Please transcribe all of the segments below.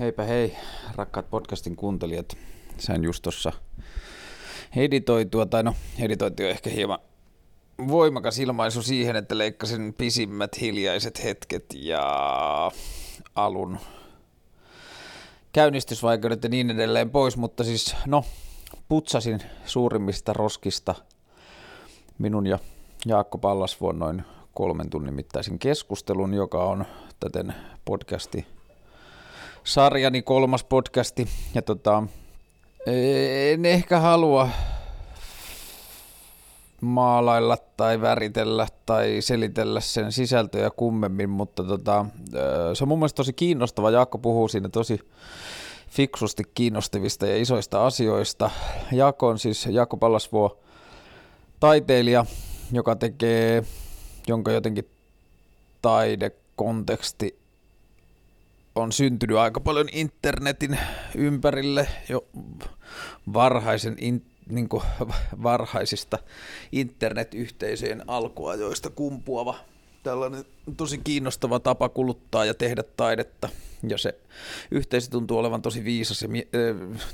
Heipä hei, rakkaat podcastin kuuntelijat. Sain just tuossa editoitua, tai no editointi on ehkä hieman voimakas ilmaisu siihen, että leikkasin pisimmät hiljaiset hetket ja alun käynnistysvaikeudet ja niin edelleen pois, mutta siis no, putsasin suurimmista roskista minun ja Jaakko Pallasvuon noin kolmen tunnin mittaisen keskustelun, joka on täten podcasti sarjani kolmas podcasti. Ja tota, en ehkä halua maalailla tai väritellä tai selitellä sen sisältöjä kummemmin, mutta tota, se on mun mielestä tosi kiinnostava. Jaakko puhuu siinä tosi fiksusti kiinnostavista ja isoista asioista. Jaakko on siis Jaakko Pallasvuo taiteilija, joka tekee, jonka jotenkin taidekonteksti on syntynyt aika paljon internetin ympärille jo varhaisen in, niin kuin varhaisista internetyhteisöjen alkuajoista kumpuava tällainen tosi kiinnostava tapa kuluttaa ja tehdä taidetta. Ja se yhteisö tuntuu olevan tosi viisas ja mie-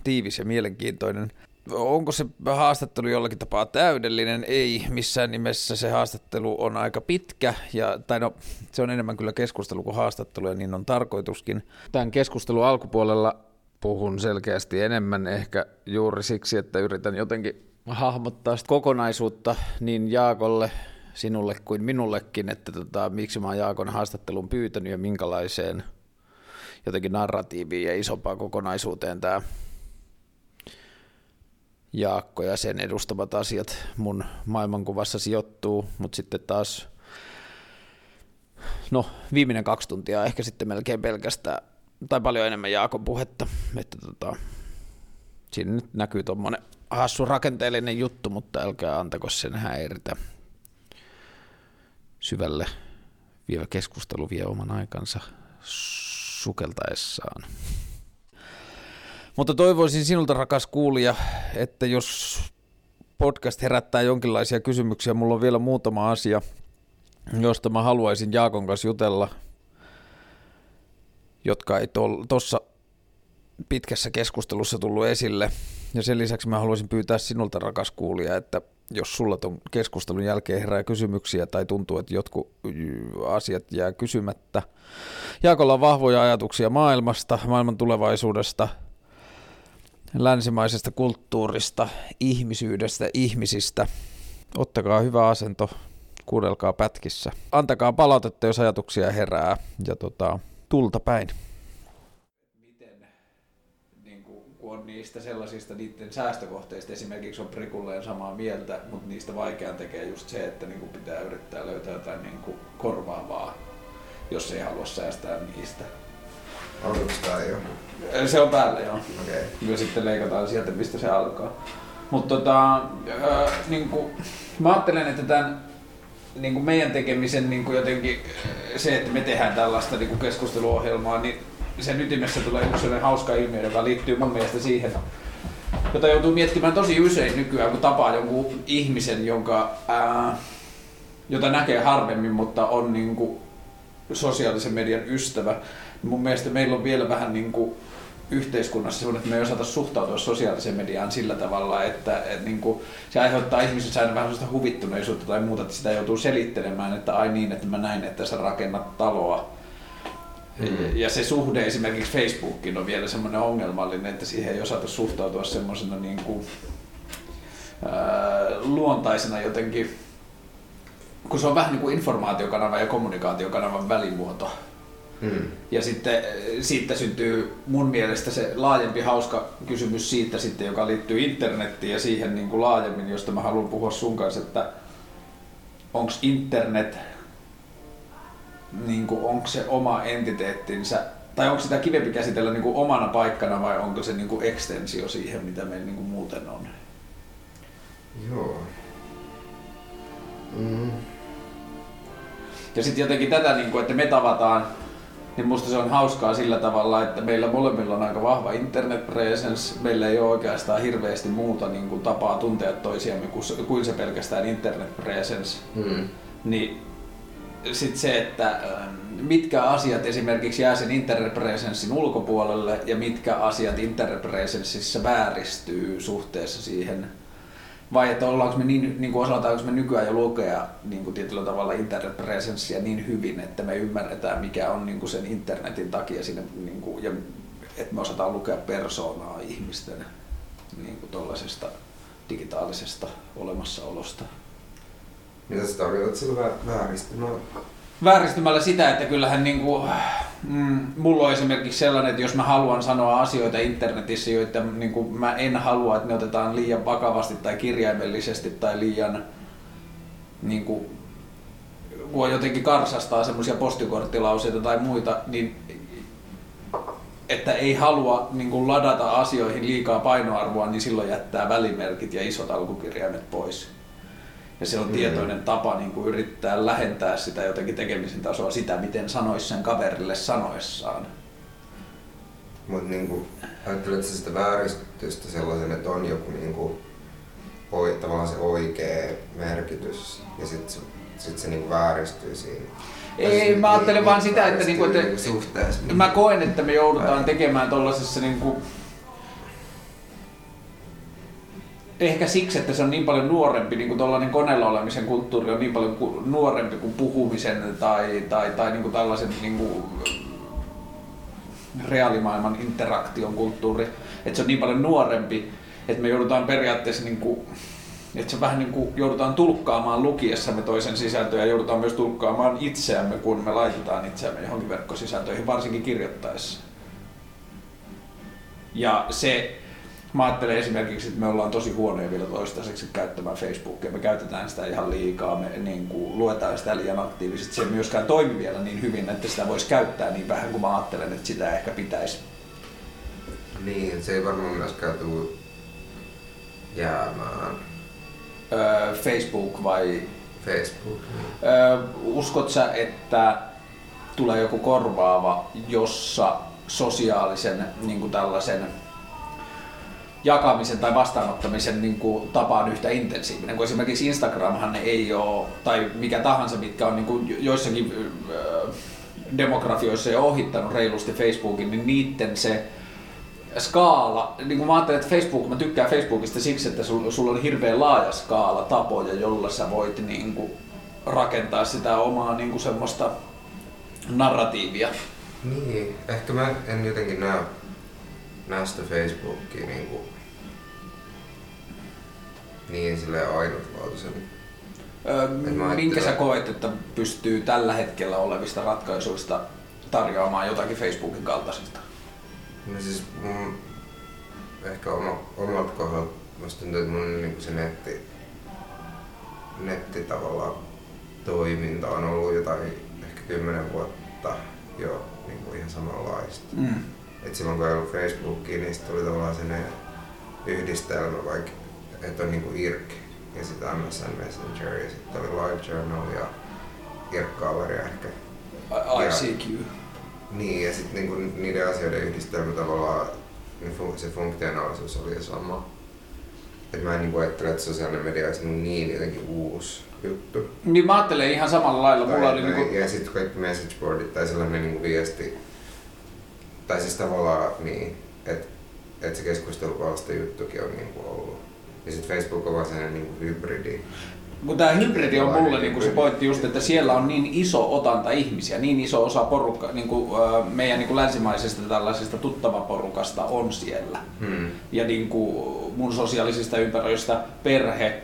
tiivis ja mielenkiintoinen onko se haastattelu jollakin tapaa täydellinen? Ei, missään nimessä se haastattelu on aika pitkä, ja, tai no, se on enemmän kyllä keskustelu kuin haastattelu, ja niin on tarkoituskin. Tämän keskustelun alkupuolella puhun selkeästi enemmän ehkä juuri siksi, että yritän jotenkin hahmottaa sitä kokonaisuutta niin Jaakolle, sinulle kuin minullekin, että tota, miksi mä oon Jaakon haastattelun pyytänyt ja minkälaiseen jotenkin narratiiviin ja isompaan kokonaisuuteen tämä Jaakko ja sen edustamat asiat mun maailmankuvassa sijoittuu, mutta sitten taas no viimeinen kaksi tuntia ehkä sitten melkein pelkästään, tai paljon enemmän Jaakon puhetta, että tota, siinä nyt näkyy tuommoinen hassu rakenteellinen juttu, mutta älkää antako sen häiritä. Syvälle vievä keskustelu vie oman aikansa sukeltaessaan. Mutta toivoisin sinulta, rakas kuulija, että jos podcast herättää jonkinlaisia kysymyksiä, mulla on vielä muutama asia, josta mä haluaisin Jaakon kanssa jutella, jotka ei tuossa pitkässä keskustelussa tullut esille. Ja sen lisäksi mä haluaisin pyytää sinulta, rakas kuulija, että jos sulla ton keskustelun jälkeen herää kysymyksiä tai tuntuu, että jotkut asiat jää kysymättä. Jaakolla on vahvoja ajatuksia maailmasta, maailman tulevaisuudesta – länsimaisesta kulttuurista, ihmisyydestä, ihmisistä. Ottakaa hyvä asento, kuunnelkaa pätkissä. Antakaa palautetta, jos ajatuksia herää ja tota, tulta päin. Miten, niin kun on niistä sellaisista niiden säästökohteista esimerkiksi on prikulleen samaa mieltä, mutta niistä vaikean tekee just se, että niin pitää yrittää löytää jotain niin korvaavaa, jos ei halua säästää niistä. Tämä jo? Se on päällä, joo. Okay. Ja sitten leikataan sieltä, mistä se alkaa. Mutta tota, äh, niin mä ajattelen, että tämän niin kuin meidän tekemisen niin kuin jotenkin se, että me tehdään tällaista niin kuin keskusteluohjelmaa, niin sen ytimessä tulee yksi sellainen hauska ilmiö, joka liittyy mun mielestä siihen, jota joutuu miettimään tosi usein nykyään, kun tapaa jonkun ihmisen, jonka, ää, jota näkee harvemmin, mutta on niin kuin sosiaalisen median ystävä. Mun mielestä meillä on vielä vähän niin kuin yhteiskunnassa sellainen, että me ei osata suhtautua sosiaaliseen mediaan sillä tavalla, että, että niin kuin, se aiheuttaa ihmisissä aina vähän sellaista huvittuneisuutta tai muuta, että sitä joutuu selittelemään, että ai niin, että mä näin, että sä rakennat taloa. Mm. Ja se suhde esimerkiksi Facebookiin on vielä semmoinen ongelmallinen, että siihen ei osata suhtautua semmoisena niin kuin, ää, luontaisena jotenkin, kun se on vähän niin kuin informaatiokanava ja kommunikaatiokanavan välimuoto. Hmm. Ja sitten siitä syntyy mun mielestä se laajempi hauska kysymys siitä sitten, joka liittyy internettiin ja siihen niin kuin laajemmin, josta mä haluan puhua sun kanssa, että onko internet, niin kuin, onko se oma entiteettinsä, tai onko sitä kivempi käsitellä niin kuin omana paikkana vai onko se niin kuin ekstensio siihen, mitä meillä niin kuin muuten on? Joo. Mm. Ja sitten jotenkin tätä, niin kuin, että me tavataan niin musta se on hauskaa sillä tavalla, että meillä molemmilla on aika vahva internet presence. Meillä ei ole oikeastaan hirveästi muuta niin kuin tapaa tuntea toisiamme kuin se pelkästään internet presence. Hmm. Niin sitten se, että ähm, mitkä asiat esimerkiksi jää sen interrepresenssin ulkopuolelle ja mitkä asiat interrepresenssissä vääristyy suhteessa siihen vai että ollaanko me niin, niin kuin osataanko me nykyään jo lukea niin kuin tietyllä tavalla internet-presenssiä niin hyvin, että me ymmärretään mikä on niin kuin sen internetin takia siinä, niin kuin, ja että me osataan lukea persoonaa ihmisten niin kuin digitaalisesta olemassaolosta. Mitä sä tarkoitat sillä vääristymällä? Vääristymällä sitä, että kyllähän niin kuin, mm, mulla on esimerkiksi sellainen, että jos mä haluan sanoa asioita internetissä, joita niin kuin mä en halua, että ne otetaan liian vakavasti tai kirjaimellisesti tai liian niin kuin, kun jotenkin karsastaa semmoisia postikorttilauseita tai muita, niin että ei halua niin kuin ladata asioihin liikaa painoarvoa, niin silloin jättää välimerkit ja isot alkukirjaimet pois. Ja se on mm. tietoinen tapa niin kuin yrittää lähentää sitä jotenkin tekemisen tasoa, sitä miten sanoisi sen kaverille sanoessaan. Mutta niin ajatteletko sitä vääristystä sellaisen, että on joku niin kuin, oi, tavallaan se oikea merkitys ja sitten se, sit se niin vääristyy siinä? Ei, mä ajattelen niin, vaan sitä, että, niinku, että suhteessa, mä koen, että me joudutaan tekemään tuollaisessa niinku, ehkä siksi, että se on niin paljon nuorempi, niin kuin tuollainen koneella olemisen kulttuuri on niin paljon nuorempi kuin puhumisen tai, tai, tai niin kuin tällaisen niin kuin reaalimaailman interaktion kulttuuri, että se on niin paljon nuorempi, että me joudutaan periaatteessa niin kuin, että se vähän niin kuin joudutaan tulkkaamaan lukiessamme toisen sisältöä ja joudutaan myös tulkkaamaan itseämme, kun me laitetaan itseämme johonkin verkkosisältöihin, varsinkin kirjoittaessa. Ja se, mä ajattelen esimerkiksi, että me ollaan tosi huonoja vielä toistaiseksi käyttämään Facebookia. Me käytetään sitä ihan liikaa, me niin kuin, luetaan sitä liian aktiivisesti. Se ei myöskään toimi vielä niin hyvin, että sitä voisi käyttää niin vähän kuin mä ajattelen, että sitä ehkä pitäisi. Niin, se ei varmaan myöskään tule jäämään. Öö, Facebook vai? Facebook. Niin. Öö, uskot sä, että tulee joku korvaava, jossa sosiaalisen niin kuin tällaisen jakamisen tai vastaanottamisen niin kuin, tapa on yhtä intensiivinen, kun esimerkiksi Instagramhan ei ole, tai mikä tahansa, mitkä on niin kuin, joissakin äh, demografioissa jo ohittanut reilusti Facebookin, niin niiden se skaala, niin kuin mä ajattelen, että Facebook, mä tykkään Facebookista siksi, että sulla sul on hirveän laaja skaala tapoja, jolla sä voit niin kuin, rakentaa sitä omaa niin kuin semmoista narratiivia. Niin, ehkä mä en jotenkin näe, sitä Facebookia niin kuin niin silleen ainutlaatuisen. Öö, minkä sä koet, että pystyy tällä hetkellä olevista ratkaisuista tarjoamaan jotakin Facebookin kaltaisista? No siis mun, ehkä oma, omalta kohdalta musta tuntuu, että mun niin se netti, netti tavallaan toiminta on ollut jotain ehkä kymmenen vuotta jo niin kuin ihan samanlaista. Mm. Et silloin kun ei ollut Facebookia, niin tuli tavallaan sellainen yhdistelmä vaikka että on niinku IRC ja sitten MSN Messenger ja sitten oli LiveJournal ja IRC-kaveri ehkä. ICQ. Ja, niin, ja sitten niinku niiden asioiden yhdistelmä tavallaan niin se funktionaalisuus oli jo sama. Et mä en niinku ajattele, että sosiaalinen media olisi niin jotenkin uusi juttu. Niin mä ajattelen ihan samalla lailla. Tai, Mulla oli niinku... Ja sitten kaikki messageboardit tai sellainen niinku viesti. Tai siis tavallaan niin, että et se keskustelupalsta juttukin on niinku ollut ja sitten Facebook on vaan sellainen niin hybridi. Mutta tämä hybridi on mulle niin kuin se pointti just, että siellä on niin iso otanta ihmisiä, niin iso osa porukka, niin kuin, meidän niin kuin länsimaisesta tällaisesta tuttavaporukasta on siellä. Hmm. Ja niin kuin mun sosiaalisista ympäröistä perhe,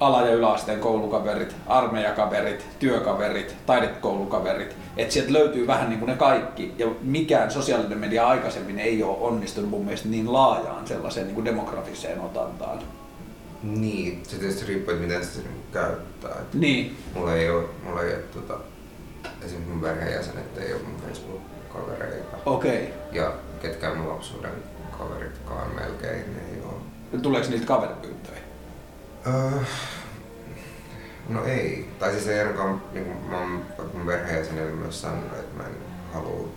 ala- ja yläasteen koulukaverit, armeijakaverit, työkaverit, taidekoulukaverit. Että sieltä löytyy vähän niin kuin ne kaikki. Ja mikään sosiaalinen media aikaisemmin ei ole onnistunut mun mielestä niin laajaan sellaiseen niin kuin demografiseen otantaan. Niin, se tietysti riippuu, että miten sitä käyttää. Niin. Mulla ei ole, mulla ei ole tota, esimerkiksi mun perheenjäsenet ei ole mun Facebook-kavereita. Okei. Okay. Ja ketkään mun lapsuuden kaveritkaan melkein ei ole. Tuleeko niiltä kaveripyyntöjä? Uh, no ei. Tai siis ei ainakaan, niin kuin mä oon mun perheenjäsenille myös sanonut, että mä en halua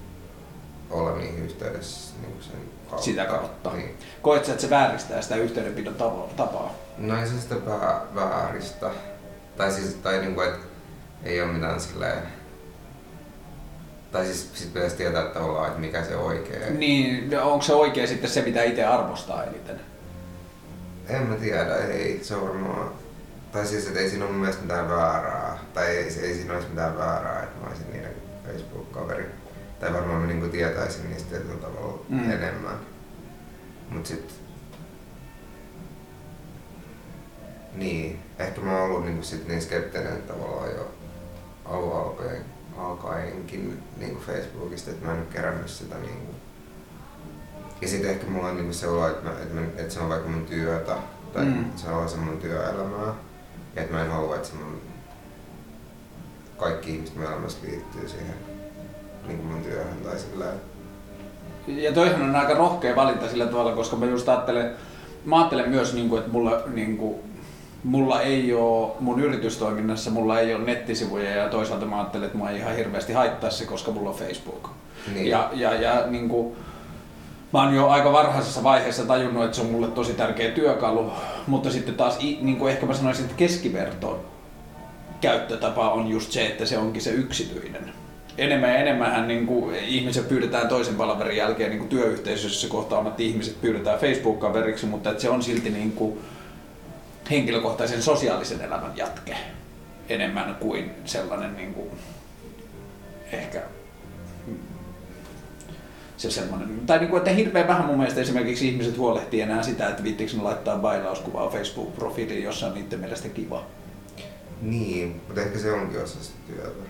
olla niin yhteydessä niin sen kautta. Sitä kautta. Niin. Koet sä, että se vääristää sitä yhteydenpidon tapaa? No ei se sitä vääristä. Tai siis, tai niin kuin, että ei ole mitään silleen... Tai siis sit pitäisi tietää tavallaan, että mikä se oikea. Niin, onko se oikea sitten se, mitä itse arvostaa eniten? En mä tiedä, ei se on varmaan... Tai siis, että ei siinä ole mun mielestä mitään väärää. Tai ei, ei siinä olisi mitään väärää, että mä olisin niiden Facebook-kaveri. Tai varmaan mä niinku tietäisin niistä tietyllä tavalla mm. enemmän. Mut sit... Niin, ehkä mä oon ollut niinku sit niin skeptinen tavallaan jo alun alkaen, alkaenkin niinku Facebookista, että mä en nyt kerännyt sitä niinku ja sitten ehkä mulla on niinku se olo, että, mä, että, mä, että se on vaikka mun työtä, tai mm. se on osa mun työelämää. Ja että mä en halua, että se mun kaikki ihmiset mun elämässä liittyy siihen niin kuin mun työhön tai sillä Ja toihan on aika rohkea valinta sillä tavalla, koska mä just ajattelen, mä ajattelen myös, niin kuin, että mulla, niin kuin, mulla ei ole, mun yritystoiminnassa mulla ei ole nettisivuja ja toisaalta mä ajattelen, että mä ei ihan hirveästi haittaa se, koska mulla on Facebook. Niin. Ja, ja, ja niin kuin, mä oon jo aika varhaisessa vaiheessa tajunnut, että se on mulle tosi tärkeä työkalu, mutta sitten taas niin kuin ehkä mä sanoisin, että keskiverto käyttötapa on just se, että se onkin se yksityinen. Enemmän ja enemmän niin kuin ihmiset pyydetään toisen palaverin jälkeen niin kuin työyhteisössä kohtaamat ihmiset pyydetään Facebook-kaveriksi, mutta että se on silti niin kuin henkilökohtaisen sosiaalisen elämän jatke enemmän kuin sellainen niin kuin ehkä se semmoinen. Tai niin kuin, että hirveän vähän mun mielestä esimerkiksi ihmiset huolehtii enää sitä, että viittikö ne laittaa bailauskuvaa Facebook-profiiliin, jossa on niiden mielestä kiva. Niin, mutta ehkä se onkin osa sitä työtä.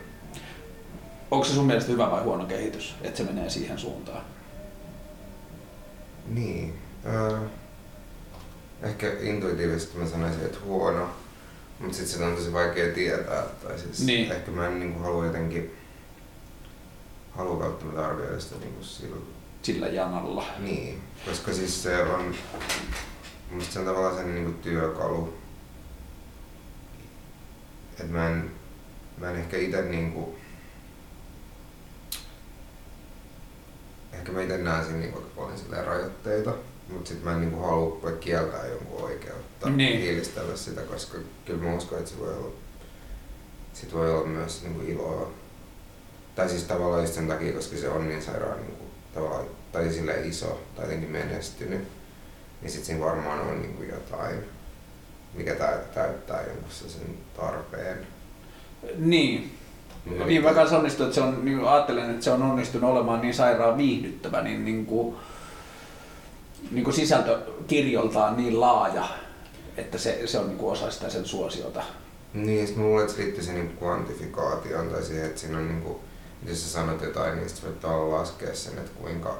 Onko se sun mielestä hyvä vai huono kehitys, että se menee siihen suuntaan? Niin. Äh, ehkä intuitiivisesti mä sanoisin, että huono, mutta sitten sitä on tosi vaikea tietää. Tai siis niin. Ehkä mä en niin kuin halua jotenkin halua välttämättä arvioida sitä niin kuin sillä... sillä janalla. Niin, koska siis se on, se on tavallaan sen niin kuin työkalu. Et mä en, mä en ehkä itse niin kuin, ehkä mä itse näen siinä niin paljon rajoitteita, mutta sitten mä en niin kuin halua kieltää jonkun oikeutta niin. hiilistellä sitä, koska kyllä mä uskon, että se voi olla, sit voi olla myös niin kuin iloa tai siis tavallaan just sen takia, koska se on niin sairaan niin kuin, tavallaan, tai sille iso tai jotenkin menestynyt, niin sitten siinä varmaan on niin kuin jotain, mikä täyttää jonkun sen tarpeen. Niin. No, niin, mä kanssa onnistun, että se on, niin ajattelen, että se on onnistunut olemaan niin sairaan viihdyttävä, niin, niin kuin, niin kuin sisältö kirjoltaan niin laaja, että se, se on niin kuin osa sitä sen suosiota. Niin, sitten mä luulen, että se liittyy sen niin kvantifikaatioon tai siihen, että siinä on niin kuin, jos sä sanot jotain, niin sitten voit laskea sen, että kuinka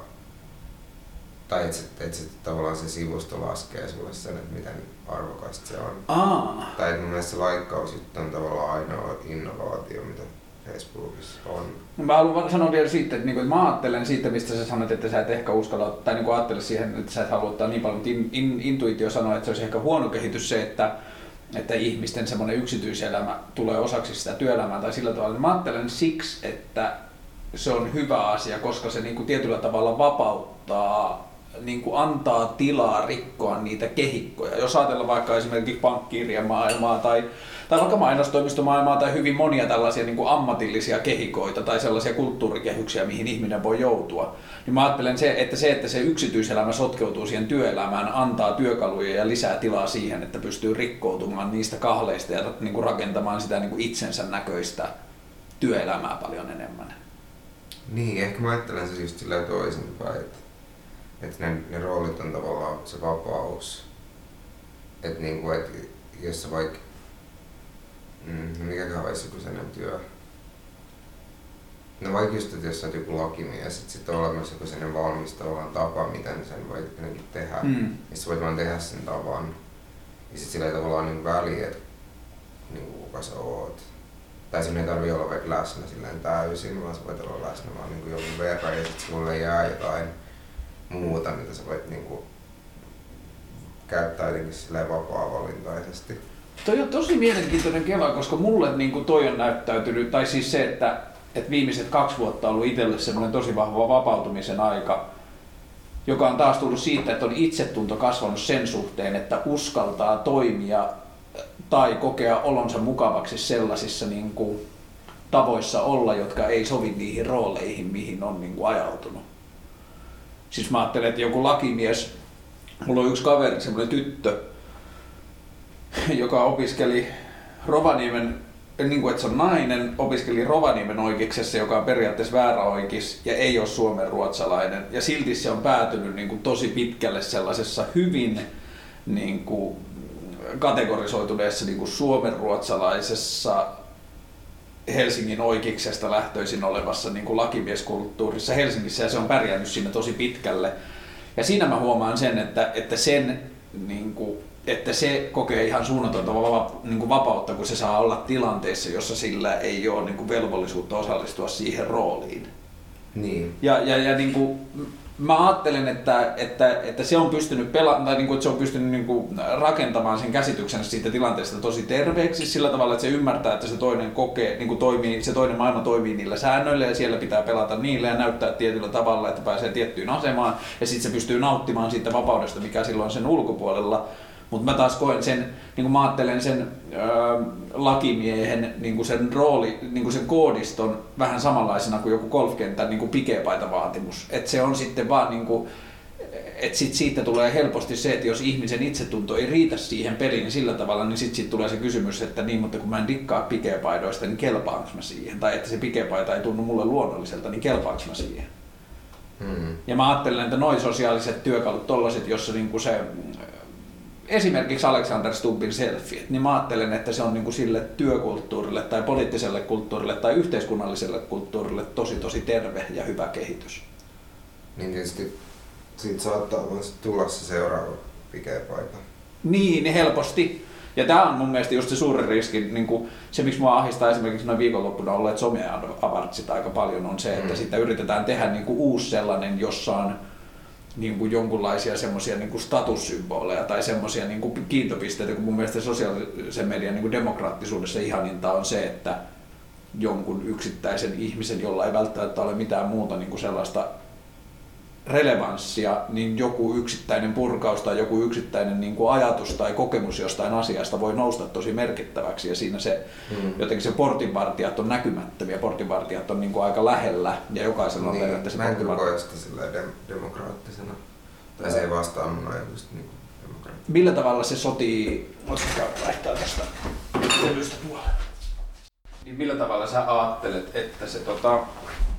tai että, että, että tavallaan se sivusto laskee sulle sen, että miten arvokasta se on. Aa. Tai että mun mielestä se laikkaus on tavallaan ainoa innovaatio, mitä Facebookissa on. No mä haluan sanoa vielä siitä, että, niinku, että mä ajattelen siitä, mistä sä sanoit, että sä et ehkä uskalla, tai niin ajattele siihen, että sä et halua ottaa niin paljon, mutta in, in, intuitio sanoo, että se olisi ehkä huono kehitys se, että että ihmisten semmoinen yksityiselämä tulee osaksi sitä työelämää tai sillä tavalla. Mä ajattelen siksi, että se on hyvä asia, koska se niin kuin tietyllä tavalla vapauttaa, niin kuin antaa tilaa rikkoa niitä kehikkoja. Jos ajatellaan vaikka esimerkiksi pankkiiriamaailmaa tai tai vaikka mainostoimistomaailmaa tai hyvin monia tällaisia niin kuin ammatillisia kehikoita tai sellaisia kulttuurikehyksiä, mihin ihminen voi joutua, niin mä ajattelen, se, että se, että se yksityiselämä sotkeutuu siihen työelämään, antaa työkaluja ja lisää tilaa siihen, että pystyy rikkoutumaan niistä kahleista ja niin kuin rakentamaan sitä niin kuin itsensä näköistä työelämää paljon enemmän. Niin, ehkä mä ajattelen se just sillä toisinpäin, että, että ne, ne roolit on tavallaan se vapaus. Että niin kuin, että jos sä vaikka Mm, mikäköhän olisi joku sellainen työ? No vaikka just, että jos sä oot joku lakimies, että sitten on olemassa joku sellainen valmis tavallaan tapa, miten sen voi jotenkin tehdä. Mm. Ja sä voit vaan tehdä sen tavan. Ja sit sillä ei tavallaan niin väliä, että niin kuka sä oot. Tai sinne ei tarvi olla vaikka läsnä silleen täysin, vaan sä voit olla läsnä vaan niin kuin jonkun verran ja sitten sulle jää jotain muuta, mitä sä voit niin kuin käyttää jotenkin silleen vapaa-valintaisesti. Toi on tosi mielenkiintoinen kela, koska mulle niin kuin toi on näyttäytynyt, tai siis se, että, että viimeiset kaksi vuotta on ollut itselle semmoinen tosi vahva vapautumisen aika, joka on taas tullut siitä, että on itsetunto kasvanut sen suhteen, että uskaltaa toimia tai kokea olonsa mukavaksi sellaisissa niin kuin tavoissa olla, jotka ei sovi niihin rooleihin, mihin on niin kuin ajautunut. Siis mä ajattelen, että joku lakimies, mulla on yksi kaveri, semmoinen tyttö, joka opiskeli Rovaniemen, niin kuin, että se on nainen, opiskeli Rovaniemen oikeuksessa, joka on periaatteessa väärä oikeus ja ei ole suomen ruotsalainen. Ja silti se on päätynyt niin kuin, tosi pitkälle sellaisessa hyvin niin kuin, kategorisoituneessa niin kuin suomen ruotsalaisessa Helsingin oikeuksesta lähtöisin olevassa niin kuin lakimieskulttuurissa Helsingissä ja se on pärjännyt siinä tosi pitkälle. Ja siinä mä huomaan sen, että, että sen niin kuin, että se kokee ihan suunnatonta niin vapautta, kun se saa olla tilanteessa, jossa sillä ei ole niin kuin velvollisuutta osallistua siihen rooliin. Niin. Ja, ja, ja niin kuin, mä ajattelen, että, että, että se on pystynyt pela- tai niin kuin, että se on pystynyt niin kuin rakentamaan sen käsityksen siitä tilanteesta tosi terveeksi sillä tavalla, että se ymmärtää, että se toinen kokee, niin kuin toimii, se toinen maailma toimii niillä säännöillä ja siellä pitää pelata niillä ja näyttää tietyllä tavalla, että pääsee tiettyyn asemaan ja sitten se pystyy nauttimaan siitä vapaudesta, mikä silloin sen ulkopuolella mutta mä taas koen sen, niin kuin mä ajattelen sen ö, lakimiehen niin kuin sen rooli, niin kuin sen koodiston vähän samanlaisena kuin joku golfkentän niin kuin pikepaitavaatimus. Että se on sitten vaan niin kuin, että sit siitä tulee helposti se, että jos ihmisen itsetunto ei riitä siihen peliin niin sillä tavalla, niin sitten sit tulee se kysymys, että niin, mutta kun mä en dikkaa pikepaidoista, niin kelpaanko mä siihen? Tai että se pikepaita ei tunnu mulle luonnolliselta, niin kelpaanko mä siihen? Hmm. Ja mä ajattelen, että noin sosiaaliset työkalut, tollaset, jossa niinku se esimerkiksi Alexander Stubbin selfie, niin mä ajattelen, että se on niin kuin sille työkulttuurille tai poliittiselle kulttuurille tai yhteiskunnalliselle kulttuurille tosi tosi terve ja hyvä kehitys. Niin tietysti siitä saattaa myös tulla se seuraava pikepaita. Niin, niin helposti. Ja tämä on mun mielestä just se suuri riski, niin kuin se miksi mua ahdistaa esimerkiksi noin viikonloppuna olleet someavartsit aika paljon on se, että mm. sitä yritetään tehdä niin kuin uusi sellainen, jossa on niin kuin jonkunlaisia semmoisia niin statussymboleja tai semmoisia niin kuin kiintopisteitä, kun mun mielestä sosiaalisen median niin kuin demokraattisuudessa ihaninta on se, että jonkun yksittäisen ihmisen, jolla ei välttämättä ole mitään muuta niin kuin sellaista relevanssia, niin joku yksittäinen purkaus tai joku yksittäinen niin kuin ajatus tai kokemus jostain asiasta voi nousta tosi merkittäväksi ja siinä se mm. jotenkin se portinvartijat on näkymättömiä, portinvartijat on niin kuin aika lähellä ja jokaisella on niin, periaatteessa Mä en kyllä koe sitä dem- demokraattisena. Tai se ei vastaa mun ajatusta niin Millä tavalla se sotii, voisiko vaihtaa tästä levystä puolelle? Niin millä tavalla sä ajattelet, että se tota,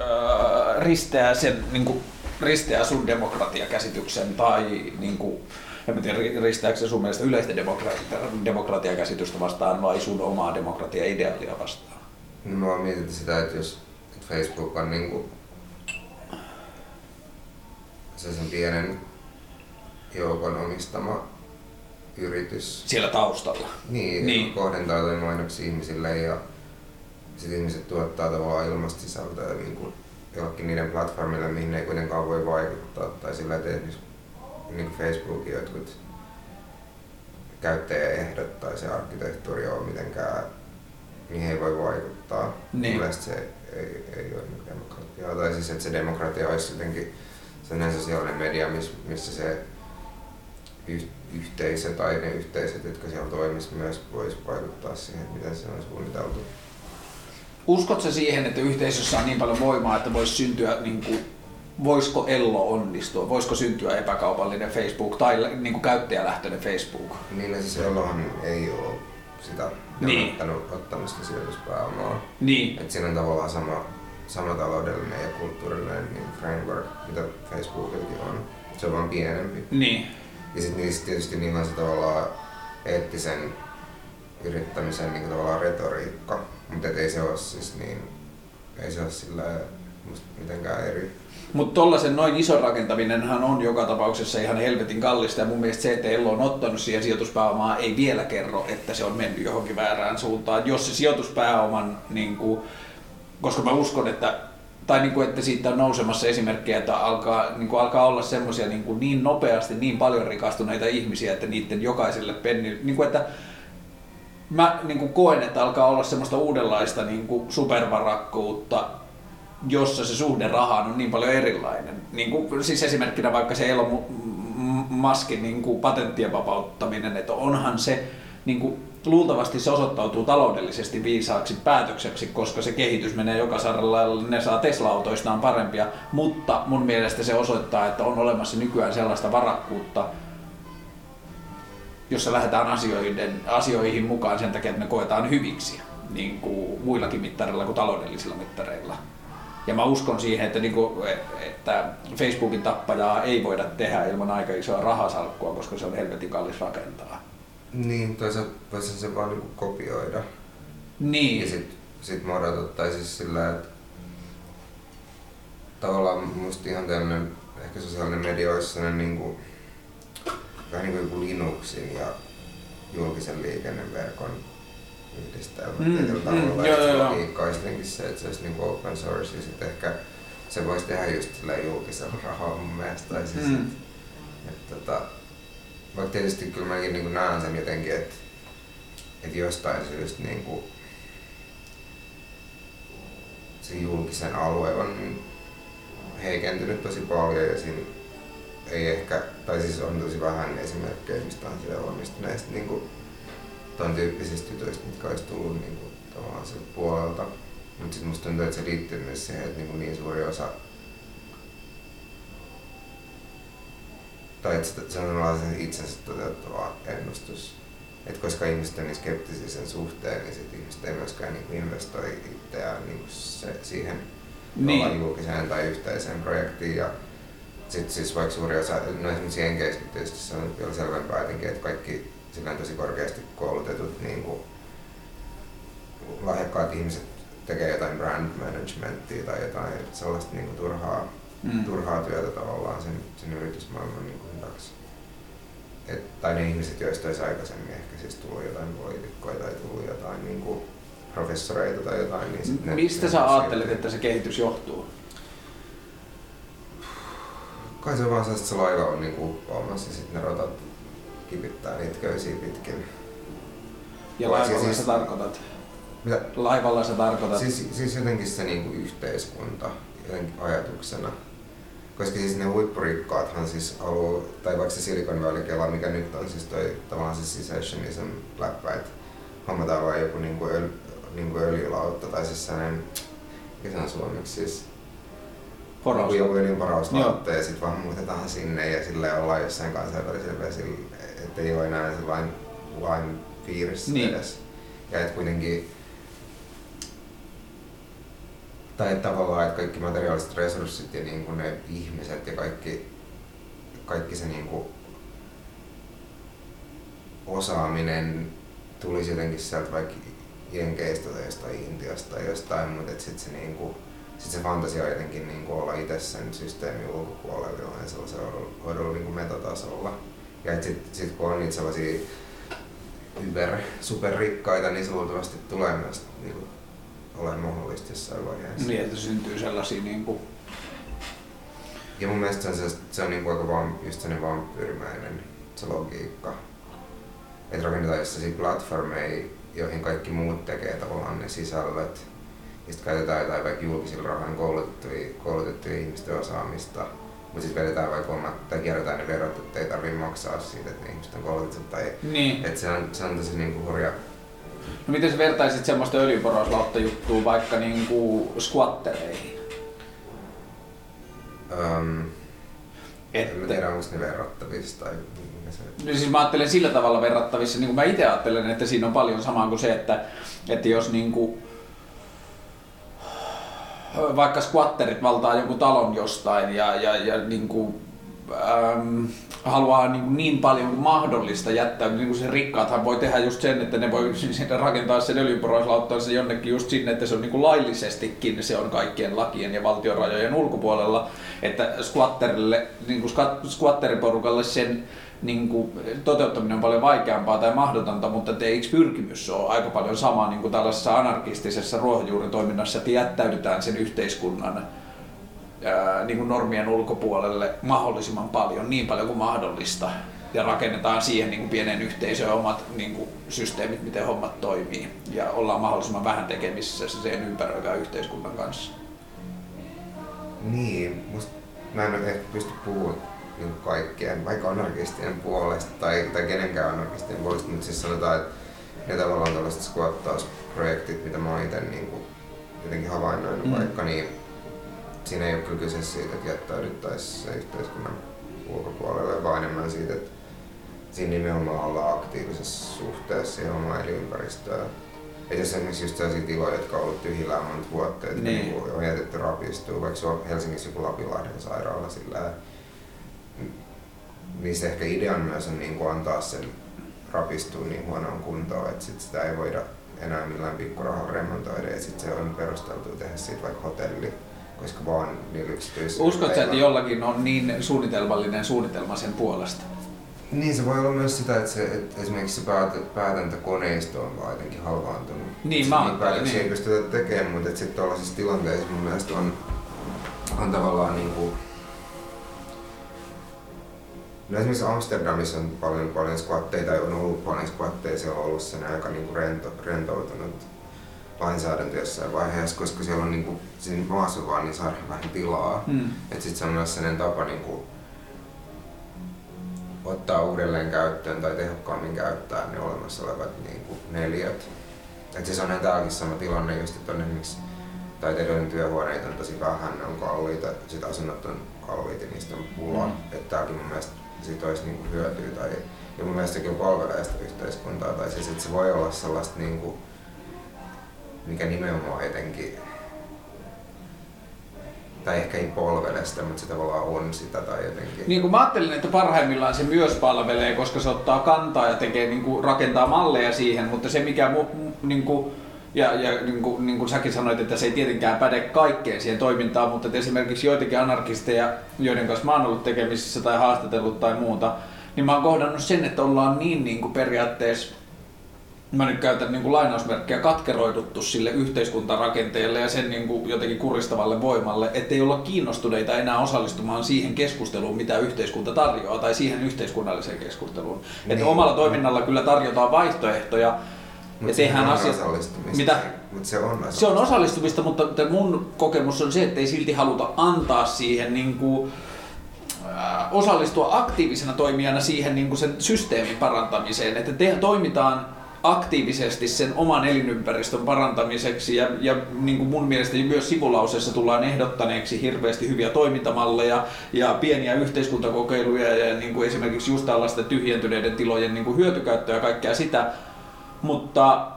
öö, risteää sen niin kuin risteää sun demokratiakäsityksen tai niin kuin, en tiedä, risteääkö se sun mielestä yleistä demokratia, demokratiakäsitystä vastaan vai sun omaa demokratia-ideaalia vastaan? No, mä mietin sitä, että jos että Facebook on niin kuin, se sen pienen joukon omistama yritys. Siellä taustalla. Niin, niin. kohdentaa mainoksia ihmisille ja sitten ihmiset tuottaa tavallaan ilmasta sisältöä niin kuin jollekin niiden platformille, mihin ei kuitenkaan voi vaikuttaa. Tai sillä, että esimerkiksi niin kuin Facebookin jotkut käyttäjäehdot tai se arkkitehtuuri on mitenkään, mihin ei voi vaikuttaa. Niin. Mielestäni se ei, ei ole niin demokratiaa. Tai siis, että se demokratia olisi jotenkin sellainen sosiaalinen media, missä se yhteisö tai ne yhteisöt, jotka siellä toimisivat, myös voisi vaikuttaa siihen, miten se on suunniteltu. Uskotko siihen, että yhteisössä on niin paljon voimaa, että voisi syntyä, niin kuin, voisiko Ello onnistua, voisiko syntyä epäkaupallinen Facebook tai niin kuin käyttäjälähtöinen Facebook? Niin, siis Ellohan ei ole sitä niin. ottamista sijoituspääomaa. Niin. Et siinä on tavallaan sama, sama taloudellinen ja kulttuurillinen niin framework, mitä Facebookillakin on. Se on vaan pienempi. Niin. Ja sitten niissä tietysti niin on se tavallaan eettisen yrittämisen niin tavallaan retoriikka mutta ei se ole siis niin, ei se ole sillä mitenkään eri. Mutta tuollaisen noin ison rakentaminenhan on joka tapauksessa ihan helvetin kallista ja mun mielestä se, että Ello on ottanut siihen sijoituspääomaa ei vielä kerro, että se on mennyt johonkin väärään suuntaan. Jos se sijoituspääoman, niin kuin, koska mä uskon, että tai niin kuin, että siitä on nousemassa esimerkkejä, että alkaa, niin kuin alkaa olla semmoisia niin, niin nopeasti, niin paljon rikastuneita ihmisiä, että niiden jokaiselle penni, niin kuin, että mä niin kuin koen, että alkaa olla semmoista uudenlaista niin kuin supervarakkuutta, jossa se suhde rahaan on niin paljon erilainen. Niin kuin, siis esimerkkinä vaikka se Elon Muskin niin kuin patenttien vapauttaminen, että onhan se niin kuin, luultavasti se osoittautuu taloudellisesti viisaaksi päätökseksi, koska se kehitys menee joka saralla, ne saa Tesla-autoistaan parempia, mutta mun mielestä se osoittaa, että on olemassa nykyään sellaista varakkuutta, jossa lähdetään asioiden, asioihin mukaan sen takia, että ne koetaan hyviksi, niin kuin muillakin mittareilla kuin taloudellisilla mittareilla. Ja mä uskon siihen, että, niin kuin, että Facebookin tappajaa ei voida tehdä ilman aika isoa rahasalkkua, koska se on helvetin kallis rakentaa. Niin, toisaalta voisi se vaan niin kopioida. Niin. Ja sit, sit modata, tai siis sillä, että tavallaan musta ihan tämmönen ehkä sosiaalinen media olisi sellainen niin kuin, vähän niin kuin Linuxin ja julkisen liikenneverkon yhdistelmä mm, tietyllä mm, tavalla. Joo, joo, logiikka olisi se, että se olisi niin open source ja sitten ehkä se voisi tehdä just sillä julkisella rahalla mun mielestä. Tai siis, mm. että, että, tota, vaikka tietysti kyllä mäkin niin näen sen jotenkin, että, että jostain syystä niin kuin, se julkisen alue on heikentynyt tosi paljon ja siinä ei ehkä, tai siis on tosi vähän esimerkkejä mistään sille onnistuneista niin kuin, ton tyyppisistä jutuista, mitkä olisi tullut niin kuin, tavallaan sieltä puolelta. Mutta sitten musta tuntuu, että se liittyy myös siihen, että niin, niin suuri osa tai että se on sellainen itsensä toteuttava ennustus. Et koska ihmiset on niin skeptisiä sen suhteen, niin sit ihmiset ei myöskään niin investoi itseään niin se, siihen niin. julkiseen tai yhteiseen projektiin. Ja sitten siis vaikka suuri osa, no esimerkiksi Jenkeistä tietysti se on vielä selvempää jotenkin, että kaikki sillä tosi korkeasti koulutetut niin kuin, lahjakkaat ihmiset tekee jotain brand managementia tai jotain sellaista niin kuin, turhaa, mm. turhaa työtä tavallaan sen, sen yritysmaailman niin kuin, hyväksi. Et, tai ne ihmiset, joista olisi aikaisemmin ehkä siis tullut jotain poliitikkoja tai tullut jotain niin kuin, professoreita tai jotain. Niin sit ne, Mistä ne sä ajattelet, että se kehitys johtuu? Kai se vaan se, että se laiva on niin uppoamassa ja sitten ne rotat kipittää niitä köysiä pitkin. Ja laivalla siis, sä tarkoitat? Mitä? Laivalla sä tarkoitat? Siis, siis jotenkin se niinku yhteiskunta jotenkin ajatuksena. Koska siis ne huippurikkaathan siis haluaa, tai vaikka se Silicon Valley Kela, mikä nyt on siis toi tavallaan se secessionism läppä, että hommataan vaan joku niinku, öl, niinku öljylautta tai siis sellainen, mikä se on suomeksi siis, Poraus. Joku öljynporauslautta ja sitten vaan muutetaan sinne ja sille ollaan jossain kansainvälisellä vesillä että ei ole enää se lain, lain piirissä niin. edes. Ja että kuitenkin tai tavallaan, että kaikki materiaaliset resurssit ja niin kuin ne ihmiset ja kaikki, kaikki se niin kuin osaaminen tulisi jotenkin sieltä vaikka Jenkeistä tai jostain Intiasta tai jostain, mutta sitten se, niin kuin, sit se fantasia on jotenkin niin kuin olla itse sen systeemin ulkopuolella jollain sellaisella hoidolla niin kuin metatasolla. Ja sitten sit kun on niitä sellaisia hyper, superrikkaita, niin se luultavasti tulee myös niin kuin, olemaan mahdollista jossain vaiheessa. Niin, että syntyy sellaisia niin kuin... Ja mun mielestä se on, se, se on niin kuin aika vaan, just sellainen vampyyrimäinen se logiikka. Että rakennetaan sellaisia platformeja, joihin kaikki muut tekee tavallaan ne sisällöt. Ja sitten käytetään jotain vaikka julkisilla rahoilla koulutettuja, koulutettuja ihmisten osaamista mutta sitten vedetään vaikka omat, tai kierretään ne verot, että ei tarvitse maksaa siitä, että ne ihmiset on koulutettu. Tai, niin. että se, on, se on tosi niinku hurja. No miten sä vertaisit semmoista öljyporauslautta juttua vaikka niinku squattereihin? Um, että... En tiedä, onko ne verrattavissa tai No siis mä ajattelen sillä tavalla verrattavissa, niin kuin mä itse ajattelen, että siinä on paljon samaa kuin se, että, että jos niin kuin, vaikka squatterit valtaa jonkun talon jostain ja, ja, ja niin kuin, äm, haluaa niin, kuin niin paljon kuin mahdollista jättää, niin kuin se rikkaathan voi tehdä just sen, että ne voi rakentaa sen öljynporauslauttansa jonnekin just sinne, että se on niin kuin laillisestikin, se on kaikkien lakien ja valtionrajojen ulkopuolella, että squatterille, niin kuin squatteriporukalle sen niin kuin, toteuttaminen on paljon vaikeampaa tai mahdotonta, mutta eikö pyrkimys ole aika paljon sama niin kuin tällaisessa anarkistisessa ruohonjuuritoiminnassa, että jättäydytään sen yhteiskunnan ää, niin kuin normien ulkopuolelle mahdollisimman paljon, niin paljon kuin mahdollista, ja rakennetaan siihen niin kuin pieneen yhteisöön omat niin kuin, systeemit, miten hommat toimii, ja ollaan mahdollisimman vähän tekemisissä sen ympäröivän yhteiskunnan kanssa. Niin, musta mä en ehkä pysty puhumaan niin kaikkien, vaikka anarkistien puolesta tai, tai kenenkään anarkistien puolesta, mutta siis sanotaan, että ne tavallaan tällaiset squattausprojektit, mitä mä oon itse niin kuin, jotenkin havainnoinut mm. vaikka, niin siinä ei ole kyllä kyse siitä, että jättäydyttäisiin se yhteiskunnan ulkopuolelle, vaan enemmän siitä, että siinä nimenomaan ollaan aktiivisessa suhteessa siihen omaan elinympäristöön. Et jos esimerkiksi just sellaisia tiloja, jotka on ollut tyhjillään monta vuotta, että niin. niin on jätetty rapistua, vaikka se on Helsingissä joku Lapinlahden sairaala sillä niin se ehkä idean myös on niin kuin antaa sen rapistua niin huonoon kuntoon, että sit sitä ei voida enää millään pikkurahalla remontoida ja sitten se on perusteltu tehdä siitä vaikka hotelli, koska vaan niillä yksityisillä... Uskotko että jollakin on niin suunnitelmallinen suunnitelma sen puolesta? Niin, se voi olla myös sitä, että, se, että esimerkiksi se päät, päätäntäkoneisto on vaan jotenkin halvaantunut. Niin, mä niin päätöksiä niin. ei pystytä tekemään, mutta sitten tuollaisissa tilanteissa mun mielestä on, on tavallaan niin kuin, No esimerkiksi Amsterdamissa on paljon, paljon squatteja, tai on ollut paljon squatteja, siellä on ollut sen aika niin kuin rento, rentoutunut lainsäädäntö jossain vaiheessa, koska siellä on niin kuin, siinä maassa vaan niin saada vähän tilaa. Mm. Että sitten se on myös sellainen tapa niin kuin, ottaa uudelleen käyttöön tai tehokkaammin käyttää ne olemassa olevat niin kuin, neliöt. Et siis on täälläkin sama tilanne, just, että on esimerkiksi taiteilijoiden työhuoneita on tosi vähän, ne on kalliita, sit asunnot on kalliita, niistä on pula. Mm. Että tämäkin mun mielestä siitä olisi niin kuin hyötyä. Tai, ja mun mielestä sekin palvelee sitä yhteiskuntaa. Tai siis, että se voi olla sellaista, niin kuin, mikä nimenomaan jotenkin tai ehkä ei polvele sitä, mutta se tavallaan on sitä tai jotenkin. Niin kuin mä ajattelin, että parhaimmillaan se myös palvelee, koska se ottaa kantaa ja tekee, niin kuin, rakentaa malleja siihen, mutta se mikä mu, niin kuin, ja, ja niin, kuin, niin kuin säkin sanoit, että se ei tietenkään päde kaikkeen siihen toimintaan, mutta esimerkiksi joitakin anarkisteja, joiden kanssa mä oon ollut tekemisissä tai haastatellut tai muuta, niin mä oon kohdannut sen, että ollaan niin, niin kuin periaatteessa mä nyt käytän niin kuin lainausmerkkiä, katkeroiduttu sille yhteiskuntarakenteelle ja sen niin kuin jotenkin kuristavalle voimalle, ettei olla kiinnostuneita enää osallistumaan siihen keskusteluun, mitä yhteiskunta tarjoaa, tai siihen yhteiskunnalliseen keskusteluun. Niin. Että omalla toiminnalla kyllä tarjotaan vaihtoehtoja, mutta se on asiat... osallistumista. Mitä? Mut se on osallistumista. Se on osallistumista, mutta mun kokemus on se, että ei silti haluta antaa siihen niin kuin, äh, osallistua aktiivisena toimijana siihen niin kuin sen systeemin parantamiseen, että te, toimitaan aktiivisesti sen oman elinympäristön parantamiseksi ja, ja niin kuin mun mielestä myös sivulauseessa tullaan ehdottaneeksi hirveästi hyviä toimintamalleja ja pieniä yhteiskuntakokeiluja ja niin kuin esimerkiksi just tällaista tyhjentyneiden tilojen niin kuin hyötykäyttöä ja kaikkea sitä, mutta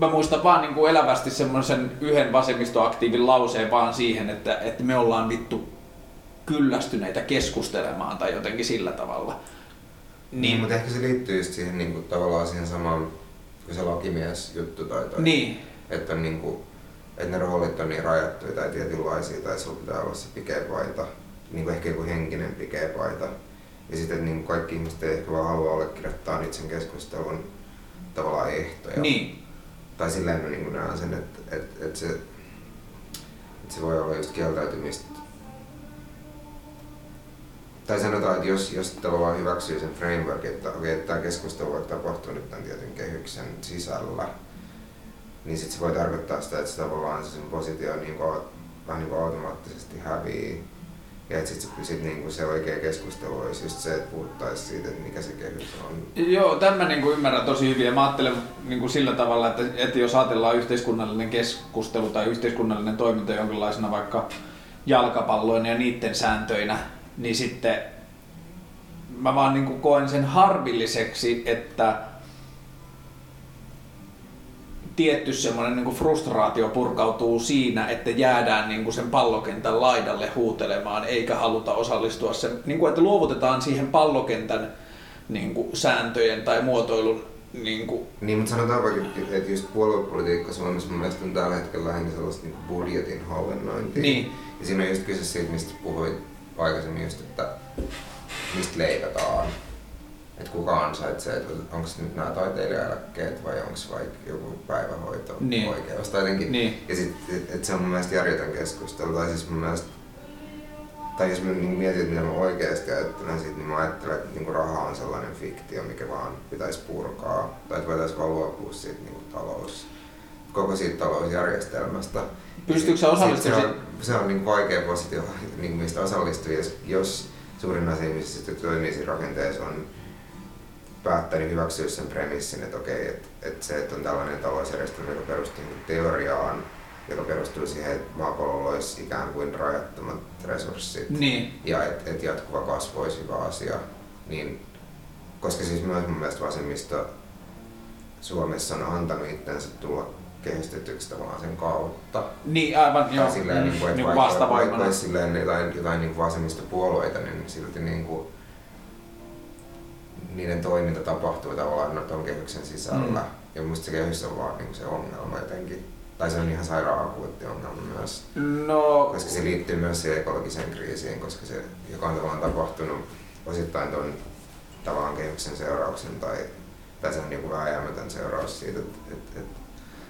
mä muistan vaan niin kuin elävästi semmoisen yhden vasemmistoaktiivin lauseen vaan siihen, että, että me ollaan vittu kyllästyneitä keskustelemaan tai jotenkin sillä tavalla. Niin, niin mutta ehkä se liittyy just siihen niin kuin, tavallaan siihen samaan kuin se lakimies juttu tai, tai niin. että, niin kuin, että ne roolit on niin rajattuja tai tietynlaisia tai sulla pitää olla se pikepaita, niin kuin ehkä joku henkinen pikepaita. Ja sitten niin kaikki ihmiset ei ehkä vaan halua allekirjoittaa niitä sen keskustelun tavallaan ehtoja. Niin. Tai silleen niin näen sen, että, että, että, se, että se voi olla just kieltäytymistä. Tai sanotaan, että jos, jos tavallaan hyväksyy sen framework, että okei, okay, tämä keskustelu voi tapahtua nyt tämän tietyn kehyksen sisällä, niin sitten se voi tarkoittaa sitä, että se tavallaan se sen positio niin kuin, vähän niin kuin automaattisesti hävii ja että sit, sit niinku se oikea keskustelu olisi just se, että puhuttaisiin siitä, että mikä se kehys on. Joo, tämän niinku ymmärrän tosi hyvin ja mä ajattelen niinku sillä tavalla, että, että jos ajatellaan yhteiskunnallinen keskustelu tai yhteiskunnallinen toiminta jonkinlaisena vaikka jalkapalloina ja niiden sääntöinä, niin sitten mä vaan niinku koen sen harvilliseksi, että tietty semmoinen niin frustraatio purkautuu siinä, että jäädään niin kuin sen pallokentän laidalle huutelemaan, eikä haluta osallistua sen, niin kuin, että luovutetaan siihen pallokentän niin kuin, sääntöjen tai muotoilun niin, kuin... niin, mutta sanotaan vaikka, että just puoluepolitiikka Suomessa mun mielestä on tällä hetkellä lähinnä sellaista niin budjetin hallinnointia. Niin. Ja siinä on just kyse siitä, mistä puhuit aikaisemmin just, että mistä leikataan että kuka ansaitsee, että onko nyt nämä taiteilijaeläkkeet vai onko vaikka joku päivähoito niin. oikeus tai jotenkin. Niin. Ja sitten, että et se on mun mielestä järjetön keskustelu. Tai siis mun mielestä, tai jos mä niin mietin, että mitä mä oikeasti ajattelen siitä, niin mä ajattelen, että niin raha on sellainen fiktio, mikä vaan pitäisi purkaa. Tai että voitaisiin vaan luopua siitä niin talous, koko siitä talousjärjestelmästä. Pystyykö sä osallistumaan? Se on, se on niin vaikea positio, niin mistä osallistuu, jos, jos suurin osa ihmisistä, jotka toimii siinä rakenteessa, on päättänyt hyväksyä sen premissin, että okei, että, että se, että on tällainen talousjärjestelmä, joka perustuu niin teoriaan, joka perustuu siihen, että maapallolla olisi ikään kuin rajattomat resurssit Niin. ja että et jatkuva kasvu olisi hyvä asia, niin koska siis myös mun mielestä vasemmisto Suomessa on antanut itsensä tulla kehistetyksi tavallaan sen kautta. Niin, aivan, joo. Silleen, Mm, niin kuin, että niin vaikka, vaikka silleen jotain, jotain niin vasemmistopuolueita, niin silti niin kuin, niiden toiminta tapahtuu tavallaan no, tuon kehyksen sisällä. Mm. Ja musta se kehys on vaan niin se ongelma jotenkin. Tai se on ihan sairaan akuutti ongelma myös. No, Koska se liittyy myös siihen ekologiseen kriisiin, koska se, joka on tavallaan tapahtunut osittain tuon tavallaan kehyksen seurauksen tai, tai se on niin vääjäämätön seuraus siitä, että, että, että,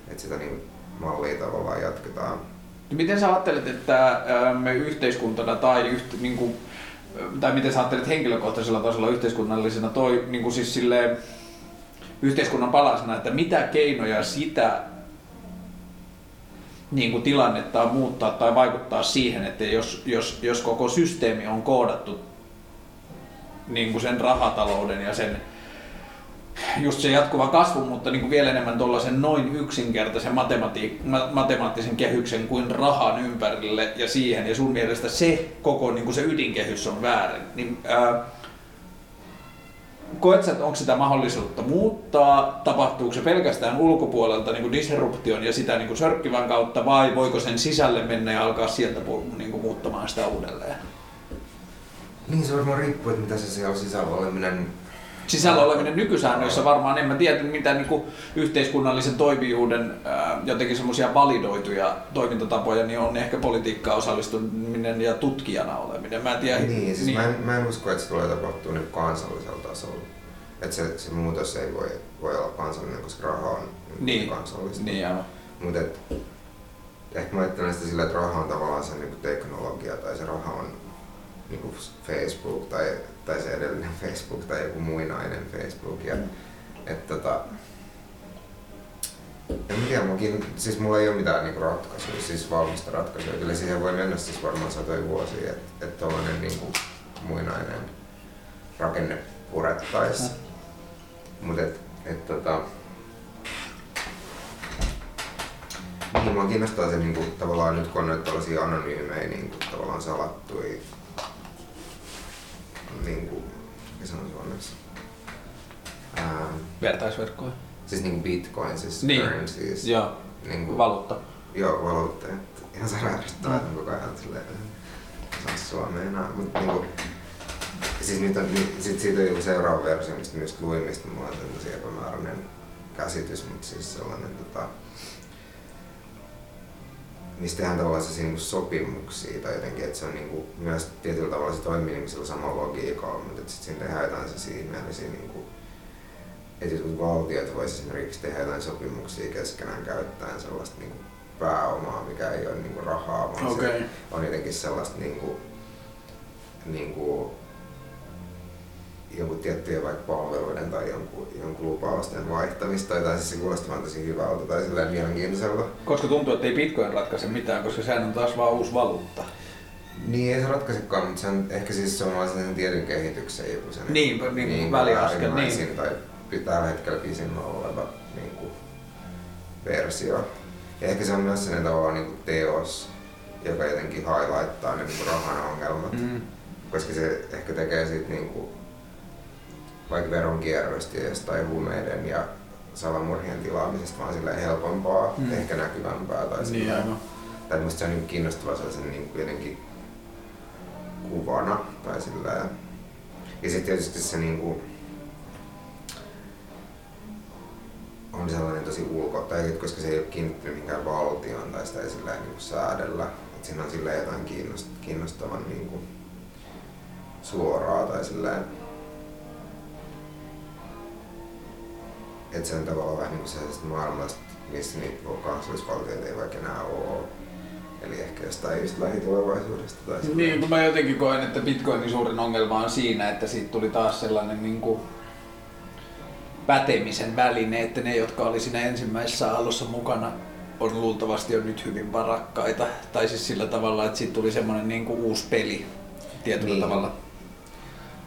että sitä niin mallia tavallaan jatketaan. miten sä ajattelet, että me yhteiskuntana tai, yht, niin kuin, tai miten sä ajattelet henkilökohtaisella tasolla yhteiskunnallisena? Toi, niin kuin siis silleen, yhteiskunnan palasena, että mitä keinoja sitä niin kuin tilannetta muuttaa tai vaikuttaa siihen, että jos, jos, jos koko systeemi on koodattu niin kuin sen rahatalouden ja sen just se jatkuva kasvu, mutta niin kuin vielä enemmän tuollaisen noin yksinkertaisen matemati- ma- matemaattisen kehyksen kuin rahan ympärille ja siihen, ja sun mielestä se koko niin kuin se ydinkehys on väärin, niin ää, koet sä, että onko sitä mahdollisuutta muuttaa, tapahtuuko se pelkästään ulkopuolelta niin kuin disruption ja sitä niin kuin sörkkivän kautta, vai voiko sen sisälle mennä ja alkaa sieltä niin kuin muuttamaan sitä uudelleen? Niin se varmaan riippuu, että mitä se siellä sisällä oleminen sisällä oleminen nykysäännöissä varmaan, en mä tiedä mitä niin kuin yhteiskunnallisen toimijuuden jotenkin semmoisia validoituja toimintatapoja, niin on ehkä politiikkaan osallistuminen ja tutkijana oleminen. Mä en tiedä. Niin, siis niin. Mä, en, mä en usko, että se tulee tapahtua niin kansallisella tasolla. Että se, se muutos ei voi, voi olla kansallinen, koska raha on Niin. kansallista. Niin. Mutta ehkä mä ajattelen sitä sillä, että raha on tavallaan se niin teknologia tai se raha on niin Facebook tai, tai se edellinen Facebook tai joku muinainen Facebook. Ja, et, tota, en tiedä, munkin, siis mulla ei ole mitään niinku ratkaisua, siis valmista ratkaisua. Kyllä siihen voi mennä siis varmaan satoja vuosia, että et tuollainen niinku muinainen rakenne purettaisiin. Mutta et, et, tota, niin mua kiinnostaa se niinku, tavallaan nyt kun on noita tällaisia anonyymejä niinku, tavallaan salattuja niinku, mikä se on suomeksi? Ää, Vertaisverkkoja. siis niinku bitcoin, siis Niin. currencies. Joo, Niinku, valuutta. Joo, valuutta. että Ihan sairaudesta, että on koko ajan silleen, saa suomea enää. Mut niinku, siis nyt on, niin, sit siitä on joku seuraava versio, mistä myös luin, mistä mulla on tosi epämääräinen käsitys, mutta siis sellainen tota, missä tehdään tavallaan sellaisia niinku sopimuksia tai jotenkin, että se on niinku, myös tietyllä tavalla se toimii niinku sillä samalla logiikalla, mutta että sit siinä tehdään jotain sellaisia ihmeellisiä niinku, että jotkut valtiot voisi esimerkiksi tehdä jotain sopimuksia keskenään käyttäen sellaista niinku pääomaa, mikä ei ole niinku rahaa, vaan Okei. se on jotenkin sellaista niinku, niinku, jonkun tiettyjen vaikka palveluiden tai jonkun, jonkun lupausten vaihtamista, tai siis se kuulostaa tosi hyvältä tai silleen mielenkiintoiselta. Koska tuntuu, että ei bitcoin ratkaise mitään, koska sehän on taas vaan uusi valuutta. Niin ei se ratkaisekaan, mutta se on ehkä siis suomalaisen sen tietyn kehityksen joku sen Niin, niin kuin väliaskel, niin. tai tällä hetkellä pisimmällä oleva niin kuin, versio. Ja ehkä se on myös sellainen tavallaan niin kuin teos, joka jotenkin highlighttaa ne niin kuin rahan ongelmat. Mm. Koska se ehkä tekee siitä niin kuin, vaikka veronkierrosta ja jostain huumeiden ja salamurhien tilaamisesta vaan silleen helpompaa, Mm. ehkä näkyvämpää tai Niin, silleen- aivan. tai musta se on niin kiinnostavaa sellaisen niin jotenkin kuvana tai silleen. Ja sitten tietysti se niin kuin, on sellainen tosi ulko, tai koska se ei ole kiinnittynyt mihinkään valtioon tai sitä ei silleen niin kuin säädellä. Et siinä on silleen jotain kiinnost- kiinnostavan niin kuin suoraa tai silleen. Että se on tavallaan vähän niin sellaisesta maailmasta, missä niitä kansallisvaltioita ei vaikka enää ole. Eli ehkä jostain just lähitulevaisuudesta tai silleen. Niin, kun mä jotenkin koen, että bitcoinin suurin ongelma on siinä, että siitä tuli taas sellainen niin kuin pätemisen väline, että ne, jotka oli siinä ensimmäisessä aallossa mukana, on luultavasti jo nyt hyvin varakkaita. Tai siis sillä tavalla, että siitä tuli semmoinen niin kuin uusi peli tietyllä Niin. tavalla.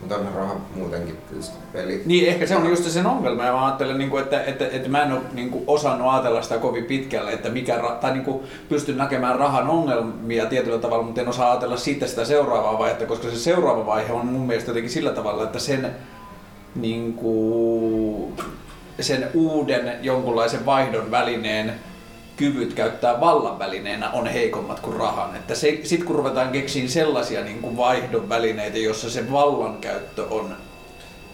Mutta onhan raha muutenkin tietysti peli. Niin, ehkä se on just sen ongelma. Ja mä ajattelen, niin kuin, että, että, että, mä en ole niin osannut ajatella sitä kovin pitkälle, että mikä, tai niin kuin, pystyn näkemään rahan ongelmia tietyllä tavalla, mutta en osaa ajatella sitten sitä seuraavaa vaihetta, koska se seuraava vaihe on mun mielestä jotenkin sillä tavalla, että sen, niin kuin, sen uuden jonkunlaisen vaihdon välineen kyvyt käyttää vallan välineenä on heikommat kuin rahan. Että se, sit kun ruvetaan keksiin sellaisia niin kuin vaihdon välineitä, jossa se vallan käyttö on...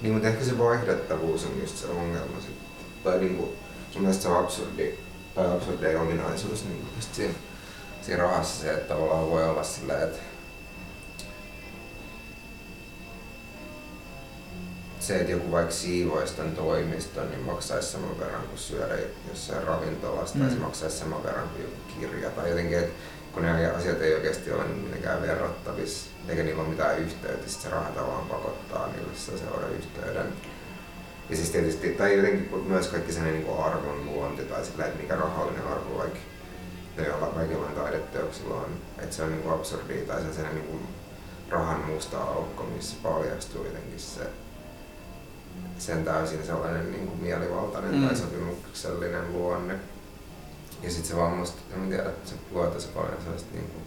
Niin, mutta ehkä se vaihdettavuus on just se ongelma sitten. Tai niin kuin, sun mielestä se on absurdi, tai absurdi ominaisuus niin kuin siinä, siinä rahassa se, että tavallaan voi olla silleen, että se, että joku vaikka siivoisi tämän toimiston, niin maksaisi saman verran kuin syödä jossain ravintolassa, mm. tai se mm. maksaisi saman verran kuin joku kirja. Tai jotenkin, että kun ne asiat ei oikeasti ole mitenkään verrattavissa, eikä niillä ole mitään yhteyttä, niin se raha tavallaan pakottaa niille seuraavan yhteyden. Ja siis tietysti, tai jotenkin myös kaikki sellainen niin arvon luonti, tai sillä, että mikä rahallinen arvo vaikka ne joilla kaikilla taideteoksilla on, että se on niin absurdia, tai se sellainen niin rahan musta aukko, missä paljastuu jotenkin se sen täysin sellainen niin kuin mielivaltainen mm. tai sopimuksellinen luonne. Ja sitten se vaan musta, en tiedä, että se luo tosi paljon sellaista niin kuin,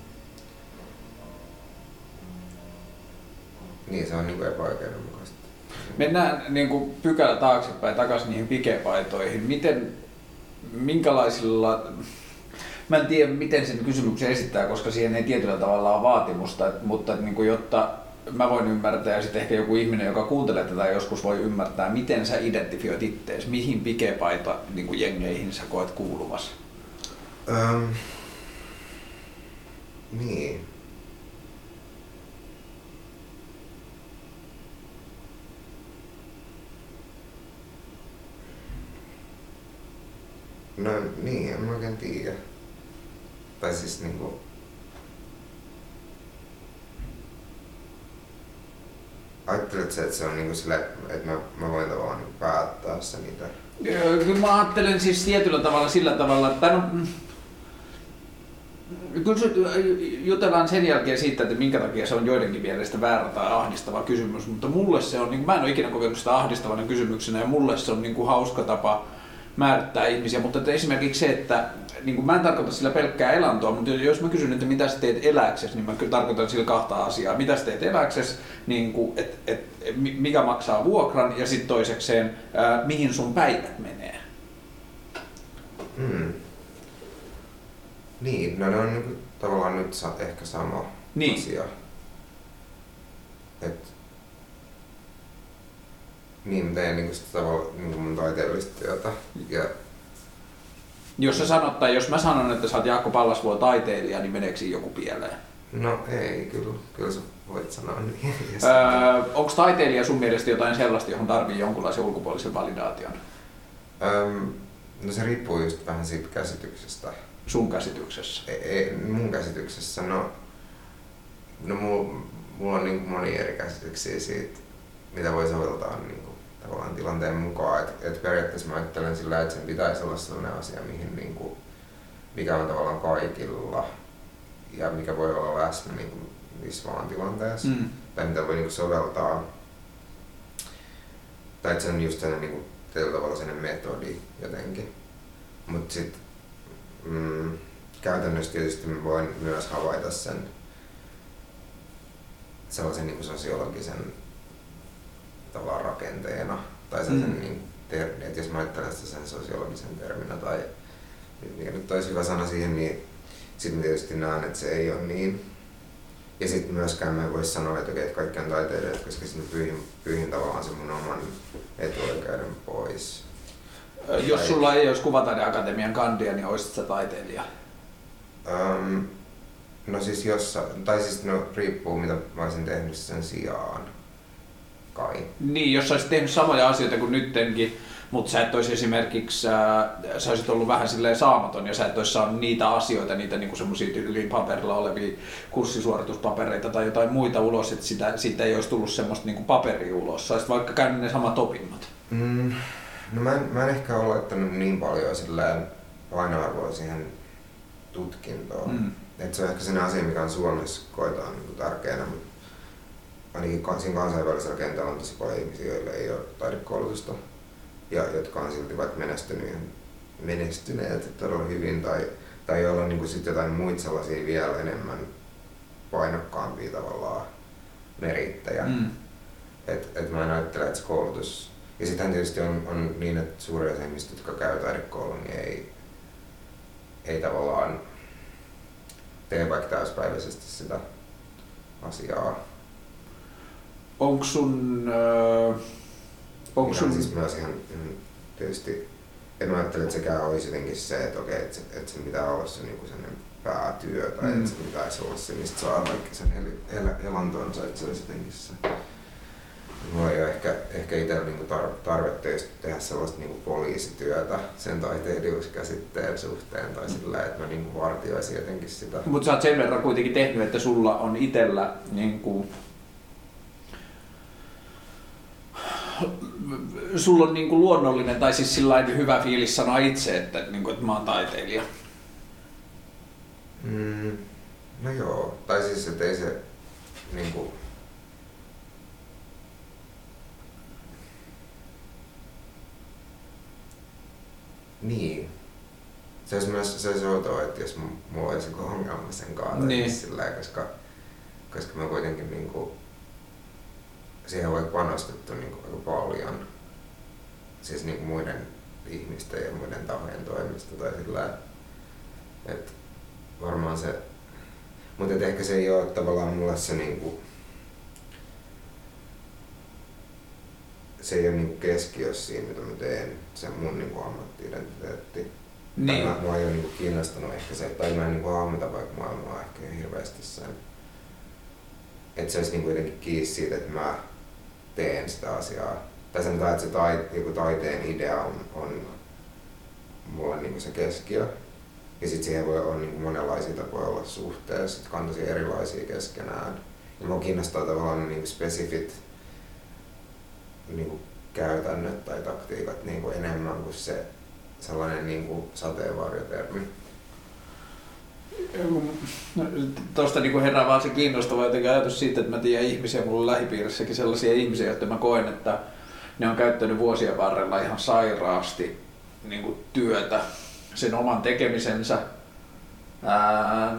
niin se on niin kuin epäoikeudenmukaista. Mennään niin kuin pykälä taaksepäin takaisin niihin pikepaitoihin. Miten, minkälaisilla, mä en tiedä miten sen kysymyksen esittää, koska siihen ei tietyllä tavalla ole vaatimusta, mutta niin kuin, jotta mä voin ymmärtää ja sitten ehkä joku ihminen, joka kuuntelee tätä joskus voi ymmärtää, miten sä identifioit ittees, mihin pikepaita niin kuin jengeihin sä koet kuuluvassa? Um, niin. No niin, en mä oikein tiedä. Tai siis niinku... Ajattelet että se on niinku sille, että mä, mä voin tavallaan niinku päättää se mitä? Kyllä mä ajattelen siis tietyllä tavalla sillä tavalla, että no, Kyllä jutellaan sen jälkeen siitä, että minkä takia se on joidenkin mielestä väärä tai ahdistava kysymys, mutta mulle se on, niin mä en ole ikinä kokenut sitä ahdistavana kysymyksenä ja mulle se on niin kuin hauska tapa määrittää ihmisiä, mutta että esimerkiksi se, että niin kuin mä en tarkoita sillä pelkkää elantoa, mutta jos mä kysyn, että mitä sä teet eläksesi, niin mä tarkoitan sillä kahta asiaa. Mitä sä teet eläksesi, niin kuin, et, et, mikä maksaa vuokran ja sitten toisekseen, ää, mihin sun päivät menee. Hmm. Niin, no ne on niin kuin, tavallaan nyt ehkä sama niin. asia. Et, niin, teen niin sitä tavalla niin mun taiteellista työtä. Ja jos sä sanot, tai jos mä sanon, että sä oot Jaakko Pallasvuo taiteilija, niin meneekö joku pieleen? No ei, kyllä, kyllä sä voit sanoa niin. Öö, Onko taiteilija sun mielestä jotain sellaista, johon tarvii jonkunlaisen ulkopuolisen validaation? Öö, no se riippuu just vähän siitä käsityksestä. Sun käsityksessä? Ei, ei mun käsityksessä, no, no mulla, mulla on niin moni eri käsityksiä siitä, mitä voi soveltaa niin tavallaan tilanteen mukaan. Et, et periaatteessa mä ajattelen sillä, että sen pitäisi olla sellainen asia, mihin niin kuin, mikä on tavallaan kaikilla ja mikä voi olla läsnä niin kuin missä vaan tilanteessa. Mm. Tai mitä voi niin kuin soveltaa. Tai että se on just sellainen niin kuin, tavalla sellainen metodi jotenkin. Mutta sitten mm, käytännössä tietysti mä voin myös havaita sen sellaisen niin kuin sosiologisen tavallaan rakenteena. Tai sen, mm. niin, ter, että jos mä ajattelen sitä sen sosiologisen terminä tai mikä nyt olisi hyvä sana siihen, niin sitten mä tietysti näen, että se ei ole niin. Ja sitten myöskään mä voi sanoa, että, okei, että kaikki on taiteilijat, koska sitten pyyhin, pyyhin tavallaan se mun oman etuoikeuden pois. Jos tai... sulla ei olisi Kuvataideakatemian kandia, niin olisit sä taiteilija? Um, no siis jos, tai siis no riippuu mitä mä olisin tehnyt sen sijaan kai. Niin, jos sä olisit tehnyt samoja asioita kuin nyttenkin, mutta sä et olisi esimerkiksi, äh, sä olisit ollut vähän silleen saamaton ja sä et olisi saanut niitä asioita, niitä niinku semmoisia yli paperilla olevia kurssisuorituspapereita tai jotain muita ulos, että sitä, siitä ei olisi tullut semmoista niinku paperia ulos. Sä olisit vaikka käynyt ne samat opinnot. Mm, no mä en, mä en ehkä ole laittanut niin paljon silleen painoarvoa siihen tutkintoon. Mm. Et se on ehkä sellainen asia, mikä on Suomessa koetaan niin tärkeänä, mutta ainakin siinä kansainvälisellä kentällä on tosi paljon ihmisiä, joille ei ole taidekoulutusta ja jotka on silti vaikka menestynyt, menestyneet todella hyvin tai, tai joilla on niin sitten jotain muita sellaisia vielä enemmän painokkaampia tavallaan merittäjä. Mm. Et, et mä en ajattele, että se koulutus... Ja sitten tietysti on, on niin, että suuri osa ihmistä, jotka käy taidekoulun, niin ei, ei tavallaan tee vaikka täyspäiväisesti sitä asiaa. Onko sun... Äh, onko sun... siis myös ihan, ihan tietysti, en mä ajattele, että sekään olisi jotenkin se, että okei, että se, että se pitää olla se niin sellainen päätyö tai mm. että se pitäisi olla se, mistä saa kaikki sen el, el, elantonsa, että se olisi jotenkin se. Mulla ei ole ehkä, ehkä itsellä niinku tar, tarvetta tehdä sellaista niinku poliisityötä sen taiteilijuuskäsitteen suhteen tai sillä, että mä niinku vartioisin jotenkin sitä. Mutta sä oot sen verran kuitenkin tehnyt, että sulla on itsellä niinku sulla on niinku luonnollinen tai siis sillä hyvä fiilis sanoa itse, että, niinku, että mä oon taiteilija. Mm, no joo, tai siis että ei se niinku... Niin. Se olisi myös se olisi outoa, että jos mulla olisi joku ongelma sen kanssa, niin. sillä koska, koska mä kuitenkin niinku, siihen vaikka panostettu niinku aika paljon. Siis niinku muiden ihmisten ja muiden tahojen toimesta tai sillä että varmaan se, mutta ehkä se ei ole tavallaan mulle se niinku, se ei ole niinku keskiössä siinä, mitä mä teen, se mun niinku ammatti-identiteetti. Niin. Mä, mua ei ole niinku kiinnostanut ehkä se, tai mä en niinku hahmota vaikka maailmaa ehkä hirveästi sen. Että se olisi niinku jotenkin kiinni siitä, että mä teen sitä asiaa. Tai sanotaan, että se tai, joku taiteen idea on, on mulle niinku se keskiö. Ja sitten siihen voi olla niin monenlaisia tapoja olla suhteessa, että kantaisi erilaisia keskenään. Ja mua kiinnostaa tavallaan niin spesifit niin kuin käytännöt tai taktiikat niin kuin enemmän kuin se sellainen niin kuin sateenvarjotermi. No, Tuosta niin herää vaan se kiinnostava jotenkin ajatus siitä, että mä tiedän ihmisiä, mulla on lähipiirissäkin sellaisia ihmisiä, joita mä koen, että ne on käyttänyt vuosien varrella ihan sairaasti niin kuin työtä sen oman tekemisensä. Ää,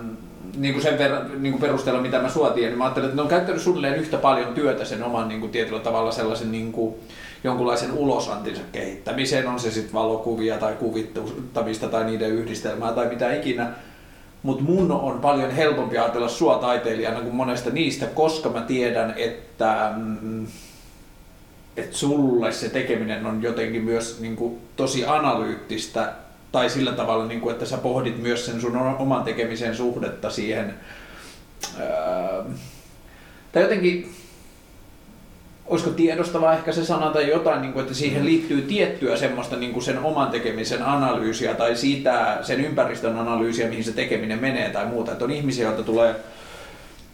niin kuin sen verran, niin kuin perusteella, mitä mä suotin, niin mä ajattelin, että ne on käyttänyt suunnilleen yhtä paljon työtä sen oman niin kuin tietyllä tavalla sellaisen niin kuin, jonkunlaisen ulosantinsa kehittämiseen, on se sitten valokuvia tai kuvittamista tai niiden yhdistelmää tai mitä ikinä. Mutta mun on paljon helpompi ajatella sua taiteilijana kuin monesta niistä, koska mä tiedän, että, mm, että sulle se tekeminen on jotenkin myös niin kuin, tosi analyyttistä. Tai sillä tavalla, niin kuin, että sä pohdit myös sen sun oman tekemisen suhdetta siihen, ää, tai jotenkin, olisiko tiedostava ehkä se sana tai jotain, niin kuin, että siihen mm. liittyy tiettyä semmoista niin kuin sen oman tekemisen analyysiä tai sitä, sen ympäristön analyysiä, mihin se tekeminen menee tai muuta. Että on ihmisiä, joilta tulee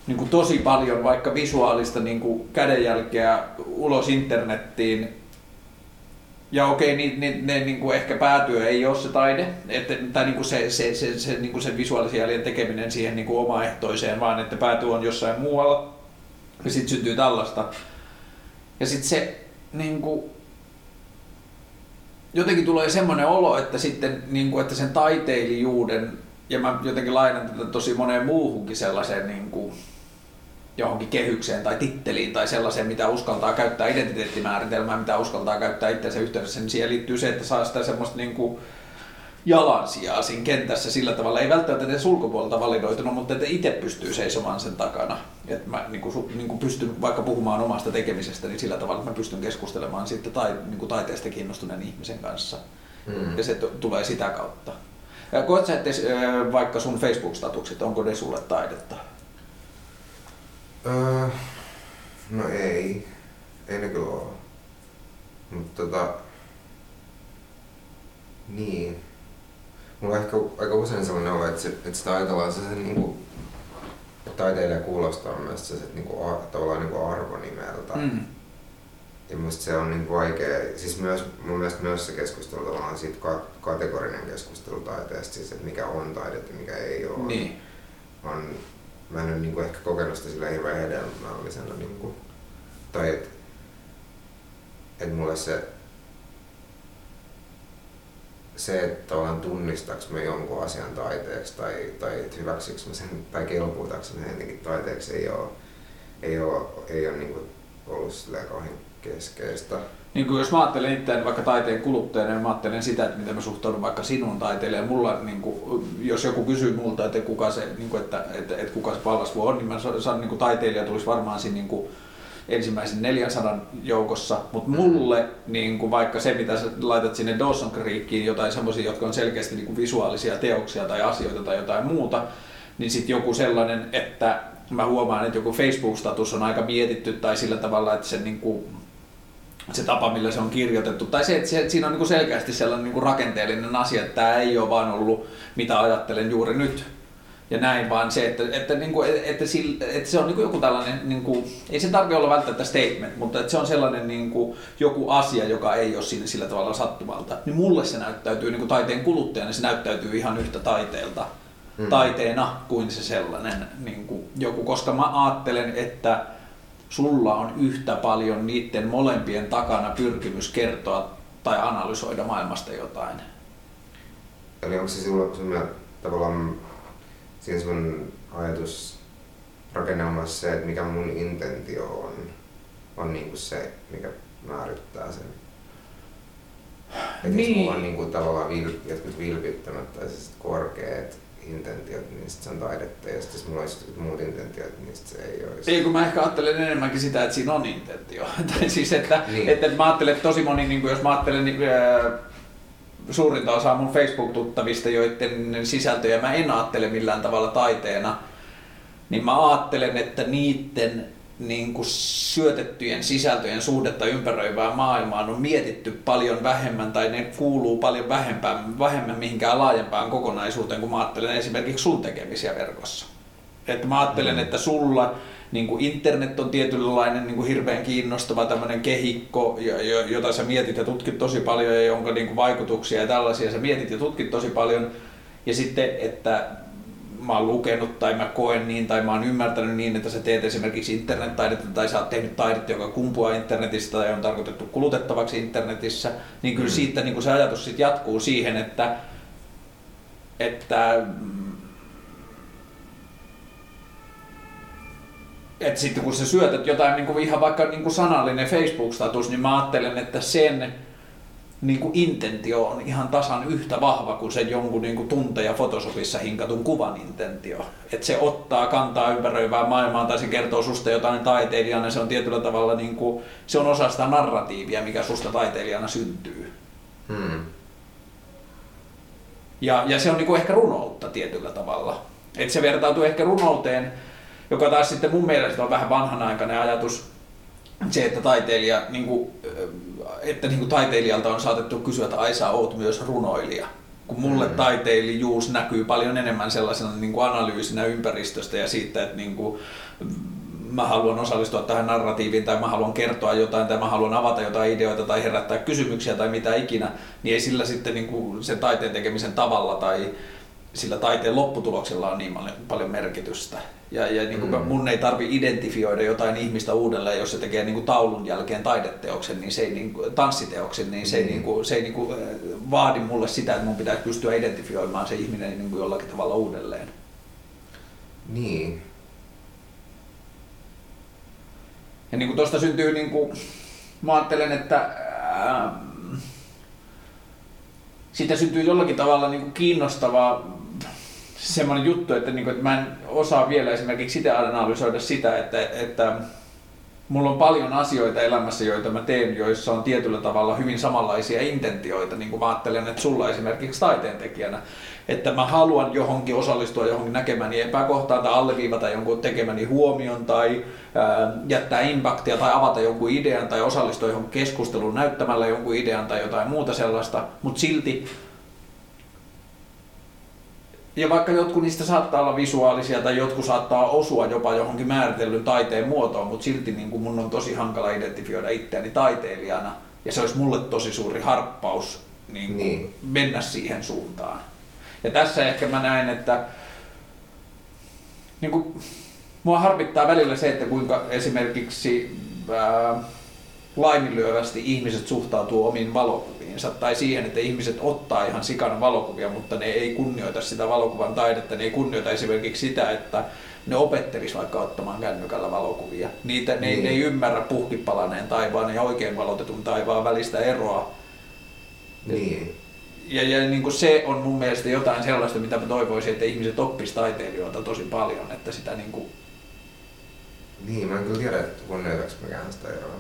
niin kuin tosi paljon vaikka visuaalista niin kuin kädenjälkeä ulos internettiin ja okei, niin, niin, ne niin kuin ehkä päätyö ei ole se taide, että, tai niin kuin se, se, se, se, niin kuin sen visuaalisen jäljen tekeminen siihen niin kuin omaehtoiseen, vaan että päätyö on jossain muualla. Ja sitten syntyy tällaista. Ja sitten se niin kuin, jotenkin tulee semmoinen olo, että sitten niin kuin, että sen taiteilijuuden, ja mä jotenkin lainan tätä tosi moneen muuhunkin sellaiseen niin kuin, johonkin kehykseen tai titteliin tai sellaiseen, mitä uskaltaa käyttää identiteettimääritelmää, mitä uskaltaa käyttää itsensä yhteydessä, niin siihen liittyy se, että saa sitä semmoista niin kuin jalansijaa siinä kentässä sillä tavalla, ei välttämättä edes ulkopuolelta validoitunut, mutta että itse pystyy seisomaan sen takana. Että mä niin kuin, niin kuin pystyn vaikka puhumaan omasta tekemisestä, niin sillä tavalla, että mä pystyn keskustelemaan sitten tai, niin kuin taiteesta kiinnostuneen ihmisen kanssa. Mm. Ja se t- tulee sitä kautta. Koet sä, että vaikka sun Facebook-statukset, onko ne sulle taidetta? Öö, no ei. Ei ne kyllä oo. Mutta tota... Niin. Mulla on ehkä aika usein sellainen olo, että, se, että sitä ajatellaan se, se niinku, että taiteilija kuulostaa myös se, se niinku, a, tavallaan niinku arvonimeltä. Mm. Ja musta se on niin vaikea, siis myös, mun mielestä myös se keskustelu tavallaan siitä kategorinen keskustelu taiteesta, siis että mikä on taidetta ja mikä ei ole, niin. on mä en ole niin kuin ehkä kokenut sitä sillä hirveän hedelmällisenä niin kuin tai että et mulle se se, että tavallaan tunnistaks mä jonkun asian taiteeksi tai, tai että mä sen tai kelpuutaks mä jotenkin taiteeksi ei ole, ei ole, ei ole niin ollut silleen kauhean keskeistä. Niin kuin jos mä ajattelen itseäni vaikka taiteen kuluttajana, niin mä ajattelen sitä, että miten mä suhtaudun vaikka sinun taiteilijan. Mulla, niin kuin, jos joku kysyy multa, että kuka se, niin kuin, että, että, että, kuka se Pallasvuo on, niin mä sanon, niin kuin taiteilija tulisi varmaan siinä niin kuin, ensimmäisen 400 joukossa, mutta mulle niin kuin vaikka se, mitä sä laitat sinne Dawson Creekiin, jotain semmoisia, jotka on selkeästi niin kuin visuaalisia teoksia tai asioita tai jotain muuta, niin sitten joku sellainen, että mä huomaan, että joku Facebook-status on aika mietitty tai sillä tavalla, että se, niin kuin, se tapa, millä se on kirjoitettu, tai se, että, siinä on niin kuin selkeästi sellainen niin kuin rakenteellinen asia, että tämä ei ole vaan ollut, mitä ajattelen juuri nyt, ja näin, vaan se, että, että, niin kuin, että, sillä, että se on niin kuin joku tällainen, niin kuin, ei se tarvitse olla välttämättä statement, mutta että se on sellainen niin kuin, joku asia, joka ei ole sillä, sillä tavalla sattumalta. Niin mulle se näyttäytyy niin kuin taiteen kuluttajana, se näyttäytyy ihan yhtä taiteelta, mm. taiteena kuin se sellainen niin kuin joku, koska mä ajattelen, että sulla on yhtä paljon niiden molempien takana pyrkimys kertoa tai analysoida maailmasta jotain. Eli onko se silloin, tavallaan siinä sun ajatus rakennelmassa se, että mikä mun intentio on, on niinku se, mikä määrittää sen. Että niin. jos mulla on niinku tavallaan vil, jotkut vilpittömät tai siis korkeat intentiot, niin sit se on taidetta, ja sitten jos mulla olisi jotkut muut intentiot, niin sit se ei olisi. Ei, kun mä ehkä ajattelen enemmänkin sitä, että siinä on intentio. tai siis, että, niin. että mä ajattelen, että tosi moni, niin jos mä ajattelen, niin, suurinta osaa mun Facebook-tuttavista, joiden sisältöjä mä en ajattele millään tavalla taiteena, niin mä ajattelen, että niiden niin kuin syötettyjen sisältöjen suhdetta ympäröivään maailmaan on mietitty paljon vähemmän tai ne kuuluu paljon vähemmän, vähemmän mihinkään laajempaan kokonaisuuteen kuin mä ajattelen esimerkiksi sun tekemisiä verkossa. Että mä ajattelen, mm. että sulla niin kuin internet on tietynlainen niin kuin hirveän kiinnostava tämmöinen kehikko, jota sä mietit ja tutkit tosi paljon ja jonka niin kuin vaikutuksia ja tällaisia sä mietit ja tutkit tosi paljon. Ja sitten, että mä oon lukenut tai mä koen niin tai mä oon ymmärtänyt niin, että sä teet esimerkiksi internettaidetta tai sä oot tehnyt taidetta, joka kumpuaa internetistä tai on tarkoitettu kulutettavaksi internetissä, niin kyllä mm. siitä niin kuin se ajatus sit jatkuu siihen, että, että että sitten kun sä syötät jotain niin kuin ihan vaikka niin kuin sanallinen Facebook-status, niin mä ajattelen, että sen niin kuin intentio on ihan tasan yhtä vahva kuin se jonkun niin kuin tunteja Photoshopissa hinkatun kuvan intentio. Että se ottaa kantaa ympäröivää maailmaa tai se kertoo susta jotain taiteilijana, se on tietyllä tavalla niin kuin, se on osa sitä narratiivia, mikä susta taiteilijana syntyy. Hmm. Ja, ja se on niin kuin ehkä runoutta tietyllä tavalla. Että se vertautuu ehkä runouteen, joka taas sitten mun mielestä on vähän vanhanaikainen ajatus, se, että taiteilija, niin kuin, että niin kuin taiteilijalta on saatettu kysyä, että Aisa, oot myös runoilija. Kun mulle mm. taiteilijuus näkyy paljon enemmän sellaisena niin kuin analyysinä ympäristöstä ja siitä, että niin kuin, mä haluan osallistua tähän narratiiviin tai mä haluan kertoa jotain tai mä haluan avata jotain ideoita tai herättää kysymyksiä tai mitä ikinä, niin ei sillä sitten niin kuin sen taiteen tekemisen tavalla tai sillä taiteen lopputuloksella on niin paljon merkitystä. Ja, ja niin kuin mm. mun ei tarvi identifioida jotain ihmistä uudelleen, jos se tekee niin kuin taulun jälkeen taideteoksen, niin se ei, niin kuin, tanssiteoksen, niin se ei, mm. niin kuin, se ei niin kuin, vaadi mulle sitä, että mun pitää pystyä identifioimaan se ihminen niin kuin jollakin tavalla uudelleen. Niin. Ja niin kuin tuosta syntyy, niin kuin, mä ajattelen, että ää, siitä syntyy jollakin tavalla niin kuin kiinnostavaa semmoinen juttu, että, niin kuin, että mä en osaa vielä esimerkiksi sitä analysoida sitä, että, että mulla on paljon asioita elämässä, joita mä teen, joissa on tietyllä tavalla hyvin samanlaisia intentioita, niin kuin mä ajattelen, että sulla esimerkiksi taiteentekijänä, että mä haluan johonkin osallistua johonkin näkemäni epäkohtaan tai alleviivata jonkun tekemäni huomion tai ää, jättää impaktia tai avata jonkun idean tai osallistua johonkin keskusteluun näyttämällä jonkun idean tai jotain muuta sellaista, mutta silti ja vaikka jotkut niistä saattaa olla visuaalisia tai jotkut saattaa osua jopa johonkin määritellyn taiteen muotoon, mutta silti niin kuin mun on tosi hankala identifioida itseäni taiteilijana. Ja se olisi mulle tosi suuri harppaus niin kuin niin. mennä siihen suuntaan. Ja tässä ehkä mä näen, että niin kuin, mua harmittaa välillä se, että kuinka esimerkiksi ää, laiminlyövästi ihmiset suhtautuu omiin valokuviinsa tai siihen, että ihmiset ottaa ihan sikana valokuvia, mutta ne ei kunnioita sitä valokuvan taidetta, ne ei kunnioita esimerkiksi sitä, että ne opettelis vaikka ottamaan kännykällä valokuvia. Niitä, ne, niin. ne ei ymmärrä puhkipalaneen taivaan ja oikein valotetun taivaan välistä eroa. Niin. Ja, ja niin kuin se on mun mielestä jotain sellaista, mitä mä toivoisin, että ihmiset oppis taiteilijoilta tosi paljon, että sitä niin kuin... Niin, mä en kyllä tiedä, että kunnioitaks mikään sitä eroa.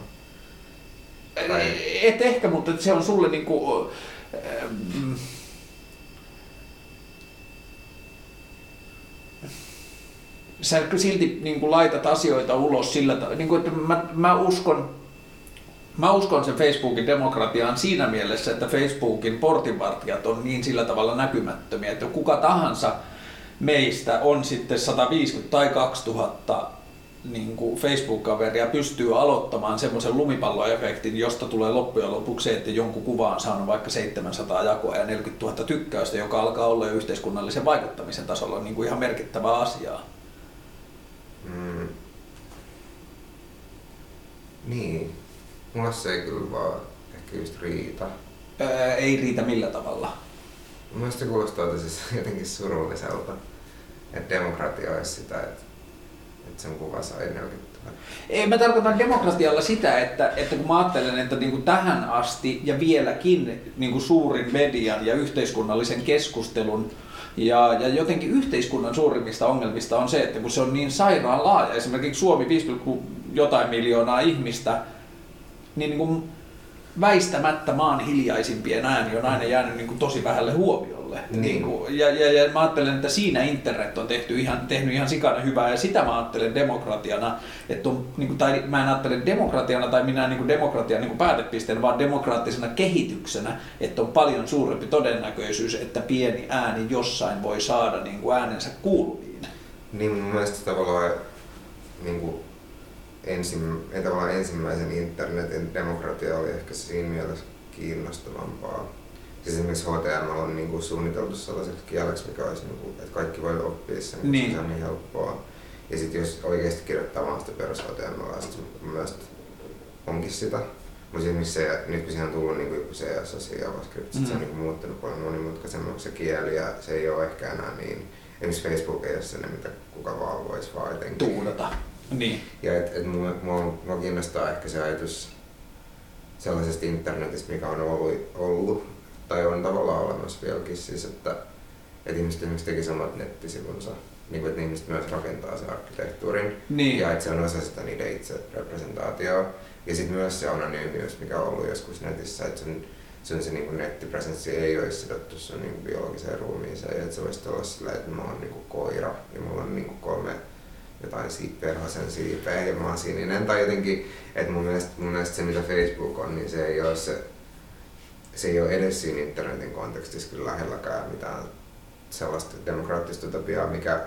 Tai... Et ehkä, mutta se on sulle niin kuin, ähm, sä silti niin kuin laitat asioita ulos sillä tavalla, niin kuin, että mä, mä, uskon, mä uskon sen Facebookin demokratiaan siinä mielessä, että Facebookin portinvartijat on niin sillä tavalla näkymättömiä, että kuka tahansa meistä on sitten 150 tai 2000 niin kuin Facebook-kaveria pystyy aloittamaan semmoisen lumipalloefektin, josta tulee loppujen lopuksi se, että jonkun kuva on saanut vaikka 700 jakoa ja 40 000 tykkäystä, joka alkaa olla jo yhteiskunnallisen vaikuttamisen tasolla niin kuin ihan merkittävä asiaa. Mm. Niin. Mulla se ei kyllä vaan ehkä just riitä. Öö, ei riitä millä tavalla? Mielestäni kuulostaa siis jotenkin surulliselta, että demokratia olisi sitä, että, että sen kuva sai 40 ei, mä tarkoitan demokratialla sitä, että, että kun mä ajattelen, että niin kuin tähän asti ja vieläkin niin kuin suurin median ja yhteiskunnallisen keskustelun ja, ja jotenkin yhteiskunnan suurimmista ongelmista on se, että kun se on niin sairaan laaja, esimerkiksi Suomi 5, jotain miljoonaa ihmistä, niin, niin kuin väistämättä maan hiljaisimpien ääni on aina jäänyt niin kuin tosi vähälle huomiolle. Niin. Niin kuin, ja, ja, ja mä ajattelen, että siinä internet on tehty ihan, tehnyt ihan sikana hyvää ja sitä mä ajattelen demokratiana, että on, niin kuin, tai mä en ajattele demokratiana tai minä niin kuin demokratian niin kuin päätepisteen, vaan demokraattisena kehityksenä, että on paljon suurempi todennäköisyys, että pieni ääni jossain voi saada niin kuin äänensä kuuluviin. Niin mun mielestä tavallaan niin kuin ensim, tavallaan ensimmäisen internetin demokratia oli ehkä siinä mielessä kiinnostavampaa. Siis esimerkiksi HTML on niin kuin suunniteltu sellaiseksi kieleksi, mikä olisi, niin kuin, että kaikki voi oppia sen, niin. se on niin helppoa. Ja sitten jos oikeasti kirjoittaa vaan sitä perus HTML, sitten mielestä onkin sitä. Mutta esimerkiksi se, nyt kun siihen on tullut niin kuin CSS ja JavaScript, mm. se on niin kuin muuttunut paljon monimutkaisemmaksi se kieli ja se ei ole ehkä enää niin, esimerkiksi Facebook ei ole sellainen, mitä kuka vaan voisi vaan jotenkin tuunata niin. Ja et, et mua, mua, mua kiinnostaa ehkä se ajatus sellaisesta internetistä, mikä on ollut, ollut tai on tavallaan olemassa vieläkin, siis että, että ihmiset esimerkiksi teki samat nettisivunsa, niin kuin, että ihmiset myös rakentaa sen arkkitehtuurin niin. ja että se on osa sitä niiden itse representaatioa. Ja sitten myös se anonyymius, mikä on ollut joskus netissä, että sen, sen se niin nettipresenssi ei olisi sidottu sun niin biologiseen ruumiiseen ja että se voisi olla sillä, että mä oon niin koira ja mulla on niin kolme jotain siitä perhosen siipeä ja mä oon sininen tai jotenkin, että mun mielestä, mun mielestä se mitä Facebook on, niin se ei ole se, se ei ole edes siinä internetin kontekstissa kyllä lähelläkään mitään sellaista demokraattista utopiaa, mikä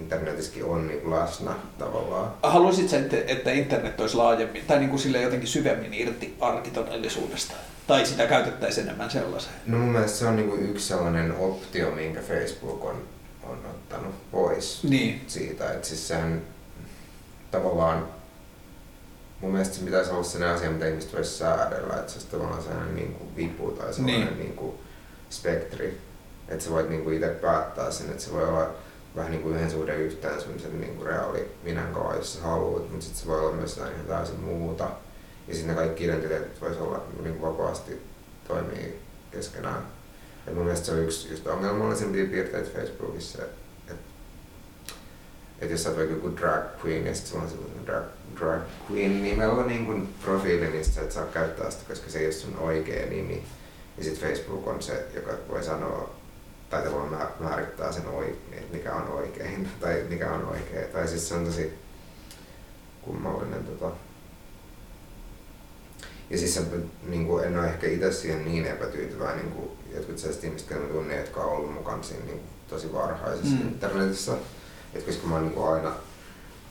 internetissäkin on niin kuin läsnä tavallaan. Haluaisitko, että, että internet olisi laajemmin tai niin kuin sille jotenkin syvemmin irti arkitodellisuudesta? Tai sitä käytettäisiin enemmän sellaiseen? No mun mielestä se on niin kuin yksi sellainen optio, minkä Facebook on on ottanut pois niin. siitä. Että siis sehän tavallaan mun mielestä se pitäisi olla sellainen asia, mitä ihmiset voisi säädellä, että se olisi tavallaan sellainen niin kuin vipu tai sellainen niin. Niin kuin spektri. Että sä voit niin kuin itse päättää sen, että se voi olla vähän niin kuin yhden suhde yhteen semmoisen niin kuin reaali minän kanssa, jos sä haluat, mutta sitten se voi olla myös jotain ihan täysin muuta. Ja sitten ne kaikki identiteetit voisi olla niin kuin vapaasti toimii keskenään. Ja mun mielestä se on yksi just ongelmallisimpia piirteitä Facebookissa, että et jos sä oot vaikka joku drag queen ja sitten sulla on sellainen drag, drag queen nimellä niin kuin profiili, niin sä et saa käyttää sitä, koska se ei ole sun oikea nimi. Ja sitten Facebook on se, joka voi sanoa, tai tavallaan määrittää sen, että mikä on oikein, tai mikä on oikein. Tai siis se on tosi kummallinen tota, ja siis niin kuin, en ole ehkä itse siihen niin epätyytyväinen niin kuin jotkut sellaiset ihmiset, jotka tunnen, jotka on ollut mukana siinä niin tosi varhaisessa mm. internetissä. Et koska mä oon niin aina,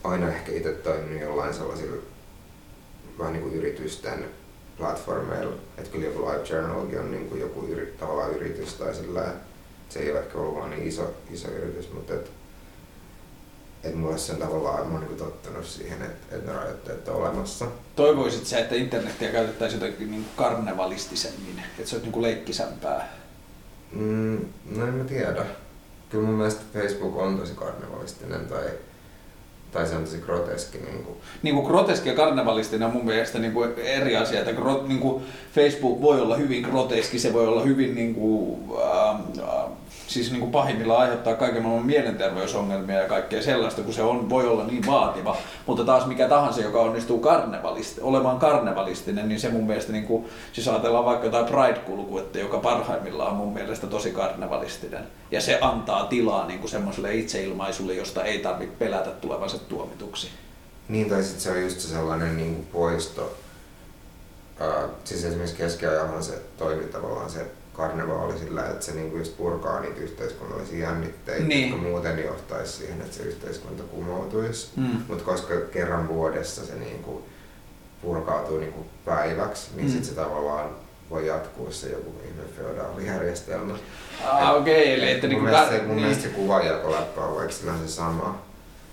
aina ehkä itse toiminut jollain sellaisilla vähän niin kuin yritysten platformeilla. Että kyllä joku Live Journalkin on niin kuin joku yri, tavallaan yritys tai sillä se ei ole ehkä ollut vaan niin iso, iso yritys, mutta et, että mulle se on tavallaan, mä oon niin tottunut siihen, että, että ne rajoitteet on olemassa. Toivoisit sä, että internetiä käytettäisiin jotenkin niin karnevalistisemmin, että se olisi niin leikkisämpää? Mm, no en mä tiedä. Kyllä mun mielestä Facebook on tosi karnevalistinen tai tai se on tosi groteski. Niin kuin. Niin kuin groteski ja karnevalistinen on mun mielestä niin kuin eri asia. Että gro, niin kuin Facebook voi olla hyvin groteski, se voi olla hyvin niin kuin, äh, äh, siis niin kuin pahimmillaan aiheuttaa kaiken maailman mielenterveysongelmia ja kaikkea sellaista, kun se on, voi olla niin vaativa. Mutta taas mikä tahansa, joka onnistuu karnevalist, olemaan karnevalistinen, niin se mun mielestä, niin kuin, siis ajatellaan vaikka jotain Pride-kulkuetta, joka parhaimmillaan on mun mielestä tosi karnevalistinen. Ja se antaa tilaa niin kuin semmoiselle itseilmaisulle, josta ei tarvitse pelätä tulevansa tuomituksi. Niin, tai sitten se on just se sellainen niin kuin poisto. Uh, siis esimerkiksi keskiajallahan se toimi tavallaan se karnevaali sillä, että se niinku just purkaa niitä yhteiskunnallisia jännitteitä, niin. jotka muuten johtaisi siihen, että se yhteiskunta kumoutuisi. Mm. Mutta koska kerran vuodessa se niinku purkautuu niinku päiväksi, niin mm. sitten se tavallaan voi jatkuu se joku ihme feodaalijärjestelmä. Ah, okei, okay, eli että mun, niinku mielestä, mun niin. mielestä se kuvajakoläppä on vaikka se sama.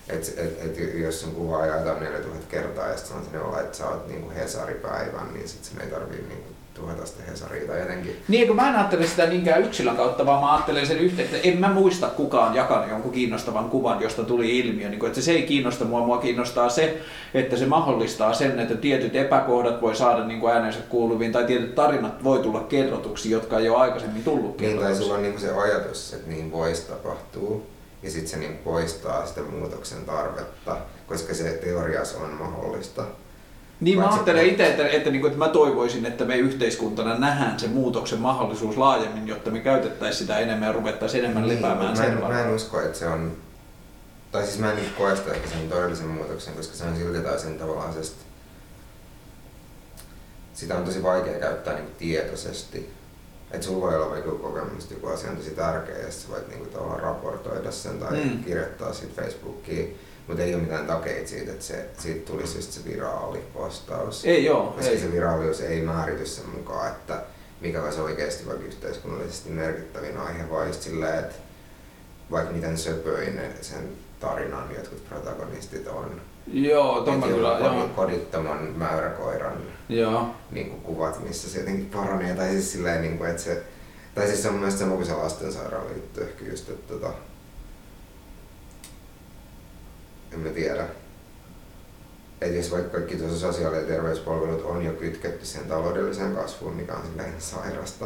Et, et, et, jos sun kuvaa jaetaan 4000 kertaa ja sitten sanoo, että sä oot niinku Hesari-päivän, niin sitten sen ei tarvii niinku tuhota sitä Hesaria tai jotenkin. Niin, kun mä en ajattele sitä niinkään yksilön kautta, vaan mä ajattelen sen yhteen, että en mä muista kukaan jakanut jonkun kiinnostavan kuvan, josta tuli ilmiö. Niin että se ei kiinnosta mua, mua kiinnostaa se, että se mahdollistaa sen, että tietyt epäkohdat voi saada niin kuin äänensä kuuluviin, tai tietyt tarinat voi tulla kerrotuksi, jotka ei ole aikaisemmin tullut kerrotuksi. Niin, tai sulla on niin se ajatus, että niin voisi tapahtua, ja sitten se niin poistaa sitä muutoksen tarvetta, koska se teoriassa on mahdollista. Niin mä ajattelen itse, että, että, niin kuin, että mä toivoisin, että me yhteiskuntana nähdään se muutoksen mahdollisuus laajemmin, jotta me käytettäisiin sitä enemmän ja ruvettaisiin enemmän niin, lepäämään sen mä, mä en usko, että se on, tai siis mä en niin koe sitä ehkä sen todellisen muutoksen, koska se on silti tai sen tavallaan se, sitä on tosi vaikea käyttää niin tietoisesti. Että sulla voi olla vaikka kokemus, että joku asia on tosi tärkeä ja sä voit niin kuin, tavallaan raportoida sen tai mm. kirjoittaa siitä Facebookiin mutta ei ole mitään takeita siitä, että se, siitä tulisi just se viraalipostaus. Ei joo. Koska ei. se viraalius ei määrity sen mukaan, että mikä olisi oikeasti vaikka yhteiskunnallisesti merkittävin aihe, vaan just silleen, että vaikka miten söpöinen sen tarinan jotkut protagonistit on. Joo, tomma kyllä. Joo. Kodittoman mäyräkoiran joo. Niin kuin kuvat, missä se jotenkin paranee. Tai siis silleen, niin kuin, että se, tai siis se on mun mielestä sama kuin se lastensairaala juttu ehkä just, että tota, en mä tiedä. Et jos vaikka kaikki tuossa sosiaali- ja terveyspalvelut on jo kytketty sen taloudelliseen kasvuun, mikä on silleen sairasta,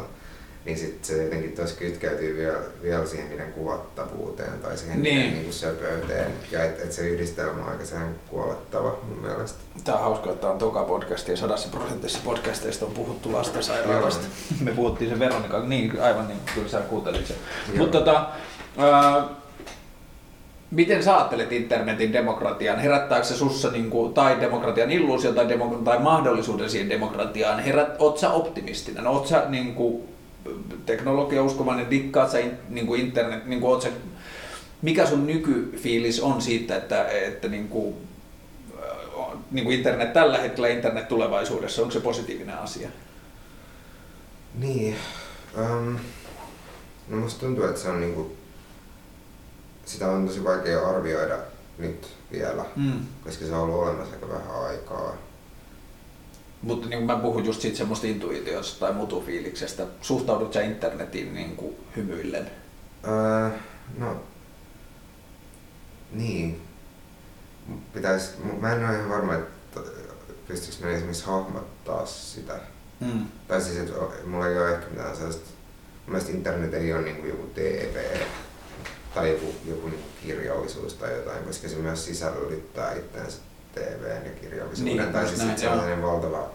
niin sitten se jotenkin tuossa kytkeytyy vielä, vielä siihen niiden kuvattavuuteen tai siihen niin. niiden niin söpöyteen. Ja että et se yhdistelmä on aika sen kuolettava mun mielestä. Tämä on hauska, että on toka podcasti ja sadassa prosentissa podcasteista on puhuttu lastensairaalasta. Me puhuttiin sen Veronika, niin aivan niin, kyllä sä kuuntelit sen. Mutta tota, Miten sä ajattelet internetin demokratian? Herättääkö se sussa niin kuin, tai demokratian illuusio tai, demo, tai mahdollisuuden siihen demokratiaan? Herät, oot sä optimistinen? Oot sä niin kuin, teknologiauskovainen, dikkaat sä niin kuin internet, niin kuin, oot sä, mikä sun nykyfiilis on siitä, että, että niin kuin, niin kuin internet tällä hetkellä, internet tulevaisuudessa, onko se positiivinen asia? Niin, um, no musta tuntuu, että se on niin kuin sitä on tosi vaikea arvioida nyt vielä, mm. koska se on ollut olemassa aika vähän aikaa. Mutta niin mä puhun just siitä semmoista intuitiosta tai mutufiiliksestä. Suhtaudut sä internetiin niin kuin hymyillen? Öö, no, niin. Pitäis, mä en ole ihan varma, että pystyykö mä esimerkiksi hahmottaa sitä. Mm. Tai siis, että mulla ei ole ehkä mitään sellaista, mielestäni internet ei ole niin kuin joku TV tai joku, joku niin kirjallisuus tai jotain, koska se myös sisällyttää itseänsä TVn ja kirjallisuuden. Niin, tai siis näin, se on sellainen valtava,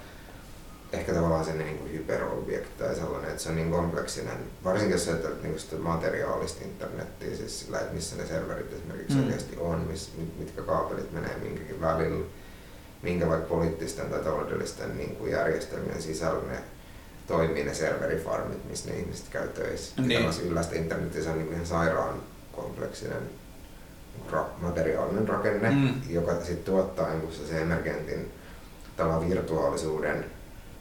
ehkä tavallaan sen niin hyperobjekti tai sellainen, että se on niin kompleksinen, varsinkin jos ajattelet niin sitä materiaalista internettiä, siis sillä, että missä ne serverit esimerkiksi mm. oikeasti on, miss, mitkä kaapelit menee minkäkin välillä, minkä vaikka poliittisten tai taloudellisten niin kuin järjestelmien sisällä ne toimii ne serverifarmit, missä ne ihmiset käy töissä. Niin. Yllästä internetissä on niin ihan sairaan kompleksinen ra- materiaalinen rakenne, mm. joka sitten tuottaa niin se emergentin tämän virtuaalisuuden,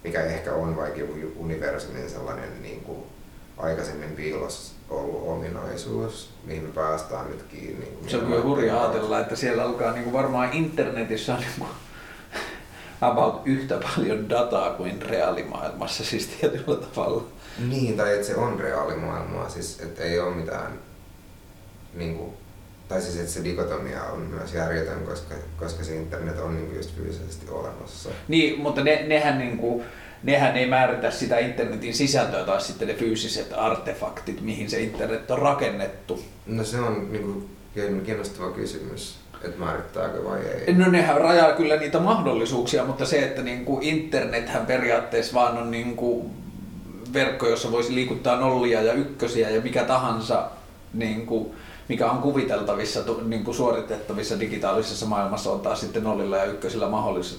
mikä ehkä on vaikka joku universumin sellainen niin kuin aikaisemmin piilossa ollut ominaisuus, mihin me päästään nyt kiinni. Niin se on kyllä hurja ajatella, että siellä alkaa niin kuin varmaan internetissä on niin kuin about yhtä paljon dataa kuin reaalimaailmassa siis tietyllä tavalla. Niin, tai että se on reaalimaailmaa, siis että ei ole mitään, niin kuin, tai siis että se dikotomia on myös järjetön, koska, koska se internet on niin just fyysisesti olemassa. Niin, mutta ne, nehän, niin kuin, nehän ei määritä sitä internetin sisältöä tai sitten ne fyysiset artefaktit, mihin se internet on rakennettu. No se on niin kuin, kiinnostava kysymys että määrittääkö vai ei? No nehän rajaa kyllä niitä mahdollisuuksia, mutta se, että niin kuin internethän periaatteessa vaan on niin kuin verkko, jossa voisi liikuttaa nollia ja ykkösiä ja mikä tahansa niin kuin mikä on kuviteltavissa, niin kuin suoritettavissa digitaalisessa maailmassa on taas sitten nollilla ja ykkösillä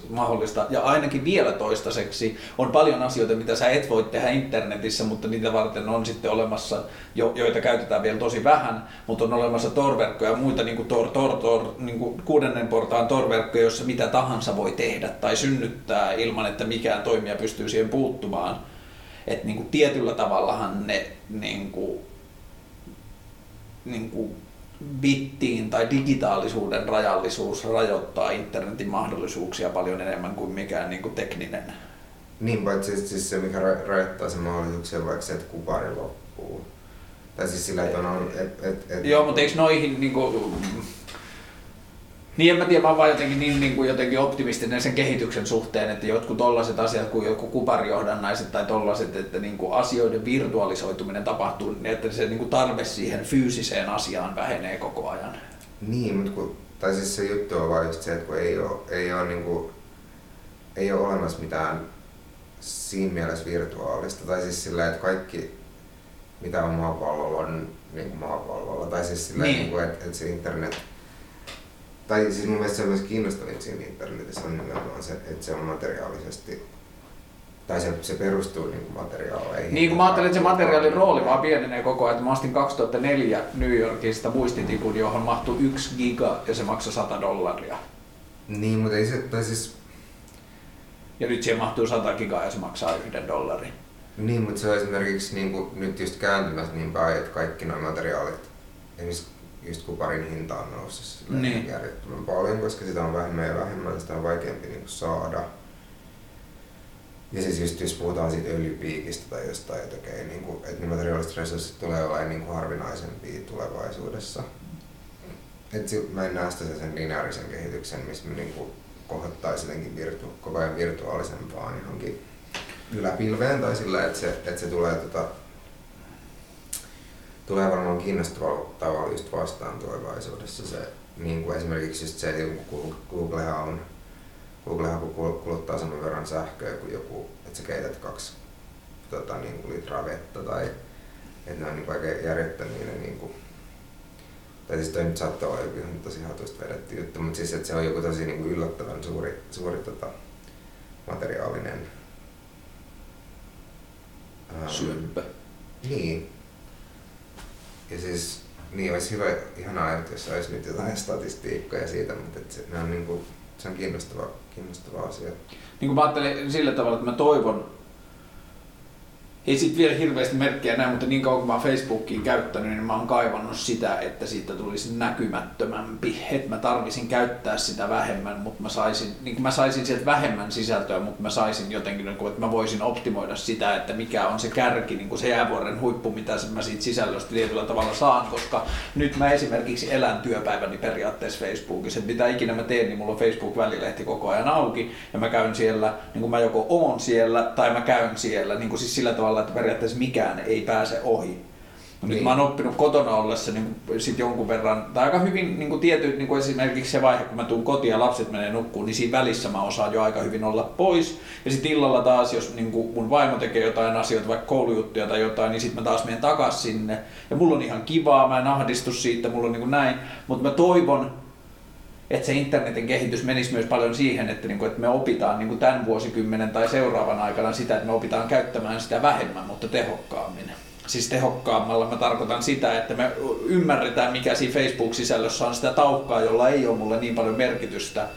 mahdollista. Ja ainakin vielä toistaiseksi on paljon asioita, mitä sä et voi tehdä internetissä, mutta niitä varten on sitten olemassa, joita käytetään vielä tosi vähän, mutta on olemassa torverkkoja ja muita niin kuin tor, tor, tor, niin kuin kuudennen portaan torverkkoja, jossa mitä tahansa voi tehdä tai synnyttää ilman, että mikään toimija pystyy siihen puuttumaan. Että niin kuin tietyllä tavallahan ne niin kuin niin kuin bittiin tai digitaalisuuden rajallisuus rajoittaa internetin mahdollisuuksia paljon enemmän kuin mikään niin kuin tekninen. Niin, paitsi siis se, mikä rajoittaa sen mahdollisuuksia, vaikka se, että kupari loppuu. Tai siis sillä, että on... Et, et, et, Joo, mutta eikö noihin niin kuin, niin en mä tiedä, mä oon vaan jotenkin niin, niin kuin jotenkin optimistinen sen kehityksen suhteen, että jotkut tollaiset asiat kuin joku kuparijohdannaiset tai tollaiset, että niin kuin asioiden virtualisoituminen tapahtuu, niin että se niin kuin tarve siihen fyysiseen asiaan vähenee koko ajan. Niin, mutta kun, tai siis se juttu on vaan just se, että kun ei ole, ei ole, niin kuin, ei ole olemassa mitään siinä mielessä virtuaalista, tai siis sillä, että kaikki mitä on maapallolla on niin kuin maapallolla, tai siis sillä, niin. niin että, että se internet tai siis mun mielestä se on myös kiinnostavin siinä internetissä on nimenomaan se, että se on materiaalisesti tai se, se perustuu niin kuin materiaaleihin. Niin kuin mä ajattelin, että se materiaalin rooli vaan pienenee koko ajan. Mä ostin 2004 New Yorkista muistitikun, johon mahtui yksi giga ja se maksoi 100 dollaria. Niin, mutta ei se, tai siis... Ja nyt siihen mahtuu 100 gigaa ja se maksaa yhden dollarin. Niin, mutta se on esimerkiksi niin kuin, nyt just kääntymässä niin päin, että kaikki nuo materiaalit, esimerkiksi just kuparin hinta on noussut niin. järjettömän paljon, koska sitä on vähemmän ja vähemmän, sitä on vaikeampi niin saada. Ja siis just jos puhutaan siitä öljypiikistä tai jostain, että, okay, niin kuin, että ne materiaaliset resurssit tulee olemaan niin kuin harvinaisempia tulevaisuudessa. Et mä en näe sitä sen lineaarisen kehityksen, missä me niin kuin kohottaisi jotenkin virtu, koko ajan virtuaalisempaan johonkin yläpilveen tai sillä, että se, että se tulee tota, tulee varmaan kiinnostavalla tavalla just vastaan tulevaisuudessa se, niin kuin esimerkiksi just se, että Googlehan on, Googlehan kuluttaa saman verran sähköä kuin joku, että sä keität kaksi tota, niin kuin litraa vettä tai että ne on niin aika järjettömiä ne niin kuin, tai siis toi nyt saattaa olla joku tosi hatuista vedetty juttu, mutta siis että se on joku tosi niin kuin yllättävän suuri, suuri tota, materiaalinen Syöppö. Niin, ja siis niin olisi hyvä, ihanaa, että jos olisi nyt jotain statistiikkoja siitä, mutta että se, ne on niin kuin, se on kiinnostava, kiinnostava asia. Niin kuin mä ajattelen sillä tavalla, että mä toivon, ei sit vielä hirveästi merkkejä näin, mutta niin kauan kuin mä Facebookiin käyttänyt, niin mä oon kaivannut sitä, että siitä tulisi näkymättömämpi. Että mä tarvisin käyttää sitä vähemmän, mutta mä saisin, niin mä saisin sieltä vähemmän sisältöä, mutta mä saisin jotenkin, niin että mä voisin optimoida sitä, että mikä on se kärki, niin kuin se jäävuoren huippu, mitä mä siitä sisällöstä tietyllä tavalla saan, koska nyt mä esimerkiksi elän työpäiväni periaatteessa Facebookissa, että mitä ikinä mä teen, niin mulla on Facebook-välilehti koko ajan auki, ja mä käyn siellä, niin kuin mä joko oon siellä, tai mä käyn siellä, niin kuin siis sillä tavalla, tavalla, että periaatteessa mikään ei pääse ohi. No niin. Nyt mä oon oppinut kotona ollessa niin sit jonkun verran, tai aika hyvin niin kuin tietyt, niin kuin esimerkiksi se vaihe, kun mä tuun kotiin ja lapset menee nukkuun, niin siinä välissä mä osaan jo aika hyvin olla pois. Ja sitten illalla taas, jos niin kuin mun vaimo tekee jotain asioita, vaikka koulujuttuja tai jotain, niin sitten mä taas menen takas sinne. Ja mulla on ihan kivaa, mä en ahdistu siitä, mulla on niin kuin näin. Mutta mä toivon, että se internetin kehitys menisi myös paljon siihen, että, niin kuin, että me opitaan niin kuin tämän vuosikymmenen tai seuraavan aikana sitä, että me opitaan käyttämään sitä vähemmän, mutta tehokkaammin. Siis tehokkaammalla mä tarkoitan sitä, että me ymmärretään, mikä siinä Facebook-sisällössä on sitä taukkaa, jolla ei ole mulle niin paljon merkitystä,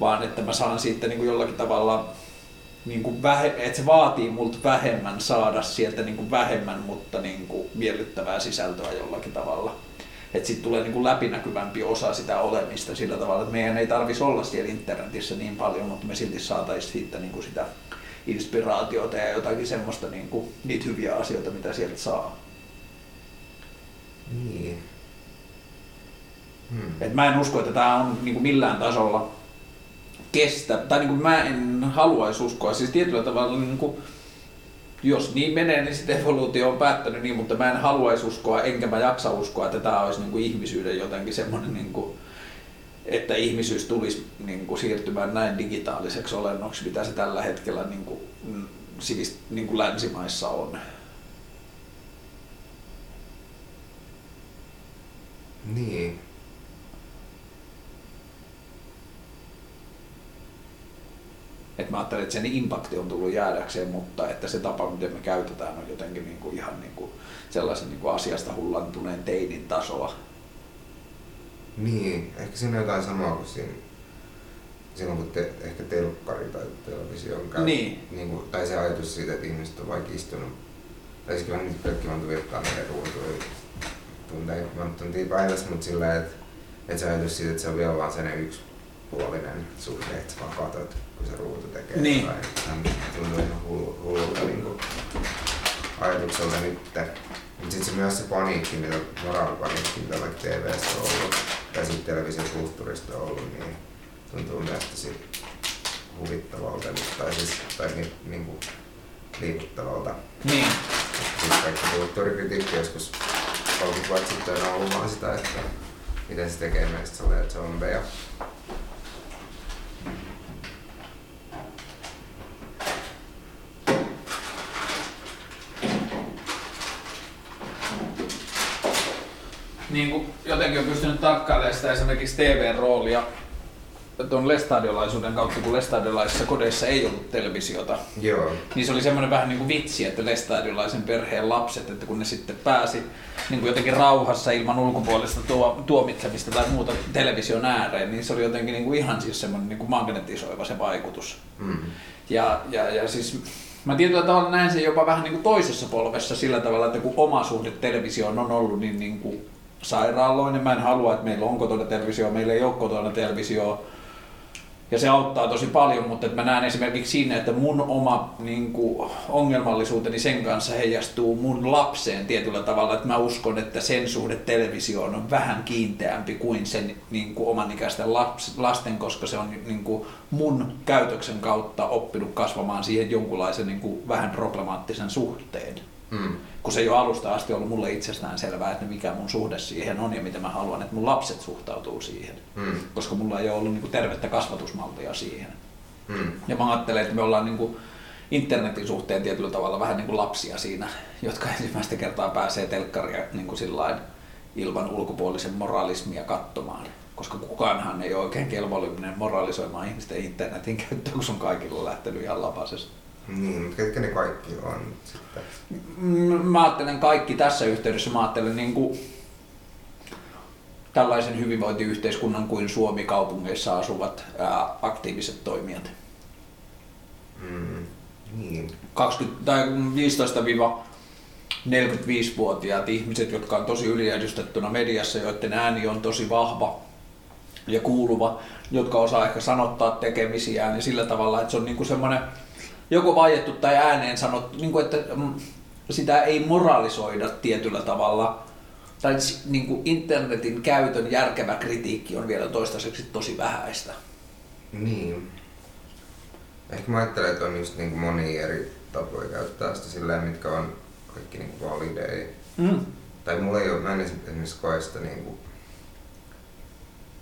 vaan että mä saan siitä niin kuin jollakin tavalla niin kuin vähe, että se vaatii multa vähemmän saada sieltä niin kuin vähemmän, mutta niin kuin miellyttävää sisältöä jollakin tavalla. Että sitten tulee niin kuin läpinäkyvämpi osa sitä olemista sillä tavalla, että meidän ei tarvitsisi olla siellä internetissä niin paljon, mutta me silti saataisiin siitä niin kuin sitä inspiraatiota ja jotakin semmoista niin kuin, niitä hyviä asioita, mitä sieltä saa. Niin. Hmm. Et mä en usko, että tämä on niin kuin millään tasolla kestä, tai niin kuin mä en haluaisi uskoa, siis tietyllä tavalla niin kuin, jos niin menee, niin sitten evoluutio on päättänyt niin, mutta mä en haluaisi uskoa, enkä mä jaksa uskoa, että tämä olisi niin kuin ihmisyyden jotenkin semmoinen, niin kuin, että ihmisyys tulisi niin kuin, siirtymään näin digitaaliseksi olennoksi, mitä se tällä hetkellä niin kuin, sivist, niin kuin länsimaissa on. Niin. Et mä ajattelen, että sen impakti on tullut jäädäkseen, mutta että se tapa, miten me käytetään, on jotenkin niin kuin ihan niin kuin sellaisen niin kuin asiasta hullantuneen teinin tasoa. Niin, ehkä siinä on jotain samaa kuin siinä, silloin kun te, ehkä telkkari tai televisio on käynyt. Niin. niin kuin, tai se ajatus siitä, että ihmiset on vaikka istunut, tai siis kyllä nyt kaikki monta virtaa meidän ruutuja tunteja, tuntia päivässä, mutta sillä että, että se ajatus siitä, että se on vielä vaan sen yksipuolinen suhde, että vaan katsot kun se ruutu tekee niin. jotain. Hän tuntuu ihan hullu, hullulta niin kuin ajatukselta nyt. Mutta sitten se myös se paniikki, mitä moraalipaniikki, mitä vaikka TV-stä on ollut, tai sitten televisiokulttuurista on ollut, niin tuntuu myös tosi huvittavalta, tai siis tai niin, niin kuin liikuttavalta. Niin. Sitten kaikki kulttuurikritiikki joskus 30 vuotta sitten on ollut vaan sitä, että miten se tekee meistä zombeja. Niin kuin jotenkin on pystynyt tarkkailemaan sitä esimerkiksi TV-roolia tuon lestadiolaisuuden kautta, kun lestadiolaisissa kodeissa ei ollut televisiota. Joo. Niin se oli semmoinen vähän niin kuin vitsi, että lestadiolaisen perheen lapset, että kun ne sitten pääsi niin kuin jotenkin rauhassa ilman ulkopuolista tuo, tuomitsemista tai muuta television ääreen, niin se oli jotenkin niin kuin ihan siis semmoinen niin kuin magnetisoiva se vaikutus. Mm. Ja, ja, ja siis Mä tietyllä tavalla näen sen jopa vähän niin kuin toisessa polvessa sillä tavalla, että kun oma suhde televisioon on ollut niin, niin kuin sairaaloinen. Mä en halua, että meillä on kotona televisio, meillä ei ole kotona televisio. Ja se auttaa tosi paljon, mutta että mä näen esimerkiksi siinä, että mun oma niin kuin, ongelmallisuuteni sen kanssa heijastuu mun lapseen tietyllä tavalla, että mä uskon, että sen suhde televisioon on vähän kiinteämpi kuin sen niin kuin, oman ikäisten laps, lasten, koska se on niin kuin, mun käytöksen kautta oppinut kasvamaan siihen jonkunlaisen niin kuin, vähän problemaattisen suhteen. Mm kun se ei ole alusta asti ollut mulle itsestään selvää, että mikä mun suhde siihen on ja miten mä haluan, että mun lapset suhtautuu siihen. Mm. Koska mulla ei ole ollut niin kuin tervettä kasvatusmallia siihen. Mm. Ja mä ajattelen, että me ollaan niin kuin internetin suhteen tietyllä tavalla vähän niin kuin lapsia siinä, jotka ensimmäistä kertaa pääsee telkkaria niin kuin sillain ilman ulkopuolisen moralismia katsomaan. Koska kukaanhan ei ole oikein kelvollinen moralisoimaan ihmisten internetin käyttöön, kun se on kaikilla lähtenyt ihan lapasesta. Niin, mutta ketkä ne kaikki on sitten? Mä ajattelen kaikki tässä yhteydessä, mä ajattelen niin kuin tällaisen hyvinvointiyhteiskunnan kuin Suomi kaupungeissa asuvat ää, aktiiviset toimijat. Mm, niin. 20, tai 15-45-vuotiaat ihmiset, jotka on tosi yliedustettuna mediassa, joiden ääni on tosi vahva ja kuuluva, jotka osaa ehkä sanottaa tekemisiään niin sillä tavalla, että se on niin semmoinen joko vaiettu tai ääneen sanottu, niin kuin, että mm, sitä ei moralisoida tietyllä tavalla. Tai niin kuin internetin käytön järkevä kritiikki on vielä toistaiseksi tosi vähäistä. Niin. Ehkä mä ajattelen, että on just niin kuin monia eri tapoja käyttää sitä silleen, mitkä on kaikki niin kuin valideja. Mm. Tai mulla ei ole, mä en esimerkiksi koe sitä niin kuin,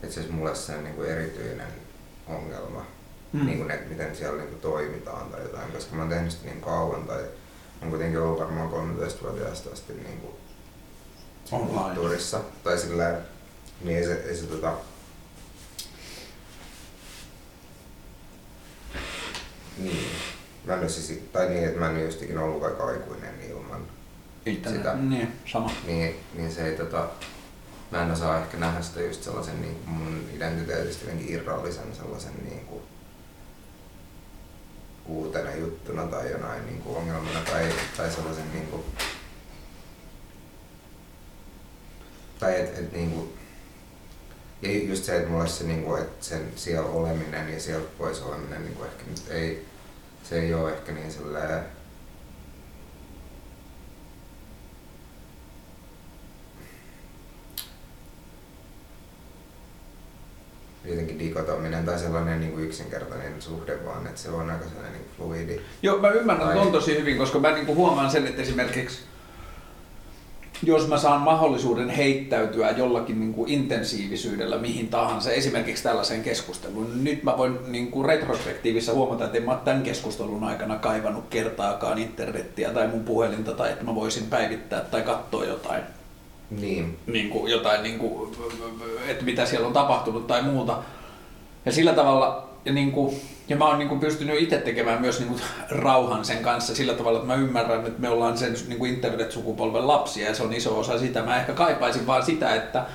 itse asiassa mulle se niin kuin erityinen ongelma mm. niin kuin, että miten siellä niin kuin, toimitaan tai jotain, koska mä oon tehnyt sitä niin kauan tai on kuitenkin ollut varmaan 13-vuotiaasta asti niin kuin, kulttuurissa. Tai sillä niin ei se, ei se tota, Niin. Mä en siis, tai niin, että mä en just ikinä ollut vaikka aikuinen ilman Itse, sitä. Niin, sama. Niin, niin se ei tota, mä en osaa ehkä nähdä sitä just sellaisen niin mun identiteetistä irrallisen sellaisen niin kuin, uutena juttuna tai jonain niin kuin ongelmana tai, tai sellaisen niin kuin, tai et, et niin kuin, ja just se, että se, niin kuin, että sen siellä oleminen ja siellä pois oleminen niin kuin ehkä nyt ei, se ei ole ehkä niin sellainen jotenkin dikotominen tai sellainen niin kuin yksinkertainen suhde, vaan että se on aika sellainen niin fluidi. Joo, mä ymmärrän ton tosi hyvin, koska mä niin kuin huomaan sen, että esimerkiksi jos mä saan mahdollisuuden heittäytyä jollakin niin kuin intensiivisyydellä mihin tahansa, esimerkiksi tällaiseen keskusteluun, niin nyt mä voin niin kuin retrospektiivissa huomata, että en mä tämän keskustelun aikana kaivannut kertaakaan internettiä tai mun puhelinta tai että mä voisin päivittää tai katsoa jotain niin. Niin kuin jotain, niin kuin, että mitä siellä on tapahtunut tai muuta. Ja sillä tavalla, ja, niin kuin, ja mä oon niin kuin pystynyt itse tekemään myös niin kuin rauhan sen kanssa sillä tavalla, että mä ymmärrän, että me ollaan sen niin kuin internet-sukupolven lapsia ja se on iso osa sitä. Mä ehkä kaipaisin vaan sitä, että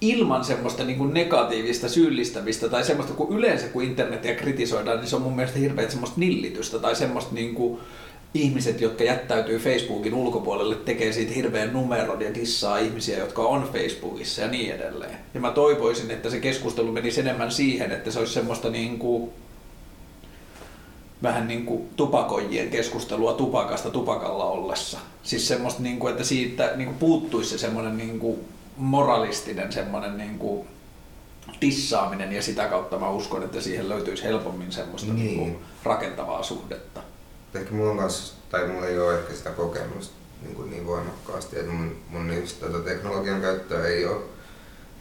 ilman semmoista niin kuin negatiivista syyllistämistä tai semmoista, kun yleensä kun internetiä kritisoidaan, niin se on mun mielestä hirveän semmoista nillitystä tai semmoista niin kuin, ihmiset, jotka jättäytyy Facebookin ulkopuolelle, tekee siitä hirveän numeron ja dissaa ihmisiä, jotka on Facebookissa ja niin edelleen. Ja mä toivoisin, että se keskustelu menisi enemmän siihen, että se olisi semmoista niin kuin, vähän niin kuin tupakoijien keskustelua tupakasta tupakalla ollessa. Siis semmoista, niin kuin, että siitä niin kuin puuttuisi se semmoinen niin kuin moralistinen semmoinen niin kuin dissaaminen ja sitä kautta mä uskon, että siihen löytyisi helpommin semmoista niin. Niin kuin rakentavaa suhdetta ehkä mulla on kanssa, tai mulla ei ole ehkä sitä kokemusta niin, kuin niin voimakkaasti, että mun, mun just tätä teknologian käyttöä ei ole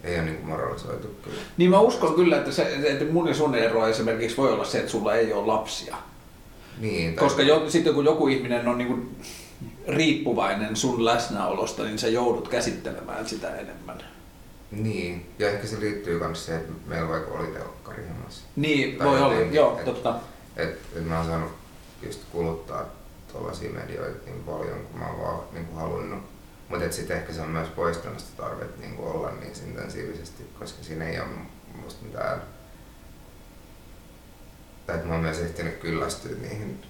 ei ole niin moralisoitu kyllä. Niin mä uskon kyllä, että, se, että mun ja sun ero esimerkiksi voi olla se, että sulla ei ole lapsia. Niin, tai... Koska jo, sitten kun joku ihminen on niin kuin riippuvainen sun läsnäolosta, niin sä joudut käsittelemään sitä enemmän. Niin, ja ehkä se liittyy myös siihen, että meillä vaikka oli telkkari Niin, tai voi olla, joo, et, totta. Että et mä oon saanut just kuluttaa tuollaisia medioita niin paljon kuin mä oon vaan niin kuin halunnut. Mutta sitten ehkä se on myös poistanut sitä tarvetta niin kuin olla niin intensiivisesti, koska siinä ei ole musta mitään... Tai että mä oon myös ehtinyt kyllästyä niihin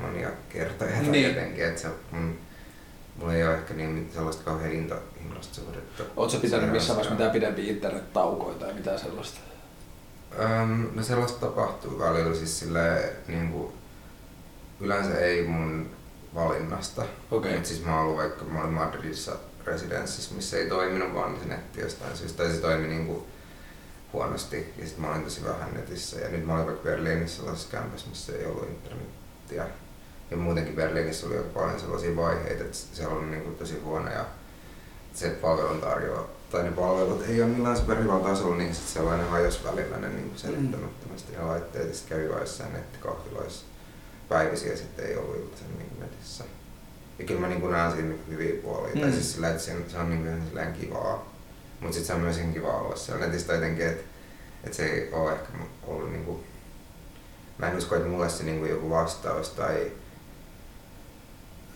monia kertoja tai niin. jotenkin, että se mun, mulla ei ole ehkä niin sellaista kauhean hinta, hinnasta suhdetta. Oletko pitänyt missään vaiheessa mitään pidempiä internet-taukoja tai mitään sellaista? Öm, no sellaista tapahtuu välillä siis silleen, niin kuin, yleensä ei mun valinnasta. Okay. Mutta siis mä ollut vaikka, mä olin Madridissa residenssissä, missä ei toiminut vaan se netti jostain syystä, tai se toimi niinku huonosti, ja sitten mä olin tosi vähän netissä, ja nyt mä olin vaikka Berliinissä sellaisessa kämpässä, missä ei ollut internetiä. Ja muutenkin Berliinissä oli aika paljon sellaisia vaiheita, että siellä on niinku tosi huono, ja se palvelun tarjoaa, tai ne palvelut ei ole millään superhyvällä tasolla, niin sitten sellainen hajos välillä ne niin selittämättömästi ne laitteet, ja sitten kävi joissain nettikahviloissa päivisiä sitten ei ollut iltaisemmin netissä. Ja kyllä mä niin näen siinä hyviä puolia. Mm. Tai siis sillä, että se on niin kuin kivaa. Mutta sitten se on myös kivaa olla siellä netissä jotenkin, että et se ei ole ehkä ollut niin kuin, mä en usko, että mulle se niin kuin joku vastaus tai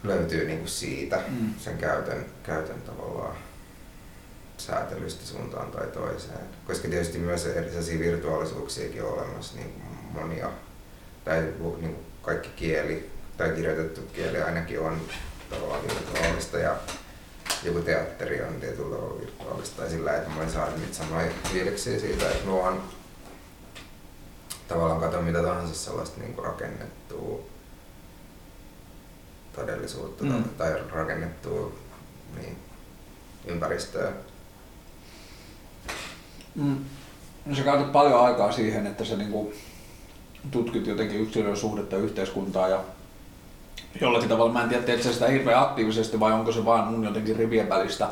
löytyy niin kuin siitä mm. sen käytön, käytön tavallaan säätelystä suuntaan tai toiseen. Koska tietysti myös erilaisia virtuaalisuuksiakin on olemassa niin kuin monia. Tai niin kuin kaikki kieli tai kirjoitettu kieli ainakin on tavallaan virtuaalista ja joku teatteri on tietyllä tavalla virtuaalista tai sillä, että mä voin saada niitä samoja fiiliksiä siitä, että mä vaan tavallaan katson mitä tahansa sellaista niin rakennettua todellisuutta mm. tai rakennettua niin, ympäristöä. Mm. No sä käytät paljon aikaa siihen, että sä niinku tutkit jotenkin yksilön suhdetta yhteiskuntaa ja jollakin tavalla, mä en tiedä, teet sitä hirveän aktiivisesti vai onko se vaan mun jotenkin rivien välistä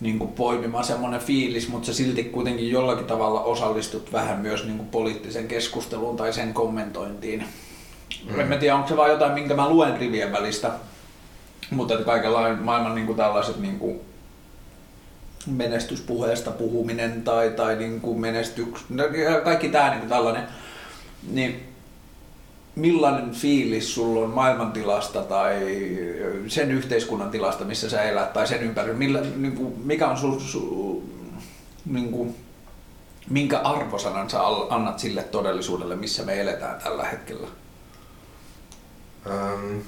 niin kuin poimima semmoinen fiilis, mutta sä silti kuitenkin jollakin tavalla osallistut vähän myös niin kuin poliittisen keskusteluun tai sen kommentointiin. Mm. En mä tiedä, onko se vaan jotain, minkä mä luen rivien välistä, mutta että kaikella maailman niin kuin tällaiset niin kuin menestyspuheesta puhuminen tai, tai niin kuin menestyks, no, kaikki tämä niin kuin tällainen, niin millainen fiilis sulla on maailmantilasta tai sen yhteiskunnan tilasta, missä sä elät tai sen ympärillä, millä, niin kuin, mikä on sun, su, niin kuin, minkä arvosanan sä annat sille todellisuudelle, missä me eletään tällä hetkellä? Um,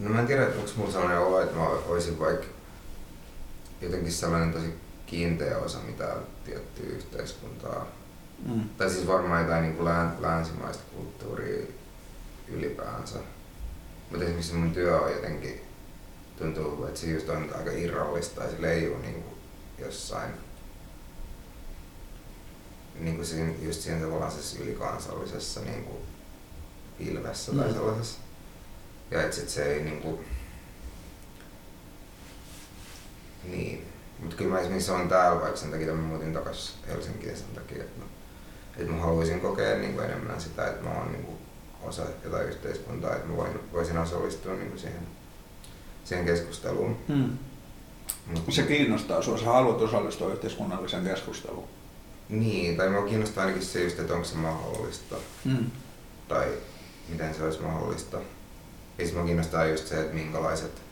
no mä en tiedä, onko mulla sellainen olo, että mä olisin vaikka jotenkin sellainen tosi kiinteä osa mitä tiettyä yhteiskuntaa. Mm. Tai siis varmaan jotain niin kuin länsimaista kulttuuria ylipäänsä. Mutta esimerkiksi mun työ on jotenkin, tuntuu, että se just on aika irrallista ja se leijuu niin kuin jossain niin kuin siinä, just siinä sellaisessa ylikansallisessa niin kuin pilvessä mm. tai sellaisessa. Ja että sit se ei niin kuin, niin. Mutta kyllä mä esimerkiksi on täällä vaikka sen takia, että mä muutin takas Helsinkiin sen takia, että mä, että mä haluaisin kokea niin kuin enemmän sitä, että mä oon niin kuin osa jotain yhteiskuntaa, että mä voin, voisin osallistua niin kuin siihen, siihen keskusteluun. Hmm. Mut, se kiinnostaa sinua, sä haluat osallistua yhteiskunnalliseen keskusteluun. Niin, tai minua kiinnostaa ainakin se just, että onko se mahdollista. Hmm. Tai miten se olisi mahdollista. Ja minua kiinnostaa just se, että minkälaiset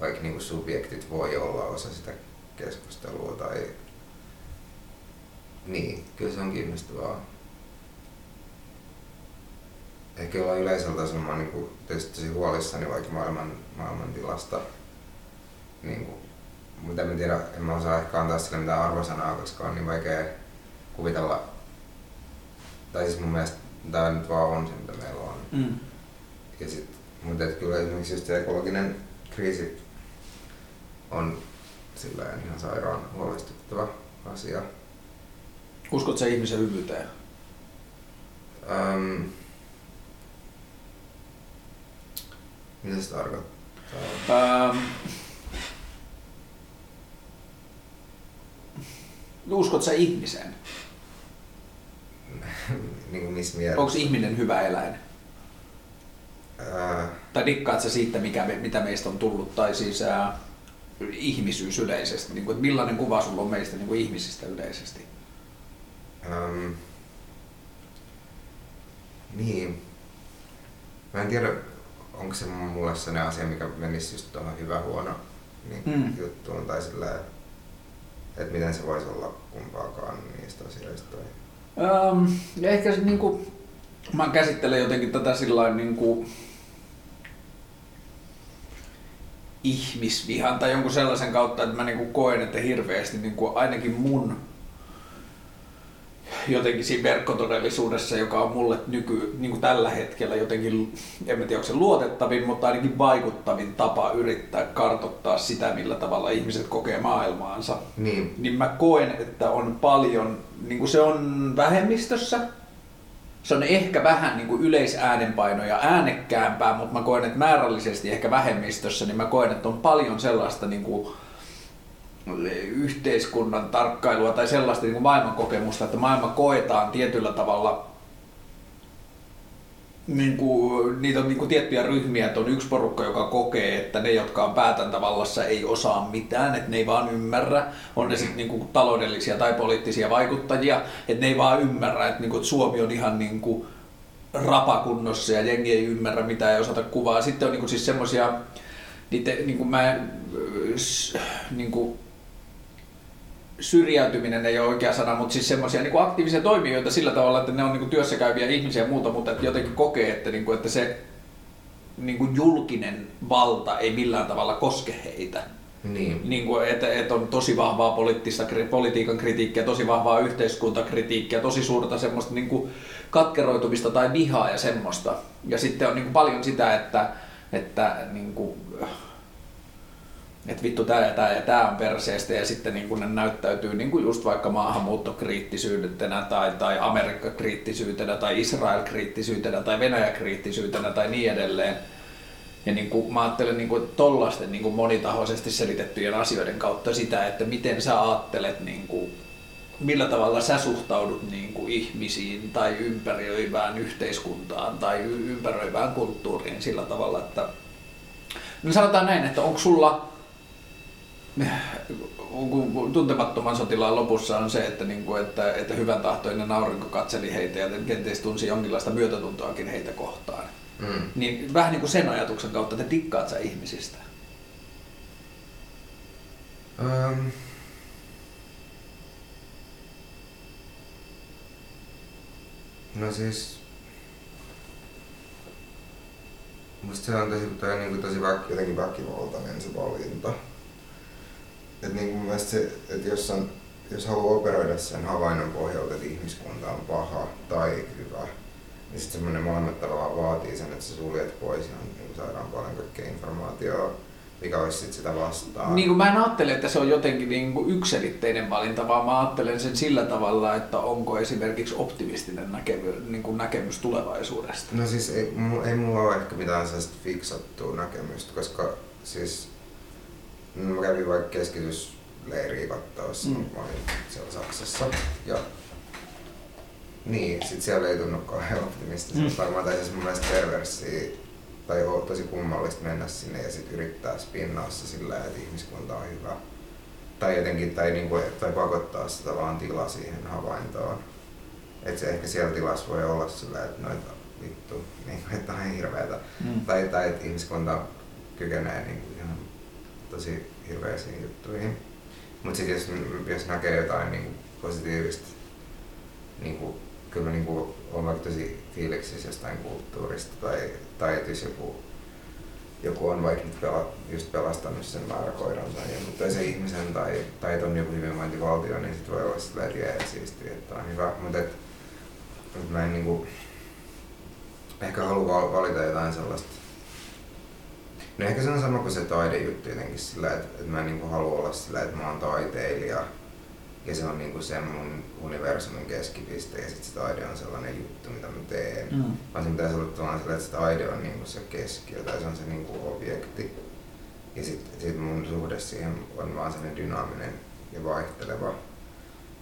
vaikka niin kuin subjektit voi olla osa sitä keskustelua tai niin, kyllä se on kiinnostavaa. Ehkä jollain yleisellä tasolla mä oon niin tietysti tosi huolissani vaikka maailman, maailman tilasta. Niin kuin, mutta en tiedä, en mä osaa ehkä antaa sille mitään arvosanaa, koska on niin vaikea kuvitella. Tai siis mun mielestä tämä nyt vaan on se, mitä meillä on. Mm. Ja sit, mutta kyllä esimerkiksi just se ekologinen kriisi on sillä ihan sairaan huolestuttava asia. Uskot sä ihmisen hyvyyteen? Ähm, mitä se tarkoittaa? Ähm, uskot sä ihmiseen? niin kuin missä mielessä? Onko ihminen hyvä eläin? Ää... Tai dikkaat sä siitä, mikä me, mitä meistä on tullut? Tai siis ää, ihmisyys yleisesti? Niin kuin, että millainen kuva sulla on meistä niin kuin ihmisistä yleisesti? Um, niin. Mä en tiedä, onko se mulle sellainen asia, mikä menisi just tuohon hyvä huono niin mm. juttuun tai sillä, että miten se voisi olla kumpaakaan niistä asioista. Um, ja ehkä se, niin kuin, mä käsittelen jotenkin tätä sillä niin kuin, ihmisvihan tai jonkun sellaisen kautta, että mä niin kuin koen, että hirveästi niin kuin ainakin mun jotenkin siinä verkkotodellisuudessa, joka on mulle nyky, niin kuin tällä hetkellä jotenkin, en tiedä onko se luotettavin, mutta ainakin vaikuttavin tapa yrittää kartottaa sitä, millä tavalla ihmiset kokee maailmaansa. Niin. niin mä koen, että on paljon, niin kuin se on vähemmistössä, se on ehkä vähän niin kuin yleisäänenpaino ja äänekkäämpää, mutta mä koen, että määrällisesti ehkä vähemmistössä, niin mä koen, että on paljon sellaista niin kuin yhteiskunnan tarkkailua tai sellaista niin kuin maailmankokemusta, että maailma koetaan tietyllä tavalla niin kuin, niitä on niin kuin tiettyjä ryhmiä, että on yksi porukka, joka kokee, että ne, jotka on päätäntävallassa, ei osaa mitään, että ne ei vaan ymmärrä, on ne sitten niin taloudellisia tai poliittisia vaikuttajia, että ne ei vaan ymmärrä, että, niin kuin, että Suomi on ihan niin kuin rapakunnossa ja jengi ei ymmärrä mitään ja osata kuvaa. Sitten on niin kuin siis semmoisia, niin kuin mä, niin kuin, syrjäytyminen ei ole oikea sana, mutta siis semmoisia niin aktiivisia toimijoita sillä tavalla, että ne on niin kuin työssä käyviä ihmisiä ja muuta, mutta että jotenkin kokee, että, niin kuin, että se niin kuin julkinen valta ei millään tavalla koske heitä. Niin. Niin kuin, että, että on tosi vahvaa poliittista, politiikan kritiikkiä, tosi vahvaa yhteiskuntakritiikkiä, tosi suurta semmoista niin kuin katkeroitumista tai vihaa ja semmoista. Ja sitten on niin kuin paljon sitä, että, että niin kuin, että vittu tämä ja tämä ja tämä on perseestä ja sitten niin ne näyttäytyy niin just vaikka maahanmuuttokriittisyytenä tai, tai Amerikka-kriittisyytenä tai Israel-kriittisyytenä tai Venäjä-kriittisyytenä tai niin edelleen. Ja niin kuin, mä ajattelen niin kuin, tollaisten niin kuin monitahoisesti selitettyjen asioiden kautta sitä, että miten sä ajattelet, niin kuin, millä tavalla sä suhtaudut niin kuin ihmisiin tai ympäröivään yhteiskuntaan tai ympäröivään kulttuuriin sillä tavalla, että no sanotaan näin, että onko sulla tuntemattoman sotilaan lopussa on se, että, niin kuin, että, että hyvän tahtoinen aurinko katseli heitä ja kenties tunsi jonkinlaista myötätuntoakin heitä kohtaan. Mm. Niin vähän niin kuin sen ajatuksen kautta, että tikkaat sä ihmisistä. Um, no siis... Musta se on tosi, toi on niin tosi väk, jotenkin väkivaltainen se valinta. Et niin mun mielestä se, että jos, on, jos haluaa operoida sen havainnon pohjalta, että ihmiskunta on paha tai hyvä, niin sitten semmoinen maailma tavallaan vaatii sen, että sä suljet pois ja niin saadaan paljon kaikkea informaatiota mikä olisi sit sitä vastaan. Niin kuin mä en ajattele, että se on jotenkin niin kuin yksilitteinen valinta, vaan mä ajattelen sen sillä tavalla, että onko esimerkiksi optimistinen näkemys, niin kuin näkemys tulevaisuudesta. No siis ei, ei mulla ole ehkä mitään sellaista fiksattua näkemystä, koska siis no mä kävin vaikka keskitysleiriä katsoessa, mm. mä olin siellä Saksassa ja niin, sit siellä ei tunnu kauhean optimistisesti. Mm. Varmaan tai siis mun mielestä perversiä tai on tosi kummallista mennä sinne ja sitten yrittää spinnaa se sillä että ihmiskunta on hyvä. Tai jotenkin, tai, niinku, tai pakottaa sitä vaan tilaa siihen havaintoon. Että se ehkä siellä tilassa voi olla sillä että noita vittu, niin että on hirveetä. Mm. Tai, tai että ihmiskunta kykenee niin kuin ihan tosi hirveisiin juttuihin. Mutta sitten jos, jos näkee jotain niin kuin positiivista, niin kuin, kyllä mä niin kuin, olen vaikka tosi fiiliksissä jostain kulttuurista tai tai että jos joku, joku on vaikka nyt pela, just pelastanut sen määräkoiran tai mutta se ihmisen tai, tai että on joku hyvinvointivaltio, niin sit voi olla sillä että siistiä, että on hyvä. Mutta et, et mä en niinku, ehkä halua valita jotain sellaista. No ehkä se on sama kuin se taidejuttu jotenkin sillä, että, että mä en niinku halua olla sillä, että mä oon taiteilija ja se on niinku se mun universumin keskipiste ja sitten se taide on sellainen juttu, mitä mä teen. Mm. Vaan se pitäisi olla tavallaan sillä, että se taide on niinku se keskiö tai se on se niinku objekti. Ja sitten sit mun suhde siihen on vaan sellainen dynaaminen ja vaihteleva.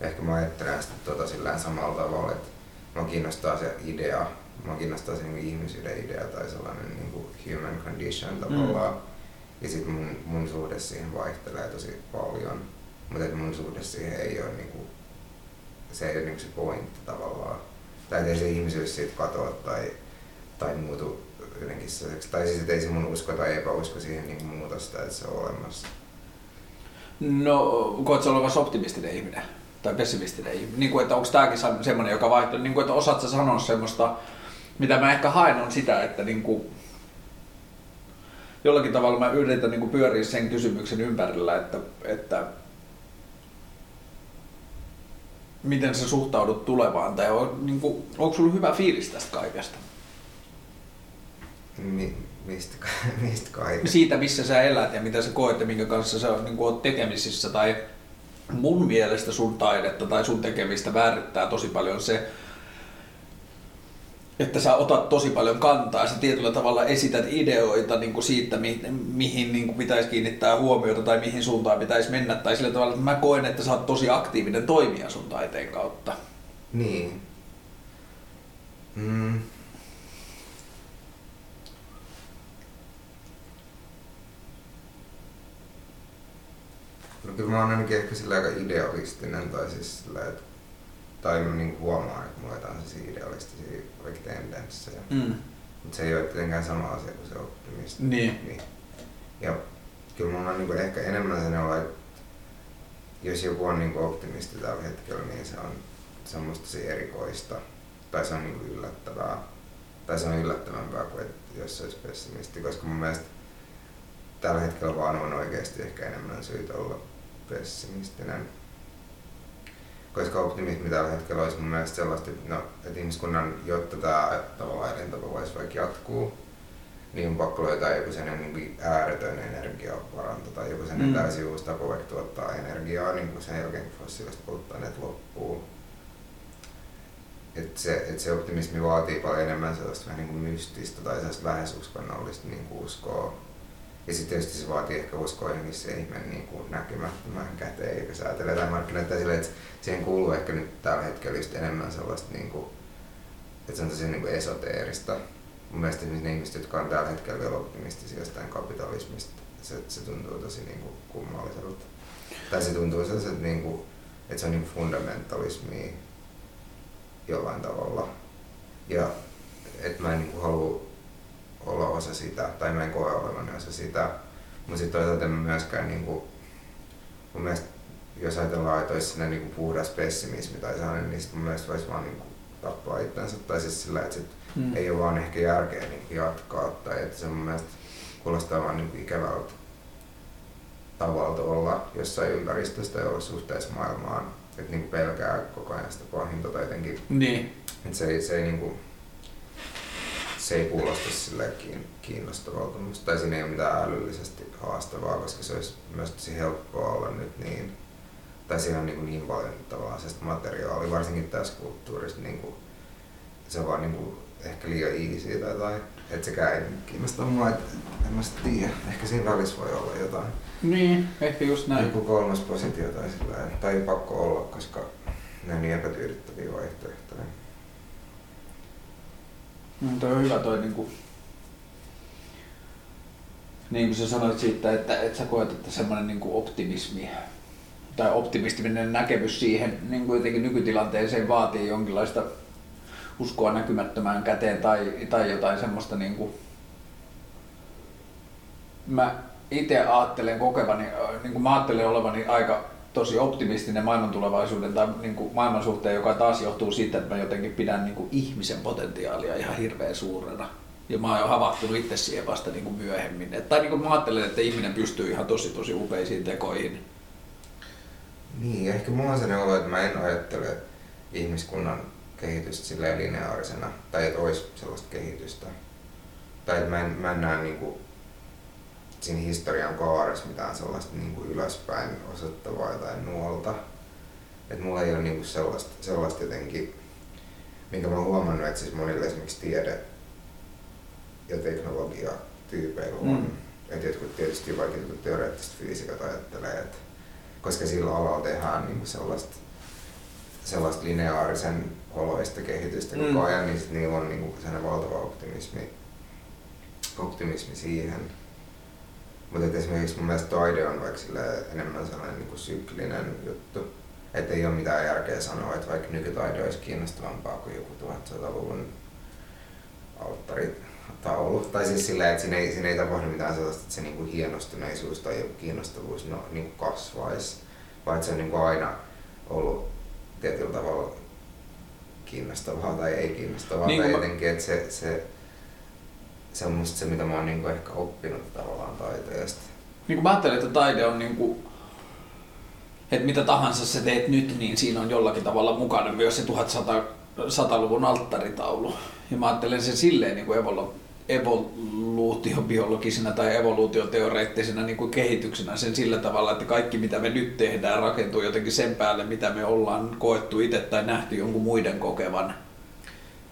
Ja ehkä mä ajattelen sitä tota sillä samalla tavalla, että mä kiinnostaa se idea, mä kiinnostaa se niinku ihmisyyden idea tai sellainen niinku human condition tavallaan. Mm. Ja sitten mun, mun suhde siihen vaihtelee tosi paljon mutta mun suhde siihen ei ole niinku, se ei ole niinku se pointti tavallaan. Tai ei se ihmisyys siitä katoa tai, tai muutu jotenkin sellaiseksi. Tai siis ei se mun usko tai epäusko siihen niinku muuta sitä, että se on olemassa. No, koet sä olevasi optimistinen ihminen? Tai pessimistinen ihminen? Niin kuin, että onko tämäkin semmoinen, joka vaihtuu? Niin kuin, että osaat sä sanoa semmoista, mitä mä ehkä haen on sitä, että niin kuin, jollakin tavalla mä yritän niin kuin pyöriä sen kysymyksen ympärillä, että, että miten sä suhtaudut tulevaan, tai on, niin kuin, onko sulla hyvä fiilis tästä kaikesta? Mi- mistä, mistä kaikesta? Siitä, missä sä elät ja mitä sä koet ja minkä kanssa sä niin kuin, oot tekemisissä, tai mun mielestä sun taidetta tai sun tekemistä väärittää tosi paljon se, että sä otat tosi paljon kantaa ja sä tietyllä tavalla esität ideoita niin kuin siitä, mi- mihin niin kuin pitäisi kiinnittää huomiota tai mihin suuntaan pitäisi mennä. Tai sillä tavalla, että mä koen, että sä oot tosi aktiivinen toimija sun taiteen kautta. Niin. Mm. No kyllä mä oon ainakin ehkä sillä aika idealistinen tai siis sillä, että tai mä niin huomaan, että mulla on jotain idealistisia vaikka tendenssejä. Mm. Mutta se ei ole tietenkään sama asia kuin se optimisti. Niin. niin. Ja kyllä mulla on niin kuin ehkä enemmän sen olla, että jos joku on niin optimisti tällä hetkellä, niin se on semmoista erikoista. Tai se on niin kuin yllättävää. Tai se on yllättävämpää kuin että jos se olisi pessimisti, koska mun mielestä tällä hetkellä vaan on oikeasti ehkä enemmän syytä olla pessimistinen koska optimismi tällä hetkellä olisi mun mielestä sellaista, että, no, että ihmiskunnan, jotta tämä tavallaan elintapa voisi vaikka jatkuu, niin on pakko löytää joku sellainen niin ääretön energiavaranto tai joku sellainen mm. täysin uusi tapa vaikka tuottaa energiaa niin kuin sen jälkeen, kun fossiiliset polttoaineet loppuu. Et se, et se optimismi vaatii paljon enemmän sellaista vähän niin kuin mystistä tai sellaista lähes uskonnollista niin kuin uskoa ja sitten tietysti se vaatii ehkä uskoa johonkin se ihme niin kuin näkymättömään käteen, joka säätelee tai markkinoita silleen, että siihen kuuluu ehkä nyt tällä hetkellä just enemmän sellaista, niin kuin, että se on tosi niin kuin esoteerista. Mun mielestä ne ihmiset, jotka on tällä hetkellä vielä optimistisia jostain kapitalismista, se, se tuntuu tosi niin kuin kummalliselta. Tai se tuntuu sellaiselta, niin kuin, että se on niin kuin fundamentalismia jollain tavalla. Ja että mä en niin kuin halua olla osa sitä, tai mä en koe olevani osa sitä. Mutta sitten toisaalta en myöskään niinku mun mielestä jos ajatellaan, että olisi sellainen niin puhdas pessimismi tai sellainen, niin sitten mun mielestä voisi vaan niin kuin tappaa itsensä. Tai siis sillä, että sit mm. ei ole vaan ehkä järkeä niin jatkaa. Tai että se mun mielestä kuulostaa vaan niin ikävältä tavalla olla jossain ympäristöstä ja suhteessa maailmaan. Että niin pelkää koko ajan sitä pahinta tai jotenkin. Niin. Että se ei, se ei niin kuin, se ei kuulosta silleen kiinnostavalta. Tai siinä ei ole mitään älyllisesti haastavaa, koska se olisi myös tosi helppoa olla nyt niin tai siinä on niin, niin paljon tavallaan materiaalia, varsinkin tässä kulttuurissa, niin kuin, se on vaan niin kuin, ehkä liian easy tai jotain. Että sekään ei kiinnosta mua, että en mä sitten tiedä. Ehkä siinä välissä voi olla jotain. Niin, ehkä just näin. Joku kolmas positio tai sillä tai ei pakko olla, koska ne on niin epätyydyttäviä vaihtoehtoja. No, toi on hyvä toi niinku, niin kuin sä sanoit siitä, että, että sä koet, että semmoinen niinku optimismi tai optimistinen näkemys siihen niin kuin jotenkin nykytilanteeseen vaatii jonkinlaista uskoa näkymättömään käteen tai, tai jotain semmoista niin kuin, mä itse ajattelen kokevani, niin kuin mä ajattelen olevani aika tosi optimistinen maailman tulevaisuuden tai niin kuin maailman suhteen, joka taas johtuu siitä, että mä jotenkin pidän niin kuin ihmisen potentiaalia ihan hirveän suurena. Ja mä oon havahtunut itse siihen vasta niin kuin myöhemmin. Et, tai niin kuin mä ajattelen, että ihminen pystyy ihan tosi tosi upeisiin tekoihin niin, ehkä mulla on sellainen olo, että mä en ajattele ihmiskunnan kehitystä silleen lineaarisena, tai että olisi sellaista kehitystä. Tai että mä en, mä en näe niinku siinä historian kaaressa mitään sellaista niinku ylöspäin osoittavaa tai nuolta. Että mulla ei ole niinku sellaista, sellaista jotenkin, minkä mä oon huomannut, että siis monille esimerkiksi tiede ja teknologia tyypeillä on. Mm. Että jotkut tietysti vaikka teoreettiset fyysikat ajattelee, että koska sillä alalla tehdään niin sellaista, sellaista lineaarisen oloista kehitystä mm. koko ajan, niin niillä on niin sellainen valtava optimismi, optimismi siihen. Mutta esimerkiksi mun mielestä taide on vaikka enemmän sellainen niin kuin syklinen juttu. Että ei ole mitään järkeä sanoa, että vaikka nykytaide olisi kiinnostavampaa kuin joku 1100-luvun alttarit taulu. Tai siis silleen, että siinä ei, siinä ei tapahdu mitään sellaista, että se niinku hienostuneisuus tai joku kiinnostavuus no, niinku kasvaisi, vaan se on niinku aina ollut tietyllä tavalla kiinnostavaa tai ei kiinnostavaa. Niin tai jotenkin, että se, se, se on musta se, mitä mä oon niinku ehkä oppinut tavallaan taiteesta. Niin kuin mä ajattelen, että taide on niinku, että mitä tahansa sä teet nyt, niin siinä on jollakin tavalla mukana myös se 1100-luvun alttaritaulu. Ja mä ajattelen sen silleen niin kuin evolu- evoluutiobiologisena tai evoluutioteoreettisena niin kuin kehityksenä sen sillä tavalla, että kaikki mitä me nyt tehdään rakentuu jotenkin sen päälle, mitä me ollaan koettu itse tai nähty jonkun muiden kokevan.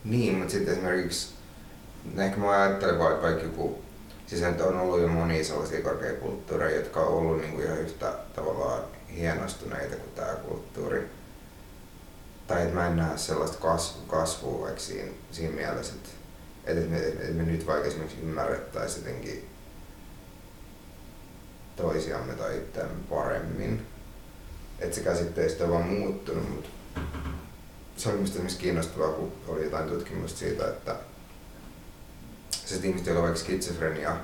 Niin, mutta sitten esimerkiksi, ehkä mä ajattelen että vaikka joku, siis on ollut jo monia sellaisia korkeakulttuureja, jotka on ollut niin kuin ihan yhtä tavallaan hienostuneita kuin tämä kulttuuri. Tai että mä en näe sellaista kasvua, kasvua vaikka siinä, siinä mielessä, että että me, että me nyt vaikka esimerkiksi ymmärrettäisiin jotenkin toisiamme tai itseämme paremmin. Että se käsitteistä on vaan muuttunut, mutta se oli esimerkiksi kiinnostavaa, kun oli jotain tutkimusta siitä, että se ihmiset, joilla on vaikka skitsofrenia,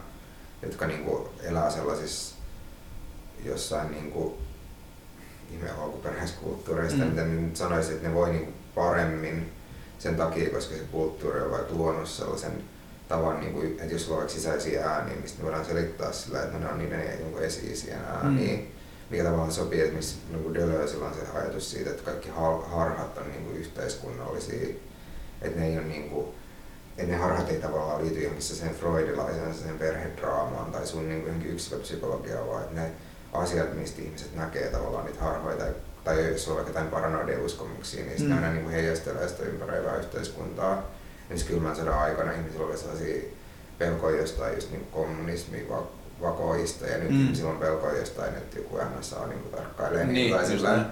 jotka niinku elää sellaisissa jossain niinku ihme alkuperäiskulttuureista, mm. mitä nyt sanoisin, että ne voi niinku paremmin sen takia, koska se kulttuuri on vaikka luonut sellaisen tavan, niin kuin, että jos sulla on vaikka sisäisiä ääniä, niin sitten voidaan selittää sillä, että ne on niiden niin esi-isien ääniä. Mm. Mikä tavallaan sopii, että missä niin Deleuzeilla on se ajatus siitä, että kaikki harhat on niin kuin yhteiskunnallisia, että ne ei ole niin kuin, että ne harhat ei tavallaan liity johonkin sen freudilaisen sen perhedraamaan tai sun niin kuin yksilöpsykologiaan, vaan että ne asiat, mistä ihmiset näkee tavallaan niitä harhoja tai tai jos on vaikka jotain paranoidia uskomuksia, niin sitä mm. aina niin heijastelee sitä ympäröivää yhteiskuntaa. Niin kylmän sodan aikana ihmisillä oli sellaisia pelkoja jostain just niin kommunismi vakoista ja nyt mm. ihmisillä on pelkoja jostain, että joku NSA niin kuin tarkkailee niin, niin tai sillä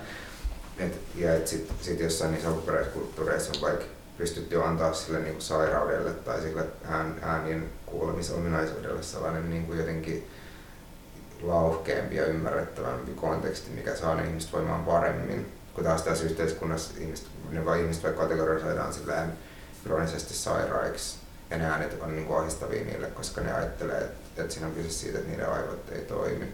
et, ja et sit, sit jossain niissä alkuperäiskulttuureissa on vaikka pystytty antaa sille niin kuin sairaudelle tai sille ään, äänien kuulemisominaisuudelle sellainen niin kuin jotenkin lauhkeampi ja ymmärrettävämpi konteksti, mikä saa ihmiset voimaan paremmin. Kun taas tässä yhteiskunnassa ihmiset, ne vai ihmiset vaikka kategorisoidaan silleen kroonisesti sairaiksi ja ne äänet on niin kuin ahdistavia niille, koska ne ajattelee, että, että siinä on kyse siitä, että niiden aivot ei toimi.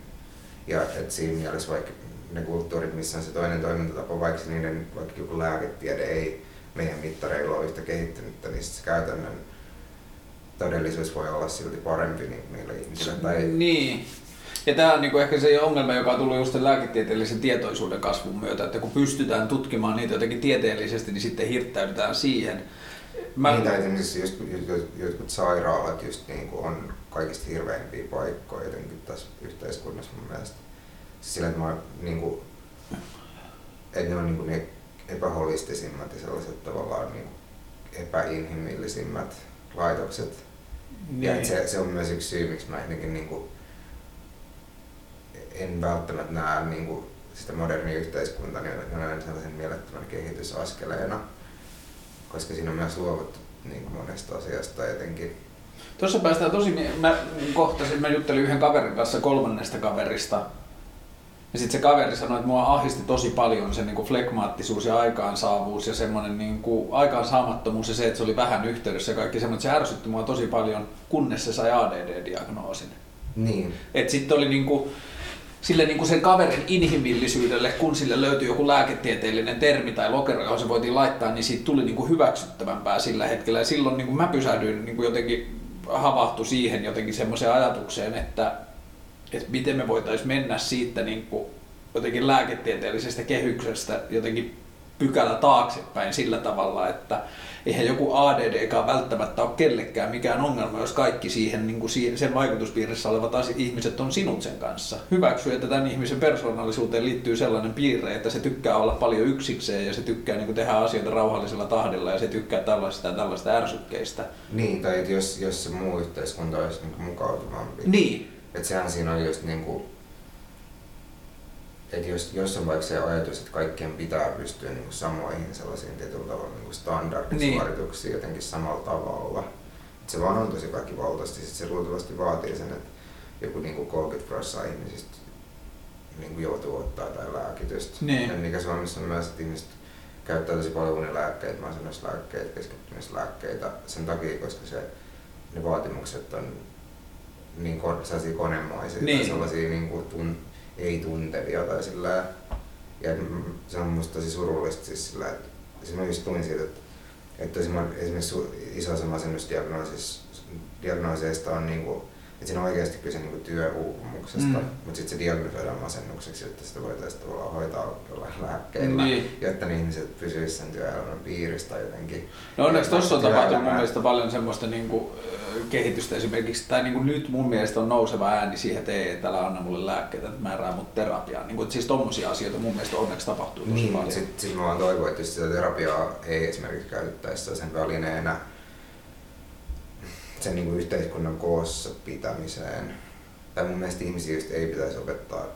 Ja että siinä mielessä vaikka ne kulttuurit, missä on se toinen toimintatapa, vaikka niiden vaikka joku lääketiede ei meidän mittareilla ole yhtä kehittynyt, niin se käytännön todellisuus voi olla silti parempi niin meillä ihmisillä. Tai... Niin. Ja tämä on niinku ehkä se ongelma, joka on tullut just sen lääketieteellisen tietoisuuden kasvun myötä, että kun pystytään tutkimaan niitä jotenkin tieteellisesti, niin sitten hirttäydytään siihen. Mä... Niin, tai esimerkiksi just, jotkut sairaalat just niin kuin on kaikista hirveimpiä paikkoja jotenkin tässä yhteiskunnassa mun mielestä. Sillä, että, mä, niin kuin, että ne on niin kuin ne epäholistisimmat ja sellaiset tavallaan niin epäinhimillisimmät laitokset. Niin. Ja se, se on myös yksi syy, miksi mä jotenkin niin kuin, en välttämättä näe niin kuin, sitä modernia yhteiskuntaa niin näen sellaisen mielettömän kehitysaskeleena, koska siinä on myös luovuttu niin kuin monesta asiasta jotenkin. Tuossa päästään tosi, mä kohtasin, mä juttelin yhden kaverin kanssa kolmannesta kaverista, ja sitten se kaveri sanoi, että mua ahdisti tosi paljon se niinku flekmaattisuus ja aikaansaavuus ja semmoinen niinku aikaansaamattomuus ja se, että se oli vähän yhteydessä ja kaikki semmoinen, se ärsytti mua tosi paljon, kunnes se sai ADD-diagnoosin. Niin. Et sitten oli niinku, sille niin kuin sen kaverin inhimillisyydelle, kun sille löytyi joku lääketieteellinen termi tai lokero, johon se voitiin laittaa, niin siitä tuli niin kuin hyväksyttävämpää sillä hetkellä. Ja silloin niin kuin mä pysähdyin niin kuin jotenkin havahtu siihen jotenkin semmoiseen ajatukseen, että, että miten me voitaisiin mennä siitä niin kuin jotenkin lääketieteellisestä kehyksestä jotenkin pykälä taaksepäin sillä tavalla, että eihän joku ADD välttämättä ole kellekään mikään ongelma, jos kaikki siihen, niin kuin sen vaikutuspiirissä olevat ihmiset on sinut sen kanssa. Hyväksy, että tämän ihmisen persoonallisuuteen liittyy sellainen piirre, että se tykkää olla paljon yksikseen ja se tykkää niin kuin tehdä asioita rauhallisella tahdilla ja se tykkää tällaista ja tällaista ärsykkeistä. Niin, tai että jos, jos se muu yhteiskunta olisi niin mukautuvampi. Niin. Että sehän siinä on just niin kuin että jos, jos on vaikka se ajatus, että kaikkien pitää pystyä niin kuin samoihin sellaisiin tietyllä tavalla niin standardisuorituksiin niin. jotenkin samalla tavalla, että se vaan on tosi väkivaltaisesti, sitten se luultavasti vaatii sen, että joku niin kuin 30 prosenttia ihmisistä niin kuin joutuu ottaa tai lääkitystä. Niin. Ja mikä Suomessa on myös, että ihmiset käyttää tosi paljon unilääkkeitä, masennuslääkkeitä, keskittymislääkkeitä sen takia, koska se, ne vaatimukset on niin sellaisia konemaisia niin. tai sellaisia niin kuin, tun, ei tuntevia tai sillä ja se on musta tosi surullista siis sillä, että siis mä just tulin siitä, että, että esimerkiksi iso osa masennusdiagnooseista on niinku että siinä on oikeasti kyse niinku työuupumuksesta, mm. mutta sitten se diagnosoidaan masennukseksi, että sitä voitaisiin tavallaan hoitaa jollain lääkkeillä, niin. jotta ne ihmiset pysyisivät sen työelämän piirissä jotenkin. No onneksi tuossa on tapahtunut mun mielestä paljon semmoista niinku, kehitystä esimerkiksi, tai niinku nyt mun mielestä on nouseva ääni siihen, että ei, että älä anna mulle lääkkeitä, että määrää mut terapiaan. Niinku, siis tommosia asioita mun mielestä onneksi tapahtuu tosi niin, paljon. Sitten sit mä vaan toivon, että sitä terapiaa ei esimerkiksi käytettäisi sen välineenä sen niin kuin yhteiskunnan koossa pitämiseen. Tai mun mielestä ihmisiä just ei pitäisi opettaa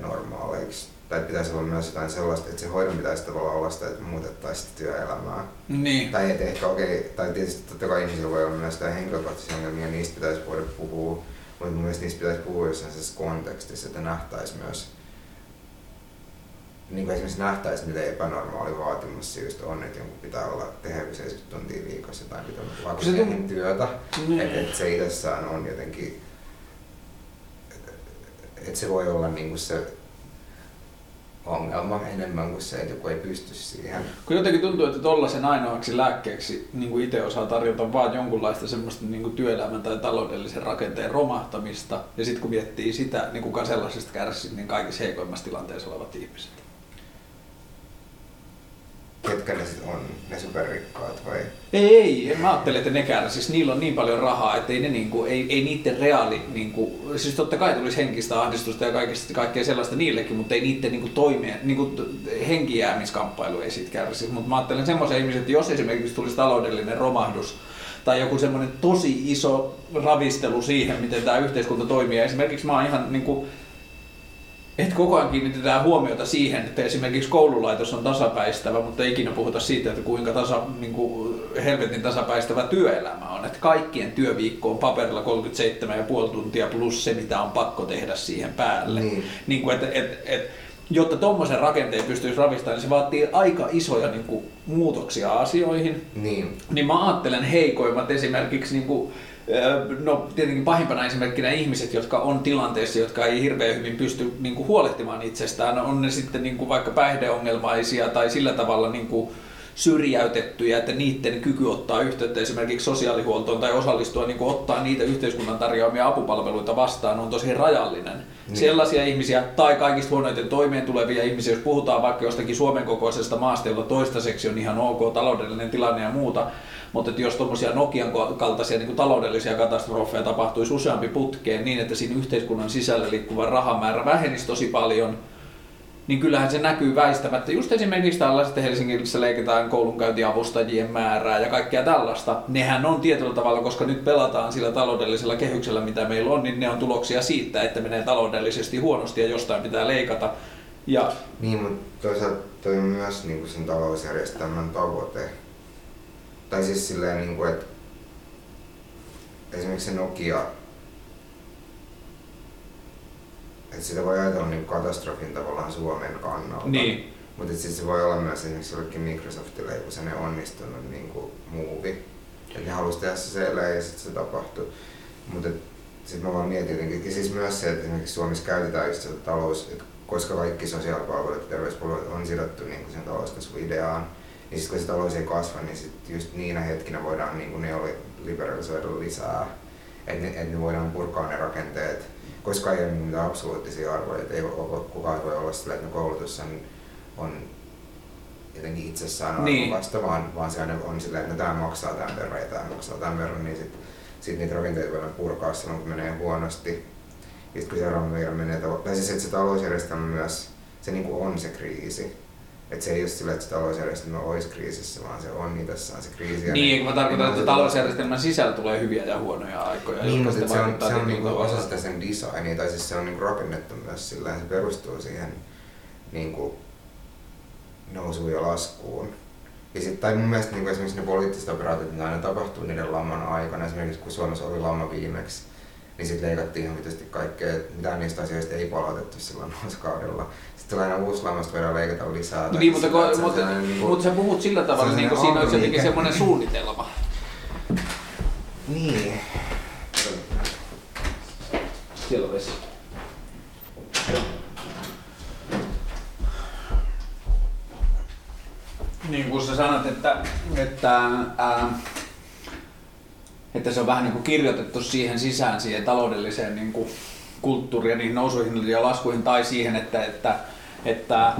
normaaleiksi. Tai pitäisi olla myös jotain sellaista, että se hoidon pitäisi tavallaan olla sitä, että muutettaisiin sitä työelämää. Niin. Tai että ehkä okei, okay, tai tietysti totta kai ihmisillä voi olla myös jotain henkilökohtaisia ongelmia, niistä pitäisi voida puhua. Mutta mun mielestä niistä pitäisi puhua jossain kontekstissa, että nähtäisi myös niin kuin esimerkiksi nähtäisiin, mitä epänormaali vaatimus just on, että jonkun pitää olla tehdä 70 tuntia viikossa tai pitää olla se työtä. Mm. Että et se itsessään on jotenkin, että et se voi olla niin kuin se ongelma enemmän kuin se, että joku ei pysty siihen. Kun jotenkin tuntuu, että tollaisen ainoaksi lääkkeeksi niin kuin itse osaa tarjota vaan jonkunlaista semmoista niin kuin työelämän tai taloudellisen rakenteen romahtamista. Ja sitten kun miettii sitä, niin kuka sellaisesta kärsii, niin kaikissa heikoimmassa tilanteessa olevat ihmiset ketkä ne sit on, ne superrikkaat vai? Ei, ei, mä ajattelen, että ne kärsis. Niillä on niin paljon rahaa, että ei, ne niinku, ei, ei niiden reaali, niinku, siis totta kai tulisi henkistä ahdistusta ja kaikista, kaikkea sellaista niillekin, mutta ei niiden niinku, toimeen, niinku, henkijäämiskamppailu ei siitä kärsi. Mutta mä ajattelen semmoisia ihmisiä, että jos esimerkiksi tulisi taloudellinen romahdus, tai joku semmoinen tosi iso ravistelu siihen, miten tämä yhteiskunta toimii. Esimerkiksi mä oon ihan niin kuin, että koko ajan kiinnitetään huomiota siihen, että esimerkiksi koululaitos on tasapäistävä, mutta ei ikinä puhuta siitä, että kuinka tasa, niin kuin helvetin tasapäistävä työelämä on. Että kaikkien työviikko on paperilla 37,5 tuntia plus se, mitä on pakko tehdä siihen päälle. Niin. Niin kuin, että, et, et, jotta tuommoisen rakenteen pystyisi ravistamaan, niin se vaatii aika isoja niin kuin, muutoksia asioihin. Niin. niin mä ajattelen heikoimmat esimerkiksi niin kuin, No tietenkin pahimpana esimerkkinä ihmiset, jotka on tilanteessa, jotka ei hirveän hyvin pysty niin kuin, huolehtimaan itsestään. On ne sitten niin kuin, vaikka päihdeongelmaisia tai sillä tavalla niin kuin, syrjäytettyjä, että niiden kyky ottaa yhteyttä esimerkiksi sosiaalihuoltoon tai osallistua niin kuin ottaa niitä yhteiskunnan tarjoamia apupalveluita vastaan on tosi rajallinen. Niin. Sellaisia ihmisiä tai kaikista huonoiten toimeen tulevia ihmisiä, jos puhutaan vaikka jostakin Suomen kokoisesta maasta, jolla toistaiseksi on ihan ok taloudellinen tilanne ja muuta, mutta että jos tuommoisia Nokian kaltaisia niin kuin taloudellisia katastrofeja tapahtuisi useampi putkeen niin, että siinä yhteiskunnan sisällä liikkuva rahamäärä vähenisi tosi paljon, niin kyllähän se näkyy väistämättä. Just esimerkiksi tällaiset Helsingissä leikataan koulunkäyntiavustajien määrää ja kaikkea tällaista. Nehän on tietyllä tavalla, koska nyt pelataan sillä taloudellisella kehyksellä, mitä meillä on, niin ne on tuloksia siitä, että menee taloudellisesti huonosti ja jostain pitää leikata. Ja... Niin, mutta toisaalta toi on myös niin kuin sen talousjärjestelmän tavoite. Tai siis silleen, niin kuin, että esimerkiksi Nokia että sitä voi ajatella niin katastrofin tavallaan Suomen kannalta. Niin. Mutta sitten se voi olla myös esimerkiksi jollekin Microsoftille joku sellainen onnistunut niin kuin muuvi. Että ne halusi tehdä se siellä ja sitten se tapahtui. Mutta sitten mä vaan mietin jotenkin, siis myös se, että esimerkiksi Suomessa käytetään just sitä talous, että koska kaikki sosiaalipalvelut ja terveyspalvelut on sidottu niin kuin sen talouskasvuideaan, niin sitten kun se talous ei kasva, niin sit just niinä hetkinä voidaan niin kuin neoliberalisoida lisää. Että ne, et ne voidaan purkaa ne rakenteet, koska ei ole mitään absoluuttisia arvoja, että ei kukaan voi olla sillä, että no koulutus on, on jotenkin itsessään niin. arvokasta, vaan, vaan se on silleen, että no, tämä maksaa tämän verran ja tämä maksaa tämän verran, niin sitten sit niitä rakenteita voidaan purkaa silloin, kun menee huonosti. Sitten kun seuraavan verran menee, tai siis että se talousjärjestelmä myös, se niin kuin on se kriisi. Että se ei ole sillä, että se talousjärjestelmä olisi kriisissä, vaan se on itsessään se kriisi. Niin, mä tarkoitan, että talousjärjestelmän sisällä tulee hyviä ja huonoja aikoja. Niin, mutta se on, se on niinku osa sitä sen designia, tai siis se on niinku rakennettu myös sillä se perustuu siihen niinku nousuun ja laskuun. Ja sit, tai mun mielestä niin esimerkiksi ne poliittiset operaatiot, mitä aina tapahtuu niiden laman aikana, esimerkiksi kun Suomessa oli lama viimeksi, niin sitten leikattiin ihan kaikkea, mitään niistä asioista ei palautettu silloin nousukaudella tulee aina uusi voidaan leikata lisää. Niin, mutta, ko, mutta, niin kuin, mutta sä puhut sillä tavalla, niin kuin siinä olisi jotenkin semmoinen suunnitelma. Niin. Siellä on vesi. Niin kuin sä sanot, että, että, ää, että se on vähän niin kuin kirjoitettu siihen sisään, siihen taloudelliseen niin kuin kulttuuriin ja niihin nousuihin ja laskuihin tai siihen, että, että että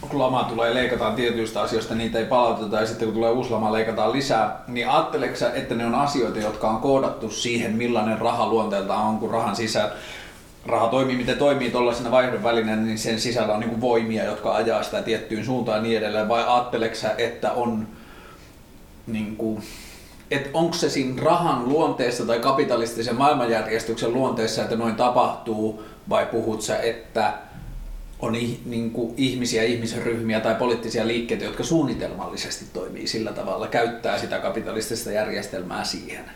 kun lama tulee leikataan tietyistä asioista, niitä ei palauteta ja sitten kun tulee uusi lama leikataan lisää, niin ajatteleksä, että ne on asioita, jotka on koodattu siihen, millainen raha luonteeltaan on, kun rahan sisään raha toimii, miten toimii tuollaisena vaihdon välineenä, niin sen sisällä on niin voimia, jotka ajaa sitä tiettyyn suuntaan ja niin edelleen, vai ajatteleksä, että on niin kuin, että onko se siinä rahan luonteessa tai kapitalistisen maailmanjärjestyksen luonteessa, että noin tapahtuu, vai puhut sä, että on niin kuin ihmisiä, ihmisryhmiä tai poliittisia liikkeitä, jotka suunnitelmallisesti toimii sillä tavalla, käyttää sitä kapitalistista järjestelmää siihen?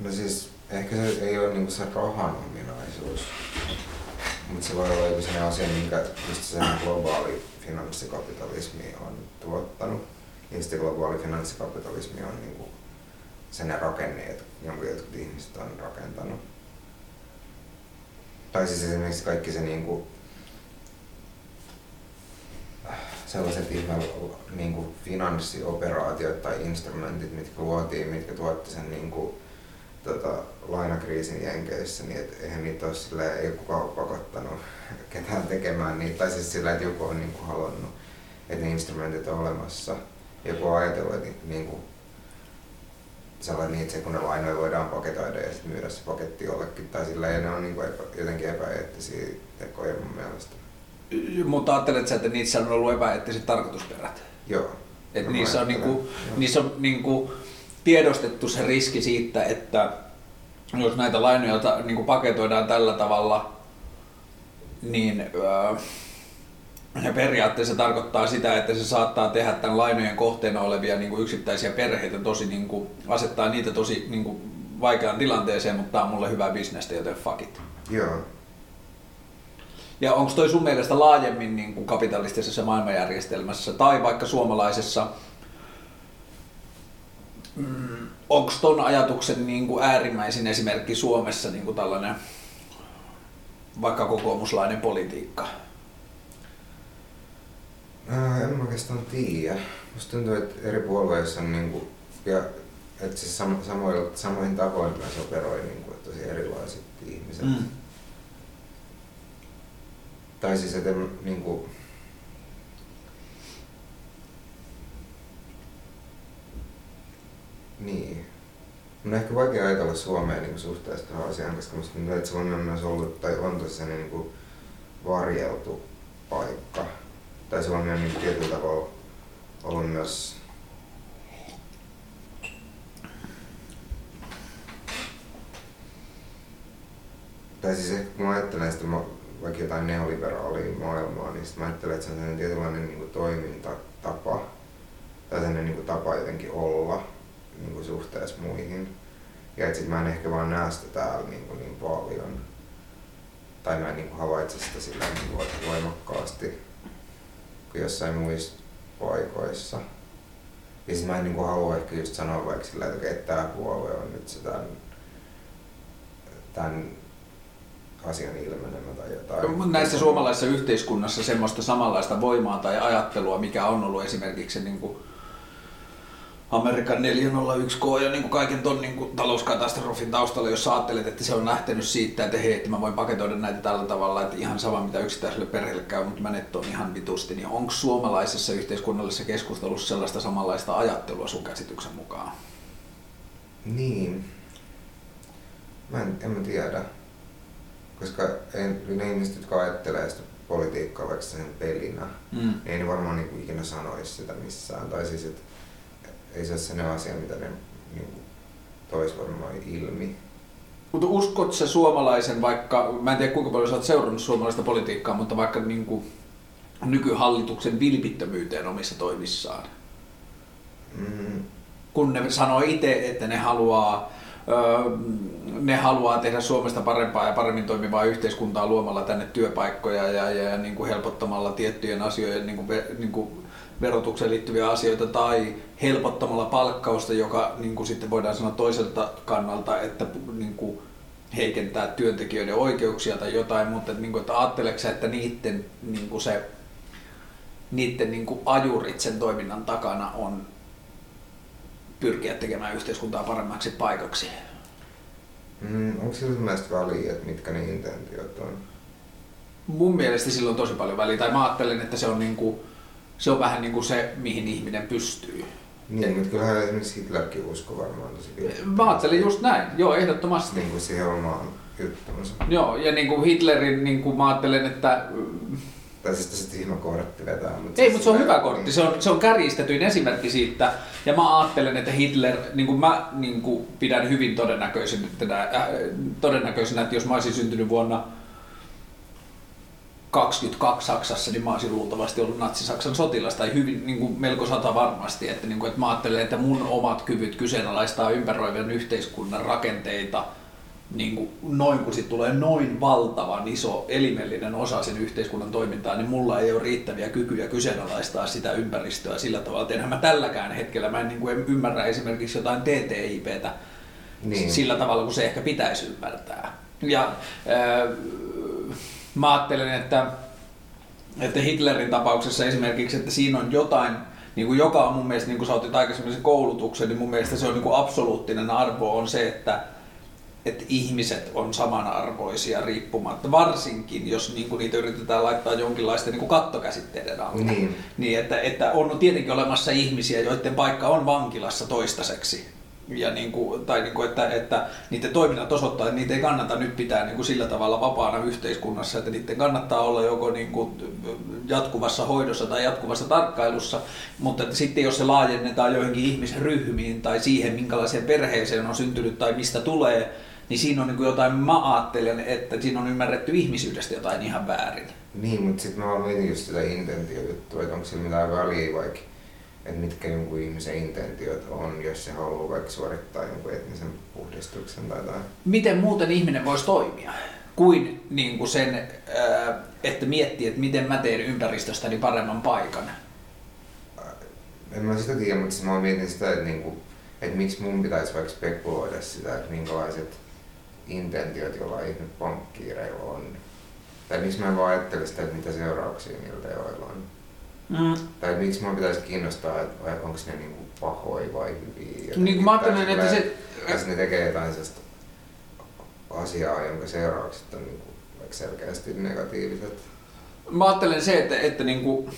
No siis ehkä se ei ole niin se rahan ominaisuus, mutta se voi olla joku sellainen asia, minkä just se globaali finanssikapitalismi on tuottanut. Ja sitten globaali finanssikapitalismi on niin kuin sen rakenne, jonka jotkut ihmiset on rakentanut. Tai siis esimerkiksi kaikki se niin kuin sellaiset ihme niin kuin finanssioperaatiot tai instrumentit, mitkä luotiin, mitkä tuotti sen niin kuin, tota, lainakriisin Jenkeissä, niin et eihän niitä ole sillä, ei kukaan ole pakottanut ketään tekemään niitä, tai siis sillä, että joku on niin kuin halunnut, että ne instrumentit on olemassa. Joku on ajatellut, että niin kuin, sellainen niin, että se kun ne lainoja voidaan paketoida ja sitten myydä se paketti jollekin, tai sillä ja ne on niin kuin epä, jotenkin epäeettisiä tekoja mun mielestä. Mutta ajattelet sä, että niissä on ollut epäeettiset tarkoitusperät? Joo. Et niissä on, niinku, niissä on niinku tiedostettu se riski siitä, että jos näitä lainoja niinku paketoidaan tällä tavalla, niin öö, periaatteessa tarkoittaa sitä, että se saattaa tehdä tämän lainojen kohteena olevia niin kuin yksittäisiä perheitä tosi niin kuin, asettaa niitä tosi niin kuin, vaikeaan tilanteeseen, mutta tämä on mulle hyvä bisnestä, joten fuck it. Joo. Ja onko toi sun mielestä laajemmin niin kuin kapitalistisessa maailmanjärjestelmässä tai vaikka suomalaisessa, mm, onko ton ajatuksen niin kuin äärimmäisin esimerkki Suomessa niin kuin tällainen vaikka kokoomuslainen politiikka? Ää, en oikeastaan tiedä. Musta tuntuu, että eri puolueissa on niinku, ja että siis samo, samoilla, samoihin tapoihin myös operoi niinku, että tosi erilaiset ihmiset. Mm. Tai siis, että niinku, Niin. Mun on ehkä vaikea ajatella Suomea niin suhteessa tähän asiaan, koska musta tuntuu, että Suomi on myös ollut, tai on tosiaan niin kuin varjeltu paikka. Tai Suomi on niin tietyllä tavalla ollut myös tai siis ehkä kun mä ajattelen sitä vaikka jotain neoliberaalia maailmaa, niin mä ajattelen, että se on sellainen tietynlainen niin kuin toimintatapa tai sellainen niin kuin tapa jotenkin olla niin kuin suhteessa muihin. Ja että mä en ehkä vaan näe sitä täällä niin, kuin niin paljon. Tai mä en niin kuin havaitse sitä sillä niin voimakkaasti kuin jossain muissa paikoissa. Ja siis mä en niin kuin halua ehkä just sanoa vaikka sillä, että tämä puolue on nyt se tämän, tämän asian ilmenemä tai jotain. Mutta näissä suomalaisessa yhteiskunnassa semmoista samanlaista voimaa tai ajattelua, mikä on ollut esimerkiksi niin kuin Amerikan 401K ja niin kuin kaiken ton niin kuin talouskatastrofin taustalla, jos ajattelet, että se on lähtenyt siitä, että hei, että mä voin paketoida näitä tällä tavalla, että ihan sama mitä yksittäiselle perheelle käy, mutta mä nettoon ihan vitusti, niin onko suomalaisessa yhteiskunnallisessa keskustelussa sellaista samanlaista ajattelua sun käsityksen mukaan? Niin. Mä en, en mä tiedä. Koska en, ne ihmiset, jotka ajattelee sitä politiikkaa vaikka sen pelinä, mm. niin ei ne varmaan niin kuin ikinä sanoisi sitä missään. Tai siis, että ei se ole sellainen asia, mitä ne niin tois varmaan ilmi. Mutta uskot se suomalaisen, vaikka, mä en tiedä kuinka paljon sä oot seurannut suomalaista politiikkaa, mutta vaikka niin kuin nykyhallituksen vilpittömyyteen omissa toimissaan? Mm. Kun ne sanoo itse, että ne haluaa, ne haluaa tehdä Suomesta parempaa ja paremmin toimivaa yhteiskuntaa luomalla tänne työpaikkoja ja, ja, ja niin kuin helpottamalla tiettyjen asioiden niin kuin, niin kuin verotukseen liittyviä asioita tai helpottamalla palkkausta, joka niin kuin sitten voidaan sanoa toiselta kannalta, että niin kuin heikentää työntekijöiden oikeuksia tai jotain, mutta niin kuin, että ajatteleksä, että niiden, niin kuin se, niiden niin kuin ajurit sen toiminnan takana on pyrkiä tekemään yhteiskuntaa paremmaksi paikaksi? Mm, onko sillä mielestä väliä, että mitkä ne intentiot on? Mun mielestä sillä on tosi paljon väliä, tai mä ajattelen, että se on niin kuin, se on vähän niin kuin se, mihin ihminen pystyy. Niin, mutta kyllähän esimerkiksi Hitlerkin usko varmaan tosi pitkälle. Mä ajattelin just näin, joo ehdottomasti. Niin kuin siihen omaan juttuunsa. Joo, ja niin kuin Hitlerin, niin kuin mä ajattelen, että tai siis tässä tyhmä kortti vetää. Mutta Ei, mutta se on hyvä kortti. Niin. Se on, se on kärjistetyin esimerkki siitä. Ja mä ajattelen, että Hitler, niin kuin mä niin kuin pidän hyvin todennäköisenä, äh, todennäköisenä, että jos mä olisin syntynyt vuonna 22 Saksassa, niin mä olisin luultavasti ollut natsi-Saksan sotilas, tai hyvin, niin kuin melko sata varmasti, että, niin kuin, että mä ajattelen, että mun omat kyvyt kyseenalaistaa ympäröivän yhteiskunnan rakenteita, niin kuin noin kun sit tulee noin valtavan iso elimellinen osa sen yhteiskunnan toimintaa, niin mulla ei ole riittäviä kykyjä kyseenalaistaa sitä ympäristöä sillä tavalla, että enhän mä tälläkään hetkellä, mä en, niin kuin, en ymmärrä esimerkiksi jotain TTIPtä niin. sillä tavalla, kun se ehkä pitäisi ymmärtää. Ja, äh, mä ajattelen, että, että Hitlerin tapauksessa esimerkiksi, että siinä on jotain, niin kuin joka on mun mielestä, niin kuin sä otit aikaisemmin sen koulutuksen, niin mun mielestä se on niin kuin absoluuttinen arvo on se, että, että ihmiset on samanarvoisia riippumatta, varsinkin jos niin kuin niitä yritetään laittaa jonkinlaisten niin kuin kattokäsitteiden alle. Niin. niin että, että on tietenkin olemassa ihmisiä, joiden paikka on vankilassa toistaiseksi ja niin kuin, tai niin kuin, että, että niiden toiminnat osoittaa, että niitä ei kannata nyt pitää niin kuin sillä tavalla vapaana yhteiskunnassa, että niiden kannattaa olla joko niin kuin jatkuvassa hoidossa tai jatkuvassa tarkkailussa, mutta että sitten jos se laajennetaan joihinkin ihmisryhmiin tai siihen, minkälaiseen perheeseen on syntynyt tai mistä tulee, niin siinä on niin kuin jotain, mä ajattelen, että siinä on ymmärretty ihmisyydestä jotain ihan väärin. Niin, mutta sitten mä mietin just sitä intentiojuttua, että onko sillä mitään väliä vaikka että mitkä jonkun ihmisen intentiot on, jos se haluaa vaikka suorittaa jonkun etnisen puhdistuksen tai jotain. Miten muuten ihminen voisi toimia? Kuin, niin kuin sen, että miettii, että miten mä teen ympäristöstäni paremman paikan? En mä sitä tiedä, mutta mä mietin sitä, että, niin kuin, että miksi mun pitäisi vaikka spekuloida sitä, että minkälaiset intentiot jollain pankkiireilla on. Tai miksi mä vaan ajattele sitä, että mitä seurauksia niillä teoilla on. Mm. Tai miksi mun pitäisi kiinnostaa, että onko ne niinku pahoja vai hyviä. Niin kuin mä ajattelen, että se... Jos ne tekee jotain sellaista asiaa, jonka seuraukset on niinku selkeästi negatiiviset. Mä ajattelen se, että, että niinku...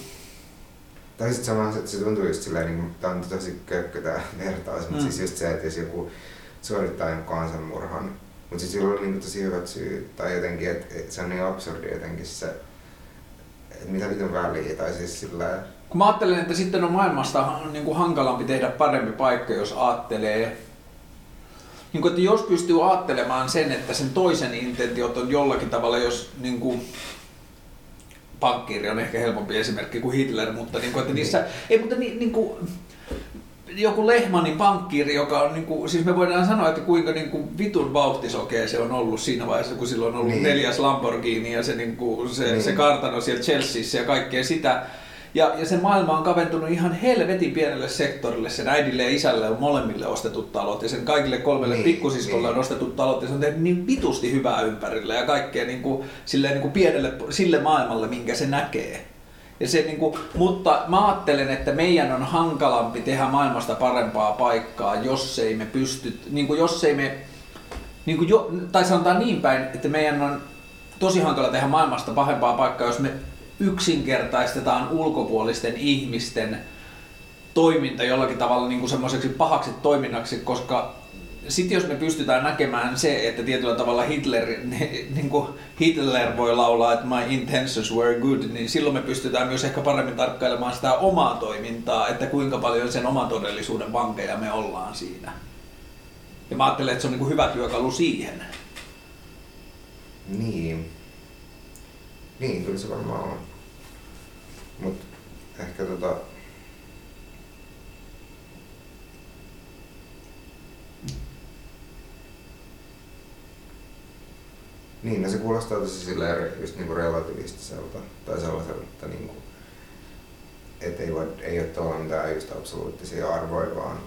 Tai sitten sama, että se tuntuu just silleen, niin tää on tosi kökkö tää vertaus, mm. mutta siis just se, että jos joku suorittaa jonkun kansanmurhan, mutta siis sillä on niin tosi hyvät syyt, tai jotenkin, että et se on niin absurdi jotenkin se, että mitä vitun väliä, tai siis sillä kun mä ajattelen, että sitten on maailmasta niin kuin hankalampi tehdä parempi paikka, jos ajattelee niin kuin, että jos pystyy ajattelemaan sen, että sen toisen intentiot on jollakin tavalla, jos niin kuin, pankkiiri on ehkä helpompi esimerkki kuin Hitler, mutta niin kuin, että niissä, ei, mutta niin, niin kuin, joku Lehmanin pankkiiri, joka on, niin kuin, siis me voidaan sanoa, että kuinka niin kuin, vitun vauhtisokea se on ollut siinä vaiheessa, kun silloin on ollut niin. neljäs Lamborghini ja se, niin kuin, se, niin. se kartano siellä Chelseassa ja kaikkea sitä. Ja, ja se maailma on kaventunut ihan helvetin pienelle sektorille. Sen äidille ja isälle on molemmille ostetut talot ja sen kaikille kolmelle niin, pikkusiskolle niin. on ostetut talot ja se on tehnyt niin vitusti hyvää ympärillä ja kaikkea niin kuin, silleen, niin kuin pienelle, sille maailmalle, minkä se näkee. Ja se, niin kuin, mutta mä ajattelen, että meidän on hankalampi tehdä maailmasta parempaa paikkaa, jos ei me pysty, niin kuin jos ei me, niin kuin jo, tai sanotaan niin päin, että meidän on tosi hankala tehdä maailmasta parempaa paikkaa, jos me yksinkertaistetaan ulkopuolisten ihmisten toiminta jollakin tavalla niin kuin semmoiseksi pahaksi toiminnaksi, koska sitten jos me pystytään näkemään se, että tietyllä tavalla Hitler, niin kuin Hitler voi laulaa, että my intentions were good, niin silloin me pystytään myös ehkä paremmin tarkkailemaan sitä omaa toimintaa, että kuinka paljon sen oman todellisuuden vankeja me ollaan siinä. Ja mä ajattelen, että se on niin kuin hyvä työkalu siihen. Niin. Niin, kyllä se varmaan on. Mut ehkä tota... Niin, no se kuulostaa tosi silleen just niinku relativistiselta tai sellaiselta, että niinku, et ei, voi, ei ole tuolla mitään just absoluuttisia arvoja, vaan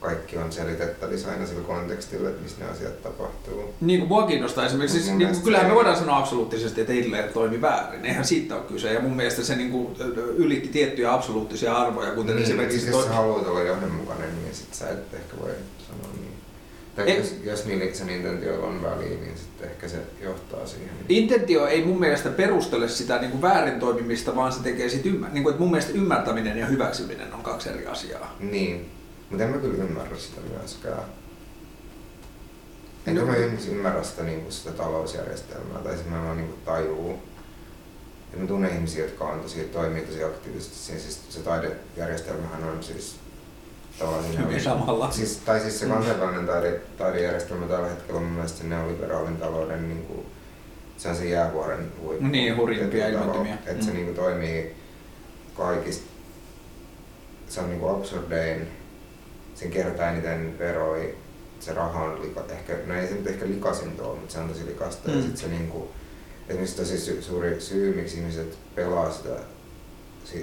kaikki on selitettävissä aina sillä kontekstilla, että missä ne asiat tapahtuu. Niin kuin mua kiinnostaa esimerkiksi, siis, niin kuin, kyllähän me voidaan sanoa absoluuttisesti, että Hitler toimi väärin, eihän siitä ole kyse. Ja mun mielestä se niin kuin, ylitti tiettyjä absoluuttisia arvoja, kuten niin, esimerkiksi... Siis jos toi... sä haluat olla johdonmukainen, niin sit sä et ehkä voi. Tai ei, jos, jos niillä sen intentioilla on väliä, niin sitten ehkä se johtaa siihen. Intentio ei mun mielestä perustele sitä niin kuin väärin toimimista, vaan se tekee sit ymmär... niin kuin, että mun mielestä ymmärtäminen ja hyväksyminen on kaksi eri asiaa. Niin, mutta en mä kyllä ymmärrä sitä myöskään. Enkä no. mä ymmärrä sitä, niin kuin sitä talousjärjestelmää, tai siis mä niin tajuu. Ja mä tunnen ihmisiä, jotka on tosi, toimii tosi aktiivisesti. Siis, siis se taidejärjestelmähän on siis tavallaan Hyvin samalla. Siis, tai siis se mm. kansainvälinen taide, taidejärjestelmä tällä hetkellä on mun mielestä neoliberaalin talouden niin kuin, se on se jäävuoren huippu. Niin, hurjimpia ilmoittimia. Että mm. se niin kuin, toimii kaikista. Se on niin kuin absurdein sen kertaa eniten veroi, se raha on lika, ehkä, no ei se nyt ehkä likasin tuo, mutta se on tosi likasta. Mm. Ja sit se niinku, esimerkiksi tosi sy- suuri syy, miksi ihmiset pelaa sitä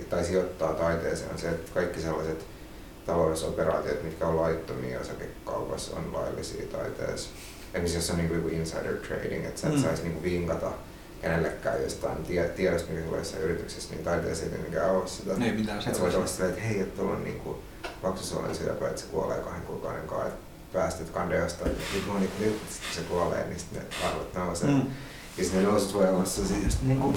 tai sijoittaa taiteeseen on se, että kaikki sellaiset taloudelliset operaatiot, mitkä on laittomia osakekaupassa, on laillisia taiteessa. Esimerkiksi jos on niin kuin insider trading, että sä et mm. saisi niin vinkata kenellekään jostain tie, tiedosta, mikä tulee jossain yrityksessä, niin taiteessa ei tietenkään ole sitä. Ei mitään sellaista. Että sä voit olla silleen, että hei, että tuolla on niin kuin, lapsisuolen syöpä, että se kuolee kahden kuukauden kanssa, että päästöt kande jostain, että nyt, moni, nyt se kuolee, niin sitten ne arvot nousee. Mm. Ja sitten ne nousut voi olla sellaisia just niinku,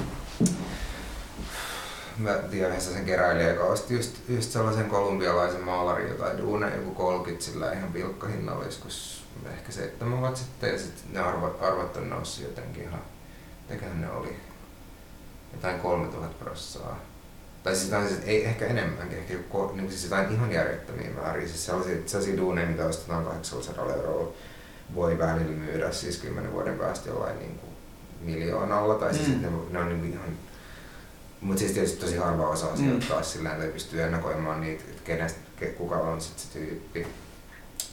mä tiedän yhdessä sen keräilijä, joka osti just, just sellaisen kolumbialaisen maalarin jotain duune, joku 30 sillä ihan pilkkahinnalla joskus ehkä seitsemän vuotta sitten ja sitten ne arvot, arvot on noussut jotenkin ihan, mitäköhän ne oli, jotain 3000 prossaa tai siis jotain, siis ei ehkä enemmänkin, ehkä joku, niin siis jotain ihan järjettömiä määriä. Siis sellaisia, sellaisia duuneja, mitä ostetaan 800 euroa, voi välillä myydä siis 10 vuoden päästä jollain niin kuin miljoonalla. Tai siis mm. ne, ne on niin kuin ihan mutta siis tietysti tosi harva osa mm. sieltä taas sillä että pystyy ennakoimaan niitä, että kenestä, kuka on sit se tyyppi.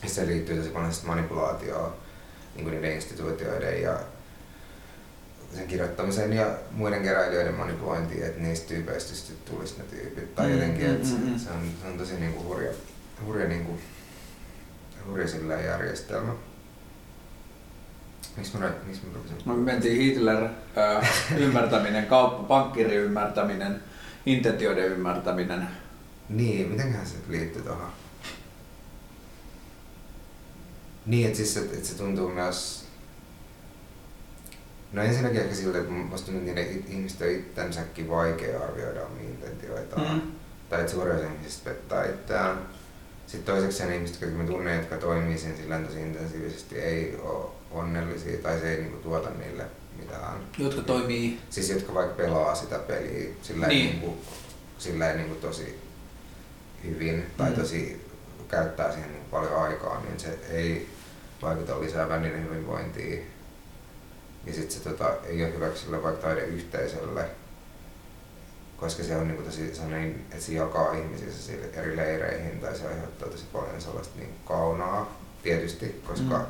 Ja se liittyy tosi paljon manipulaatioon niin niiden instituutioiden ja sen kirjoittamisen ja muiden keräilijöiden manipulointiin, että niistä tyypeistä sitten tulisi ne tyypit. Tai mm, jotenkin, että mm, mm, se, on, se on tosi niinku hurja, hurja niinku hurja järjestelmä. Miksi mä, miksi mä rupesin? No, me mentiin Hitler, äh, ymmärtäminen, kauppa, pankkiri ymmärtäminen, intentioiden ymmärtäminen. Niin, mitenköhän se liittyy tuohon? Niin, että siis, et, et se tuntuu myös... No ensinnäkin ehkä siltä, että musta tuntuu, että niiden ihmisten itsensäkin vaikea arvioida omia intentioitaan. Mm. Tai että suurin osa ihmisistä pettää itseään. Sitten toiseksi ne ihmiset, jotka mä tunnen, jotka toimii siinä sillä tosi intensiivisesti, ei ole onnellisia tai se ei niinku tuota niille mitään. Jotka toimii? Siis jotka vaikka pelaa sitä peliä sillä niin. niinku, sillä niinku tosi hyvin tai mm. tosi käyttää siihen niinku paljon aikaa, niin se ei vaikuta lisäävän niiden hyvinvointiin. Ja sitten se tota, ei ole hyväksi sille vaikka taideyhteisölle, koska se on niinku tosi sellainen, että se jakaa ihmisiä eri leireihin tai se aiheuttaa tosi paljon sellaista niin kaunaa tietysti, koska, mm.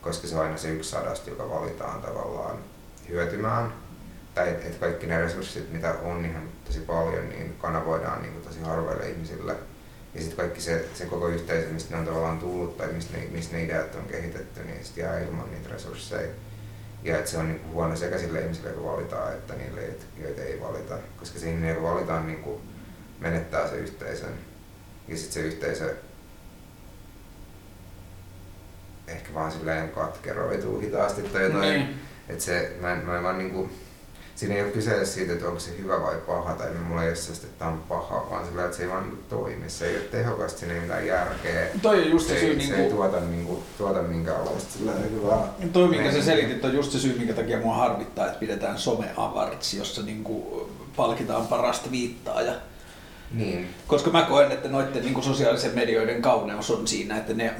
Koska se on aina se yksi sadasta, joka valitaan tavallaan hyötymään. Tai että et kaikki ne resurssit, mitä on ihan tosi paljon, niin kanavoidaan niin tosi harvoille ihmisille. Ja sitten kaikki se, se koko yhteisö, mistä ne on tavallaan tullut tai mistä ne, mistä ne ideat on kehitetty, niin sitten jää ilman niitä resursseja. Ja että se on niin huono sekä sille ihmisille, jotka valitaan, että niille, joita ei valita. Koska se ihminen, joka valitaan, niin kuin menettää se yhteisön. Ja sitten se yhteisö ehkä vaan silleen katkeroituu hitaasti tai jotain. Niin. Että se, mä en, mä en vaan niinku, siinä ei ole kyse siitä, että onko se hyvä vai paha, tai mulla ei ole sellaista, että tämä on paha, vaan sillä, että se ei vaan toimi. Se ei ole tehokasta, siinä ei mitään järkeä. Toi on just se, se syy, se niinku... ei tuota, niinku, tuota minkäänlaista sillä hyvää. Toi, minkä sä selitit, on just se syy, minkä takia mua harvittaa, että pidetään some awards, jossa niinku palkitaan parasta viittaa ja niin. Koska mä koen, että noiden niin sosiaalisen medioiden kauneus on siinä, että ne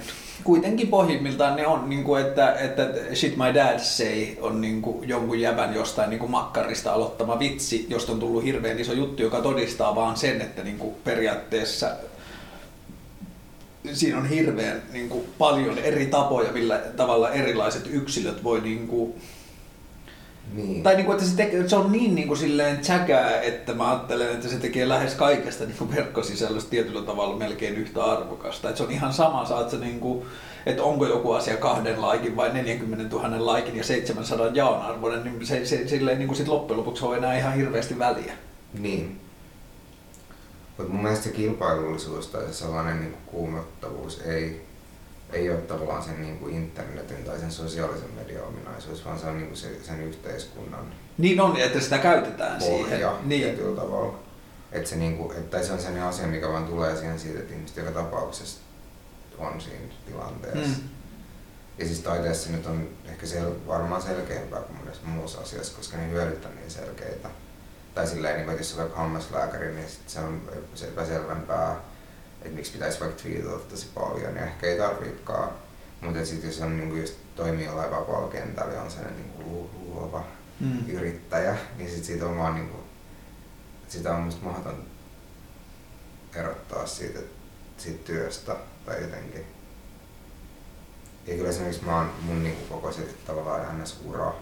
kuitenkin pohjimmiltaan ne on, niin kuin, että, että shit my dad say on niin kuin jonkun jävän jostain niin kuin makkarista aloittama vitsi, josta on tullut hirveän iso juttu, joka todistaa vaan sen, että niin kuin periaatteessa siinä on hirveän niin kuin, paljon eri tapoja, millä tavalla erilaiset yksilöt voi niin kuin, niin. Tai niin kuin, että se, tekee, se on niin, niin kuin silleen tsäkää, että mä ajattelen, että se tekee lähes kaikesta niin kuin verkkosisällöstä tietyllä tavalla melkein yhtä arvokasta. Että se on ihan sama, saat se niin kuin, että onko joku asia kahden laikin vai 40 000 laikin ja 700 jaon arvoinen, niin se, se silleen niin kuin sit loppujen lopuksi on enää ihan hirveästi väliä. Niin. Mutta mun mielestä se kilpailullisuus tai se sellainen niin kuumottavuus ei ei ole tavallaan sen niin kuin internetin tai sen sosiaalisen median ominaisuus, vaan se on niin kuin se, sen yhteiskunnan Niin on, että sitä käytetään pohja siihen. Niin. tietyllä tavalla. Että se, niin kuin, että se on sellainen asia, mikä vaan tulee siihen siitä, että ihmiset joka tapauksessa on siinä tilanteessa. Mm. Ja siis taiteessa nyt on ehkä sel, varmaan selkeämpää kuin monessa muussa asiassa, koska ne hyödyt on niin selkeitä. Tai silleen, niin että jos on vaikka hammaslääkäri, niin se on se epäselvempää että miksi pitäisi vaikka twiitata tosi paljon, niin ehkä ei tarvitsekaan. Mutta sitten jos on niinku just toimii jollain vapaalla kentällä ja on sellainen niinku luova mm. yrittäjä, niin sit siitä on vaan niinku, sitä on musta mahdoton erottaa siitä, siitä työstä tai jotenkin. Ja kyllä esimerkiksi mä oon, mun niinku koko se tavallaan NS-ura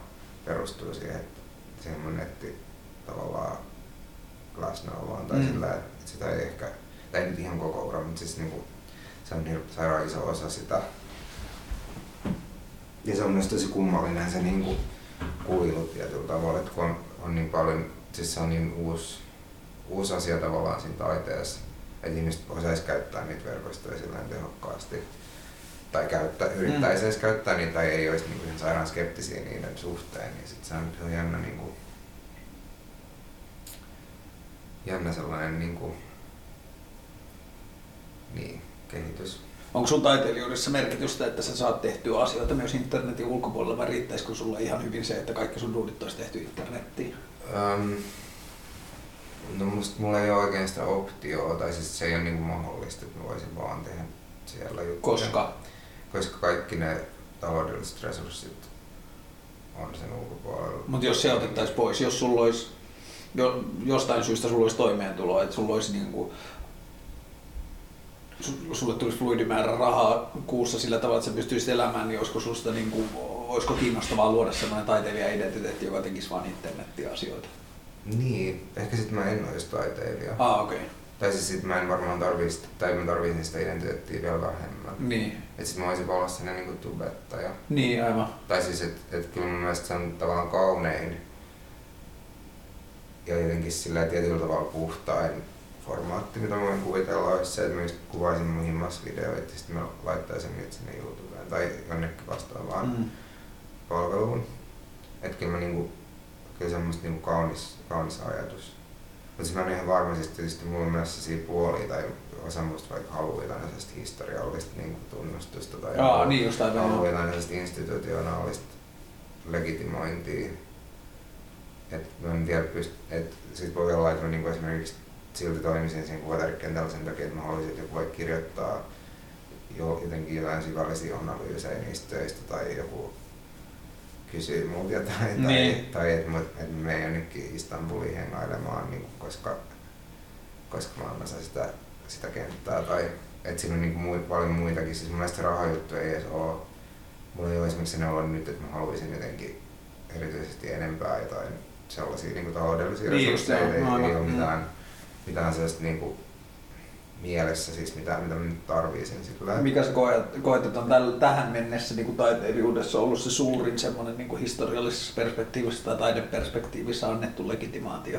perustuu siihen, että siihen mun netti tavallaan läsnäoloon tai mm. sillä, että sitä ei ehkä tai nyt ihan koko ura, mutta siis niinku, se on niin sairaan iso osa sitä. Ja se on myös tosi kummallinen se niinku kuilu tietyllä tavalla, että kun on, on niin paljon, siis se on niin uusi, uusi asia tavallaan siinä taiteessa, että ihmiset osaisi käyttää niitä verkostoja silleen tehokkaasti tai käyttää, yrittäisi mm. edes käyttää niitä tai ei olisi niinku ihan sairaan skeptisiä niiden suhteen, niin sit se on, se jännä, niinku, jännä sellainen niinku, niin, kehitys. Onko sun taiteilijuudessa merkitystä, että sä saat tehtyä asioita myös internetin ulkopuolella vai riittäisikö sulla ihan hyvin se, että kaikki sun duunit olisi tehty internettiin? Um, no musta mulla ei ole oikein sitä optioa, tai siis se ei ole niin mahdollista, että mä voisin vaan tehdä siellä juttuja. Koska? Koska kaikki ne taloudelliset resurssit on sen ulkopuolella. Mutta jos se otettaisiin pois, jos sulla olisi jo, jostain syystä sulla olisi toimeentulo, että sulla olisi niin kuin sulle tulisi fluidimäärä rahaa kuussa sillä tavalla, että sä pystyisit elämään, niin olisiko susta niin kuin, olisiko kiinnostavaa luoda sellainen taiteilija-identiteetti, joka tekisi vain internettiasioita? Niin, ehkä sitten mä en olisi taiteilija. Ah, okei. Okay. Tai siis sit mä en varmaan tarvii tai mä tarvisin sitä identiteettiä vielä vähemmän. Niin. Et sit mä voisin olla sinne niinku tubettaja. Niin, aivan. Tai siis, että et kyllä mun mielestä se on tavallaan kaunein ja jotenkin sillä tietyllä tavalla puhtain formaatti, mitä mä voin kuvitella, olisi se, että mä kuvaisin mun himmasvideoita ja sitten mä laittaisin niitä sinne YouTubeen tai jonnekin vastaavaan mm. palveluun. Että kyllä mä niinku, kyllä semmoista niinku kaunis, kaunis ajatus. Mutta siis mä en ihan varma, siis tietysti mulla on myös sellaisia puolia tai semmoista vaikka haluaa historiallista niinku tunnustusta tai Jaa, niin just haluaa institutionaalista legitimointia et mä en tiedä, pyst- et sit voi olla, että mä niinku esimerkiksi silti toimisin siinä kuvataidekentällä sen takia, että mä haluaisin, että joku voi kirjoittaa jo, jotenkin jotain syvällisiä analyysejä niistä töistä tai joku kysyy multa jotain niin. tai, tai että et me menen jonnekin Istanbuliin hengailemaan, niin koska, koska mä annan sitä, sitä kenttää tai että siinä on niin kuin paljon muitakin. Siis mun mielestä rahajuttu ei edes ole. Mulla ei ole esimerkiksi ne olla nyt, että mä haluaisin jotenkin erityisesti enempää jotain sellaisia niin kuin taloudellisia niin resursseja, ei, ei, ei ole mitään, mitään sellaista niin kuin, mielessä, siis mitä, mitä mä nyt tarvisin sillä. Mikä sä koet, koet että on täl, tähän mennessä niin kuin taiteilijuudessa ollut se suurin semmoinen niin kuin historiallisessa perspektiivissä tai taideperspektiivissä annettu legitimaatio?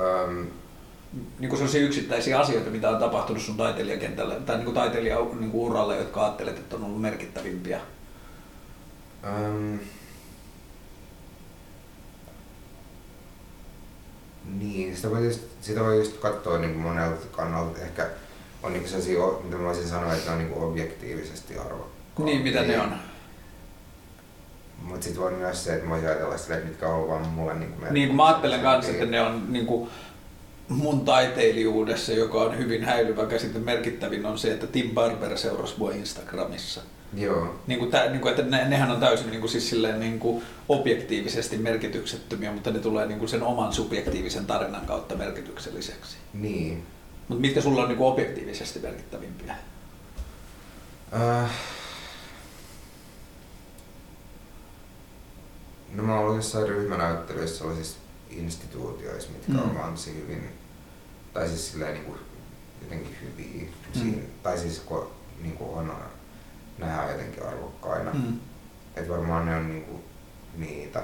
Öm, niin kuin sellaisia yksittäisiä asioita, mitä on tapahtunut sun taiteilijakentällä tai niin kuin taiteilija niin jotka ajattelet, että on ollut merkittävimpiä? Öm, Niin, sitä voi just, sitä voi just katsoa niin monelta kannalta. Ehkä on niin sellaisia, mitä mä voisin sanoa, että ne on niin objektiivisesti arvokkaita. Niin, mitä ne on? Mutta sitten voi myös se, että mä voisin ajatella sitä, että mitkä on vaan mulle niin kuin Niin, mä ajattelen kanssa, että ne on niin kuin mun taiteilijuudessa, joka on hyvin häilyvä käsite, merkittävin on se, että Tim Barber seurasi mua Instagramissa. Joo. Niin kuin, niin kuin, että ne, nehän on täysin niin kuin, siis silleen, niin kuin, objektiivisesti merkityksettömiä, mutta ne tulee niin kuin, sen oman subjektiivisen tarinan kautta merkitykselliseksi. Niin. Mutta mitkä sulla on niin kuin, objektiivisesti merkittävimpiä? Äh. No mä ollut jossain ryhmänäyttelyissä sellaisissa instituutioissa, mitkä mm. on vaan hyvin, tai siis silleen niin kuin, jotenkin hyviä. Mm. Siin, tai siis kun, niin kuin on nähdään jotenkin arvokkaina. Mm. Että varmaan ne on niinku niitä.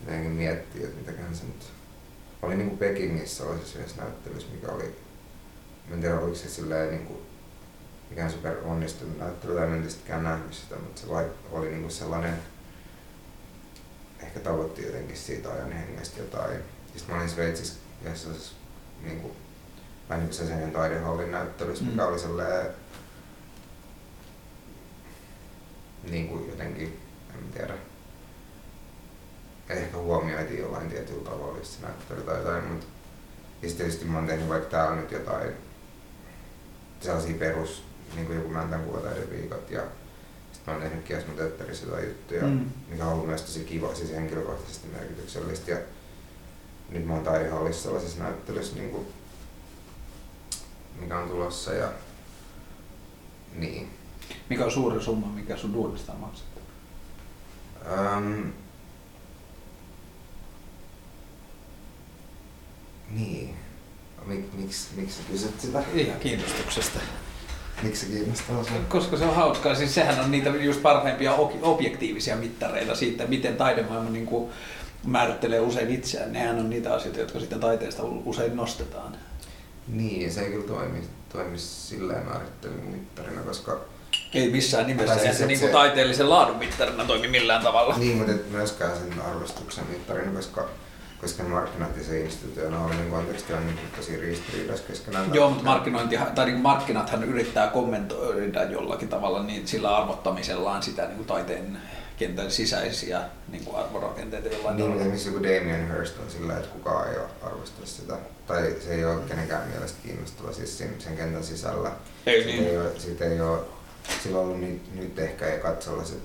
Jotenkin miettii, että mitäköhän se nyt... Oli niinku Pekingissä sellaisessa yhdessä näyttelyssä, mikä oli... Mä en tiedä, oliko se silleen niinku mikään super onnistunut näyttely, tai en tietystikään nähnyt sitä, mutta se vai, oli niinku sellainen, ehkä tavoitti jotenkin siitä ajan hengestä jotain. Sitten mä olin Sveitsissä yhdessä niinku, vähän niin kuin sen taidehallin näyttelyssä, mm. mikä oli sellainen niin kuin jotenkin, en tiedä, ehkä huomioitiin jollain tietyllä tavalla, jos se näyttely tai jotain, mutta ja sitten tietysti mä oon tehnyt vaikka täällä nyt jotain sellaisia perus, niin kuin joku Mäntän viikot ja sitten mä oon tehnyt Kiasmo Tötterissä jotain juttuja, mm. mikä on ollut myös tosi kiva, siis henkilökohtaisesti merkityksellistä ja nyt mä oon taidehallissa sellaisessa näyttelyssä, niin kuin, mikä on tulossa ja niin. Mikä on suuri summa, mikä sun duunista on maksettu? Um, niin. Mik, miksi, miksi kysyt sitä? Ihan kiinnostuksesta. Miksi se kiinnostaa sinua? Koska se on hauskaa. Siis sehän on niitä just parhaimpia objektiivisia mittareita siitä, miten taidemaailma niin kuin määrittelee usein itseään. Nehän on niitä asioita, jotka sitä taiteesta usein nostetaan. Niin, se ei kyllä toimi, toimi silleen määrittelyn mittarina, koska ei missään nimessä, siis, se, se niin kuin taiteellisen laadun mittarina toimi millään tavalla. Niin, mutta et myöskään sen arvostuksen mittarina, koska koska markkinointi se institutionaalinen konteksti on niin tosi ristiriidassa keskenään. Joo, mutta markkinointi, tai niin markkinathan yrittää kommentoida jollakin tavalla niin sillä arvottamisellaan sitä niin kuin taiteen kentän sisäisiä niin kuin arvorakenteita jollain niin, tavalla. Esimerkiksi joku Damien Hirst on sillä, että kukaan ei arvosta sitä. Tai se ei ole kenenkään mielestä kiinnostava siis sen, sen kentän sisällä. Ei niin. Ei ole, siitä ei ole sillä on ollut nyt, nyt ehkä eka sellaiset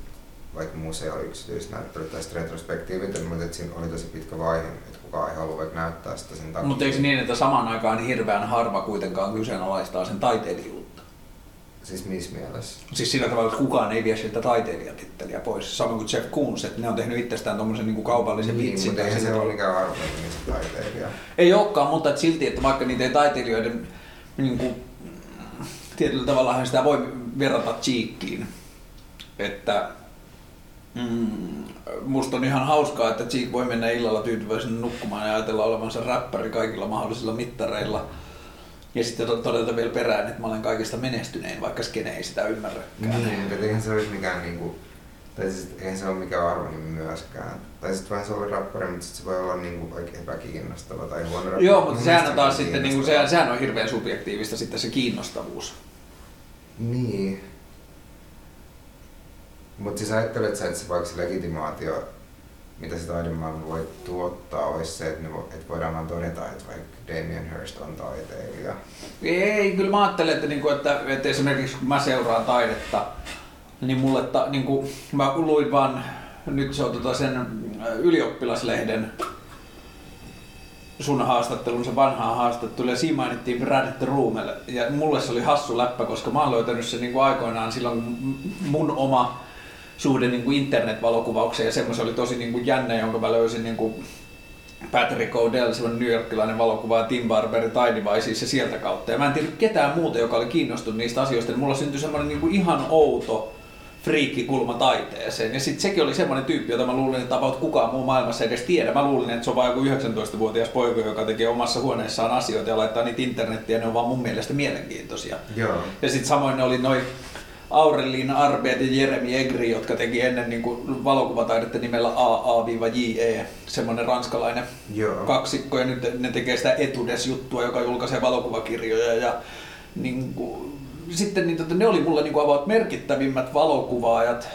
vaikka museo yksityisnäyttelyt tai retrospektiivit, mutta että siinä oli tosi pitkä vaihe, että kukaan ei halua vaikka näyttää sitä sen takia. Mutta eikö niin, että samaan aikaan hirveän harva kuitenkaan kyseenalaistaa sen taiteilijuutta? Siis missä mielessä? Siis sillä tavalla, että kukaan ei vie siltä taiteilijatitteliä pois. Samoin kuin Jeff Koons, että ne on tehnyt itsestään tuommoisen niin kaupallisen Niin, vitsin. mutta eihän se ole mikään arvoimista taiteilija. Ei olekaan, mutta että silti, että vaikka niitä ei taiteilijoiden niin kuin, tietyllä tavalla sitä voi verrata Cheekkiin. Että mm, musta on ihan hauskaa, että Cheek voi mennä illalla tyytyväisenä nukkumaan ja ajatella olevansa räppäri kaikilla mahdollisilla mittareilla. Ja sitten to- todeta vielä perään, että mä olen kaikista menestynein, vaikka skene ei sitä ymmärräkään. Niin, mutta eihän se olisi mikään niinku, tai siis eihän se ole mikään arvonimi myöskään. Tai sitten vähän se oli rappari, mutta sit se voi olla niinku vaikka epäkiinnostava tai huono rappari. Joo, mutta sehän on taas sitten, niin kuin, kiinnostava. sehän, sehän on hirveän subjektiivista sitten se kiinnostavuus. Niin. Mutta siis ajattelet sä, että se vaikka se legitimaatio, mitä se taidemaailma voi tuottaa, olisi se, että, vo, että voidaan vaan todeta, että vaikka Damien Hirst on taiteilija. Ei, kyllä mä ajattelen, että, niinku, että, että esimerkiksi kun mä seuraan taidetta, niin mulle, ta, niinku, mä luin vaan, nyt se on tota sen ylioppilaslehden sun haastattelun, se vanhaa haastattelu, ja siinä mainittiin Brad Roomel, ja mulle se oli hassu läppä, koska mä oon löytänyt sen niinku aikoinaan silloin, mun oma suhde niinku internet-valokuvaukseen, ja semmoisen oli tosi niinku jännä, jonka mä löysin niinku Patrick O'Dell, semmoinen New Yorkilainen valokuvaaja, Tim Barber, Tiny Vices ja sieltä kautta. Ja mä en tiedä ketään muuta, joka oli kiinnostunut niistä asioista. Niin mulla syntyi semmoinen niinku ihan outo friikkikulma taiteeseen. Ja sitten sekin oli semmoinen tyyppi, jota mä luulin, että about kukaan muu maailmassa edes tiedä. Mä luulin, että se on vain joku 19-vuotias poika, joka tekee omassa huoneessaan asioita ja laittaa niitä internettiin, ja ne on vaan mun mielestä mielenkiintoisia. Joo. Ja sitten samoin ne oli noin Aurelin Arbeet ja Jeremy Egri, jotka teki ennen niin kuin valokuvataidetta nimellä AA-JE, semmoinen ranskalainen Joo. kaksikko, ja nyt ne tekee sitä Etudes-juttua, joka julkaisee valokuvakirjoja. Ja, niin kuin, sitten niin, tota, ne oli mulle niin kuin, about merkittävimmät valokuvaajat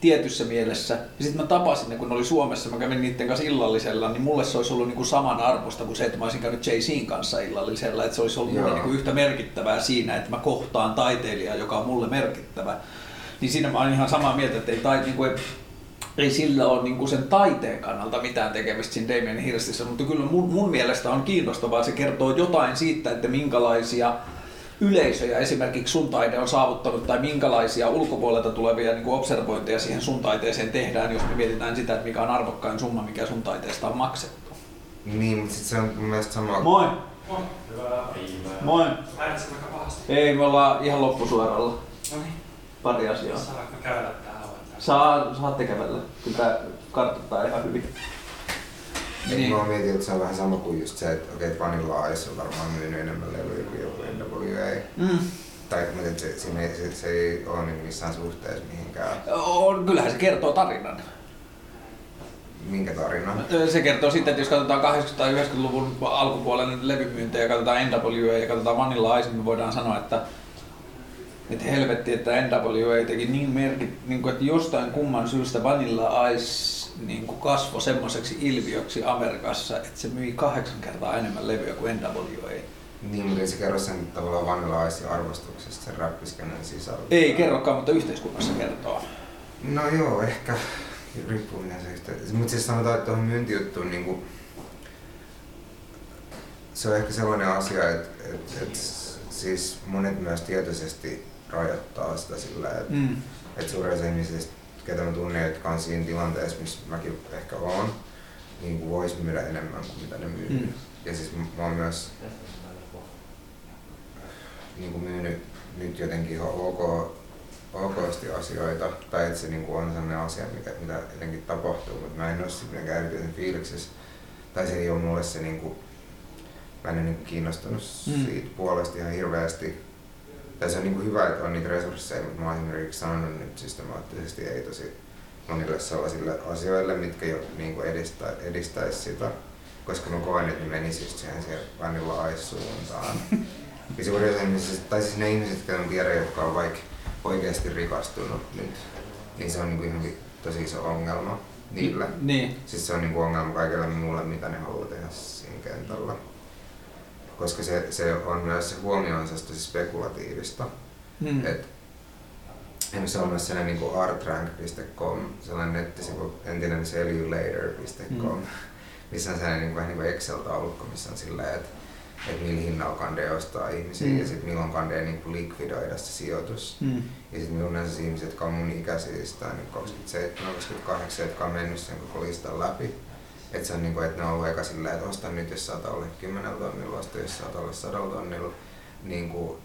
tietyssä mielessä. Ja sitten mä tapasin ne, kun ne oli Suomessa, mä kävin niiden kanssa illallisella, niin mulle se olisi ollut niin kuin saman arvosta kuin se, että mä olisin käynyt Jay-Zin kanssa illallisella. Että se olisi ollut mulle niin kuin yhtä merkittävää siinä, että mä kohtaan taiteilijaa, joka on mulle merkittävä. Niin siinä mä oon ihan samaa mieltä, että ei, tai, niin kuin, ei sillä ole niin kuin sen taiteen kannalta mitään tekemistä siinä Damien Hirstissä, mutta kyllä mun, mun mielestä on kiinnostavaa, se kertoo jotain siitä, että minkälaisia yleisöjä esimerkiksi sun taide on saavuttanut tai minkälaisia ulkopuolelta tulevia niin kuin observointeja siihen sun taiteeseen tehdään, jos me mietitään sitä, että mikä on arvokkain summa, mikä sun taiteesta on maksettu. Niin, mutta sit se on mun mielestä sama. Moi! Hyvää päivää. Moi! Aika pahasti. Ei, me ollaan ihan loppusuoralla. No niin, Pari asiaa. saadaanko me käydä täällä? Saa, saatte kävellä. Kyllä tää kartoittaa ihan hyvin. Niin. Niin. Mä mietin, että se on vähän sama kuin just se, että okei, okay, Vanilla Ice on varmaan myynyt enemmän levyjä kuin joku NWA. Mm. Tai mutta et se, se, se ei ole niin missään suhteessa mihinkään. On, kyllähän se kertoo tarinan. Minkä tarina? Se kertoo sitten, että jos katsotaan 80- tai 90-luvun alkupuolen levymyyntejä, katsotaan NWA ja katsotaan Vanilla Ice, niin me voidaan sanoa, että että helvetti, että NWA teki niin merkit, niin kuin, että jostain kumman syystä Vanilla Ice niin kuin kasvoi semmoiseksi ilmiöksi Amerikassa, että se myi kahdeksan kertaa enemmän levyjä kuin NWA. Niin, mutta ei se kerro sen tavallaan Vanilla Icein arvostuksesta sen räppiskenen sisällä. Ei kerrokaan, mutta yhteiskunnassa kertoo. No joo, ehkä riippuu miten se yhteydessä. Mutta siis sanotaan, että tuohon myyntijuttuun niin kuin, se on ehkä sellainen asia, että, että, että siis monet myös tietoisesti rajoittaa sitä sillä, että, Mm. että suurin osa ihmisistä, ketä mä tunnen, jotka on siinä tilanteessa, missä mäkin ehkä oon, niin kuin vois myydä enemmän kuin mitä ne myy. Mm. Ja siis mä oon myös niin kuin myynyt nyt jotenkin ihan ok, okosti asioita, tai että se niin kuin on sellainen asia, mikä, mitä jotenkin tapahtuu, mutta mä en ole sitten mitenkään erityisen fiiliksissä. Tai se ei ole mulle se, niin kuin, mä en ole niin kuin kiinnostunut Mm. siitä puolesta ihan hirveästi. Tai se on niin kuin hyvä, että on niitä resursseja, mutta mä oon esimerkiksi sanonut nyt systemaattisesti ei tosi monille sellaisille asioille, mitkä jo niin kuin edistä, edistäisi sitä. Koska mä koen, että ne menisi just siihen, siihen vanilla suuntaan. Ja suurin osa ihmisistä, tai siis ne ihmiset, jotka on tiedä, jotka on vaikka oikeasti rikastunut nyt, niin se on niin kuin ihan tosi iso ongelma niille. Niin. Siis se on niinku ongelma kaikille muulle, mitä ne haluaa tehdä siinä kentällä. Koska se, se on myös se huomionsa tosi spekulatiivista. Mm. Et, se on myös sellainen niinku artrank.com, sellainen nettisivu, entinen cellulator.com, Mm. missä on sellainen niinku, vähän niin kuin Excel-taulukko, missä on silleen, että että millä hinnalla kandee ostaa ihmisiä Mm. ja sitten milloin kandee niin likvidoida se sijoitus. Mm. Ja sitten on sellaisia ihmisiä, jotka on mun ikäisiä, tai niin 27, 28, jotka on mennyt sen koko listan läpi. Että se on niinku, että ne on ollut eka silleen, että osta nyt, jos saat alle 10 tonnilla, osta jos saat alle 100 tonnilla. Niinku,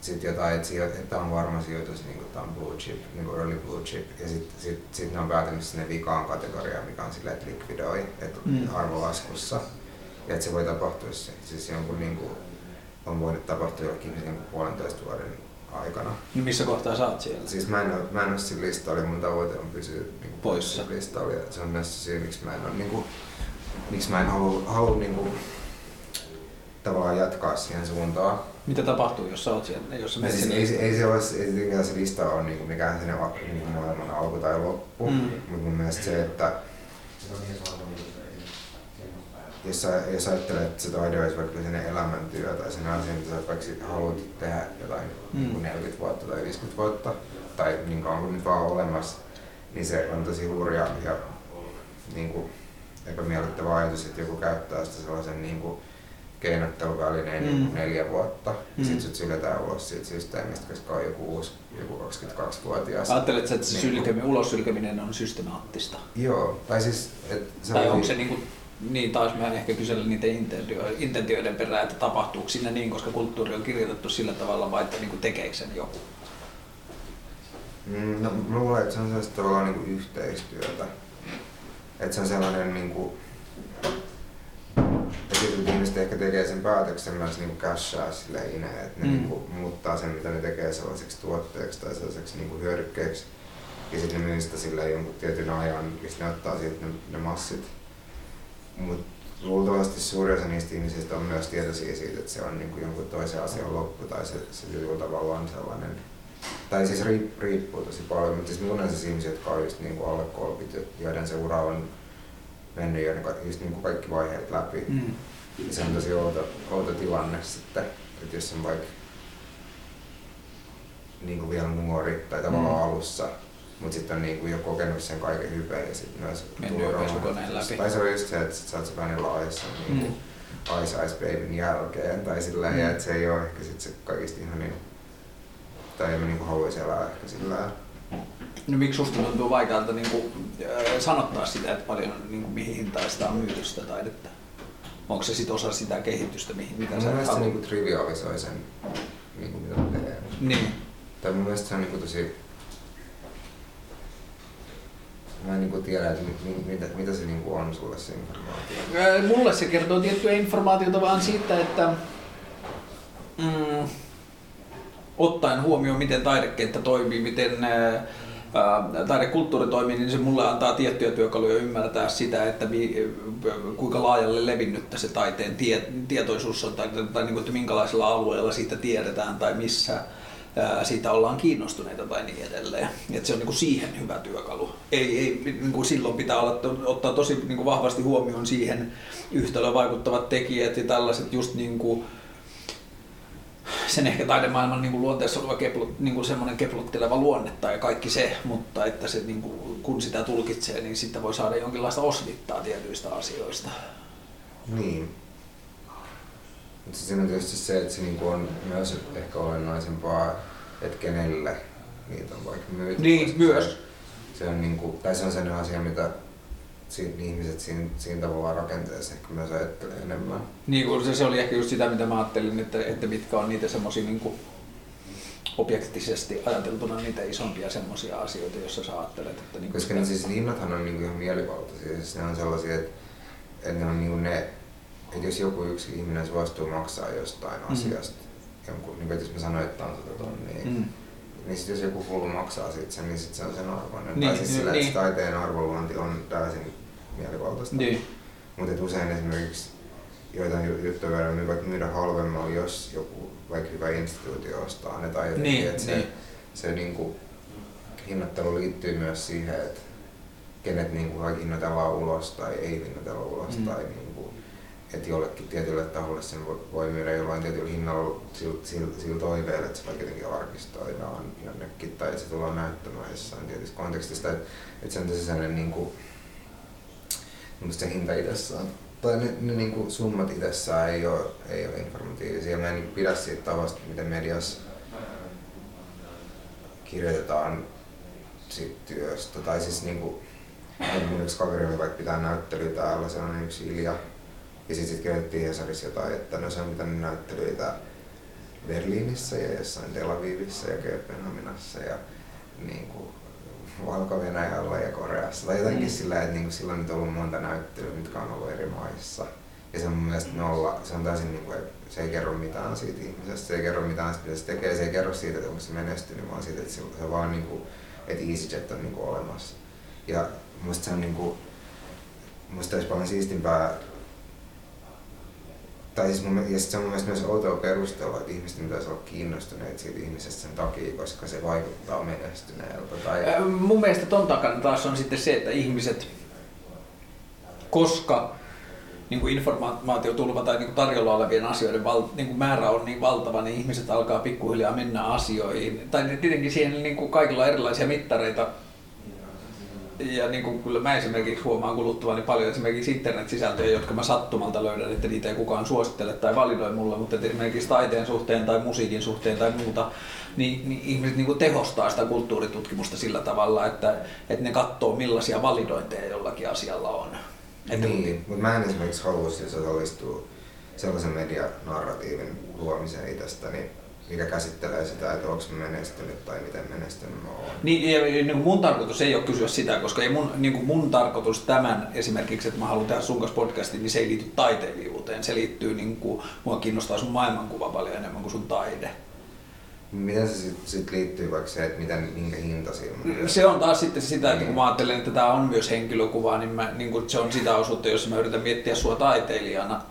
sitten jotain, että, sijo- että tämä on varma sijoitus, niin kuin tämä on blue chip, niin kuin early blue chip. Ja sitten sit, sit ne on päätynyt sinne vikaan kategoriaan, mikä on silleen, että likvidoi, että Mm. arvolaskussa. Ja että se voi tapahtua se, siis jonkun niin kuin, on voinut tapahtua jollekin niin kuin puolentoista vuoden aikana. No missä kohtaa sä oot siellä? Siis mä en ole, mä en ole siinä listalla, mun tavoite on pysyä niin kuin Poissa. listalla. Ja se on myös syy, miksi mä en ole, niin kuin, miksi mä en halua, halua niin kuin, tavallaan jatkaa siihen suuntaan. Mitä tapahtuu, jos sä oot siellä? Jos sä siis ei, ei se ole, ei tietenkään se lista ole niin kuin mikään sinne niin kuin maailman alku tai loppu, Mm. mutta mun mielestä se, että jos, sä, jos ajattelet, että se taide olisi vaikka sinne elämäntyö tai sen asia, mitä sä vaikka haluat tehdä jotain Mm. niin kuin 40 vuotta tai 50 vuotta, tai niin kauan kuin nyt vaan olemassa, niin se on tosi hurja ja niin kuin, epämiellyttävä ajatus, että joku käyttää sitä sellaisen niin kuin, keinotteluvälineen Mm. mm. niin neljä vuotta, Mm. sitten sut syljetään ulos siitä systeemistä, koska on joku uusi, joku 22-vuotias. Ajattelet sä, että se Niin. sylkeminen, ulos sylkeminen on systemaattista? Joo, tai siis, et se Tai on onko se niin kuin, niin taas mä ehkä kyselen niiden intentio- intentioiden perään, että tapahtuuko siinä niin, koska kulttuuri on kirjoitettu sillä tavalla vai että niin kuin tekeekö sen joku? Mm, no, mä luulen, että se on sellaista tavallaan niin kuin yhteistyötä. Että se on sellainen niin kuin, että jotkut ihmiset ehkä tekee sen päätöksen myös niin cashaa sille ineen, että ne Mm. niin kuin, muuttaa sen, mitä ne tekee sellaiseksi tuotteeksi tai sellaiseksi niin kuin hyödykkeeksi. Ja sitten ne myy sitä sille jonkun tietyn ajan, mistä ne ottaa siitä ne, ne massit. Mutta luultavasti suurin osa niistä ihmisistä on myös tietoisia siitä, että se on niin kuin jonkun toisen asian loppu tai se, se jollain tavalla on sellainen tai siis riip, riippuu tosi paljon, mutta siis on siis ihmisiä, jotka on just niinku alle 30, joiden se ura on mennyt jo niinku, just niinku kaikki vaiheet läpi. Mm. Ja se on tosi outo, outo tilanne sitten, että jos on vaikka niinku vielä nuori tai tavallaan Mm. alussa, mutta sitten on niinku jo kokenut sen kaiken hyvän ja sitten myös tullut romahdus. Tai se on just se, että sit sä oot se Vanilla on niinku Mm. Ice Ice Babyn jälkeen tai sillä Mm. ja että se ei ole ehkä sit se kaikista ihanin tai en mä niinku haluaisi elää ehkä sillä. No miksi susta tuntuu vaikealta niin kuin, äh, sanottaa sitä, että paljon niin kuin, mihin hintaan sitä on myyty sitä taidetta? Onko se sitten osa sitä kehitystä, mihin, mitä Mun sä mielestä se niinku trivialisoi sen, niinku mitä mä teen. Niin. Tai mun mielestä se on niinku tosi... Mä en niinku tiedä, että mi, mi, mitä, mitä se niinku on sulle se informaatio. Ää, Mulle se kertoo tiettyä informaatiota vaan siitä, että mm, ottaen huomioon, miten taidekenttä toimii, miten taidekulttuuri toimii, niin se mulle antaa tiettyjä työkaluja ymmärtää sitä, että kuinka laajalle levinnyttä se taiteen tie, tietoisuus on, tai, tai niin kuin, että minkälaisella alueella siitä tiedetään tai missä siitä ollaan kiinnostuneita tai niin edelleen. Et se on niin kuin siihen hyvä työkalu. Ei, ei, niin kuin silloin pitää olla, ottaa tosi niin kuin vahvasti huomioon siihen yhtälöön vaikuttavat tekijät ja tällaiset just niin kuin, sen ehkä taidemaailman niin kuin luonteessa oleva keplut, niin kuin semmoinen keplotteleva luonne tai kaikki se, mutta että se, niin kuin, kun sitä tulkitsee, niin sitten voi saada jonkinlaista osvittaa tietyistä asioista. Niin. Mutta siinä on tietysti se, että se niinku on myös ehkä olennaisempaa, että kenelle niitä on vaikka myyty. Niin, myös. Se, se on, niinku, tai se on sellainen asia, mitä siinä, ihmiset siinä, siinä tavallaan rakenteessa ehkä myös ajattelee enemmän. Niin kuin se, se oli ehkä just sitä, mitä mä ajattelin, että, että mitkä on niitä semmoisia niin kuin objektisesti ajateltuna niitä isompia semmoisia asioita, joissa sä ajattelet, että niin Koska ne siis hinnathan on niinku ihan mielivaltaisia. Siis ne on sellaisia, että, että ne on niinku ne, että jos joku yksi ihminen suostuu maksaa jostain Mm. asiasta, jonkun, niin kuin, että jos mä sanoin, että on sata tonnia, Mm. Niin sit jos joku hullu maksaa siitä sen, niin sit se on sen arvoinen. Niin, tai siis niin, sillä, niin. että se taiteen arvoluonti on täysin mielivaltaista. Niin. Mutta usein esimerkiksi joitain ju- juttuja voidaan vaikka myydä halvemmalla, jos joku vaikka hyvä instituutio ostaa ne tai jotenkin, Niin, että se, niin. se niinku, hinnoittelu liittyy myös siihen, että kenet niinku hinnoitellaan ulos tai ei hinnoitella ulos Mm. tai niinku, että jollekin tietylle taholle sen voi, voi myydä jollain tietyllä hinnalla sillä, sillä, sillä toiveella, että se vaikka jotenkin arkistoidaan jonnekin tai että se tullaan näyttämään jossain tietyssä kontekstista. Että et se on tosi sellainen, niin kuin, se hinta itsessään tai ne, ne niin kuin summat itsessään ei ole, ei ole informatiivisia. Mä en niin pidä siitä tavasta, miten mediassa kirjoitetaan siitä työstä. Tai siis niin kuin, yksi kaveri oli vaikka pitää näyttelyä täällä, se on yksi Ilja. Ja sitten sit kirjoitettiin Hesarissa jotain, että no se on pitänyt näyttelyitä Berliinissä ja jossain Tel Avivissa ja Kööpenhaminassa ja niin kuin Valko-Venäjällä ja Koreassa. Tai jotenkin mm. sillä, että niin sillä on nyt ollut monta näyttelyä, mitkä on ollut eri maissa. Ja se on mun mielestä nolla, se on täysin niin kuin, se ei kerro mitään siitä ihmisestä, se ei kerro mitään siitä, mitä se tekee, se ei kerro siitä, että onko se menestynyt, vaan siitä, että se, se vaan niin kuin, että EasyJet on niin kuin olemassa. Ja musta se on niin kuin, musta olisi paljon siistimpää tai siis mun, ja se on mun mielestä myös outoa perustella, että ihmisten pitäisi olla kiinnostuneet siitä ihmisestä sen takia, koska se vaikuttaa menestyneeltä. Tai... Mun mielestä ton takana taas on sitten se, että ihmiset, koska niin kuin informaatiotulva tai niin kuin tarjolla olevien asioiden val, niin kuin määrä on niin valtava, niin ihmiset alkaa pikkuhiljaa mennä asioihin. Tai tietenkin siihen niin kuin kaikilla on erilaisia mittareita, ja niin kuin kyllä mä esimerkiksi huomaan kuluttavani paljon esimerkiksi internet-sisältöjä, jotka mä sattumalta löydän, että niitä ei kukaan suosittele tai validoi mulle, mutta esimerkiksi taiteen suhteen tai musiikin suhteen tai muuta, niin, niin ihmiset niin kuin tehostaa sitä kulttuuritutkimusta sillä tavalla, että, että ne katsoo millaisia validointeja jollakin asialla on. Että niin, mutta mä en esimerkiksi haluaisi osallistua sellaisen medianarratiivin luomiseen itsestäni, mikä käsittelee sitä, että onko menestynyt tai miten menestynyt mä oon. Niin, ja, niin mun tarkoitus ei ole kysyä sitä, koska ei mun, niin kuin mun tarkoitus tämän esimerkiksi, että mä haluan tehdä sun kanssa podcastin, niin se ei liity taiteilijuuteen. Se liittyy, niin kuin, mua kiinnostaa sun maailmankuva paljon enemmän kuin sun taide. Miten se sitten sit liittyy vaikka se, että miten, minkä hinta siinä on? Se on taas sitten sitä, että kun mä ajattelen, että tämä on myös henkilökuva, niin, mä, niin kuin se on sitä osuutta, jos mä yritän miettiä sua taiteilijana,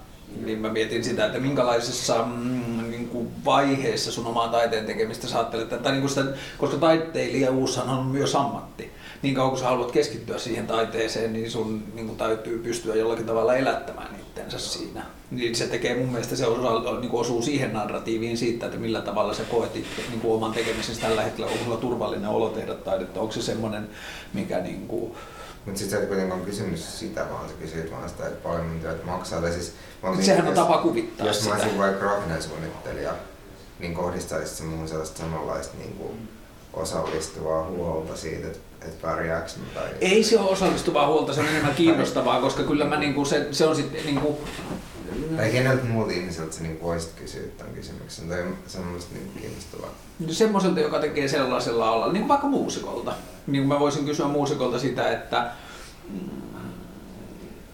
niin mä mietin sitä, että minkälaisessa mm, niin kuin vaiheessa sun omaa taiteen tekemistä sä ajattelet, tai niin kuin sitä, koska taiteilijuushan on myös ammatti. Niin kauan kun sä haluat keskittyä siihen taiteeseen, niin sun niin kuin täytyy pystyä jollakin tavalla elättämään itsensä siinä. Niin se tekee mun mielestä, se osuu, niin kuin osuu siihen narratiiviin siitä, että millä tavalla sä koet niin kuin oman tekemisessä tällä hetkellä, onko sulla turvallinen olo tehdä taidetta, onko se semmoinen, mikä niin kuin, mutta sitten se ei kuitenkaan kysymys sitä, vaan sä kysyt vaan sitä, että paljon mun työt maksaa. Tai siis, Sehän on tapa kuvittaa Jos mä olisin vaikka graafinen suunnittelija, niin kohdistaisit se mun sellaista samanlaista niin kuin osallistuvaa huolta siitä, että pärjääkö tai... Ei se ole osallistuvaa huolta, se on enemmän kiinnostavaa, koska kyllä mä niinku, se, se on sitten niinku... Tai keneltä muut ihmiseltä sä niin voisit kysyä tämän kysymyksen, tai se on musta niin kiinnostavaa. No semmoiselta, joka tekee sellaisella alalla, niin kuin vaikka muusikolta. Niin kuin mä voisin kysyä muusikolta sitä, että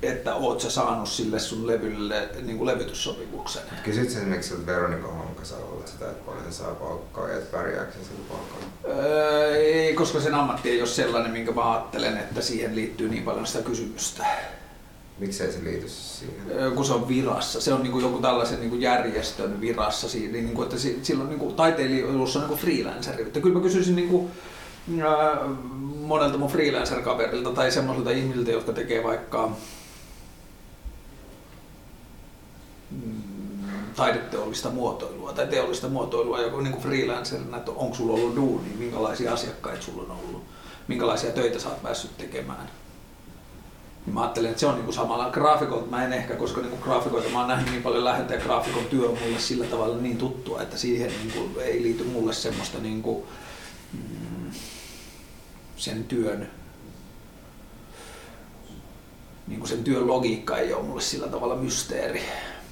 että oot sä saanut sille sun levylle niin kuin levytyssopimuksen. Kysyt sä esimerkiksi Veronika Honkasalolta sitä, että paljon se saa palkkaa ja että pärjääkö se sillä palkkaa? Öö, ei, koska sen ammatti ei ole sellainen, minkä mä ajattelen, että siihen liittyy niin paljon sitä kysymystä. Miksei se liity siihen? Kun se on virassa. Se on niin kuin joku tällaisen niin kuin järjestön virassa. Niin kuin, että silloin niin kuin, taiteilijuus on niin kuin freelanceri. Että kyllä mä kysyisin niin kuin, öö, monelta mun freelancer-kaverilta tai semmoisilta ihmisiltä, jotka tekee vaikka taideteollista muotoilua tai teollista muotoilua joku niin freelancerina, että onko sulla ollut duuni, minkälaisia asiakkaita sulla on ollut, minkälaisia töitä sä oot päässyt tekemään. Niin mä ajattelen, että se on niin kuin samalla graafikolta. Mä en ehkä, koska niin kuin graafikoita mä oon nähnyt niin paljon läheltä ja graafikon työ on mulle sillä tavalla niin tuttua, että siihen niin kuin ei liity mulle semmoista niin kuin, mm, sen työn niin kuin sen työn logiikka ei ole mulle sillä tavalla mysteeri.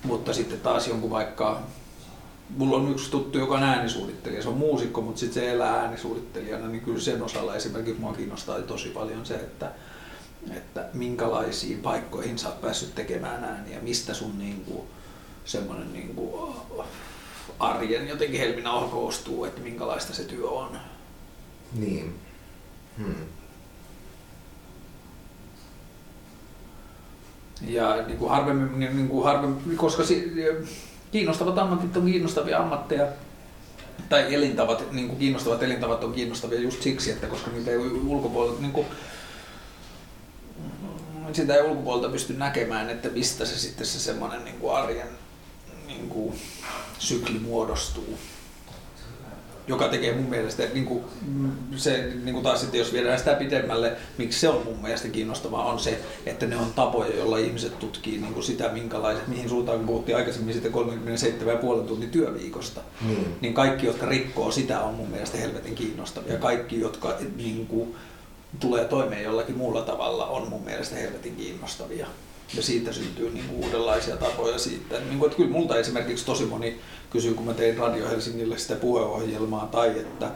Mutta sitten taas jonkun vaikka, mulla on yksi tuttu, joka on äänisuunnittelija, se on muusikko, mutta sitten se elää äänisuunnittelijana, niin kyllä sen osalla esimerkiksi mua kiinnostaa tosi paljon se, että, että minkälaisiin paikkoihin sä oot päässyt tekemään ääniä, mistä sun niin kuin, semmoinen niin kuin, arjen jotenkin helminauha koostuu, että minkälaista se työ on. Niin. Hmm. Ja niin kuin harvemmin, niin, kuin harvemmin, koska si, kiinnostavat ammatit on kiinnostavia ammatteja, tai elintavat, niin kuin kiinnostavat elintavat on kiinnostavia just siksi, että koska niitä ei ulkopuolelta, niin kuin, sitä ei ulkopuolelta pysty näkemään, että mistä se sitten se semmoinen niin kuin arjen niin kuin, sykli muodostuu joka tekee mun mielestä, niin kuin, se niin kuin taas sitten jos viedään sitä pitemmälle, miksi se on mun mielestä kiinnostavaa, on se, että ne on tapoja, joilla ihmiset tutkii niin kuin sitä, minkälaiset, mihin suuntaan kun puhuttiin aikaisemmin sitä 37,5 tunnin työviikosta, Niin. niin kaikki, jotka rikkoo sitä, on mun mielestä helvetin kiinnostavia. Kaikki, jotka niin kuin, tulee toimeen jollakin muulla tavalla, on mun mielestä helvetin kiinnostavia. Ja siitä syntyy niin kuin uudenlaisia tapoja siitä. Niin kuin, että kyllä multa esimerkiksi tosi moni kysyy, kun mä tein Radio Helsingille sitä puheohjelmaa, tai että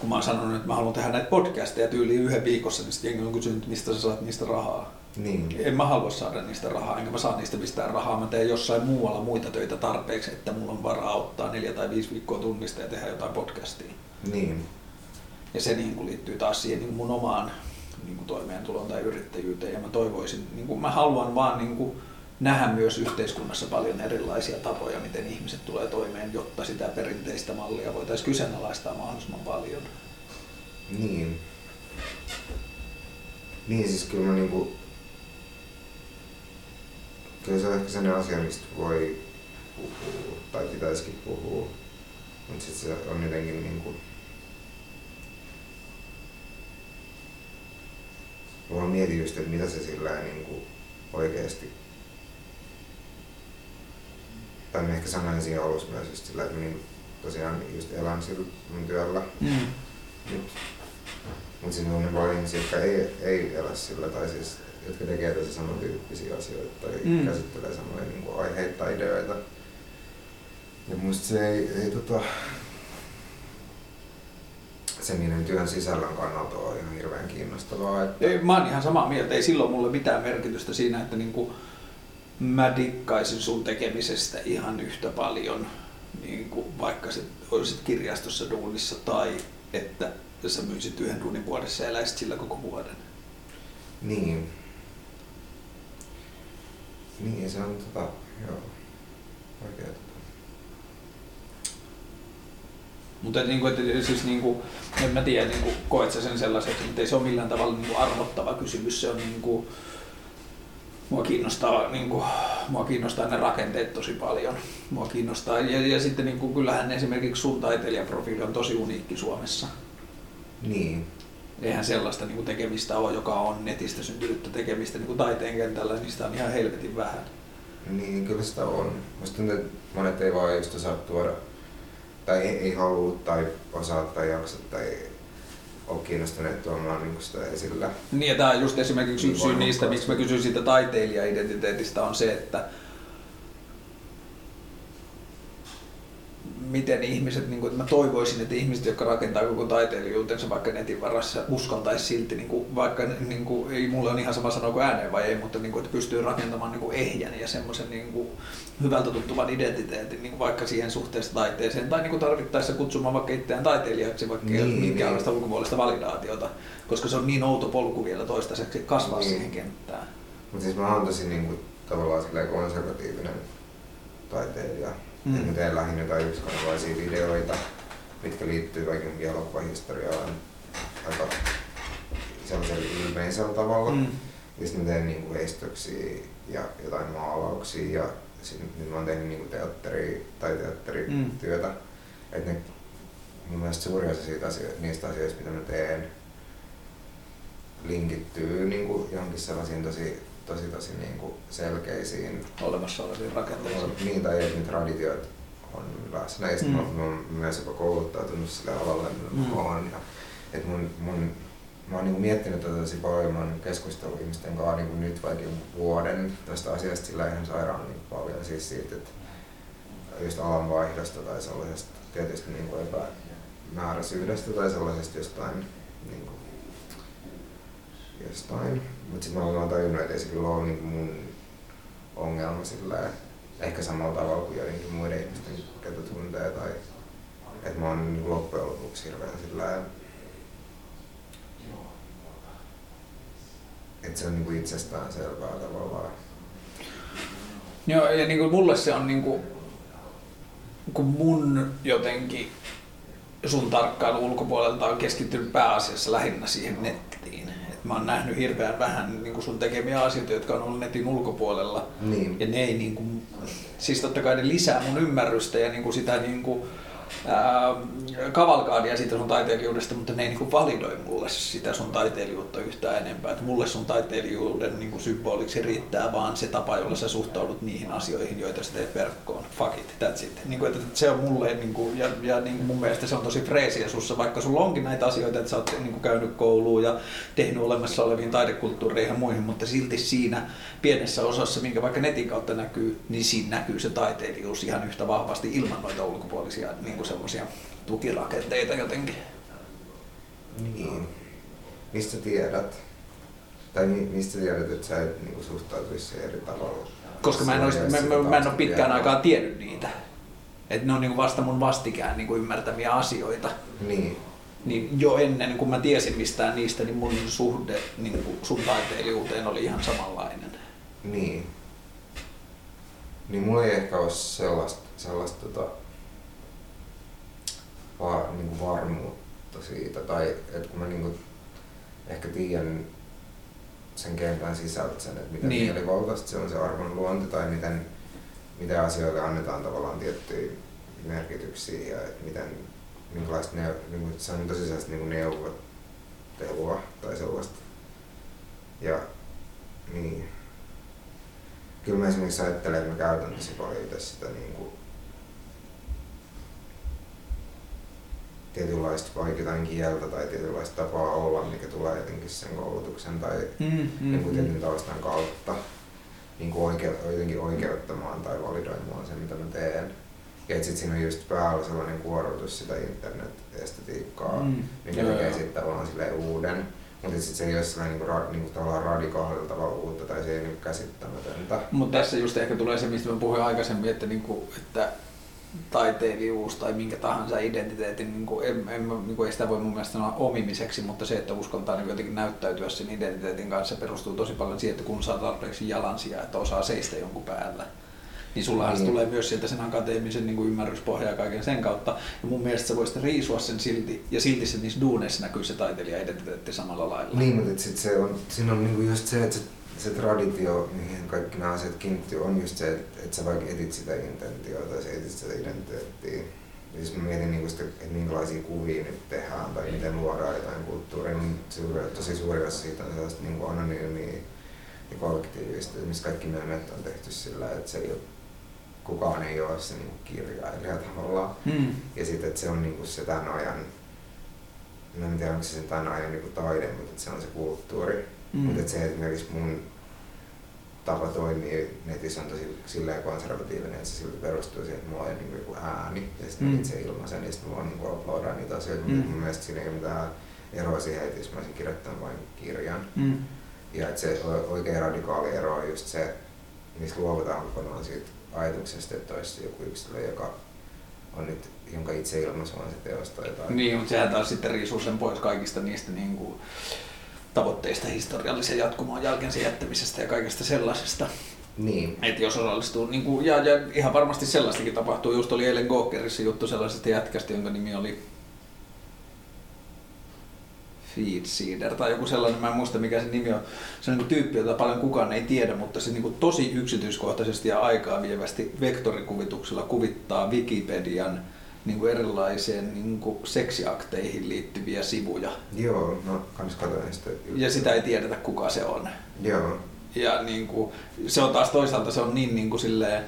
kun mä oon sanonut, että mä haluan tehdä näitä podcasteja tyyliin yhden viikossa, niin sitten jengi on kysynyt, mistä sä saat niistä rahaa. Niin. En mä halua saada niistä rahaa, enkä mä saa niistä mistään rahaa. Mä teen jossain muualla muita töitä tarpeeksi, että mulla on varaa ottaa neljä tai viisi viikkoa tunnista ja tehdä jotain podcastia. Niin. Ja se niin kuin liittyy taas siihen niin kuin mun omaan niin kuin toimeentuloon tai yrittäjyyteen. Ja mä toivoisin, niin kuin mä haluan vaan niin kuin nähdä myös yhteiskunnassa paljon erilaisia tapoja, miten ihmiset tulee toimeen, jotta sitä perinteistä mallia voitaisiin kyseenalaistaa mahdollisimman paljon. Niin. Niin siis kyllä mä niinku... Kyllä se on ehkä sellainen asia, mistä voi puhua, tai pitäisikin puhua. Mutta sitten se on jotenkin niinku... Mä mietin just, että mitä se sillä niinku oikeesti... Tai mä ehkä sanoin siinä alussa myös just sillä, että mä niinku tosiaan just elän sillä mun työllä Mm. nyt. Mutta siinä on niin paljon ihmisiä, jotka ei, ei elä sillä, tai siis jotka tekee tosi samantyyppisiä asioita tai Mm. mm. käsittelee samoja niin kuin, aiheita tai ideoita. Ja musta se ei, ei tota, se niiden työn sisällön kannalta ole ihan hirveän kiinnostavaa. Että, Ei, mä oon ihan samaa mieltä, ei silloin mulle mitään merkitystä siinä, että niinku mä dikkaisin sun tekemisestä ihan yhtä paljon, niinku vaikka se olisit kirjastossa duunissa tai että sä myisit yhden duunin vuodessa ja eläisit sillä koko vuoden. Niin. Niin, se on tota, joo, oikea Mutta niinku, et, siis niinku, en mä tiedä, niinku, koet sä sen sellaiseksi, mutta ei se ole millään tavalla niinku arvottava kysymys. Se on niinku, mua kiinnostaa, niinku, mua kiinnostaa ne rakenteet tosi paljon. Mua kiinnostaa, ja, ja sitten niinku, kyllähän esimerkiksi sun taiteilijaprofiili on tosi uniikki Suomessa. Niin, Eihän sellaista niinku, tekemistä ole, joka on netistä syntynyttä tekemistä niinku, taiteen kentällä, niin sitä on ihan helvetin vähän. Niin, kyllä sitä on. Musta että monet ei vaan just osaa tuoda, tai ei, ei halua tai osaa tai jaksa tai ole kiinnostuneet tuomaan niin sitä esillä. Niin, ja tämä on just esimerkiksi Niin yksi syy niistä, voimakkaasti. miksi mä kysyin siitä taiteilija-identiteetistä, on se, että miten ihmiset, niin kuin, että mä toivoisin, että ihmiset, jotka rakentaa koko taiteilijuutensa vaikka netin varassa, uskaltaisi silti, niin kuin, vaikka niin kuin, ei mulle on ihan sama sanoa kuin ääneen vai ei, mutta niin kuin, että pystyy rakentamaan niin kuin ehjän ja semmoisen niin kuin, hyvältä tuntuvan identiteetin, niin kuin vaikka siihen suhteessa taiteeseen, tai niin kuin tarvittaessa kutsumaan vaikka itseään taiteilijaksi, vaikka ei ole Niin, minkäänlaista niin. ulkopuolista validaatiota, koska se on niin outo polku vielä toistaiseksi kasvaa Niin. siihen kenttään. Mutta siis mä oon tosi niin kuin, tavallaan konservatiivinen taiteilija. Mm. Mä teen lähinnä jotain yksikanavaisia videoita, mitkä liittyy johonkin elokuvahistoriaan aika sellaisella ilmeisellä tavalla. Mm. Ja sitten mä teen niinku estöksiä ja jotain maalauksia ja sitten nyt mä oon tehnyt niinku teatteri tai teatterityötä. Mm. Et ne, mun mielestä suuri osa siitä asio- niistä asioista, mitä mä teen, linkittyy niinku johonkin sellaisiin tosi, tosi, tosi niinku selkeisiin Olemassa oleviin rakenteisiin. niin, tai että ne traditiot on läsnä. Ja sitten Mm. mä, oon myös jopa kouluttautunut sille alalle, millä Mm. mä oon. Ja, et mun, mun, mä oon niinku miettinyt tätä tosi paljon, mä oon keskustellut ihmisten kanssa niinku nyt vaikka vuoden tästä asiasta sillä ihan sairaan niinku paljon. Siis siitä, että just alanvaihdosta tai sellaisesta tietysti niinku epämääräisyydestä tai sellaisesta jostain niinku, jostain. Mutta sitten mä oon tajunnut, että ei se kyllä ole niinku mun ongelma sillä ehkä samalla tavalla kuin joidenkin muiden ihmisten, ketä tuntee. Tai, että mä oon niin loppujen lopuksi hirveän sillä että se on niin itsestään selvää tavallaan. Joo, ja niin kuin mulle se on niin kuin, kun mun jotenkin sun tarkkailu ulkopuolelta on keskittynyt pääasiassa lähinnä siihen nettiin. Mä oon nähnyt hirveän vähän niin kuin sun tekemiä asioita, jotka on ollut netin ulkopuolella. Niin. Ja ne ei niin kuin, siis totta kai ne lisää mun ymmärrystä ja niin kuin sitä niin kuin kavalkaadia siitä sun taiteilijuudesta, mutta ne ei niinku validoi mulle sitä sun taiteilijuutta yhtään enempää. Et mulle sun taiteilijuuden niinku symboliksi riittää vaan se tapa, jolla sä suhtaudut niihin asioihin, joita sä teet verkkoon. Fuck it, that's it. Niinku, että se on mulle, niinku, ja, ja niinku mun mielestä se on tosi freesiä sussa, vaikka sulla onkin näitä asioita, että sä oot niinku käynyt kouluun ja tehnyt olemassa oleviin taidekulttuureihin ja muihin, mutta silti siinä pienessä osassa, minkä vaikka netin kautta näkyy, niin siinä näkyy se taiteilijuus ihan yhtä vahvasti ilman noita ulkopuolisia niin semmoisia tukirakenteita jotenkin. Niin. Mistä tiedät? Tai mi- mistä tiedät, että sä et niinku suhtautuisi siihen eri tavalla? Koska mä en, olisi, mä, mä, mä en ole pitkään aikaa tiennyt niitä. Että ne on niin vasta mun vastikään niin ymmärtämiä asioita. Niin. Niin jo ennen kuin mä tiesin mistään niistä, niin mun suhde niin sun taiteilijuuteen oli ihan samanlainen. Niin. Niin mulla ei ehkä ole sellaista, sellaista tota, va, niinku varmuutta siitä. Tai että kun mä niinku ehkä tiedän sen kentän sisältä sen, että miten Niin. niin. mielivaltaista se on se arvon luonti tai miten, miten asioille annetaan tavallaan tiettyjä merkityksiä ja että miten, minkälaista ne, niinku, se on tosi sellaista niinku neuvottelua tai sellaista. Ja niin. Kyllä mä esimerkiksi ajattelen, että mä käytän tosi paljon itse sitä niin kuin, tietynlaista vaikka jotain kieltä tai tietynlaista tapaa olla, mikä tulee jotenkin sen koulutuksen tai Mm, mm, niin kuin tietyn taustan kautta niin kuin oike, jotenkin oikeuttamaan tai validoimaan sen, mitä mä teen. Ja että sit siinä on just päällä sellainen kuorotus sitä internet-estetiikkaa, Mm. mikä Joo, tekee sitten tavallaan silleen uuden. Mutta sitten se ei ole sellainen niinku, ra, niinku, tavallaan radikaalilla tavalla uutta tai se ei ole niinku käsittämätöntä. Mutta tässä just ehkä tulee se, mistä mä puhuin aikaisemmin, että, niinku, että taiteilijuus tai minkä tahansa identiteetin, niinku, en, en, mä- niinku, ei sitä voi mun mielestä sanoa omimiseksi, mutta se, että uskaltaa niinku, jotenkin näyttäytyä sen identiteetin kanssa, se perustuu tosi paljon siihen, että kun saa tarpeeksi jalansia, että osaa seistä jonkun päällä. Niin sullahan se Niin. tulee myös sieltä sen akateemisen niin ymmärryspohjaa kaiken sen kautta. Ja mun mielestä sä voisit riisua sen silti, ja silti se niissä duuneissa näkyy se taiteilija-identiteetti samalla lailla. Niin, mutta sit se on, siinä on niinku just se, että se, se traditio, mihin kaikki nämä asiat kiinnittyy, on just se, että, että sä vaikka etit sitä intentioita tai sä etit sitä identiteettiä. Ja jos mä mietin niinku sitä, että minkälaisia kuvia nyt tehdään tai miten luodaan jotain kulttuuria, niin suuri, tosi suuri osa siitä on sellaista niinku anonyymiä ja kollektiivista, missä kaikki memet on tehty sillä, että se ei ole, kukaan ei ole se niinku kirjailija tavallaan. Hmm. Ja sitten, että se on niinku se tämän ajan, mä en tiedä onko se tämän ajan niinku taide, mutta että se on se kulttuuri. Mm. Mm. Mutta että se esimerkiksi mun tapa toimia netissä on tosi silleen konservatiivinen, että se silti perustuu siihen, että mulla on niinku joku ääni ja sitten Mm. itse ilmaisen ja sitten mä voin niinku uploadaa niitä asioita. Mm. Mm. Mun mielestä siinä ei ole mitään eroa siihen, että jos mä olisin kirjoittanut vain kirjan. Mm. Ja että se oikein radikaali ero on just se, missä luovutaan kokonaan siitä ajatuksesta, että olisi joku yksilö, joka on nyt, jonka itse ilmaisu on se teos tai jotain. Niin, mutta sehän taas sitten riisuu sen pois kaikista niistä niin kuin, tavoitteista historiallisen jatkumoon jälkensä jättämisestä ja kaikesta sellaisesta. Niin. Että jos osallistuu, niin kuin, ja, ja ihan varmasti sellaistakin tapahtuu. Just oli eilen Gawkerissa juttu sellaisesta jätkästä, jonka nimi oli Feedseeder tai joku sellainen, mä en muista mikä se nimi on. Se on niin tyyppi, jota paljon kukaan ei tiedä, mutta se niin kuin tosi yksityiskohtaisesti ja aikaa vievästi vektorikuvituksella kuvittaa Wikipedian niin kuin erilaiseen niin kuin seksiakteihin liittyviä sivuja. Joo, no kans katsoin sitä. Ja sitä ei tiedetä kuka se on. Joo. Ja niin kuin, se on taas toisaalta se on niin, niin kuin silleen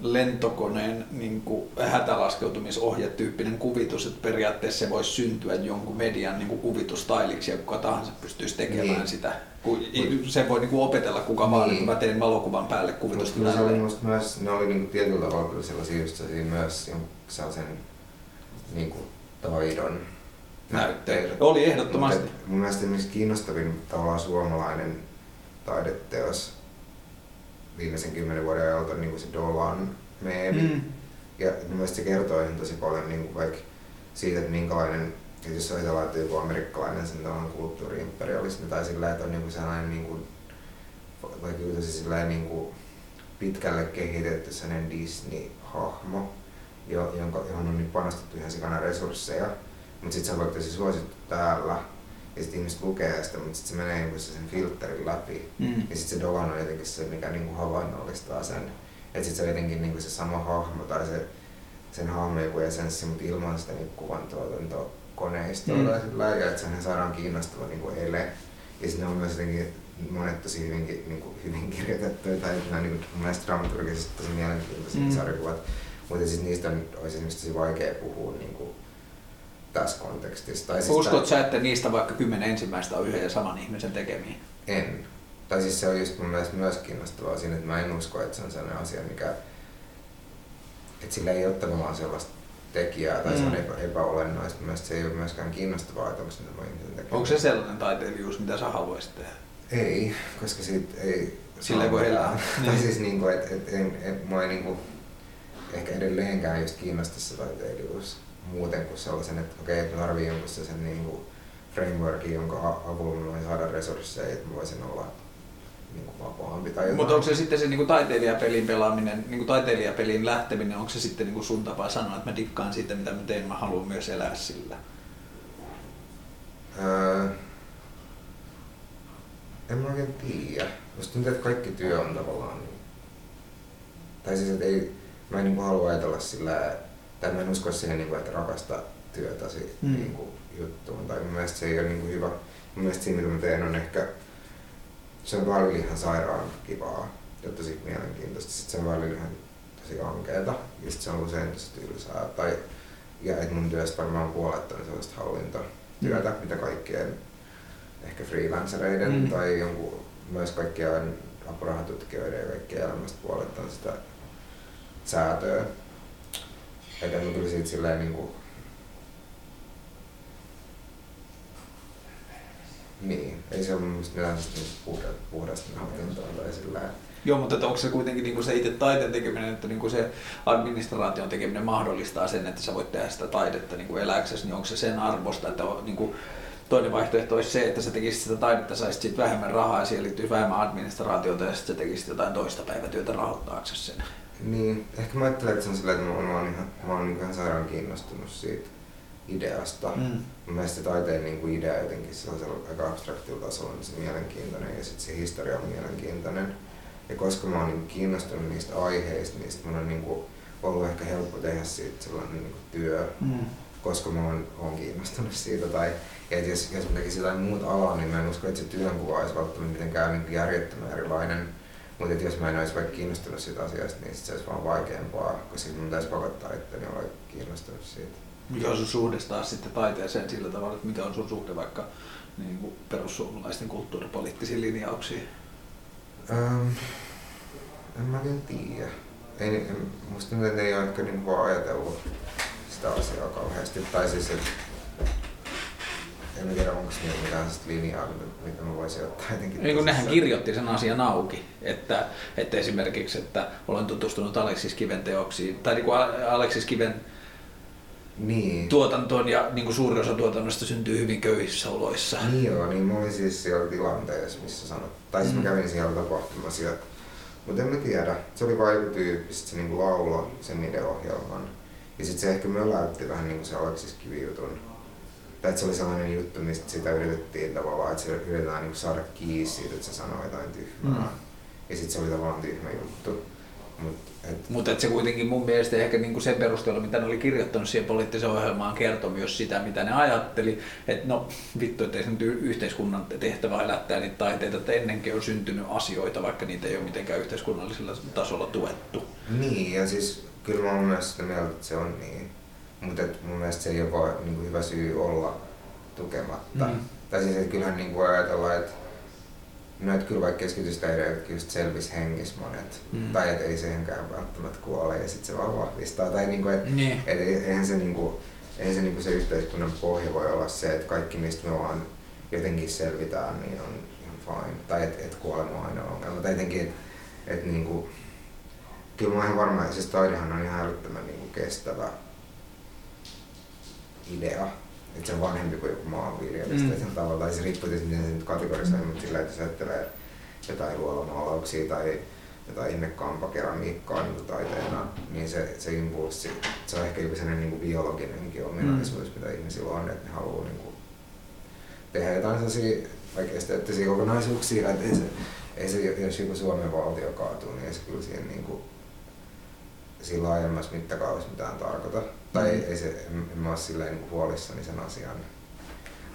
lentokoneen niin kuin hätälaskeutumisohjetyyppinen kuvitus, että periaatteessa se voisi syntyä jonkun median niin kuin kuvitustailiksi ja kuka tahansa pystyisi tekemään Niin. sitä. Kun se voi niin kuin opetella kuka vaan, Niin. että mä teen valokuvan päälle Mutta kuvitusta kyllä se oli musta myös, ne oli niinku tietyllä tavalla kyllä sellaisia just sellaisia myös sellaisen niinku taidon Näytteitä. Oli ehdottomasti. Mutta mun mielestä esimerkiksi kiinnostavin tavallaan suomalainen taideteos viimeisen kymmenen vuoden ajalta on niinku se Dolan meemi. Mm. Ja mun mielestä se kertoo ihan tosi paljon niin kuin vaikka siitä, että minkälainen, että jos ajatellaan, että joku amerikkalainen sen tavallaan kulttuuri-imperialismi tai sillä, että on niin kuin sellainen niin kuin, vaikka joku tosi sellainen niin kuin pitkälle kehitetty sellainen Disney-hahmo, jo, jonka, johon on niin panostettu ihan sikana resursseja, mutta sitten se on vaikka tosi suosittu täällä, ja sitten ihmiset lukee sitä, mutta sitten se menee niin sen filterin läpi. Mm. Ja sitten se Dolan on jotenkin se, mikä niinku havainnollistaa sen. Että sitten se on jotenkin niinku se sama hahmo tai se sen hahmon joku essenssi, mutta ilman sitä niin kuvan tuotantokoneistoa mm. sillä ja että sehän saadaan kiinnostava niin kuin ele. Ja sitten on myös jotenkin monet tosi hyvinkin, niin kuin, hyvin kirjoitettuja tai nämä niin kuin, mun mielestä dramaturgisesti tosi mielenkiintoisia mm. sarjakuvat. Mutta siis niistä on, olisi esimerkiksi tosi vaikea puhua niin kuin, tässä kontekstissa. Tai siis Uskot sä, että niistä vaikka kymmenen ensimmäistä on yhden ja saman ihmisen tekemiä? En. Tai siis se on just mun mielestä myös kiinnostavaa siinä, että mä en usko, että se on sellainen asia, mikä... Että sillä ei ole tavallaan sellaista tekijää tai mm. se on mm. epä, epäolennaista. Mielestäni se ei ole myöskään kiinnostavaa, että onko se ihmisen tekijä. Onko se sellainen taiteilijuus, mitä sä haluaisit tehdä? Ei, koska siitä ei... Sillä ei voi elää. tai niin. siis niinku, että et, et, et, mua ei niinku, ehkä edelleenkään just kiinnosta se taiteilijuus muuten kuin sellaisen, että okei, että mä tarvii jonkun sen niin kuin frameworkin, jonka avulla mä voin saada resursseja, että mä voisin olla niin kuin vapaampi tai Mutta onko se sitten se niin kuin taiteilijapelin pelaaminen, niin kuin taiteilijapelin lähteminen, onko se sitten niin kuin sun tapa sanoa, että mä dikkaan siitä, mitä mä teen, mä haluan myös elää sillä? Öö, en mä oikein tiedä. Musta tuntuu, että kaikki työ on tavallaan niin. Tai siis, että ei, mä en niin kuin halua ajatella sillä, tai mä en usko siihen, niin kuin, että rakasta työtäsi mm. niin kuin, juttuun. Tai mun mielestä se ei ole niin kuin, hyvä. Mun mielestä siinä, mitä mä teen, on ehkä se on välillä ihan sairaan kivaa ja tosi mielenkiintoista. Sitten se on välillä ihan tosi ankeeta ja sitten se on usein tosi tylsää. Tai, ja et mun työstä varmaan puolet on sellaista hallintotyötä, mm. mitä kaikkien ehkä freelancereiden mm. tai jonkun, myös kaikkien apurahatutkijoiden ja kaikkien elämästä puolet on sitä säätöä että mä kyllä siitä silleen niinku... Niin, ei se ole mun mielestä mitään puhdasta, puhdasta nautintoa tai sillä Joo, mutta onko se kuitenkin niin kuin se itse taiteen tekeminen, että niin kuin se administraation tekeminen mahdollistaa sen, että sä voit tehdä sitä taidetta niin kuin eläksesi, niin onko se sen arvosta, että on, niin kuin, toinen vaihtoehto olisi se, että sä tekisit sitä taidetta, saisit siitä vähemmän rahaa ja siihen liittyy vähemmän administraatiota ja sitten sä tekisit jotain toista päivätyötä rahoittaaksesi sen. Niin, ehkä mä ajattelen, että se on silleen, että mä, mä oon ihan, mä oon niin ihan sairaan kiinnostunut siitä ideasta. Mm. Mun mielestä se taiteen niin kuin idea jotenkin sellaisella aika abstraktilla tasolla niin se mielenkiintoinen ja sitten se historia on mielenkiintoinen. Ja koska mä oon niin kiinnostunut niistä aiheista, niin mun on niin kuin ollut ehkä helppo tehdä siitä sellainen niin kuin työ, mm. koska mä oon, oon kiinnostunut siitä. Tai että jos, jos mä tekisin jotain muuta alaa, niin mä en usko, että se työnkuva olisi välttämättä mitenkään niin järjettömän erilainen mutta jos mä en olisi vaikka kiinnostunut siitä asiasta, niin sit se olisi vaan vaikeampaa, koska mun pitäisi pakottaa itteni olla kiinnostunut siitä. Mikä on sun suhde taas sitten taiteeseen sillä tavalla, että mikä on sun suhde vaikka niin kuin perussuomalaisten kulttuuripoliittisiin linjauksiin? Ähm, en mä tiedä. Ei, en, musta että ei ole ehkä niin ajatellut sitä asiaa kauheasti. Tai siis, että en tiedä, onko niillä mitään linjaa, mitä mä voisin ottaa jotenkin. Niin kun nehän kirjoitti sen asian auki, että, että esimerkiksi, että olen tutustunut Aleksis Kiven teoksiin, tai niin kuin Aleksis Kiven niin. tuotantoon ja niin kuin suuri osa tuotannosta syntyy hyvin köyhissä oloissa. Niin joo, niin mä olin siis siellä tilanteessa, missä sanot, tai siis mm. mä kävin siellä tapahtumassa, mutta en mä tiedä, se oli vain joku tyyppi, se niin kuin laulo sen niiden-ohjelman. Ja sitten se ehkä möläytti vähän niin kuin se Aleksis Kivi-jutun tai se oli sellainen juttu, mistä sitä yritettiin tavallaan, että se yritetään niin saada kiinni siitä, että se sanoo jotain tyhmää. Mm. Ja sitten se oli tavallaan tyhmä juttu. Mutta et... Mut et se kuitenkin mun mielestä ehkä niinku sen perusteella, mitä ne oli kirjoittanut siihen poliittiseen ohjelmaan, kertoi myös sitä, mitä ne ajatteli. Että no vittu, ettei se nyt yhteiskunnan tehtävä elättää niitä taiteita, että ennenkin on syntynyt asioita, vaikka niitä ei ole mitenkään yhteiskunnallisella tasolla tuettu. Niin, ja siis kyllä mä oon myös sitä mieltä, että se on niin. Mutta mun mielestä se ei ole vaan niin hyvä syy olla tukematta. Mm. Tai siis, että kyllähän niin voi ajatella, että No, että kyllä vaikka keskitystäireet just selvisi hengissä monet. Mm. Tai että ei sehenkään välttämättä kuole ja sitten se vaan vahvistaa. Tai niinku, että niin. et, eihän se, niinku, eihän se, niinku se yhteiskunnan pohja voi olla se, että kaikki mistä me vaan jotenkin selvitään, niin on ihan fine. Tai että et kuolema on aina ongelma. Tai jotenkin, että et, niinku, kyllä mä oon ihan varma, että siis taidehan on ihan älyttömän niinku kestävä idea, että se on vanhempi kuin joku maanviljelys mm. tai tavalla, tai se riippuu tietysti miten se nyt kategorisoi, mm. mutta sillä, että jos ajattelee jotain luolamaalauksia tai jotain innekampakeramiikkaa niin taiteena, niin se, se impulssi, se on ehkä joku sellainen niin biologinenkin ominaisuus, mm. mitä ihmisillä on, että ne haluaa niin kuin, tehdä jotain sellaisia vaikka esteettisiä kokonaisuuksia, että ei se, ei se, jos joku Suomen valtio kaatuu, niin ei se kyllä siihen niin kuin, sillä laajemmassa mittakaavassa mitään tarkoita. Tai mm. ei se, en, mä ole silleen niin huolissani sen asian.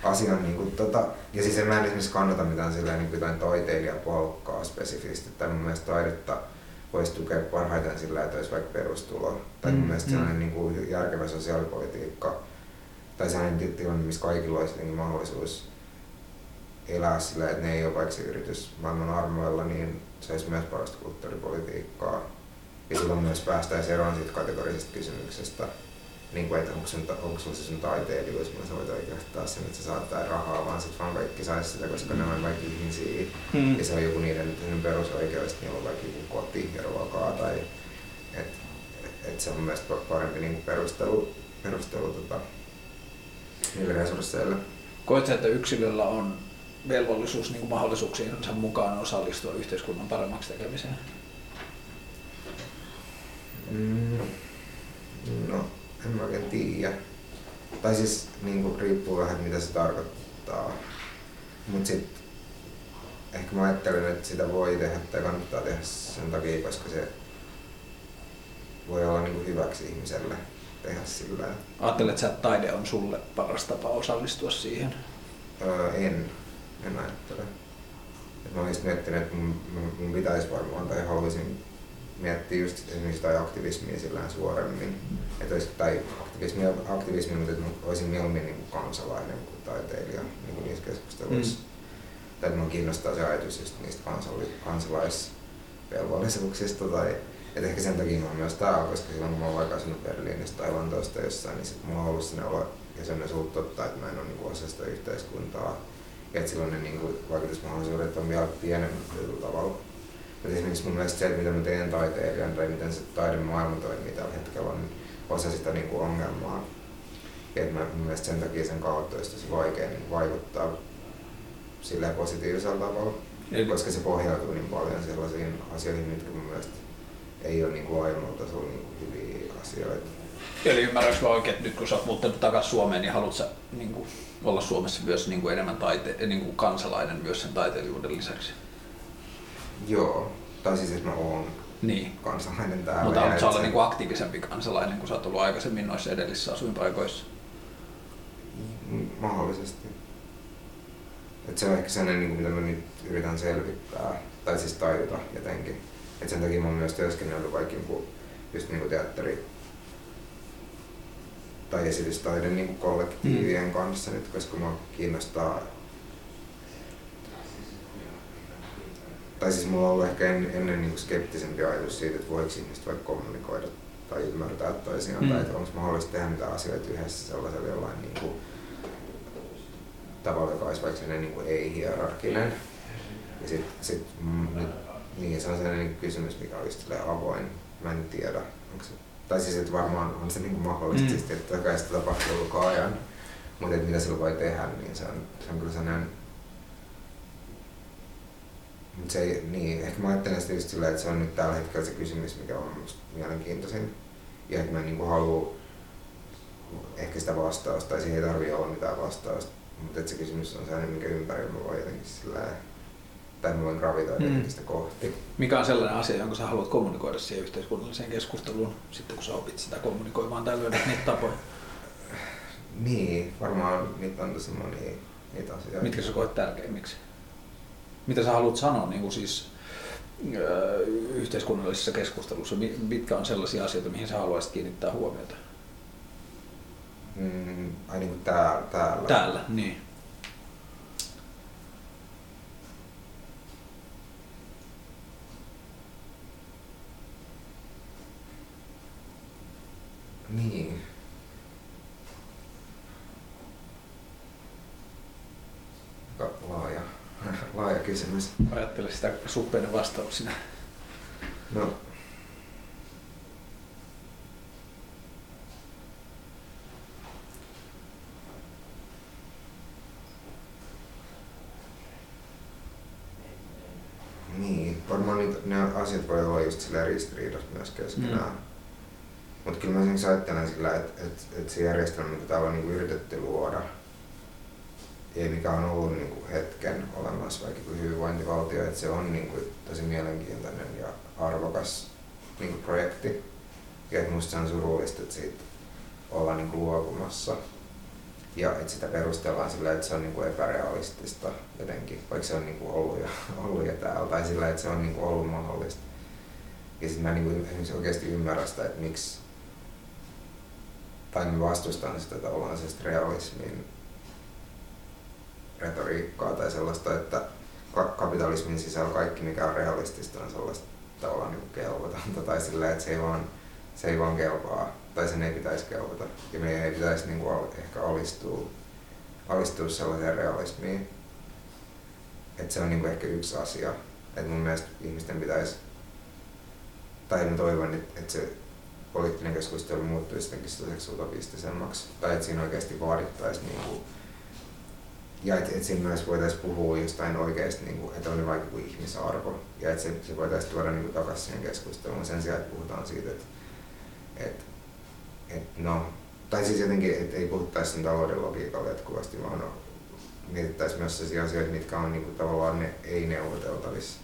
asian niin kuin, tota, ja siis en mä en esimerkiksi kannata mitään silleen niin jotain taiteilijapalkkaa spesifisti. Tai mun mielestä taidetta voisi tukea parhaiten sillä, että olisi vaikka perustulo. Tai mun mm. mielestä mm. sellainen niin kuin järkevä sosiaalipolitiikka tai sellainen tilanne, missä kaikilla olisi mahdollisuus elää sillä, että ne ei ole vaikka se yritys maailman armoilla, niin se olisi myös parasta kulttuuripolitiikkaa. Ja silloin myös päästäisiin eroon siitä kategorisesta kysymyksestä, niin kuin, että onko, sun, onko se sun taiteilijuus, millä sä voit oikeuttaa sen, että sä saat jotain rahaa, vaan sit vaan kaikki saisi sitä, koska ne on kaikki ihmisiä. Mm. Ja se on joku niiden, niiden perusoikeus, niillä on vaikka joku koti ja ruokaa. Tai, et, et se on myös parempi niin kuin perustelu, perustelu tota, niille resursseille. Koet että yksilöllä on velvollisuus niin mahdollisuuksiinsa mukaan osallistua yhteiskunnan paremmaksi tekemiseen? Mm, no, en mä oikein tiedä. Tai siis niin kuin, riippuu vähän mitä se tarkoittaa. Mut sit ehkä mä ajattelen, että sitä voi tehdä tai kannattaa tehdä sen takia, koska se voi olla niin kuin hyväksi ihmiselle tehdä sillä. Ajattelet että taide on sulle paras tapa osallistua siihen? Öö, en en ajattele. Et mä olisin miettinyt, että mun, mun pitäisi varmaan tai haluaisin miettiä just esimerkiksi tai aktivismia sillä suoremmin. Että olisi, tai aktivismi, aktivismi, mutta että olisin mieluummin niin kuin kansalainen kuin taiteilija niin kuin niissä keskusteluissa. Mm. Tai että minua kiinnostaa se ajatus just niistä kansali- kansalaisvelvollisuuksista tai et ehkä sen takia mä oon myös täällä, koska silloin kun mä oon vaikka asunut Berliinissä tai Lontoosta jossain, niin sit mulla on ollut sinne olo ja sellainen suut totta, että mä en ole niin osa sitä yhteiskuntaa että silloin ne niin kuin, vaikutusmahdollisuudet on vielä pienemmät tietyllä tavalla. Mutta esimerkiksi mun mielestä se, että mitä mä teen taiteilijan tai miten se taidemaailma toimii tällä hetkellä, on osa sitä niin kuin ongelmaa. Että mä, mun mielestä sen takia sen kautta olisi tosi vaikea niin vaikuttaa sillä positiivisella tavalla. Eli... Koska se pohjautuu niin paljon sellaisiin asioihin, mitkä mun mielestä ei ole niin kuin tasolla niin kuin hyviä asioita. Eli ymmärrätkö mä oikein, että nyt kun sä oot muuttanut takaisin Suomeen, niin haluat sä niin kuin, olla Suomessa myös niin kuin enemmän taite, niin kuin kansalainen myös sen taiteilijuuden lisäksi? Joo, tai siis että mä oon niin. kansalainen täällä. Mutta haluatko sä olla niin kuin aktiivisempi kansalainen, kun sä oot ollut aikaisemmin noissa edellisissä asuinpaikoissa? Mahdollisesti. Et se on ehkä sellainen, niin mitä mä nyt yritän selvittää, tai siis tajuta jotenkin. Et sen takia mä oon myös työskennellyt vaikka just niin kuin teatteri tai esitystaiden niin kollektiivien mm. kanssa nyt, koska mua kiinnostaa tai siis mulla on ollut ehkä en, ennen niin skeptisempi ajatus siitä, että voiko ihmiset vaikka kommunikoida tai ymmärtää toisiaan, mm. tai että onko mahdollista tehdä mitään asioita yhdessä sellaisella jollain niin kuin, tavalla, joka olisi vaikka sellainen niin kuin ei-hierarkinen. Ja sit, sit mm, niin, se on sellainen kysymys, mikä olisi avoin. Mä en tiedä, onko se tai siis että varmaan on se niin kuin mahdollista, mm. että kai sitä tapahtuu koko ajan. Mutta mitä sillä voi tehdä, niin se on, se on kyllä sellainen Mut se ei, niin, ehkä mä ajattelen sitä just sillä, että se on nyt tällä hetkellä se kysymys, mikä on musta mielenkiintoisin. Ja että mä niin haluan ehkä sitä vastausta, tai siihen ei tarvii olla mitään vastausta. Mutta se kysymys on sellainen, minkä ympärillä mä voin jotenkin sillä tai mä voin gravitoida mm. sitä kohti. Mikä on sellainen asia, jonka sä haluat kommunikoida siihen yhteiskunnalliseen keskusteluun, sitten kun sä opit sitä kommunikoimaan tai löydät niitä tapoja? Niin, varmaan niitä on tosi monia niitä asioita. Mitkä sä koet tärkeimmiksi? Mitä sä haluat sanoa niin kuin siis, yhteiskunnallisessa keskustelussa? Mitkä on sellaisia asioita, mihin sä haluaisit kiinnittää huomiota? Mm, ai niin kuin täällä, täällä? Täällä, niin. Niin. Aika laaja, laaja kysymys. Ajattele sitä suppeinen vastauksena. No, Niin, varmaan niitä, ne asiat voi olla just sillä ristiriidassa myös keskenään. Mm. Mutta kyllä mä esimerkiksi ajattelen sillä, että, että, että se järjestelmä, mitä täällä on niin kuin yritetty luoda, ja mikä on ollut niin kuin hetken olemassa vaikka kuin hyvinvointivaltio, että se on niin kuin tosi mielenkiintoinen ja arvokas niin kuin projekti. Ja että musta se on surullista, että siitä ollaan niin luopumassa. Ja että sitä perustellaan sillä, että se on niin kuin epärealistista jotenkin, vaikka se on niin kuin ollut, jo, ollut jo täällä, tai sillä, että se on niin kuin ollut mahdollista. Ja sitten mä en niin kuin oikeasti ymmärrä sitä, että miksi, tai mä vastustan sitä tavallaan sellaista realismin retoriikkaa tai sellaista, että kapitalismin sisällä kaikki mikä on realistista on sellaista tavallaan niin kelvotonta tai sillä, että se ei vaan, se ei vaan kelpaa tai sen ei pitäisi kelvata ja meidän ei pitäisi niin kuin ehkä alistua, alistua sellaiseen realismiin. Että se on niin kuin ehkä yksi asia. Että mun mielestä ihmisten pitäisi, tai mä toivon, että se poliittinen keskustelu muuttuisi jotenkin sellaiseksi utopistisemmaksi. Tai että siinä oikeasti vaadittaisiin niin kuin ja että et siinä myös voitaisiin puhua jostain oikeasti, niin kuin, että on vaikka ihmisarvo. Ja että se, se voitaisiin tuoda niin kuin, takaisin siihen keskusteluun sen sijaan, että puhutaan siitä, että, että, että no, tai siis jotenkin, että ei puhuttaisi sen talouden logiikalla jatkuvasti, vaan no, mietittäisiin myös sellaisia asioita, mitkä on niin kuin, tavallaan ne ei neuvoteltavissa.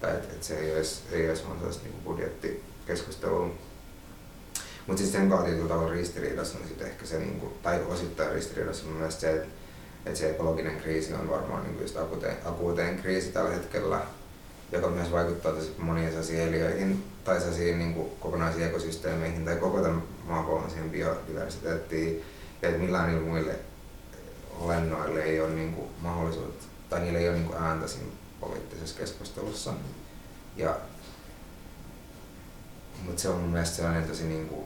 Tai että, että se ei olisi, ei olisi vaan sellaista niin budjettikeskustelua. Mutta siis sen kautta tietyllä tavalla ristiriidassa on sitten ehkä se, niin kuin, tai osittain ristiriidassa on myös se, että että se ekologinen kriisi on varmaan niin just akuuteen, akuuteen kriisi tällä hetkellä, joka myös vaikuttaa tosi moniin sellaisiin eliöihin tai sellaisiin niin kuin kokonaisiin ekosysteemeihin tai koko tämän maapallon siihen biodiversiteettiin ja että millään niillä muille olennoille ei ole niin kuin mahdollisuutta tai niillä ei ole niin kuin ääntä siinä poliittisessa keskustelussa. Ja, mutta se on mun mielestä sellainen tosi niin kuin,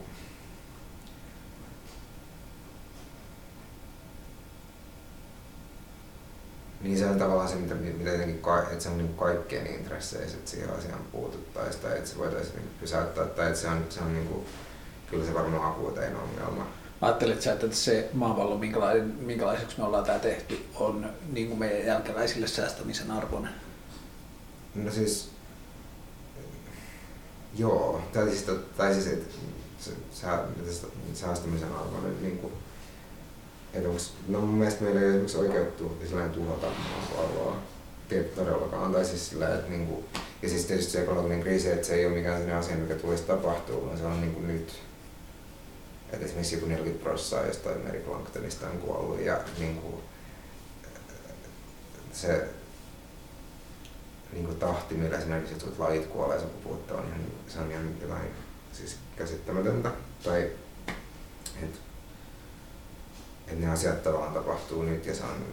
Niin se on tavallaan se, mitä, mitä jotenkin, että se on niin kaikkien intresseissä, että siihen asiaan puututtaisiin tai että se voitaisiin niin pysäyttää tai että se on, se on niin kuin, kyllä se varmaan akuutein ongelma. Ajattelet sä, että se maapallo, minkälaiseksi me ollaan tämä tehty, on niin kuin meidän jälkeläisille säästämisen arvoinen? No siis, joo, tai siis, tai siis että se, se, säästämisen arvoinen niin kuin, että onks, no mun mielestä meillä ei ole esimerkiksi oikeuttu sellainen tuhota maapalloa todellakaan. Tai siis sillä, että niinku, ja siis tietysti se ekologinen kriisi, että se ei ole mikään sellainen asia, mikä tulisi tapahtua, vaan se on niinku nyt. Että esimerkiksi joku 40 prosenttia jostain meriplanktonista on kuollut ja niinku, se niinku tahti, millä esimerkiksi jotkut lajit kuolee sukupuuttoon, on ihan, se on ihan jotain siis käsittämätöntä. Tai, että että ne asiat tavallaan tapahtuu nyt ja se on,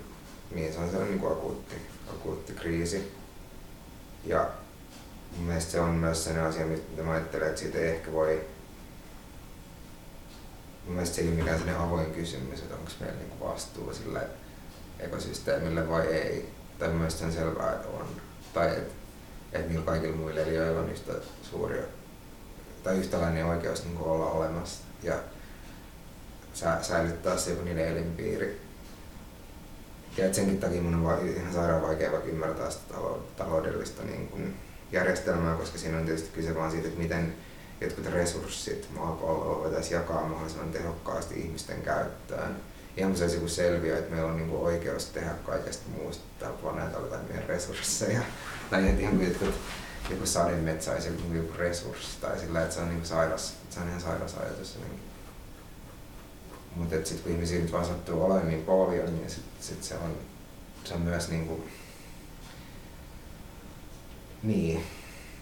niin se on sellainen niin akuutti, akuutti kriisi. Ja mun mielestä se on myös sellainen asia, mitä mä ajattelen, että siitä ei ehkä voi mun mielestä se ei ole mikään sellainen avoin kysymys, että onko meillä niinku vastuu sille ekosysteemille vai ei. Tai mun mielestä on selvää, että on. Tai että et niillä kaikilla muilla eliöillä on yhtä suuri tai yhtäläinen oikeus niin olla olemassa. Ja sä, säilyttää se joku niiden elinpiiri. Ja et senkin takia mun on ihan sairaan vaikea vaikka ymmärtää sitä taloudellista niin kuin järjestelmää, koska siinä on tietysti kyse vaan siitä, että miten jotkut resurssit maapallolla voitaisiin jakaa mahdollisimman tehokkaasti ihmisten käyttöön. Ihan se joku selviö, että meillä on niin kuin oikeus tehdä kaikesta muusta tällä planeetalla tai meidän resursseja. Tai että ihan jotkut, joku sademetsä olisi joku resurssi tai sillä, että se on niin kuin sairas, se on ihan sairas ajatus. Niin mutta sitten kun ihmisiä nyt vaan sattuu olemaan niin paljon, niin sit, sit se, on, se on myös niinku, niin.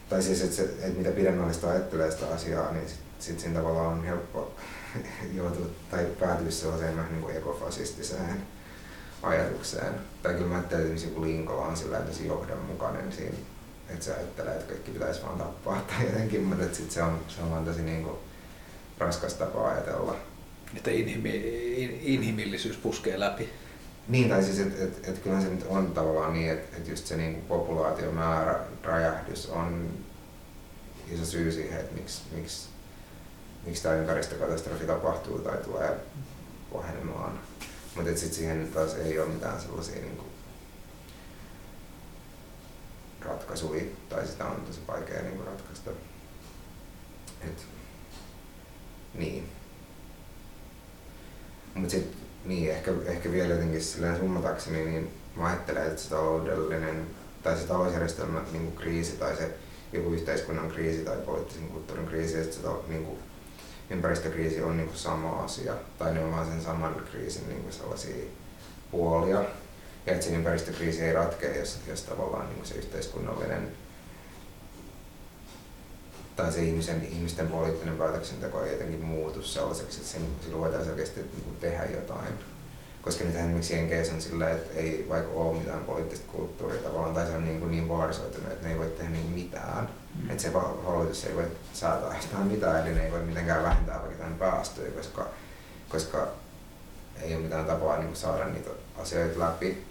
Tai siis, että et mitä pidemmälle sitä ajattelee sitä asiaa, niin sitten sit siinä tavallaan on helppo joutua tai päätyä sellaiseen vähän niin kuin ekofasistiseen ajatukseen. Tai kyllä mä ajattelen, että joku Linkola on sillä tosi johdonmukainen siinä, että se ajattelee, että kaikki pitäisi vaan tappaa tai jotenkin, mutta sit se on, se on tosi niin kuin raskas tapa ajatella että inhimi, inhimillisyys puskee läpi. Niin, tai siis, että et, et kyllä se nyt on tavallaan niin, että et just se niin populaatiomäärä räjähdys on iso syy siihen, että miksi, miksi, miksi tämä ympäristökatastrofi tapahtuu tai tulee pahenemaan. Mutta sitten siihen taas ei ole mitään sellaisia niin kuin, ratkaisuja, tai sitä on tosi vaikea niin kuin, ratkaista. Et, niin. Mutta sitten niin, ehkä, ehkä vielä jotenkin silleen summatakseni, niin mä ajattelen, että se taloudellinen tai se talousjärjestelmä niin kriisi tai se joku yhteiskunnan kriisi tai poliittisen kulttuurin kriisi, että se niin kuin, ympäristökriisi on niin kuin sama asia, tai ne on vaan sen saman kriisin niin kuin sellaisia puolia, ja että se ympäristökriisi ei ratkea, jos, jos tavallaan niin kuin se yhteiskunnallinen tai se ihmisen, ihmisten poliittinen päätöksenteko ei jotenkin muutu sellaiseksi, että sen, silloin voitaisiin oikeasti niin tehdä jotain. Koska nyt esimerkiksi Jenkeissä on sillä, että ei vaikka ole mitään poliittista kulttuuria tavallaan, tai se on niin, niin polarisoitunut, että ne ei voi tehdä niin mitään. Mm. Että se hallitus ei voi säätää yhtään mitään, eli ne ei voi mitenkään vähentää vaikka tämän päästöjä, koska, koska ei ole mitään tapaa niin saada niitä asioita läpi.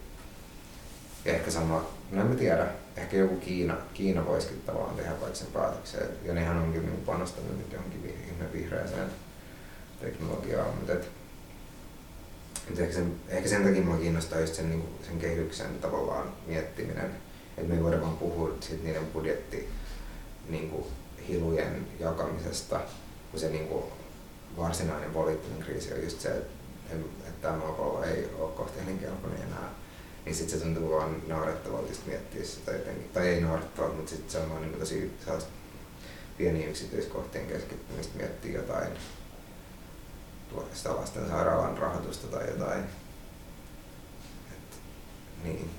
Ja ehkä sama, no en mä tiedä, ehkä joku Kiina, Kiina voisikin tavallaan tehdä vaikka sen päätöksen. Ja nehän onkin niin panostanut nyt johonkin ihme vihreäseen teknologiaan. Mutta et, et ehkä, sen, ehkä sen takia minua kiinnostaa just sen, niin kuin, sen kehyksen tavallaan miettiminen. Että me ei voida vaan puhua siitä niiden budjetti niin kuin, hilujen jakamisesta, kun se niin kuin, varsinainen poliittinen kriisi on just se, että, että tämä maapallo ei ole kohta elinkelpoinen enää niin sit se tuntuu vaan naurettavalta miettiä sitä jotenkin. Tai ei naurettavalta, mutta sit se on vaan niin tosi pieniä yksityiskohtien keskittymistä miettiä jotain sitä lasten sairaalan rahoitusta tai jotain. Et, niin.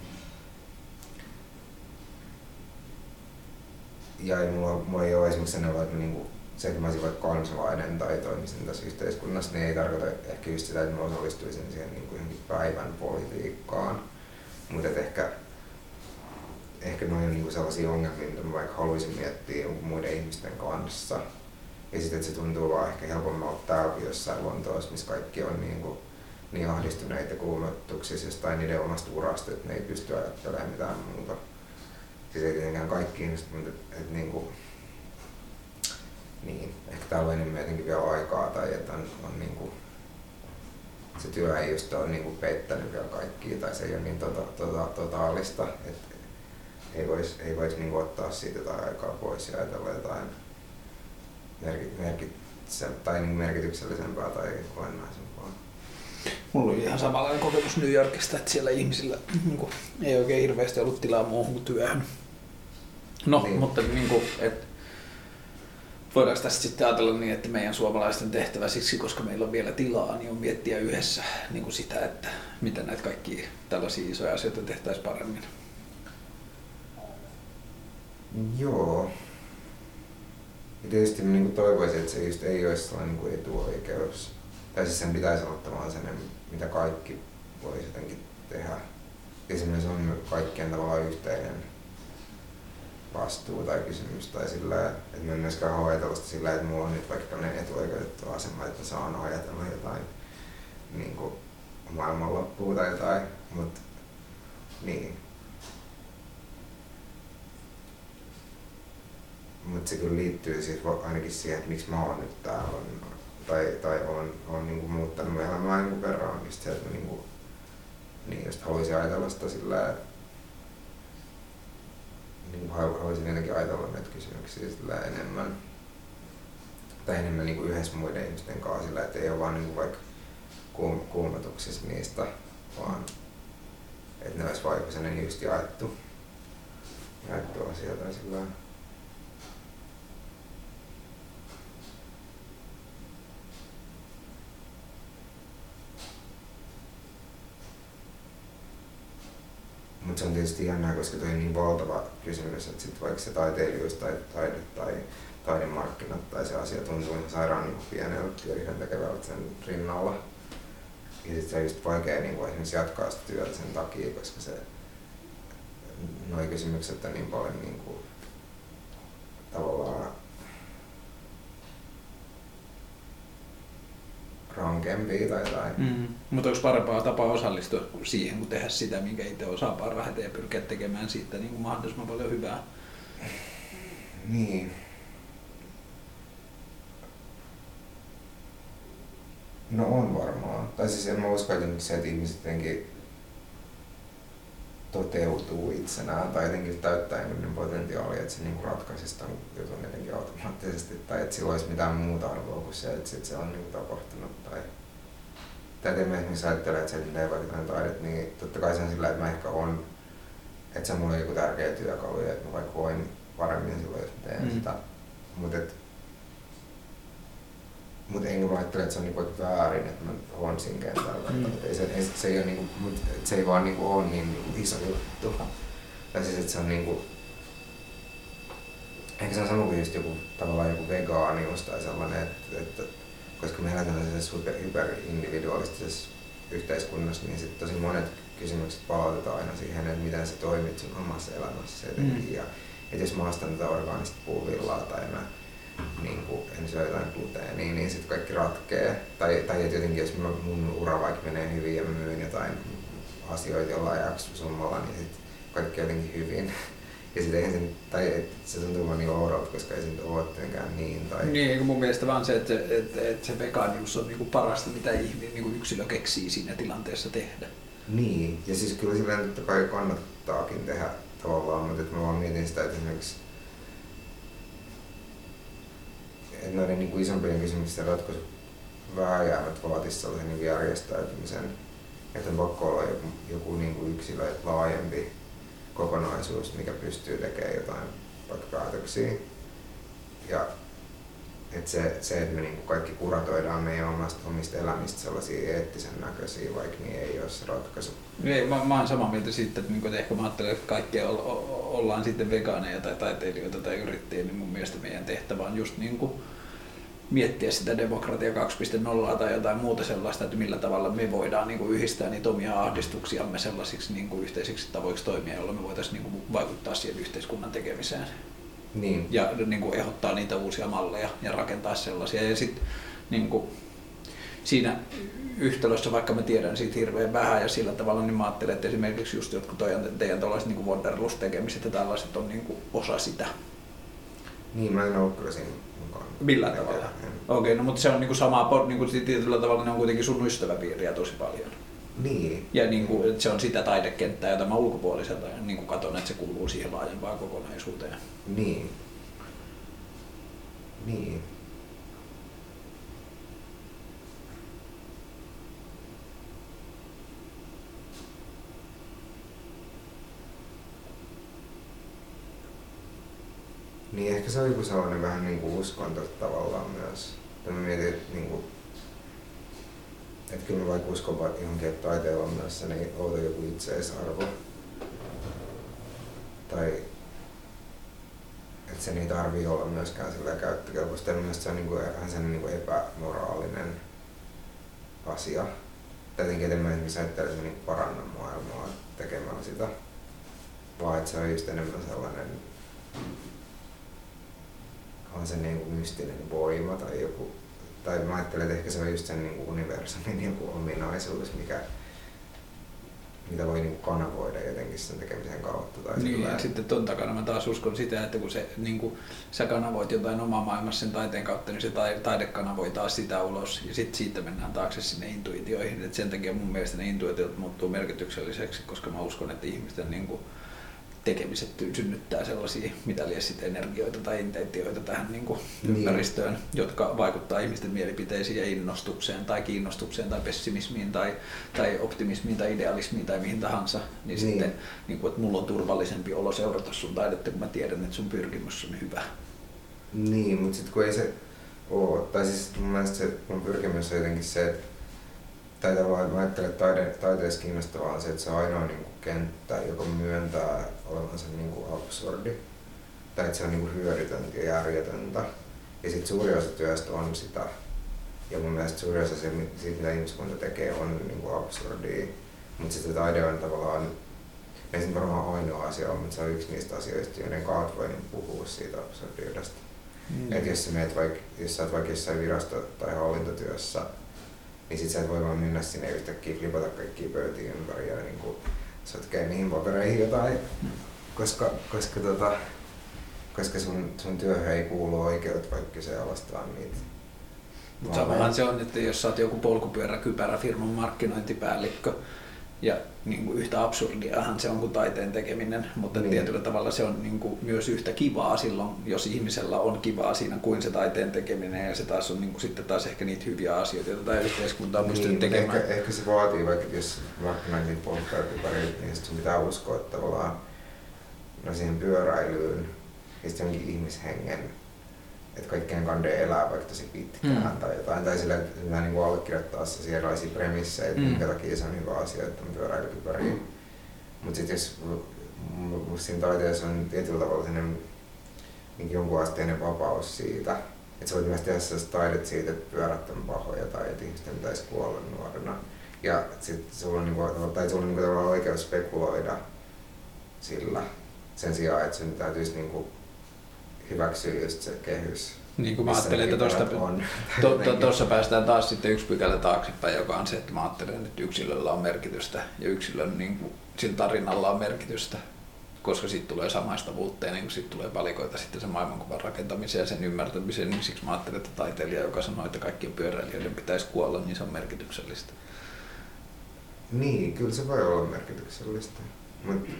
Ja ei mulla, mulla ei ole esimerkiksi sellainen, että niinku, se, että mä olisin vaikka kansalainen tai toimisin tässä yhteiskunnassa, niin ei tarkoita ehkä just sitä, että mä osallistuisin siihen niin päivän politiikkaan mutta ehkä, ehkä noin on niinku sellaisia ongelmia, mitä mä vaikka haluaisin miettiä muiden ihmisten kanssa. Ja sitten se tuntuu vaan ehkä helpommalta täälläkin jossain Lontoossa, missä kaikki on niinku, niin ahdistuneita kuumotuksissa jostain niiden omasta urasta, että ne ei pysty ajattelemaan mitään muuta. Siis ei tietenkään kaikki ihmiset, mutta et, et niinku, niin, ehkä täällä on enemmän jotenkin vielä aikaa tai että on, on niinku, se työ ei just ole niin peittänyt vielä kaikkia tai se ei ole niin tota, tota, totaalista, että ei voisi ei vois niin ottaa siitä jotain aikaa pois ja ajatella jotain merkit, merkit, tai niin merkityksellisempää tai olennaisempaa. Mulla oli ihan samanlainen kokemus New Yorkista, että siellä ihmisillä niin kuin, ei oikein hirveästi ollut tilaa muuhun kuin työhön. No, niin. mutta niin kuin, et, voidaanko tästä sitten ajatella niin, että meidän suomalaisten tehtävä siksi, koska meillä on vielä tilaa, niin on miettiä yhdessä niin kuin sitä, että miten näitä kaikki tällaisia isoja asioita tehtäisiin paremmin. Joo. Ja tietysti niin kuin toivoisin, että se just ei olisi sellainen niin kuin etuoikeus. Tai siis sen pitäisi olla tavallaan sen, mitä kaikki voisi jotenkin tehdä. Ja se on kaikkien tavallaan yhteinen vastuu tai kysymys tai sillä, että mä en myöskään halua ajatella sitä sillä, että mulla on nyt vaikka tämmöinen etuoikeutettu asema, että saan ajatella jotain niin kuin maailmanloppua tai jotain, mutta niin. Mutta se kyllä liittyy siis ainakin siihen, että miksi mä oon nyt täällä tai, tai on, on niin kuin muuttanut elämää niin verran, just se, että niin kuin, niin just haluaisin ajatella sitä sillä, että niin haluaisin jotenkin ajatella näitä kysymyksiä sillä enemmän. Tai enemmän niin kuin yhdessä muiden ihmisten kanssa sillä, että ei ole vaan niin kuin vaikka kuum- niistä, vaan että ne olisi vaikka sellainen just jaettu, jaettu asia tai sillä Mutta se on tietysti jännää, koska toi on niin valtava kysymys, että sit vaikka se taiteilijuus tai taide tai taidemarkkinat tai se asia tuntuu ihan sairaan niin pieneltä ja yhden tekevältä sen rinnalla. Ja sitten se on just vaikea niin kuin esimerkiksi jatkaa sitä työtä sen takia, koska se, noi kysymykset on niin paljon niin kuin, tavallaan rankempia tai jotain. Mm. Mutta onko parempaa tapaa osallistua siihen, kuin tehdä sitä, minkä itse osaa parhaiten ja pyrkiä tekemään siitä niin kuin mahdollisimman paljon hyvää? Niin. No on varmaan. Tai siis en mä usko, että se, että ihmiset jotenkin toteutuu itsenään tai jotenkin täyttää jonkun potentiaalia, että se niinku ratkaisisi tämän jutun jotenkin automaattisesti tai että sillä olisi mitään muuta arvoa kuin se, että sit se on niinku tapahtunut. Tai, tai että esimerkiksi ajattelee, että se ei vaikka taidet, niin totta kai se on sillä, että mä ehkä on, että se on mulle joku tärkeä työkalu ja että mä vaikka voin paremmin silloin, jos teen Mm. sitä. Mutta et, mut enkä mä ajattele, että se on niinku väärin, että mä oon siinä kentällä. Mm. Ei se, ei, se, ei ole niinku, mut et se ei vaan niinku ole niin niinku iso juttu. Tai siis, että se on niinku, ehkä se on sama kuin just joku, tavallaan joku vegaanius tai sellainen, että, että koska me eletään sellaisessa hyper, hyperindividualistisessa yhteiskunnassa, niin sitten tosi monet kysymykset palautetaan aina siihen, että miten sä toimit sun omassa elämässä jotenkin. Mm. Ja, että jos mä ostan tätä orgaanista puuvillaa tai mä niin kuin, en syö jotain gluteenia, niin sitten kaikki ratkee. Tai, tai että jotenkin jos mä, mun ura vaikka menee hyvin ja myyn jotain asioita jollain X-summalla, niin sitten kaikki jotenkin hyvin. Ja sitten se, tai et, se tuntuu vaan niin oudolta, koska ei se nyt ole tietenkään niin. Tai, Niin, eikö mun mielestä vaan se, että, että, että se vegaanius on niinku parasta, mitä ihminen, niinku yksilö keksii siinä tilanteessa tehdä. Niin, ja siis kyllä sillä totta kai kannattaakin tehdä tavallaan, mutta että mä vaan mietin sitä, että esimerkiksi että noiden niin kuin isompien kysymysten ratkaisu vääjäämät vaatisi sellaisen niin järjestäytymisen, että on pakko olla joku, joku niin kuin yksilö laajempi kokonaisuus, mikä pystyy tekemään jotain vaikka päätöksiä. Ja että se, se, että me niin kaikki kuratoidaan meidän omasta, omista elämistä sellaisia eettisen näköisiä, vaikka niin ei ole se ratkaisu. Ei, mä, mä oon samaa mieltä siitä, että, niinku, että ehkä mä ajattelen, että kaikki o- o- ollaan sitten vegaaneja tai taiteilijoita tai yrittäjiä, niin mun mielestä meidän tehtävä on just niin kuin miettiä sitä demokratia 2.0 tai jotain muuta sellaista, että millä tavalla me voidaan niin kuin yhdistää niitä omia ahdistuksiamme sellaisiksi niin kuin yhteisiksi tavoiksi toimia, joilla me voitaisiin niin kuin vaikuttaa siihen yhteiskunnan tekemiseen Niin, ja niin kuin ehdottaa niitä uusia malleja ja rakentaa sellaisia. Ja sitten niin kuin, siinä yhtälössä, vaikka mä tiedän siitä hirveän vähän ja sillä tavalla, niin mä ajattelen, että esimerkiksi just jotkut teidän, teidän tällaiset niin Wanderlust-tekemiset ja tällaiset on niin kuin osa sitä. niin mä en ole kyllä siinä mukaan. Millään tavalla? Okei, no mutta se on niin kuin sama, por- niin kuin tietyllä tavalla ne on kuitenkin sun ystäväpiiriä tosi paljon. Niin, Ja niin kuin, että se on sitä taidekenttää, jota mä ulkopuoliselta niin kuin katon, että se kuuluu siihen laajempaan kokonaisuuteen. niin. Niin. Niin ehkä se on joku sellainen vähän niin kuin uskonto tavallaan myös. Ja mä mietin, että niin kuin, että kyllä mä vaikka uskon vaikka johonkin, että taiteella on myös se niin outo joku itseisarvo. Tai että sen ei tarvii olla myöskään sillä käyttökelpoista. Ja mielestäni se on niinku vähän sen niinku epämoraalinen asia. Tai jotenkin, että mä esimerkiksi ajattele, se niinku paranna maailmaa tekemällä sitä. Vaan että se on just enemmän sellainen on se niinku mystinen voima tai joku, tai mä ajattelen, että ehkä se on just sen niinku universumin joku ominaisuus, mikä, mitä voi niinku kanavoida jotenkin sen tekemisen kautta. Tai Niin, ja sitten ton takana mä taas uskon sitä, että kun se, niin kuin, sä kanavoit jotain omaa maailmassa sen taiteen kautta, niin se taide kanavoi taas sitä ulos, ja sitten siitä mennään taakse sinne intuitioihin. Et sen takia mun mielestä ne intuitiot muuttuu merkitykselliseksi, koska mä uskon, että ihmisten niin kuin, tekemiset synnyttää sellaisia, mitä liian sit energioita tai intentioita tähän niin kuin Niin. ympäristöön, jotka vaikuttaa ihmisten mielipiteisiin ja innostukseen tai kiinnostukseen tai pessimismiin tai, tai optimismiin tai idealismiin tai mihin tahansa. Niin, Niin. sitten, niin kuin, että mulla on turvallisempi olo seurata sun taidetta, kun mä tiedän, että sun pyrkimys on hyvä. Niin, mutta sitten kun ei se oo, tai siis mun mielestä se mun pyrkimys on jotenkin se, että tai tavallaan mä ajattelen, että taide, taiteessa kiinnostavaa on se, että se on ainoa niin kuin kenttä, joka myöntää olevansa niin kuin absurdi. Tai että se on niin kuin hyödytöntä ja järjetöntä. Ja sitten suuri osa työstä on sitä. Ja mun mielestä suuri osa se, siitä, mitä ihmiskunta tekee, on niin kuin absurdia. Mutta sitten taide on tavallaan, ei se varmaan ainoa asia ole, mutta se on yksi niistä asioista, joiden kautta voi niin puhua siitä absurdiudesta. Mm. Et jos sä, meet vaik, jos sä oot vaikka jossain virasto- tai hallintotyössä, niin sit sä et voi vaan mennä sinne yhtäkkiä flipata kaikkia pöytiä ympäri ja niinku sotkea niihin papereihin jotain, koska, koska, tota, koska sun, sun työhön ei kuulu oikeut vaikka kyseenalaistaa niitä. Mutta samahan se on, että jos sä oot joku polkupyöräkypäräfirman markkinointipäällikkö, ja niin kuin yhtä absurdiahan se on kuin taiteen tekeminen, mutta Niin. niin. tietyllä tavalla se on niin kuin myös yhtä kivaa silloin, jos ihmisellä on kivaa siinä kuin se taiteen tekeminen, ja se taas on niin kuin sitten taas ehkä niitä hyviä asioita, joita tämä yhteiskunta on pystynyt mutta tekemään. Ehkä, ehkä, se vaatii, vaikka jos markkinointiin polkkarypärit, niin sit sun pitää uskoa että tavallaan no siihen pyöräilyyn ja sitten ihmishengen, että kaikkien kande elää vaikka tosi pitkään mm. tai jotain, tai sillä, että mä niin allekirjoittaa sellaisia erilaisia premissejä, että mm. minkä takia se on hyvä asia, että on pyöräilykypäriä. Mm. Mutta sitten jos siinä taiteessa on tietyllä tavalla sellainen niin jonkun asteinen vapaus siitä, että sä voit myös tehdä sellaista taidetta siitä, että pyörät on pahoja tai että ihmisten pitäisi kuolla nuorena. Ja sitten sulla on, niinku, tai sulla on niinku tavallaan oikeus spekuloida sillä sen sijaan, että sen täytyisi niinku hyväksyä just se kehys. Niin kuin mä ajattelin, että tuosta to, to, to, päästään taas sitten yksi pykälä taaksepäin, joka on se, että mä ajattelen, että yksilöllä on merkitystä ja yksilön niin kuin, sillä tarinalla on merkitystä, koska siitä tulee samaistavuutta ja niin siitä tulee valikoita sitten sen maailmankuvan rakentamiseen ja sen ymmärtämiseen, niin siksi mä ajattelen, että taiteilija, joka sanoo, että kaikkien pyöräilijöiden pitäisi kuolla, niin se on merkityksellistä. Niin, kyllä se voi olla merkityksellistä. Mutta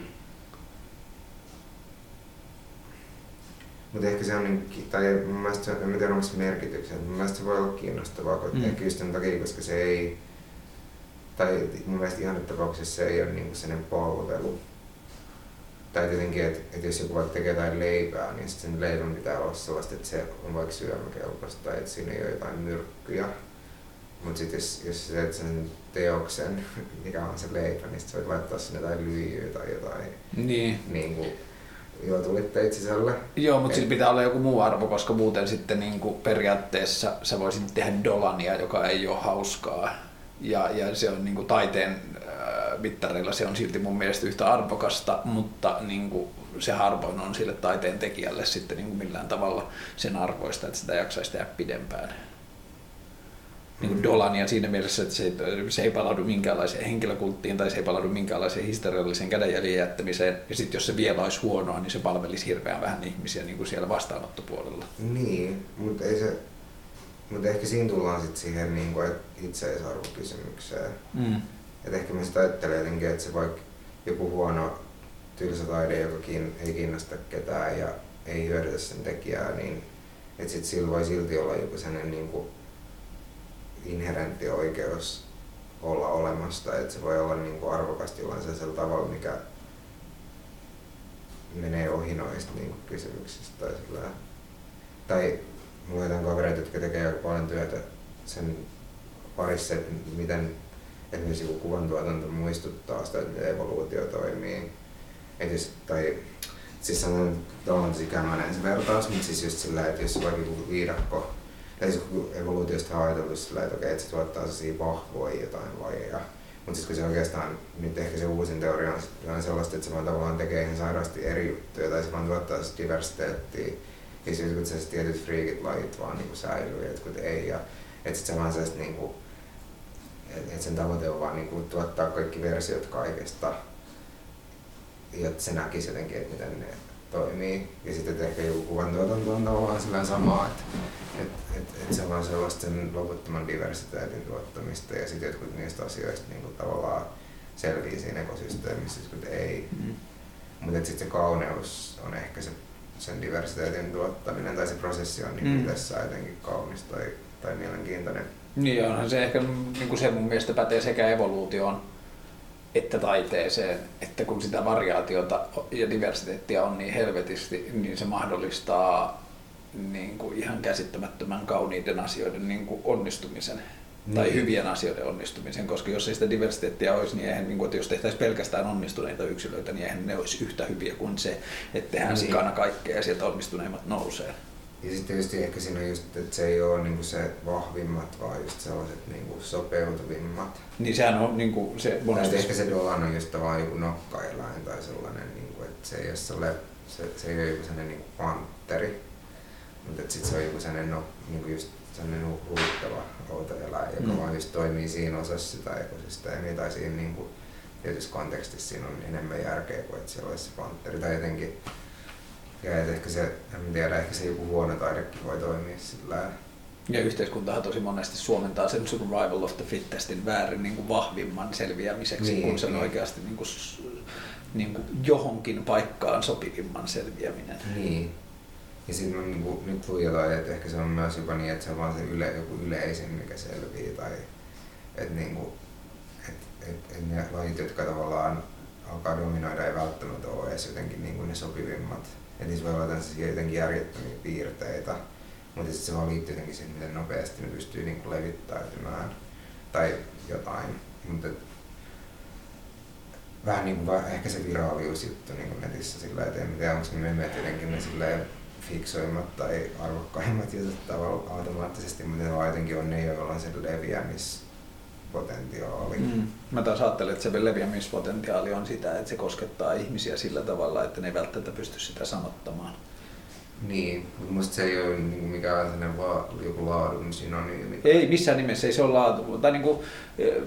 Mutta ehkä se on, niin, tai mun mielestä se, en tiedä onko se merkityksen, mun mielestä se voi olla kiinnostavaa, mm. ehkä just sen takia, koska se ei, tai mun mielestä ihan tapauksessa se ei ole niin sellainen palvelu. Tai tietenkin, että, että jos joku vaikka tekee jotain leipää, niin sen leivän pitää olla sellaista, että se on vaikka syömäkelpoista tai että siinä ei ole jotain myrkkyjä. Mutta sitten jos, jos sä teet sen teoksen, mikä on se leipä, niin sit sä voit laittaa sinne jotain lyijyä tai jotain niin. Niin kuin, ilotulitteet sisällä. Joo, mutta sillä pitää olla joku muu arvo, koska muuten sitten niin kuin periaatteessa sä voisit tehdä dolania, joka ei ole hauskaa. Ja, ja se on niin kuin taiteen äh, mittareilla se on silti mun mielestä yhtä arvokasta, mutta niin kuin se harvoin on sille taiteen tekijälle sitten niin kuin millään tavalla sen arvoista, että sitä jaksaisi tehdä pidempään niin kuin Dolania siinä mielessä, että se, se ei palaudu minkäänlaiseen henkilökulttiin tai se ei palaudu minkäänlaiseen historialliseen kädenjäljen jättämiseen. Ja sitten jos se vielä olisi huonoa, niin se palvelisi hirveän vähän ihmisiä niin kuin siellä vastaanottopuolella. Niin, mutta ei se, mutta ehkä siinä tullaan sitten siihen niin kuin itseisarvokysymykseen. Mm. Et ehkä mä sitä ajattelen jotenkin, että se vaikka joku huono tylsä taide, joka ei kiinnosta ketään ja ei hyödytä sen tekijää, niin että sit sillä voi silti olla joku sellainen niin kuin inherentti oikeus olla olemassa, että se voi olla niin kuin arvokasta jollain sellaisella tavalla, mikä menee ohi noista niin kuin kysymyksistä. Tai, sillä, tai mulla on kavereita, jotka tekee aika paljon työtä sen parissa, että miten esimerkiksi joku kuvantuotanto muistuttaa sitä, että evoluutio toimii. Et jos, tai siis sanon, että on tosi se vertaus, mutta siis just sillä, että jos vaikka joku viidakko tai siis evoluutiosta on ajateltu sillä, että okei, että se tuottaa sellaisia vahvoja jotain lajeja. Mutta sitten kun se oikeastaan, nyt ehkä se uusin teoria on sellaista, että se vaan tavallaan tekee ihan sairaasti eri juttuja, tai se vaan tuottaa sitä diversiteettiä. Ja siis jotkut sellaiset tietyt freakit lajit vaan niinku säilyy, jotkut ei. Ja että sitten se vaan sellaista niinku, että et sen tavoite on vaan niinku tuottaa kaikki versiot kaikesta. Ja se näkisi jotenkin, että miten ne toimii. Ja sitten ehkä joku kuvantuotanto on tavallaan sillä samaa, että et, et, et se on sellaista sen loputtoman diversiteetin tuottamista ja sitten jotkut niistä asioista niin kuin tavallaan selviää siinä ekosysteemissä, jotkut ei. Mm. Mutta sitten se kauneus on ehkä se sen diversiteetin tuottaminen tai se prosessi on niin mm. itsessään jotenkin kaunis tai, tai mielenkiintoinen. Niin onhan se ehkä niin kuin se mun mielestä pätee sekä evoluutioon että taiteeseen, että kun sitä variaatiota ja diversiteettia on niin helvetisti, niin se mahdollistaa niin kuin ihan käsittämättömän kauniiden asioiden niin kuin onnistumisen niin. tai hyvien asioiden onnistumisen, koska jos ei sitä diversiteettiä olisi, niin eihän, niin kuin, että jos tehtäisiin pelkästään onnistuneita yksilöitä, niin eihän ne olisi yhtä hyviä kuin se, että tehdään niin. sikana kaikkea ja sieltä onnistuneimmat nousee. Ja sitten tietysti ehkä siinä on just, että se ei ole niinku se vahvimmat, vaan just sellaiset niinku sopeutuvimmat. Niin sehän on niinku se monesti... ehkä se Dolan on just vaan joku nokkaeläin tai sellainen, niinku, että se ei ole, sellainen, se, se ei ole joku sellainen niinku pantteri. Mutta sitten se on joku sellainen, no, niinku just sellainen huvittava outo eläin, joka mm. vaan just toimii siinä osassa sitä ekosysteemiä tai siinä niinku, tietyssä kontekstissa siinä on enemmän järkeä kuin että siellä olisi se pantteri tai jotenkin ja et ehkä se, en tiedä, ehkä se joku huono taidekin voi toimia sillä ja yhteiskuntahan tosi monesti suomentaa sen survival of the fittestin väärin niin kuin vahvimman selviämiseksi, niin, kun se on niin. oikeasti niin kuin, niin kuin johonkin paikkaan sopivimman selviäminen. Niin. Ja sitten on niin kuin, nyt jotain, että ehkä se on myös jopa niin, että se on vaan se yle, joku yleisin, mikä selviää. Tai, että niin kuin, et, et, et ne lajit, jotka tavallaan alkaa dominoida, ei välttämättä ole edes jotenkin niin kuin ne sopivimmat. Että niissä voi olla tällaisia jotenkin järjettömiä piirteitä, mutta sitten se vaan liittyy jotenkin siihen, miten nopeasti ne pystyy niin kuin levittäytymään tai jotain. Mutta vähän niin kuin ehkä se viraaliusjuttu niin kuin netissä sillä että en tiedä, onko ne memet jotenkin ne silleen fiksoimmat tai arvokkaimmat jutut tavallaan automaattisesti, mutta ne vaan jotenkin on ne, joilla on se leviämispotentiaali. Mm. Mä taas ajattelen, että se leviämispotentiaali on sitä, että se koskettaa ihmisiä sillä tavalla, että ne ei välttämättä pysty sitä sanottamaan. Niin, mutta musta se ei ole niin mikään sellainen vaan joku laadun synonyymi. Ei missään nimessä, ei se ole laatu. Tai niin kuin, eh,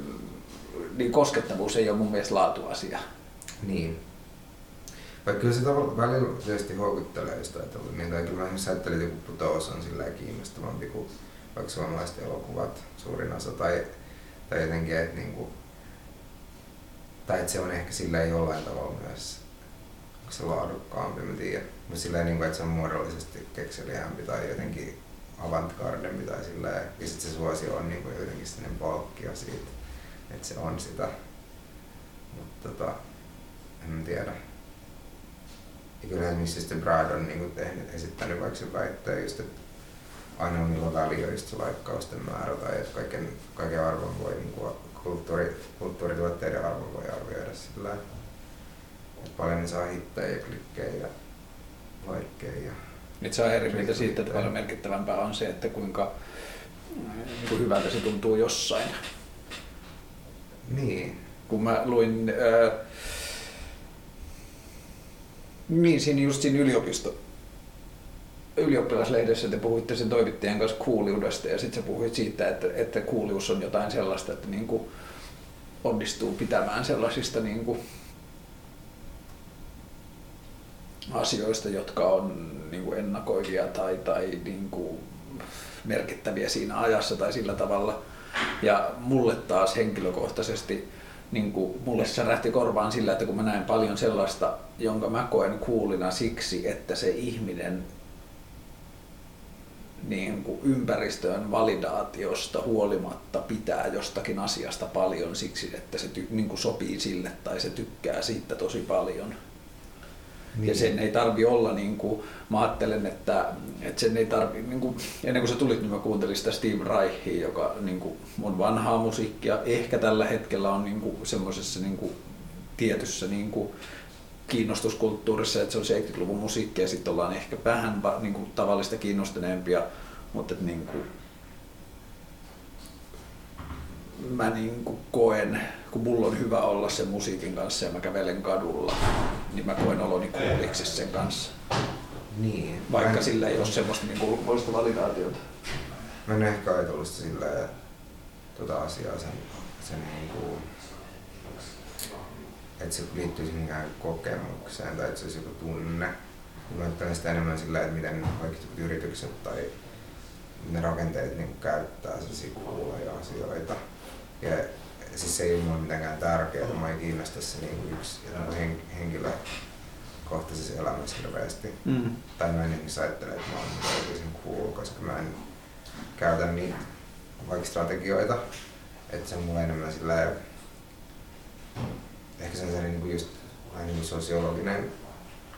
niin koskettavuus ei ole mun mielestä laatuasia. Niin. Vaikka kyllä se tavallaan välillä tietysti houkuttelee ajatella, niin tai kyllä ajattelin, että joku putous on sillä kiinnostavampi kuin vaikka suomalaiset elokuvat suurin osa, tai, tai jotenkin, että niinku, tai että se on ehkä sillä jollain tavalla myös onko se laadukkaampi, mä tiedän. Mutta silleen, kuin, että se on muodollisesti kekseliämpi tai jotenkin avantgardempi tai silleen, ja sitten se suosio on niin kuin jotenkin sellainen palkkio siitä, että se on sitä. Mutta tota, en tiedä. Ja kyllä esimerkiksi sitten Brad on niin kuin tehnyt, esittänyt vaikka sen väitteen just, että ainoa milloin just se laikkausten määrä tai että kaiken, kaiken arvon voi niin kuin kulttuuri, kulttuurituotteiden arvon voi arvioida sillä että paljon ne saa hittejä ja klikkejä ja laikkeja. Nyt saa eri mieltä siitä, että paljon merkittävämpää on se, että kuinka niin kuin hyvältä se tuntuu jossain. Niin. Kun mä luin, ää, niin siinä just siinä yliopisto, ylioppilaslehdessä te puhuitte sen toimittajan kanssa kuuliudesta ja sitten sä puhuit siitä, että, että kuulius on jotain sellaista, että niin kuin onnistuu pitämään sellaisista niin kuin asioista, jotka on niin kuin ennakoivia tai, tai niin kuin merkittäviä siinä ajassa tai sillä tavalla. Ja mulle taas henkilökohtaisesti, niin kuin mulle särähti korvaan sillä, että kun mä näen paljon sellaista, jonka mä koen kuulina siksi, että se ihminen niin kuin ympäristön validaatiosta huolimatta pitää jostakin asiasta paljon siksi, että se ty, niin kuin sopii sille tai se tykkää siitä tosi paljon. Niin. Ja sen ei tarvi olla, niin kuin, mä ajattelen, että, että sen ei tarvi, niin kuin, ennen kuin sä tulit, niin mä kuuntelin sitä Steve Reichia, joka niin kuin, on vanhaa musiikkia, ehkä tällä hetkellä on niin kuin, semmoisessa niin kuin, tietyssä niin kuin, kiinnostuskulttuurissa, että se on 70-luvun musiikkia ja sitten ollaan ehkä vähän niin kuin, tavallista kiinnostuneempia, mutta että, niin kuin, mä niin kuin koen, kun mulla on hyvä olla sen musiikin kanssa ja mä kävelen kadulla, niin mä koen oloni kuuliksi sen kanssa. Niin. Vaikka Mä- sillä ei ole semmoista niin ulkopuolista validaatiota. Mä en ehkä ajatellut silleen, tota asiaa sen, sen niinku, että se liittyisi mihinkään kokemukseen tai että se olisi joku tunne. Mä ajattelen sitä enemmän sillä, että miten jotkut yritykset tai ne rakenteet niin käyttää sellaisia kuuloja asioita. Ja siis se ei ole mulle mitenkään tärkeää, mä en kiinnosta se niin yksi hen, henkilökohtaisessa elämässä hirveästi. Mm. Tai mä en niin ajattele, että mä oon erityisen cool, koska mä en käytä niitä vaikka strategioita. Että se on mulle enemmän sillä ehkä se on niin just vähän niin kuin sosiologinen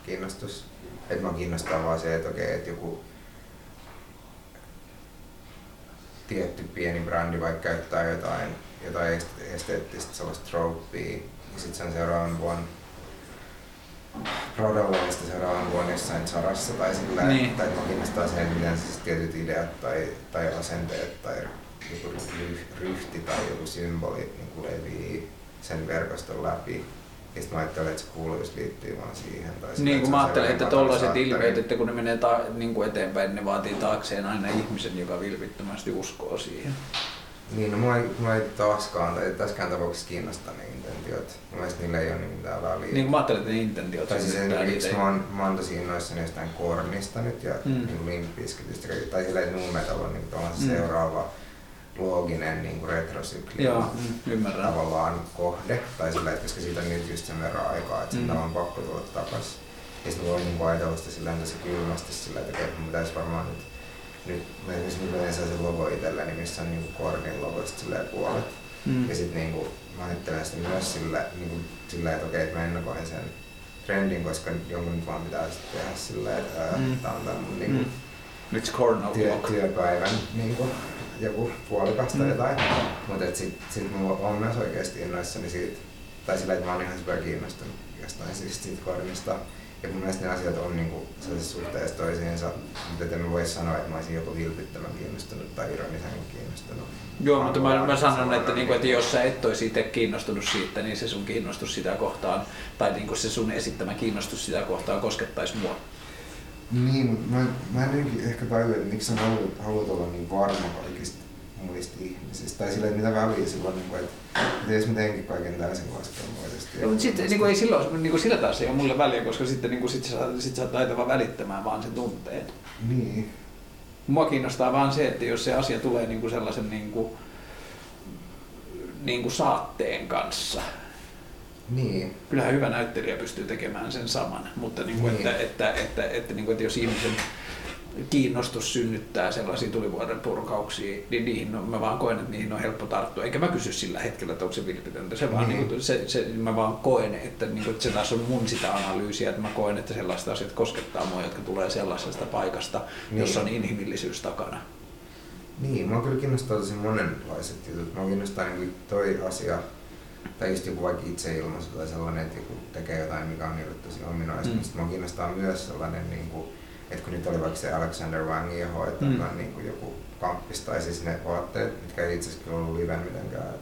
kiinnostus. Että mä kiinnostaa vaan se, että okei, että joku tietty pieni brändi vaikka käyttää jotain, jotain est- esteettistä sellaista tropea, ja sitten sen seuraavan vuonna Prodalla ja sitten seuraavan vuonna jossain Sarassa tai sillä, Niin. niin. tai mua kiinnostaa se, että miten siis tietyt ideat tai, tai asenteet tai joku ryh- ryhti tai joku symboli niin kuin levii sen verkoston läpi. Ja sitten mä ajattelen, että se kuuluvuus liittyy vaan siihen. Tai sillä, Niin kuin mä on ajattelen, että tollaiset ilmeet, että kun ne menee ta- niin kuin eteenpäin, ne vaatii taakseen aina ihmisen, joka vilpittömästi uskoo siihen. Niin, no mua ei, mua ei taaskaan, tai tässäkään tapauksessa kiinnosta ne intentiot. Mun mielestä niillä ei ole niin mitään väliä. Niin kuin mä ajattelen, että ne intentiot Tai siis esimerkiksi niitä. mä oon, mä oon tosi innoissani jostain Kornista nyt ja Mm. niin Limp Bizkitistä. Tai silleen, että nu metal on niin Mm. Looginen niin kuin retrosykli. Joo, mm, ymmärrän. tavallaan kohde, tai sillä, että koska siitä on nyt just sen verran aikaa, että Mm. mm. on pakko tulla takas. Ja sitten voi niin ajatella sitä silleen tosi kylmästi sillä, että mun pitäisi varmaan nyt, nyt mä esimerkiksi nyt menen sellaisen logo itselleni, missä on niin Kornin logoista silleen puolet. Mm. Ja sitten niin mä ajattelen sitä myös sillä, niin kuin, sillä että okei, että mä ennakoin sen trendin, koska jonkun nyt vaan pitää sitten tehdä silleen, että Mm. tää on tämän niin kuin, Mm. Nyt corner työ, työpäivän niin kuin, joku puolikas tai Mm. jotain. Mutta sit, sit mä oon myös oikeesti innoissani siitä, tai sillä, että mä oon ihan super kiinnostunut jostain siis siitä kornista. Ja mun mielestä ne asiat on niinku sellaisessa suhteessa toisiinsa, mutta en mä voi sanoa, että mä olisin joku vilpittömän kiinnostunut tai ironisen kiinnostunut. Joo, mutta mä, mä sanon, että, niinku, että jos sä et olisi itse kiinnostunut siitä, niin se sun kiinnostus sitä kohtaan, tai niinku se sun esittämä kiinnostus sitä kohtaan koskettaisi mua. Niin, mutta mä, mä en jotenkin ehkä tajua, että miksi sä haluat, haluat olla niin varma kaikista muista ihmisistä. Tai sillä, mitä väliä silloin, niin kuin, että, jos mä teenkin kaiken täysin laskelmoisesti. Joo, mutta sitten niinku, ei silloin, niinku, sillä taas ei ole mulle väliä, koska sitten niinku, sit sä, sit sä oot taitava välittämään vaan sen tunteen. Niin. Mua kiinnostaa vaan se, että jos se asia tulee niinku sellaisen niinku, niinku saatteen kanssa. Niin. Kyllähän hyvä näyttelijä pystyy tekemään sen saman, mutta niinku, Niin. että, että, että, että, niinku, että jos ihmisen kiinnostus synnyttää sellaisia tulivuoren purkauksia, niin niihin on, mä vaan koen, että niihin on helppo tarttua. Enkä mä kysy sillä hetkellä, että onko se vilpitöntä. Se vaan, Niin. niin. niin se, se, mä vaan koen, että, niin kuin, että se taas on mun sitä analyysiä, että mä koen, että sellaiset asiat koskettaa mua, jotka tulee sellaisesta paikasta, Niin. jossa on inhimillisyys takana. Niin, mua kyllä kiinnostaa tosi monenlaiset jutut. Mua kiinnostaa niin toi asia, tai just joku vaikka itseilmaisu tai sellainen, että joku tekee jotain, mikä on niille tosi ominaista. Mm. Sitten mua kiinnostaa myös sellainen, niin kuin, että kun nyt oli vaikka se Alexander Wang Jeho, että Mm. niin kuin joku kamppis, tai siis ne vaatteet, mitkä ei itse asiassa kyllä ollut liven mitenkään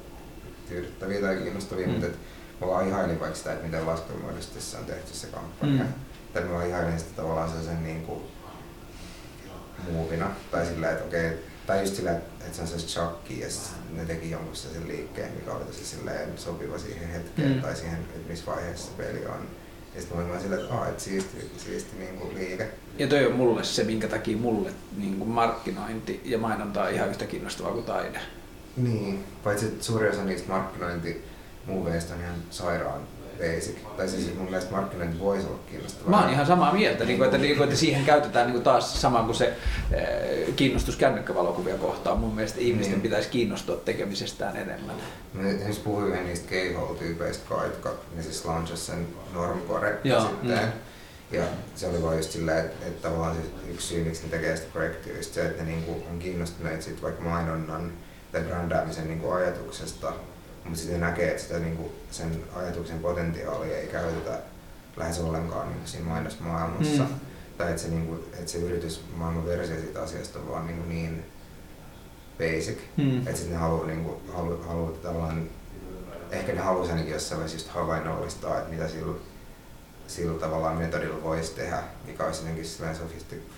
tyydyttäviä tai kiinnostavia, Mm. mutta että vaan ihailin vaikka sitä, että miten laskelmoidusti se on tehty se kampanja. Mm. Tai vaan ihailin sitä tavallaan sellaisen niin kuin, muuvina, tai sillä, että okei, tai just sillä, että se on se shakki ja ne teki jonkun sen liikkeen, mikä oli tosi silleen sopiva siihen hetkeen Mm. tai siihen, että missä vaiheessa peli on. Ja sitten mä olin silleen, että aah, että siisti, siisti niin kuin liike. Ja toi on mulle se, minkä takia mulle niin kuin markkinointi ja mainonta on ihan yhtä kiinnostavaa kuin taide. Niin, paitsi että suuri osa niistä markkinointimuoveista on ihan sairaan basic. Tai siis mun mielestä markkinointi voisi olla kiinnostavaa. Mä oon ihan samaa mieltä, niin kuin, että, niin kuin, että siihen käytetään niin kuin taas sama kuin se eh, kiinnostus kännykkävalokuvia kohtaan. Mun mielestä ihmisten Niin. pitäisi kiinnostua tekemisestään enemmän. Mä esimerkiksi puhuin yhden niistä K-hole-tyypeistä, jotka ne siis launchas sen normcore Joo, käsitteen. mm. Ja se oli vaan just silleen, että, että tavallaan se yksi syy, miksi ne tekee sitä projektia, just se, että ne niinku on kiinnostuneet siitä vaikka mainonnan tai brändäämisen niinku ajatuksesta, mutta sitten näkee, että sitä niinku sen ajatuksen potentiaalia ei käytetä lähes ollenkaan niinku siinä mainosmaailmassa. Mm. Tai että se, niinku, että se yritysmaailman versio siitä asiasta on vaan niinku niin basic, Mm. että sitten ne haluaa, niinku, haluaa, haluaa tavallaan, ehkä ne haluaisi ainakin jossain vaiheessa just havainnollistaa, että mitä sillä, sillä tavallaan metodilla voisi tehdä, mikä olisi jotenkin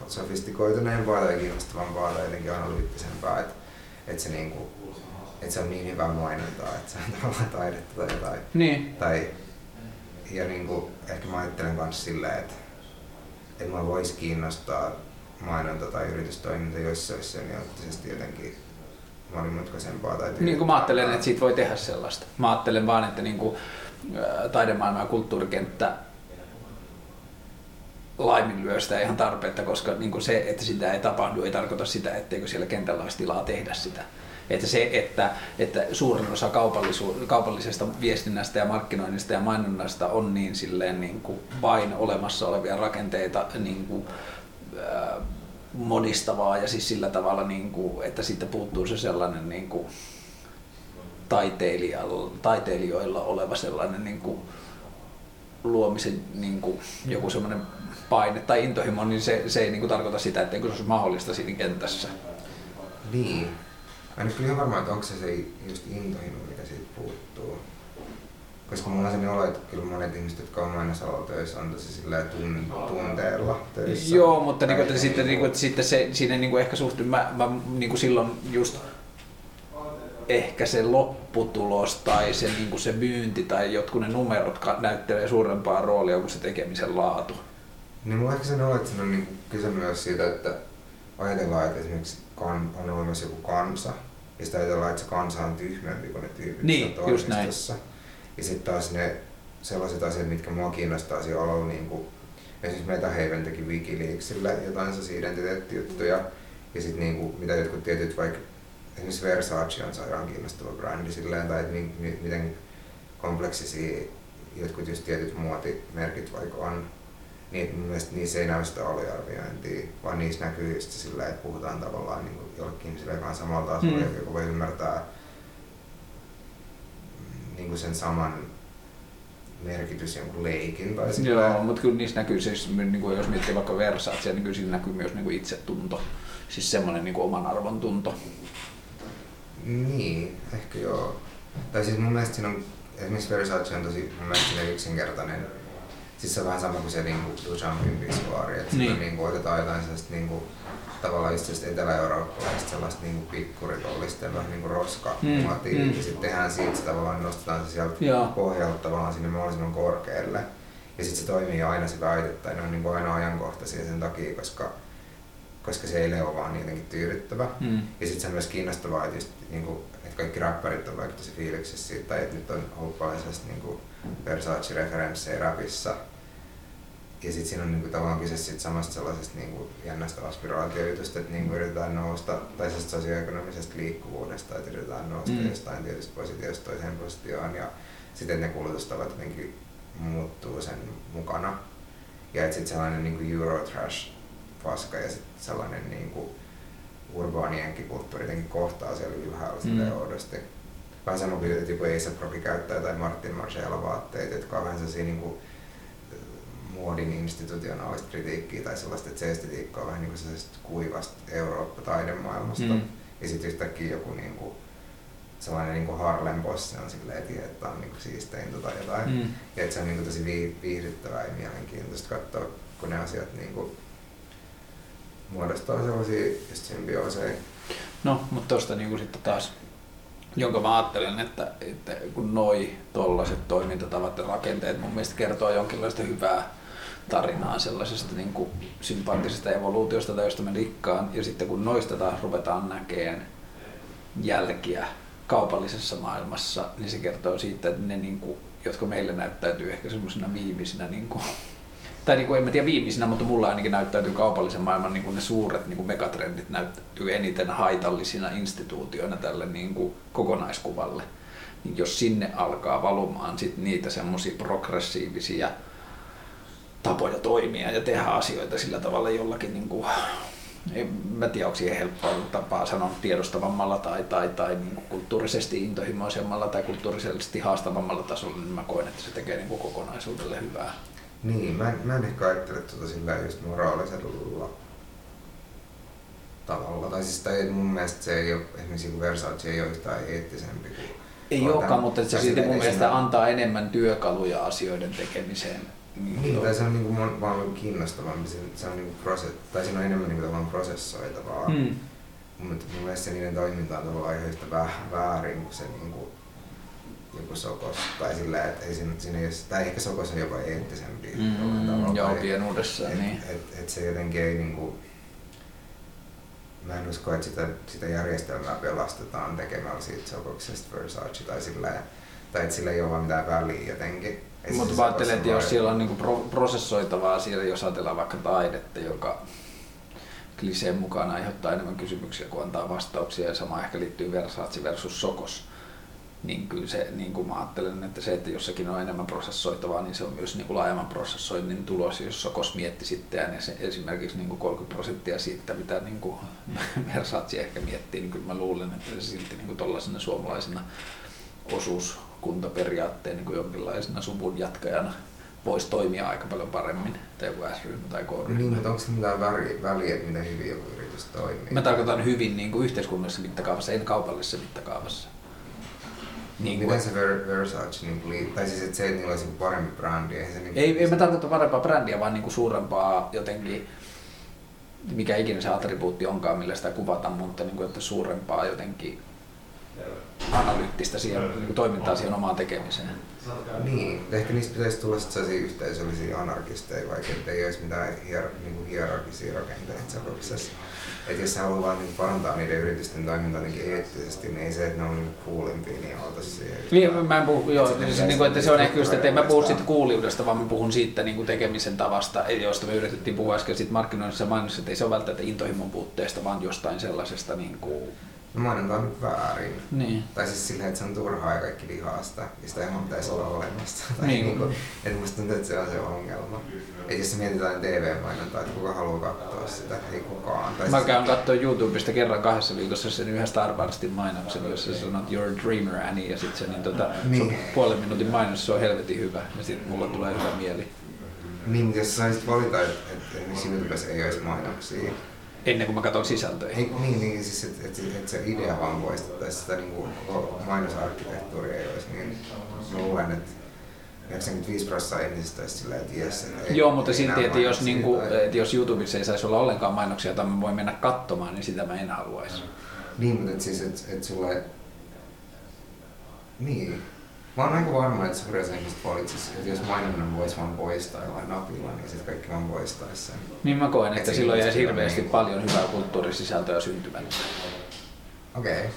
sofistikoituneempaa tai kiinnostavampaa tai jotenkin analyyttisempaa, että, että, se niinku, että se on niin hyvä mainontaa, että se on tavallaan taidetta tai jotain. Niin. Tai, ja niinku, ehkä mä ajattelen myös silleen, että, että mä voisi kiinnostaa mainonta tai yritystoiminta, jos se olisi semiottisesti jotenkin monimutkaisempaa tai Niin kuin mä ajattelen, että siitä voi tehdä sellaista. Mä ajattelen vaan, että niin kuin, ää, taidemaailma ja kulttuurikenttä laiminlyö sitä ihan tarpeetta, koska niin kuin se, että sitä ei tapahdu, ei tarkoita sitä, etteikö siellä kentällä olisi tilaa tehdä sitä. Että se, että, että suurin osa kaupallisu- kaupallisesta viestinnästä ja markkinoinnista ja mainonnasta on niin, silleen, niin kuin vain olemassa olevia rakenteita niin kuin, ää, monistavaa ja siis sillä tavalla, niin kuin, että siitä puuttuu se sellainen niin kuin, taiteilijoilla oleva sellainen niin kuin, luomisen niin kuin, joku semmoinen paine tai intohimo, niin se, se ei niin kuin, tarkoita sitä, etteikö se olisi mahdollista siinä kentässä. Niin. Mä nyt kyllä ihan varma, että onko se se just intohimo, mikä siitä puuttuu. Koska mulla on sellainen olo, että kyllä monet ihmiset, jotka on mainosalalla töissä, on tosi tun, tunteella töissä. Joo, mutta niin että sitten, niin että sitten se, siinä niin kuin ehkä suhte, mä, mä niin kuin silloin just ehkä se lopputulos tai se, niin kuin se myynti tai jotkut ne numerot näyttelee suurempaa roolia kuin se tekemisen laatu. Niin mulla ehkä sen olo, että siinä on niinku kyse myös siitä, että ajatellaan, että esimerkiksi kan, on olemassa joku kansa, ja sitten ajatellaan, että se kansa on tyhmempi kuin ne tyypit Niin, just näin. Ja sitten taas ne sellaiset asiat, mitkä mua kiinnostaa siellä alalla, niin kuin esimerkiksi MetaHaven teki Wikileaksille jotain sellaisia identiteettijuttuja, ja sitten niin kuin, mitä jotkut tietyt, vaikka esimerkiksi Versace on sairaan kiinnostava brändi silleen, tai mi, mi, miten kompleksisia jotkut just tietyt muotimerkit vaikka on, niin mun mielestä niissä ei näy sitä aliarviointia, vaan niissä näkyy just sillä, että puhutaan tavallaan niin kuin jollekin joka on samalla tasolla, Mm. mm. joka voi ymmärtää niin kuin sen saman merkitys jonkun leikin tai sillä Joo, mutta kyllä niissä näkyy siis, niin kuin jos miettii vaikka Versace, niin kyllä siinä näkyy myös niin kuin itsetunto. Siis semmoinen niin kuin oman arvon tunto. Niin, ehkä joo. Tai siis mun mielestä siinä on, esimerkiksi Versace on tosi mun mielestä yksinkertainen. Siis se on vähän sama kuin se niinku Duchampin pissuaari, että Niin. niin. niinku otetaan jotain sellaista niinku, tavallaan just sellaista etelä-eurooppalaista sellaista niinku pikkurikollisten vähän niinku roska Mm, mm. ja sitten tehdään siitä se tavallaan, nostetaan se sieltä Joo. pohjalta tavallaan sinne mahdollisimman korkealle. Ja sitten se toimii aina se väite, tai ne on niinku aina ajankohtaisia sen takia, koska, koska se ei ole vaan niin jotenkin tyydyttävä. Mm. Ja sitten se on myös kiinnostavaa, että, just, niinku, että kaikki räppärit on vaikka tosi fiiliksissä siitä, tai että nyt on ollut paljon sellaista niinku Versace-referenssejä rapissa. Ja sitten siinä on niinku, tavallaan kyse siitä samasta sellaisesta niinku, jännästä aspiraatiojutusta, että niinku, yritetään nousta, tai sellaisesta sosioekonomisesta liikkuvuudesta, että yritetään nousta Mm. jostain tietystä positiosta toiseen positioon, ja sitten ne kulutustavat jotenkin muuttuu sen mukana. Ja että sitten sellainen niinku Eurotrash paska ja sitten sellainen niinku, urbaani jenkkikulttuuri jotenkin kohtaa siellä ylhäällä Mm. oudosti. Vähän sama kuin joku A$AP Rocky käyttää tai Martin Margiela vaatteita, jotka on vähän sellaisia niinku, muodin institutionaalista kritiikkiä tai sellaista, että se estetiikka on vähän niin kuin kuivasta Eurooppa-taidemaailmasta. Mm. Ja sitten yhtäkkiä joku niinku, sellainen niinku Harlem Boss on silleen, että että on niinku siisteintä tai jotain. Mm. Ja että se on niinku tosi vii- viihdyttävää ja mielenkiintoista katsoa, kun ne asiat niinku muodostaa sellaisia just symbiooseja. No, mutta tuosta niin sitten taas, jonka mä ajattelen, että, että kun noi tollaset toimintatavat ja rakenteet mun mielestä kertoo jonkinlaista hyvää tarinaa sellaisesta niin kuin sympaattisesta evoluutiosta, tai josta mä rikkaan, ja sitten kun noista taas ruvetaan näkemään jälkiä kaupallisessa maailmassa, niin se kertoo siitä, että ne, niin kuin, jotka meille näyttäytyy ehkä semmoisena viimeisinä niin kuin, tai niin kuin, en mä tiedä viimeisinä, mutta mulla ainakin näyttäytyy kaupallisen maailman niin kuin ne suuret niin kuin megatrendit näyttäytyy eniten haitallisina instituutioina tälle niin kuin kokonaiskuvalle. Niin jos sinne alkaa valumaan sit niitä semmoisia progressiivisia tapoja toimia ja tehdä asioita sillä tavalla jollakin, niin kuin, en mä tiedä onko siihen helppoa tapaa sanoa tiedostavammalla tai, tai, tai niin kuin kulttuurisesti intohimoisemmalla tai kulttuurisesti haastavammalla tasolla, niin mä koen, että se tekee niin kuin kokonaisuudelle hyvää. Niin, mä en, mä en ehkä ajattele tuota sillä just moraalisella tavalla. Tai siis tai mun mielestä se ei ole, esimerkiksi Versace ei ole yhtään eettisempi kuin Ei olekaan, mutta se silti mun mielestä antaa enemmän työkaluja asioiden tekemiseen. Niin, tai se on niinku mon- vaan kiinnostavampi, se, se on niinku proses, tai siinä on enemmän niinku tavallaan prosessoitavaa. Mm. Mutta mun mielestä se niiden toiminta on tavallaan ihan yhtä vä- väärin kuin se niinku joku sokos. Tai sillä, että ei siinä, siinä ei, ole- tai ehkä sokos on jopa eettisempi. Mm, tavalla. joo, pienuudessaan, et, niin. Et, et se jotenkin ei niinku, mä en usko, että sitä, sitä järjestelmää pelastetaan tekemällä siitä sokoksesta Versace tai sillä, tai että sillä ei ole vaan mitään väliä jotenkin. Mutta mä ajattelen, että jos siellä on niinku pro- prosessoitavaa siellä, jos ajatellaan vaikka taidetta, joka kliseen mukaan aiheuttaa enemmän kysymyksiä kuin antaa vastauksia, ja sama ehkä liittyy Versace versus Sokos, niin kyllä se, niin kuin mä ajattelen, että se, että jossakin on enemmän prosessoitavaa, niin se on myös niin kuin laajemman prosessoinnin tulos, jos Sokos mietti sitten ja se esimerkiksi niin kuin 30 prosenttia siitä, mitä niin kuin Versace ehkä miettii, niin kyllä mä luulen, että se silti niin kuin tuollaisena suomalaisena osuuskuntaperiaatteen niin kuin jonkinlaisena suvun jatkajana voisi toimia aika paljon paremmin, tai joku S-ryhmä tai K-ryhmä. Niin, mutta onko se mitään väliä, väliä että miten hyvin joku yritys toimii? Mä tarkoitan hyvin niin kuin yhteiskunnallisessa mittakaavassa, ei kaupallisessa mittakaavassa. Niin kuin, Miten se Ver, Versace niin liittyy? Tai siis että se, että niillä olisi parempi brändi, eihän se niin ei, ei mä tarkoita parempaa brändiä, vaan niin kuin suurempaa jotenkin, mikä ikinä se attribuutti onkaan, millä sitä kuvataan, mutta niin kuin, että suurempaa jotenkin analyyttistä siihen, niin kuin toimintaa siihen omaan tekemiseen. Niin, ehkä niistä pitäisi tulla sellaisia yhteisöllisiä anarkisteja, vaikka ei olisi mitään hier, niinku hierarkisia rakenteita sellaisessa. Että jos sä haluat vaan niinku parantaa niiden yritysten toimintaa jotenkin eettisesti, niin ei se, että ne on niinku kuulimpia, niin auta siihen. Niin, mä en puhu, joo, siis, pitäisi niin kuin, että se on ehkä just, että en mä puhu siitä kuuliudesta, vaan mä puhun siitä niin kuin tekemisen tavasta, josta me yritettiin puhua äsken siitä markkinoinnissa mainossa, että ei se ole välttämättä intohimon puutteesta, vaan jostain sellaisesta niin kuin No mainonta on nyt väärin. Niin. Tai siis silleen, että se on turhaa ja kaikki vihaa sitä. Ja sitä ei vaan pitäisi olla olemassa. Tai Niin. niin. Niinku, että musta tuntuu, että se on se ongelma. Et jos mietitään TV-mainontaa, että kuka haluaa katsoa sitä, ei kukaan. Tai Mä siis- käyn katsoa YouTubesta kerran kahdessa viikossa sen yhden Star Warsin mainoksen, jossa sä sanot You're a dreamer Annie ja sit se niin tota, Niin. puolen minuutin mainos se on helvetin hyvä ja sit mulla tulee hyvä mieli. Niin, jos saisit valita, että et, esimerkiksi YouTubessa ei olisi mainoksia. Ennen kuin mä katson sisältöjä. Ei, niin, niin siis että et, et, se idea vaan poistettaisiin, sitä niinku, koko mainosarkkitehtuuria ei olisi, niin mä luulen, että 95 prosenttia ihmisistä olisi silleen, että jes, että ei, Joo, mutta ei silti, että jos, niinku, tai- että jos YouTubessa ei saisi olla ollenkaan mainoksia, joita mä voin mennä katsomaan, niin sitä mä en haluaisi. Niin, mutta et siis, että et sulle... Niin. Mä oon aika varma, että suurin osa ihmisistä valitsis, että jos mainonnan voisi vaan poistaa jollain napilla, niin sit kaikki vaan poistaisi sen. Niin mä koen, Et että se silloin jäisi hirveästi niin. paljon hyvää kulttuurisisältöä syntymättä. Okei. Okay.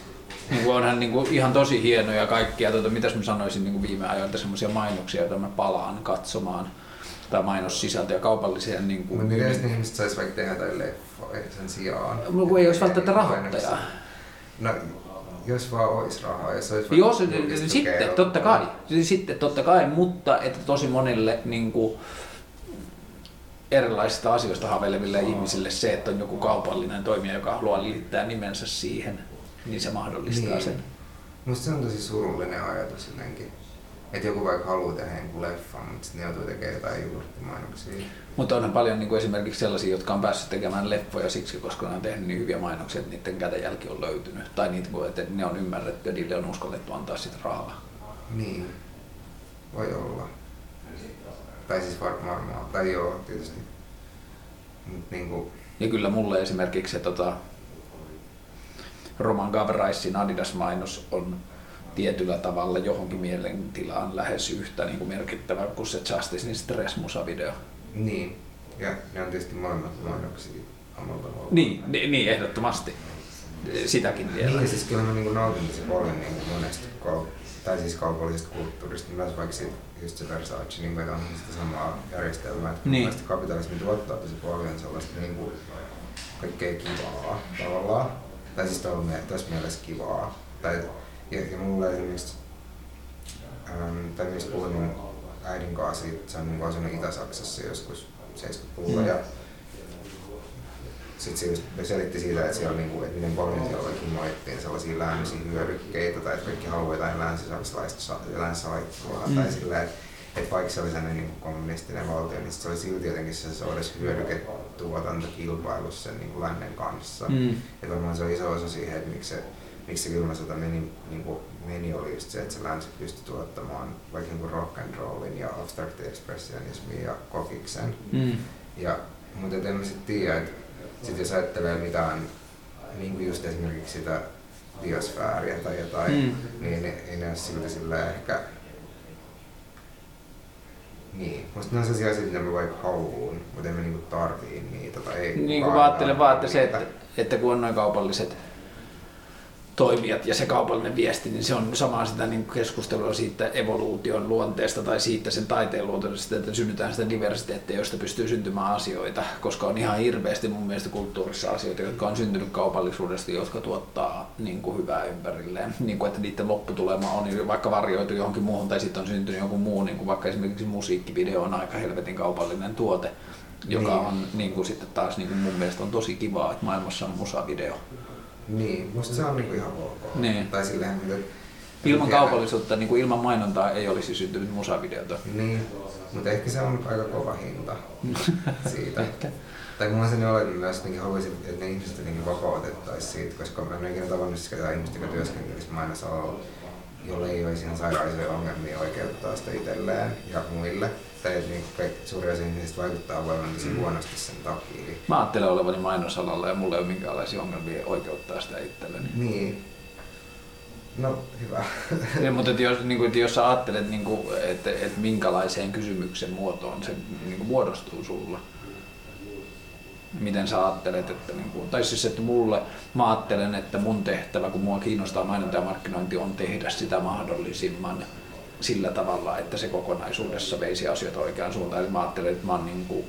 Niin kuin onhan niin kuin ihan tosi hienoja kaikkia, tuota, mitäs mä sanoisin niin kuin viime ajoilta, semmoisia mainoksia, joita mä palaan katsomaan. Tai mainossisältöjä kaupallisia. Niin Mutta kuin, miten jos ne ihmiset sais vaikka tehdä jotain leffoja sen sijaan? Mutta kun ei olisi välttämättä rahoittajaa. No, jos vaan olisi rahaa, jos olisi Jos, vaikka julkista sitten totta kai, sitten totta kai, mutta että tosi monille niin kuin, erilaisista asioista haaveileville ihmisille se, että on joku kaupallinen toimija, joka haluaa liittää nimensä siihen, niin se mahdollistaa Niin. sen. Musta se on tosi surullinen ajatus jotenkin. Että joku vaikka haluaa tehdä jonkun leffan, mutta sitten ne joutuu tekemään jotain juurtimainoksia. Mutta onhan paljon niin kuin esimerkiksi sellaisia, jotka on päässyt tekemään leffoja siksi, koska ne on tehnyt niin hyviä mainoksia, että niiden kädenjälki on löytynyt. Tai niitä, että ne on ymmärretty ja niille on uskallettu antaa sitä rahaa. Niin, voi olla. Tai siis varmaan, tai joo, tietysti. Mut niinku, Ja kyllä mulle esimerkiksi se tota, Roman Gavraisin Adidas-mainos on tietyllä tavalla johonkin mielentilaan lähes yhtä niin kuin merkittävä kuin se Justicein Stress-musavideo. niin. Ja ne on tietysti molemmat mainoksia. Niin, niin, niin, ehdottomasti. Sitäkin vielä. Niin, siis kyllä mä niinku nautin tosi paljon niinku monesta kau- tai siis kaupallisesta kulttuurista, myös vaikka siitä, just se Versace, niin että on sitä samaa järjestelmää, että Niin. niin. kapitalismi tuottaa tosi paljon sellaista niinku kaikkea kivaa tavallaan. Tai siis tuolla tässä mielessä kivaa. Tai, ja, ja mulle esimerkiksi, ähm, tai myös puhuin mun äidin kanssa siitä, se on niinku asunut Itä-Saksassa joskus 70-luvulla Mm. ja sitten se selitti siitä, että siellä niinku, että miten paljon siellä himoittiin sellaisia länsisiä hyödykkeitä tai että kaikki haluaa jotain länsisaksalaista sa- länsisaittua Mm. tai silleen, että että vaikka se oli sellainen niin kommunistinen valtio, niin se oli silti jotenkin se, se olisi hyödyketuotanto kilpailussa sen niin kuin lännen kanssa. Mm. Ja varmaan se on iso osa siihen, että miksi se, miksi se kylmä sota meni, niin kuin meni oli just se, että se länsi pystyi tuottamaan vaikka niin rock and rollin ja abstract expressionismin ja kokiksen. Mm. Ja, mutta en mä sit tiedä, että sit jos ajattelee mitään, niin kuin just esimerkiksi sitä biosfääriä tai jotain, Mm. niin ei, ei ne ole silti silleen ehkä... Niin, musta ne on sellaisia asioita, mitä mä vaikka haluun, mutta en mä niinku tarvii niitä tai ei Niin kuin että tarvii se, että, että kun on noin kaupalliset toimijat ja se kaupallinen viesti, niin se on samaa sitä niin keskustelua siitä evoluution luonteesta tai siitä sen taiteen luonteesta, että synnytään sitä diversiteettiä, josta pystyy syntymään asioita, koska on ihan hirveästi mun mielestä kulttuurissa asioita, jotka on syntynyt kaupallisuudesta, jotka tuottaa niin kuin hyvää ympärilleen, niin kuin, että niiden lopputulema on vaikka varjoitu johonkin muuhun tai sitten on syntynyt joku muu, niin kuin vaikka esimerkiksi musiikkivideo on aika helvetin kaupallinen tuote, joka Niin. on niin kuin sitten taas niin kuin mun mielestä on tosi kivaa, että maailmassa on musavideo. Niin, musta se on niinku ihan ok. Niin. Tai silleen, että... Ilman tiedä. kaupallisuutta, niin kuin ilman mainontaa ei olisi syntynyt musavideota. Niin, mutta ehkä se on aika kova hinta siitä. Tai mulla on sellainen oletus, että mä jotenkin haluaisin, että ne ihmiset jotenkin vapautettaisiin siitä, koska mä en ole ikinä tavannut ketään ihmistä, joka työskentelisi mainosalalla, jolle ei olisi ihan sairaan isoja ongelmia oikeuttaa sitä itselleen ja muille. Tai niin kaikki, suuri osa ihmisistä vaikuttaa voivan tosi huonosti sen takia. Mä ajattelen olevani mainosalalla ja mulla ei ole minkäänlaisia ongelmia oikeuttaa sitä itselleni. Niin. No, hyvä. Ja, mutta että jos, niin kuin, että jos sä ajattelet, niin kuin, että, että minkälaiseen kysymyksen muotoon se niin kuin muodostuu sulla, miten sä ajattelet, että, niin kuin, tai siis että mulle, mä ajattelen, että mun tehtävä, kun mua kiinnostaa mainonta ja markkinointi, on tehdä sitä mahdollisimman sillä tavalla, että se kokonaisuudessa veisi asioita oikeaan suuntaan. Eli mä ajattelen, että mä oon niin kuin,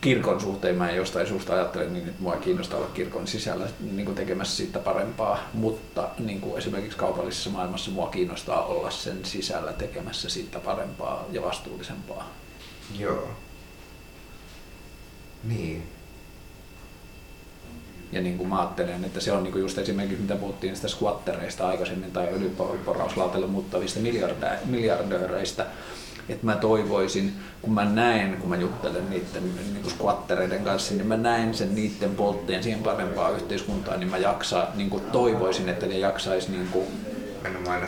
kirkon suhteen mä en jostain suusta ajattelen niin, että mua kiinnostaa olla kirkon sisällä niin kuin tekemässä siitä parempaa, mutta niin kuin esimerkiksi kaupallisessa maailmassa mua kiinnostaa olla sen sisällä tekemässä siitä parempaa ja vastuullisempaa. Joo. Niin. Ja niin kuin mä ajattelen, että se on niin kuin just esimerkiksi mitä puhuttiin sitä squattereista aikaisemmin tai öljyporauslautelle muuttavista miljardööreistä, että mä toivoisin, kun mä näen, kun mä juttelen niiden niin kuin squattereiden kanssa, niin mä näen sen niiden poltteen siihen parempaa yhteiskuntaa, niin mä jaksaa, niin kuin toivoisin, että ne jaksaisi niin kuin Mennä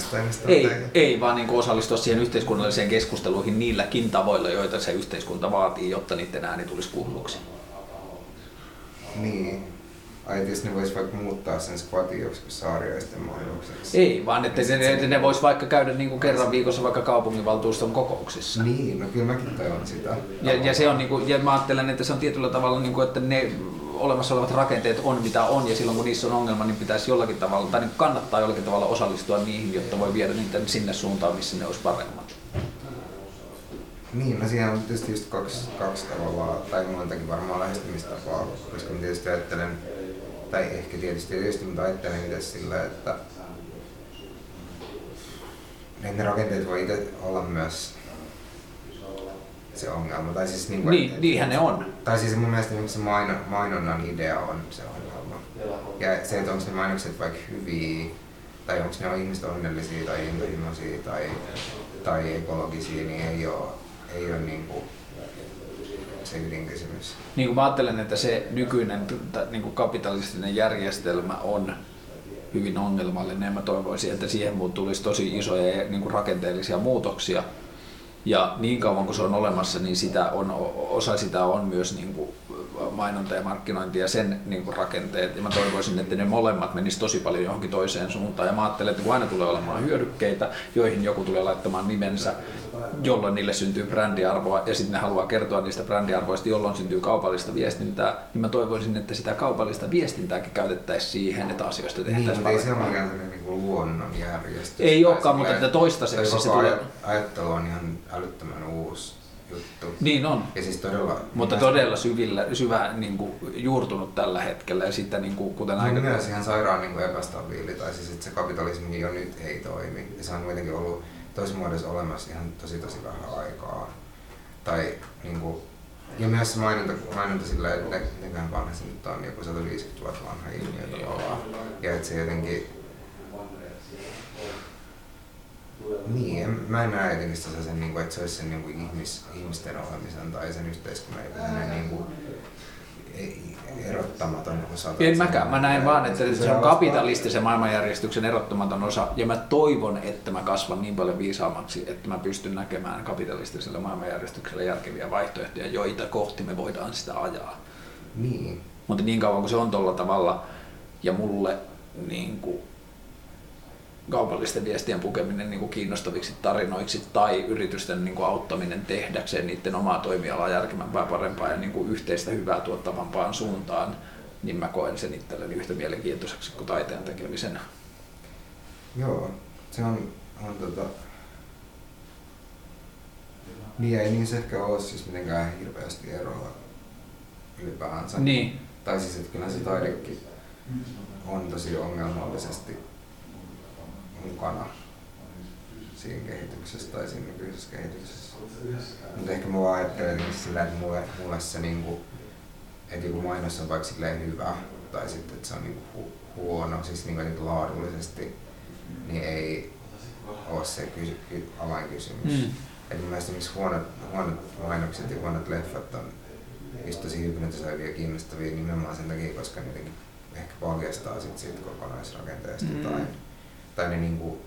ei, ei, vaan niin kuin osallistua siihen yhteiskunnalliseen keskusteluihin niilläkin tavoilla, joita se yhteiskunta vaatii, jotta niiden ääni tulisi kuulluksi. Niin. Ai tietysti ne vois vaikka muuttaa sen squatin joksikin saariaisten mainokseksi. Ei, vaan että ne, ne, ne vois vaikka käydä niin kuin kerran viikossa vaikka kaupunginvaltuuston kokouksissa. Niin, no kyllä mäkin toivon sitä. Ja, ja, se on niinku, ja mä ajattelen, että se on tietyllä tavalla, niinku, että ne olemassa olevat rakenteet on mitä on, ja silloin kun niissä on ongelma, niin pitäisi jollakin tavalla, tai niin kannattaa jollakin tavalla osallistua niihin, jotta voi viedä niitä sinne suuntaan, missä ne olisi paremmat. Niin, no siinä on tietysti just kaksi, kaksi tavalla, tai montakin varmaan lähestymistapaa, koska mä tietysti ajattelen, tai ehkä tietysti tietysti, mutta ajattelen itse sillä, että ne, ne rakenteet voi itse olla myös se ongelma. Tai siis niin kuin, Niin, niinhän ne on. Tai siis mun mielestä niin se maino, mainonnan idea on se ongelma. Ja se, että onko ne mainokset vaikka hyviä, tai onko ne ihmiset onnellisia tai intohimoisia tai, tai ekologisia, niin ei ole, ei ole niin kuin se ydinkysymys. Niin kuin mä ajattelen, että se nykyinen niin kuin kapitalistinen järjestelmä on hyvin ongelmallinen ja mä toivoisin, että siihen tulisi tosi isoja niin kuin rakenteellisia muutoksia. Ja niin kauan kuin se on olemassa, niin sitä on, osa sitä on myös niin kuin mainonta ja markkinointi ja sen niin kuin rakenteet. Ja mä toivoisin, että ne molemmat menis tosi paljon johonkin toiseen suuntaan. Ja mä ajattelen, että kun aina tulee olemaan hyödykkeitä, joihin joku tulee laittamaan nimensä, jolloin niille syntyy brändiarvoa ja sitten ne haluaa kertoa niistä brändiarvoista, jolloin syntyy kaupallista viestintää, niin mä toivoisin, että sitä kaupallista viestintääkin käytettäisiin siihen, että asioista Niin, tehtäisiin mutta ei se ole niin luonnon järjestys. Ei olekaan, mutta että toistaiseksi tai se tulee- aj- ajattelu on ihan älyttömän uusi juttu. Niin on. Ja siis todella... Mutta mun todella syvillä, syvä niin kuin, juurtunut tällä hetkellä ja sitten niin kuin, kuten Mun aika... mielestä ihan sairaan niin kuin epästabiili, tai siis että se kapitalismi jo nyt ei toimi. Ja se on kuitenkin ollut toisessa muodossa olemassa ihan tosi tosi vähän aikaa. Tai niin kuin, ja myös se mainonta, mainonta sillä, että ne, vanha se nyt on joku 150 vuotta vanha ilmiö tavallaan. Ja että se jotenkin... Niin, en- mä en näe jotenkin sellaisen, niin kuin, että se olisi sen niin kuin ihmis, ihmisten olemisen tai sen yhteiskunnan joku niin kuin, ei- erottamaton osa. En mäkään. Mä näen vaan, että se on kapitalistisen maailmanjärjestyksen erottamaton osa, ja mä toivon, että mä kasvan niin paljon viisaammaksi, että mä pystyn näkemään kapitalistiselle maailmanjärjestykselle järkeviä vaihtoehtoja, joita kohti me voidaan sitä ajaa. Niin. Mutta niin kauan kuin se on tuolla tavalla, ja mulle niin kuin, kaupallisten viestien pukeminen niin kuin kiinnostaviksi tarinoiksi tai yritysten niin kuin auttaminen tehdäkseen niiden omaa toimialaa järkevämpää, parempaa ja niin kuin yhteistä hyvää tuottavampaan suuntaan, niin mä koen sen itselleni yhtä mielenkiintoiseksi kuin taiteen tekemisen. Joo, se on, on tota... Niin ei niissä ehkä ole siis mitenkään hirveästi eroa ylipäänsä. Niin, Tai siis, että kyllä se taidekin on tosi ongelmallisesti mukana siinä kehityksessä tai siinä nykyisessä kehityksessä. Mutta ehkä mä vaan ajattelen sillä, että mulle, mulle se niinku, että joku mainos on vaikka silleen hyvä tai sitten, että se on niinku hu, huono, siis niinku jotenkin laadullisesti, niin ei ole se kysy, ky, avainkysymys. Mm. Mm. Et mun mielestä esimerkiksi huonot, huonot mainokset ja huonot leffat on just tosi hypnotisoivia ja kiinnostavia nimenomaan sen takia, koska ne jotenkin ehkä paljastaa sit siitä kokonaisrakenteesta mm. tai, tai ne niinku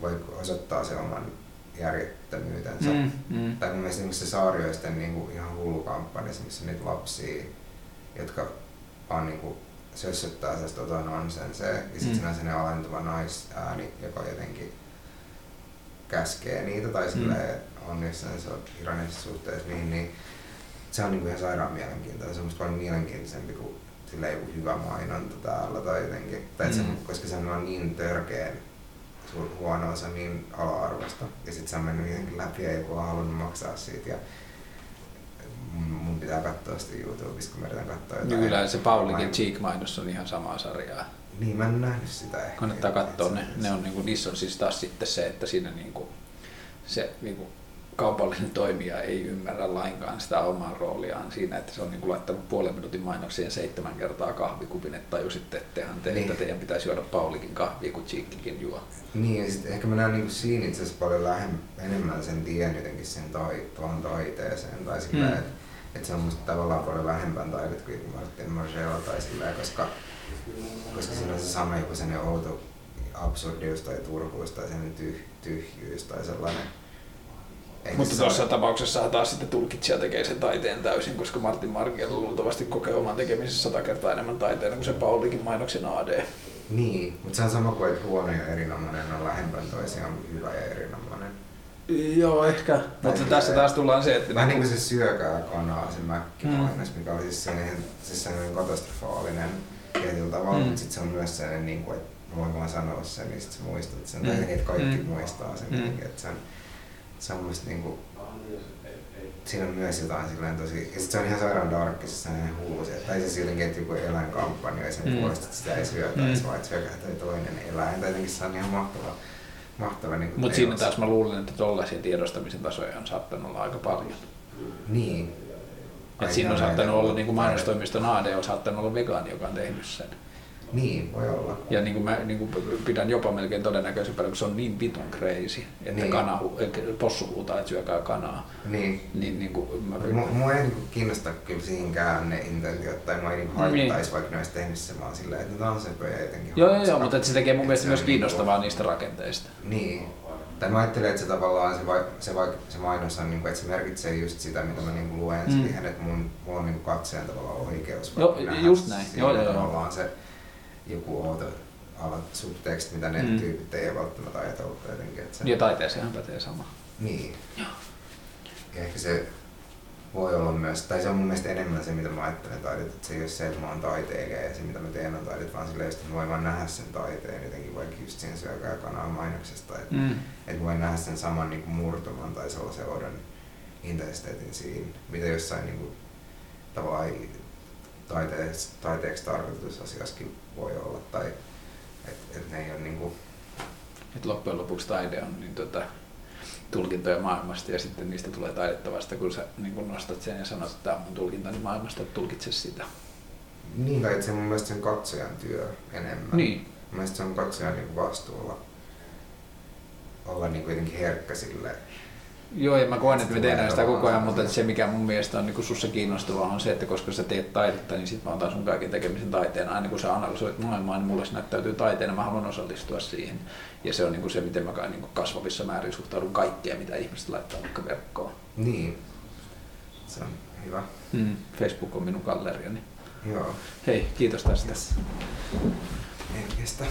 voi osoittaa se oman järjettömyytensä. mm, mm. Tai mun mielestä esimerkiksi se Saarioisten niinku ihan hullu kampanja, missä on niitä lapsia, jotka vaan niinku sössöttää sellaista tota nonsensea. Ja sitten Mm. mm. on sellainen alentuva naisääni, joka jotenkin käskee niitä tai silleen on jossain se ironisessa suhteessa niihin, niin se on niinku ihan sairaan mielenkiintoista. Se on musta paljon mielenkiintoisempi kuin silleen joku hyvä mainonta täällä tai jotenkin. Tai se, Mm. koska se on niin törkeen huonoa, se on niin ala-arvosta. Ja sit se on mennyt jotenkin läpi ja joku on halunnut maksaa siitä. Ja mun pitää katsoa sitä YouTubesta, kun mä yritän katsoa jotain. Kyllä se Paulikin Main- Cheek-mainos on ihan samaa sarjaa. Niin, mä en nähnyt sitä ehkä. Kannattaa katsoa ne. ne on, niinku, niissä on siis taas sitten se, että siinä niinku, se niinku, kaupallinen toimija ei ymmärrä lainkaan sitä omaa rooliaan siinä, että se on niinku laittanut puolen minuutin mainoksien seitsemän kertaa kahvikupin, että tajusitte, että tehän te, Niin. että teidän pitäisi juoda Paulikin kahvia, kun Cheekkikin juo. Niin, ja sit ehkä mä näen niinku siinä itse asiassa paljon lähem, enemmän sen tien jotenkin sen tai, tuohon taiteeseen. Tai sillä, Mm. mm. että et se on musta tavallaan paljon vähemmän taidetta kuin Martin Margella tai sillä, koska, koska siinä on se sama joku sellainen outo absurdius tai turhuus tai sellainen tyh, tyhjyys tai sellainen. Eikä Mutta tuossa ole- tapauksessa taas sitten tulkitsija tekee sen taiteen täysin, koska Martin Margiel luultavasti kokee oman tekemisessä sata kertaa enemmän taiteena kuin se Paulikin mainoksen AD. Niin, mutta se on sama kuin, että huono ja erinomainen on lähempän toisiaan kuin hyvä ja erinomainen. Joo, ehkä. Mutta tässä taas tullaan se, että... Vähän niin niinku- kuin se syökää kanaa, se mäkkimainos, mikä oli siis sellainen, siis sellainen katastrofaalinen tietyllä tavalla, Mm. mutta sitten se on myös sellainen, niin kuin, että mä voin vaan sanoa sen, niin sit sä muistat sen, Mm. tai niin, että kaikki Mm. muistaa sen, Mm. mm. että se on, se on musta niin kuin, siinä on myös jotain silleen tosi, ja sit se on ihan sairaan darkissa sellainen hullu, se, tai siis jotenkin, että joku eläinkampanja sen Mm. puolesta, että sitä ei syötäisi, Mm. vaan että toi toinen eläin, tai jotenkin se on ihan mahtava, mahtava niin Mutta siinä taas mä luulen, että tollaisia tiedostamisen tasoja on saattanut olla aika paljon. Niin. Et siinä on saattanut olla niin kuin mainostoimiston AD on saattanut olla vegaani, joka on tehnyt sen. Niin, voi olla. Ja niin kuin mä niin kuin pidän jopa melkein todennäköisempänä, kun se on niin vitun crazy, että Niin. kana, possu huutaa, että syökää kanaa. Niin. Niin, niin kuin mä Mua, mua ei niinku kiinnosta kyllä siihenkään ne intentiot, tai mua ei niinku Niin. haittaisi, vaikka ne olisi tehnyt se vaan silleen, että no on se pöjä jotenkin. Joo, joo, joo, mutta että se tekee mun mielestä myös on kiinnostavaa niistä rakenteista. Niin. Tai mä ajattelen, että se tavallaan se, vai, se, vai, se mainos on, niinku, että se merkitsee just sitä, mitä mä niinku luen Mm. siihen, että mun, mulla on niinku katseen tavallaan oikeus. Joo, just näin. Joo, joo, joo. tavallaan se joku outo alat subteksti, mitä ne Mm. tyypit ei ole välttämättä ajatellut jotenkin. Että se, Ja taiteeseenhan pätee sama. Niin. Ja ehkä se voi olla myös, tai se on mun mielestä enemmän se, mitä mä ajattelen taidet, että se ei ole se, että mä oon taiteilija ja se, mitä mä teen on taidet, vaan silleen, että mä voin vaan nähdä sen taiteen jotenkin vaikka just siinä syökää kanaa mainoksesta, että, Mm. että voin nähdä sen saman niin kuin murtuman tai sellaisen oudon intensiteetin siinä, mitä jossain niin kuin, tavallaan taiteeksi, taiteeksi tarkoitus asiassakin voi olla, tai että et ne ei ole niin kuin, Et loppujen lopuksi taide on niin tota, tulkintoja maailmasta ja sitten niistä tulee taidetta vasta, kun sä niin kun nostat sen ja sanot, että tämä on mun tulkintani maailmasta, että tulkitse sitä. niin, tai se mun mielestä sen katsojan työ enemmän. Niin. Mun mielestä se on katsojan niin vastuulla olla niin jotenkin herkkä sille. Joo, ja mä koen, että me tehdään sitä koko ajan, mutta se- mikä mun mielestä on niin sussa kiinnostavaa on se, että koska sä teet taidetta, niin sit mä otan sun kaiken tekemisen taiteen. Aina kun sä analysoit maailmaa, niin mulle se näyttäytyy taiteena, mä haluan osallistua siihen. Ja se on niin se, miten mä kai niin kasvavissa määrin suhtaudun kaikkea, mitä ihmiset laittaa vaikka verkkoon. Niin. Se on hyvä. Mm. Facebook on minun galleriani. Joo. Hei, kiitos tästä. Yes. Ei kestä.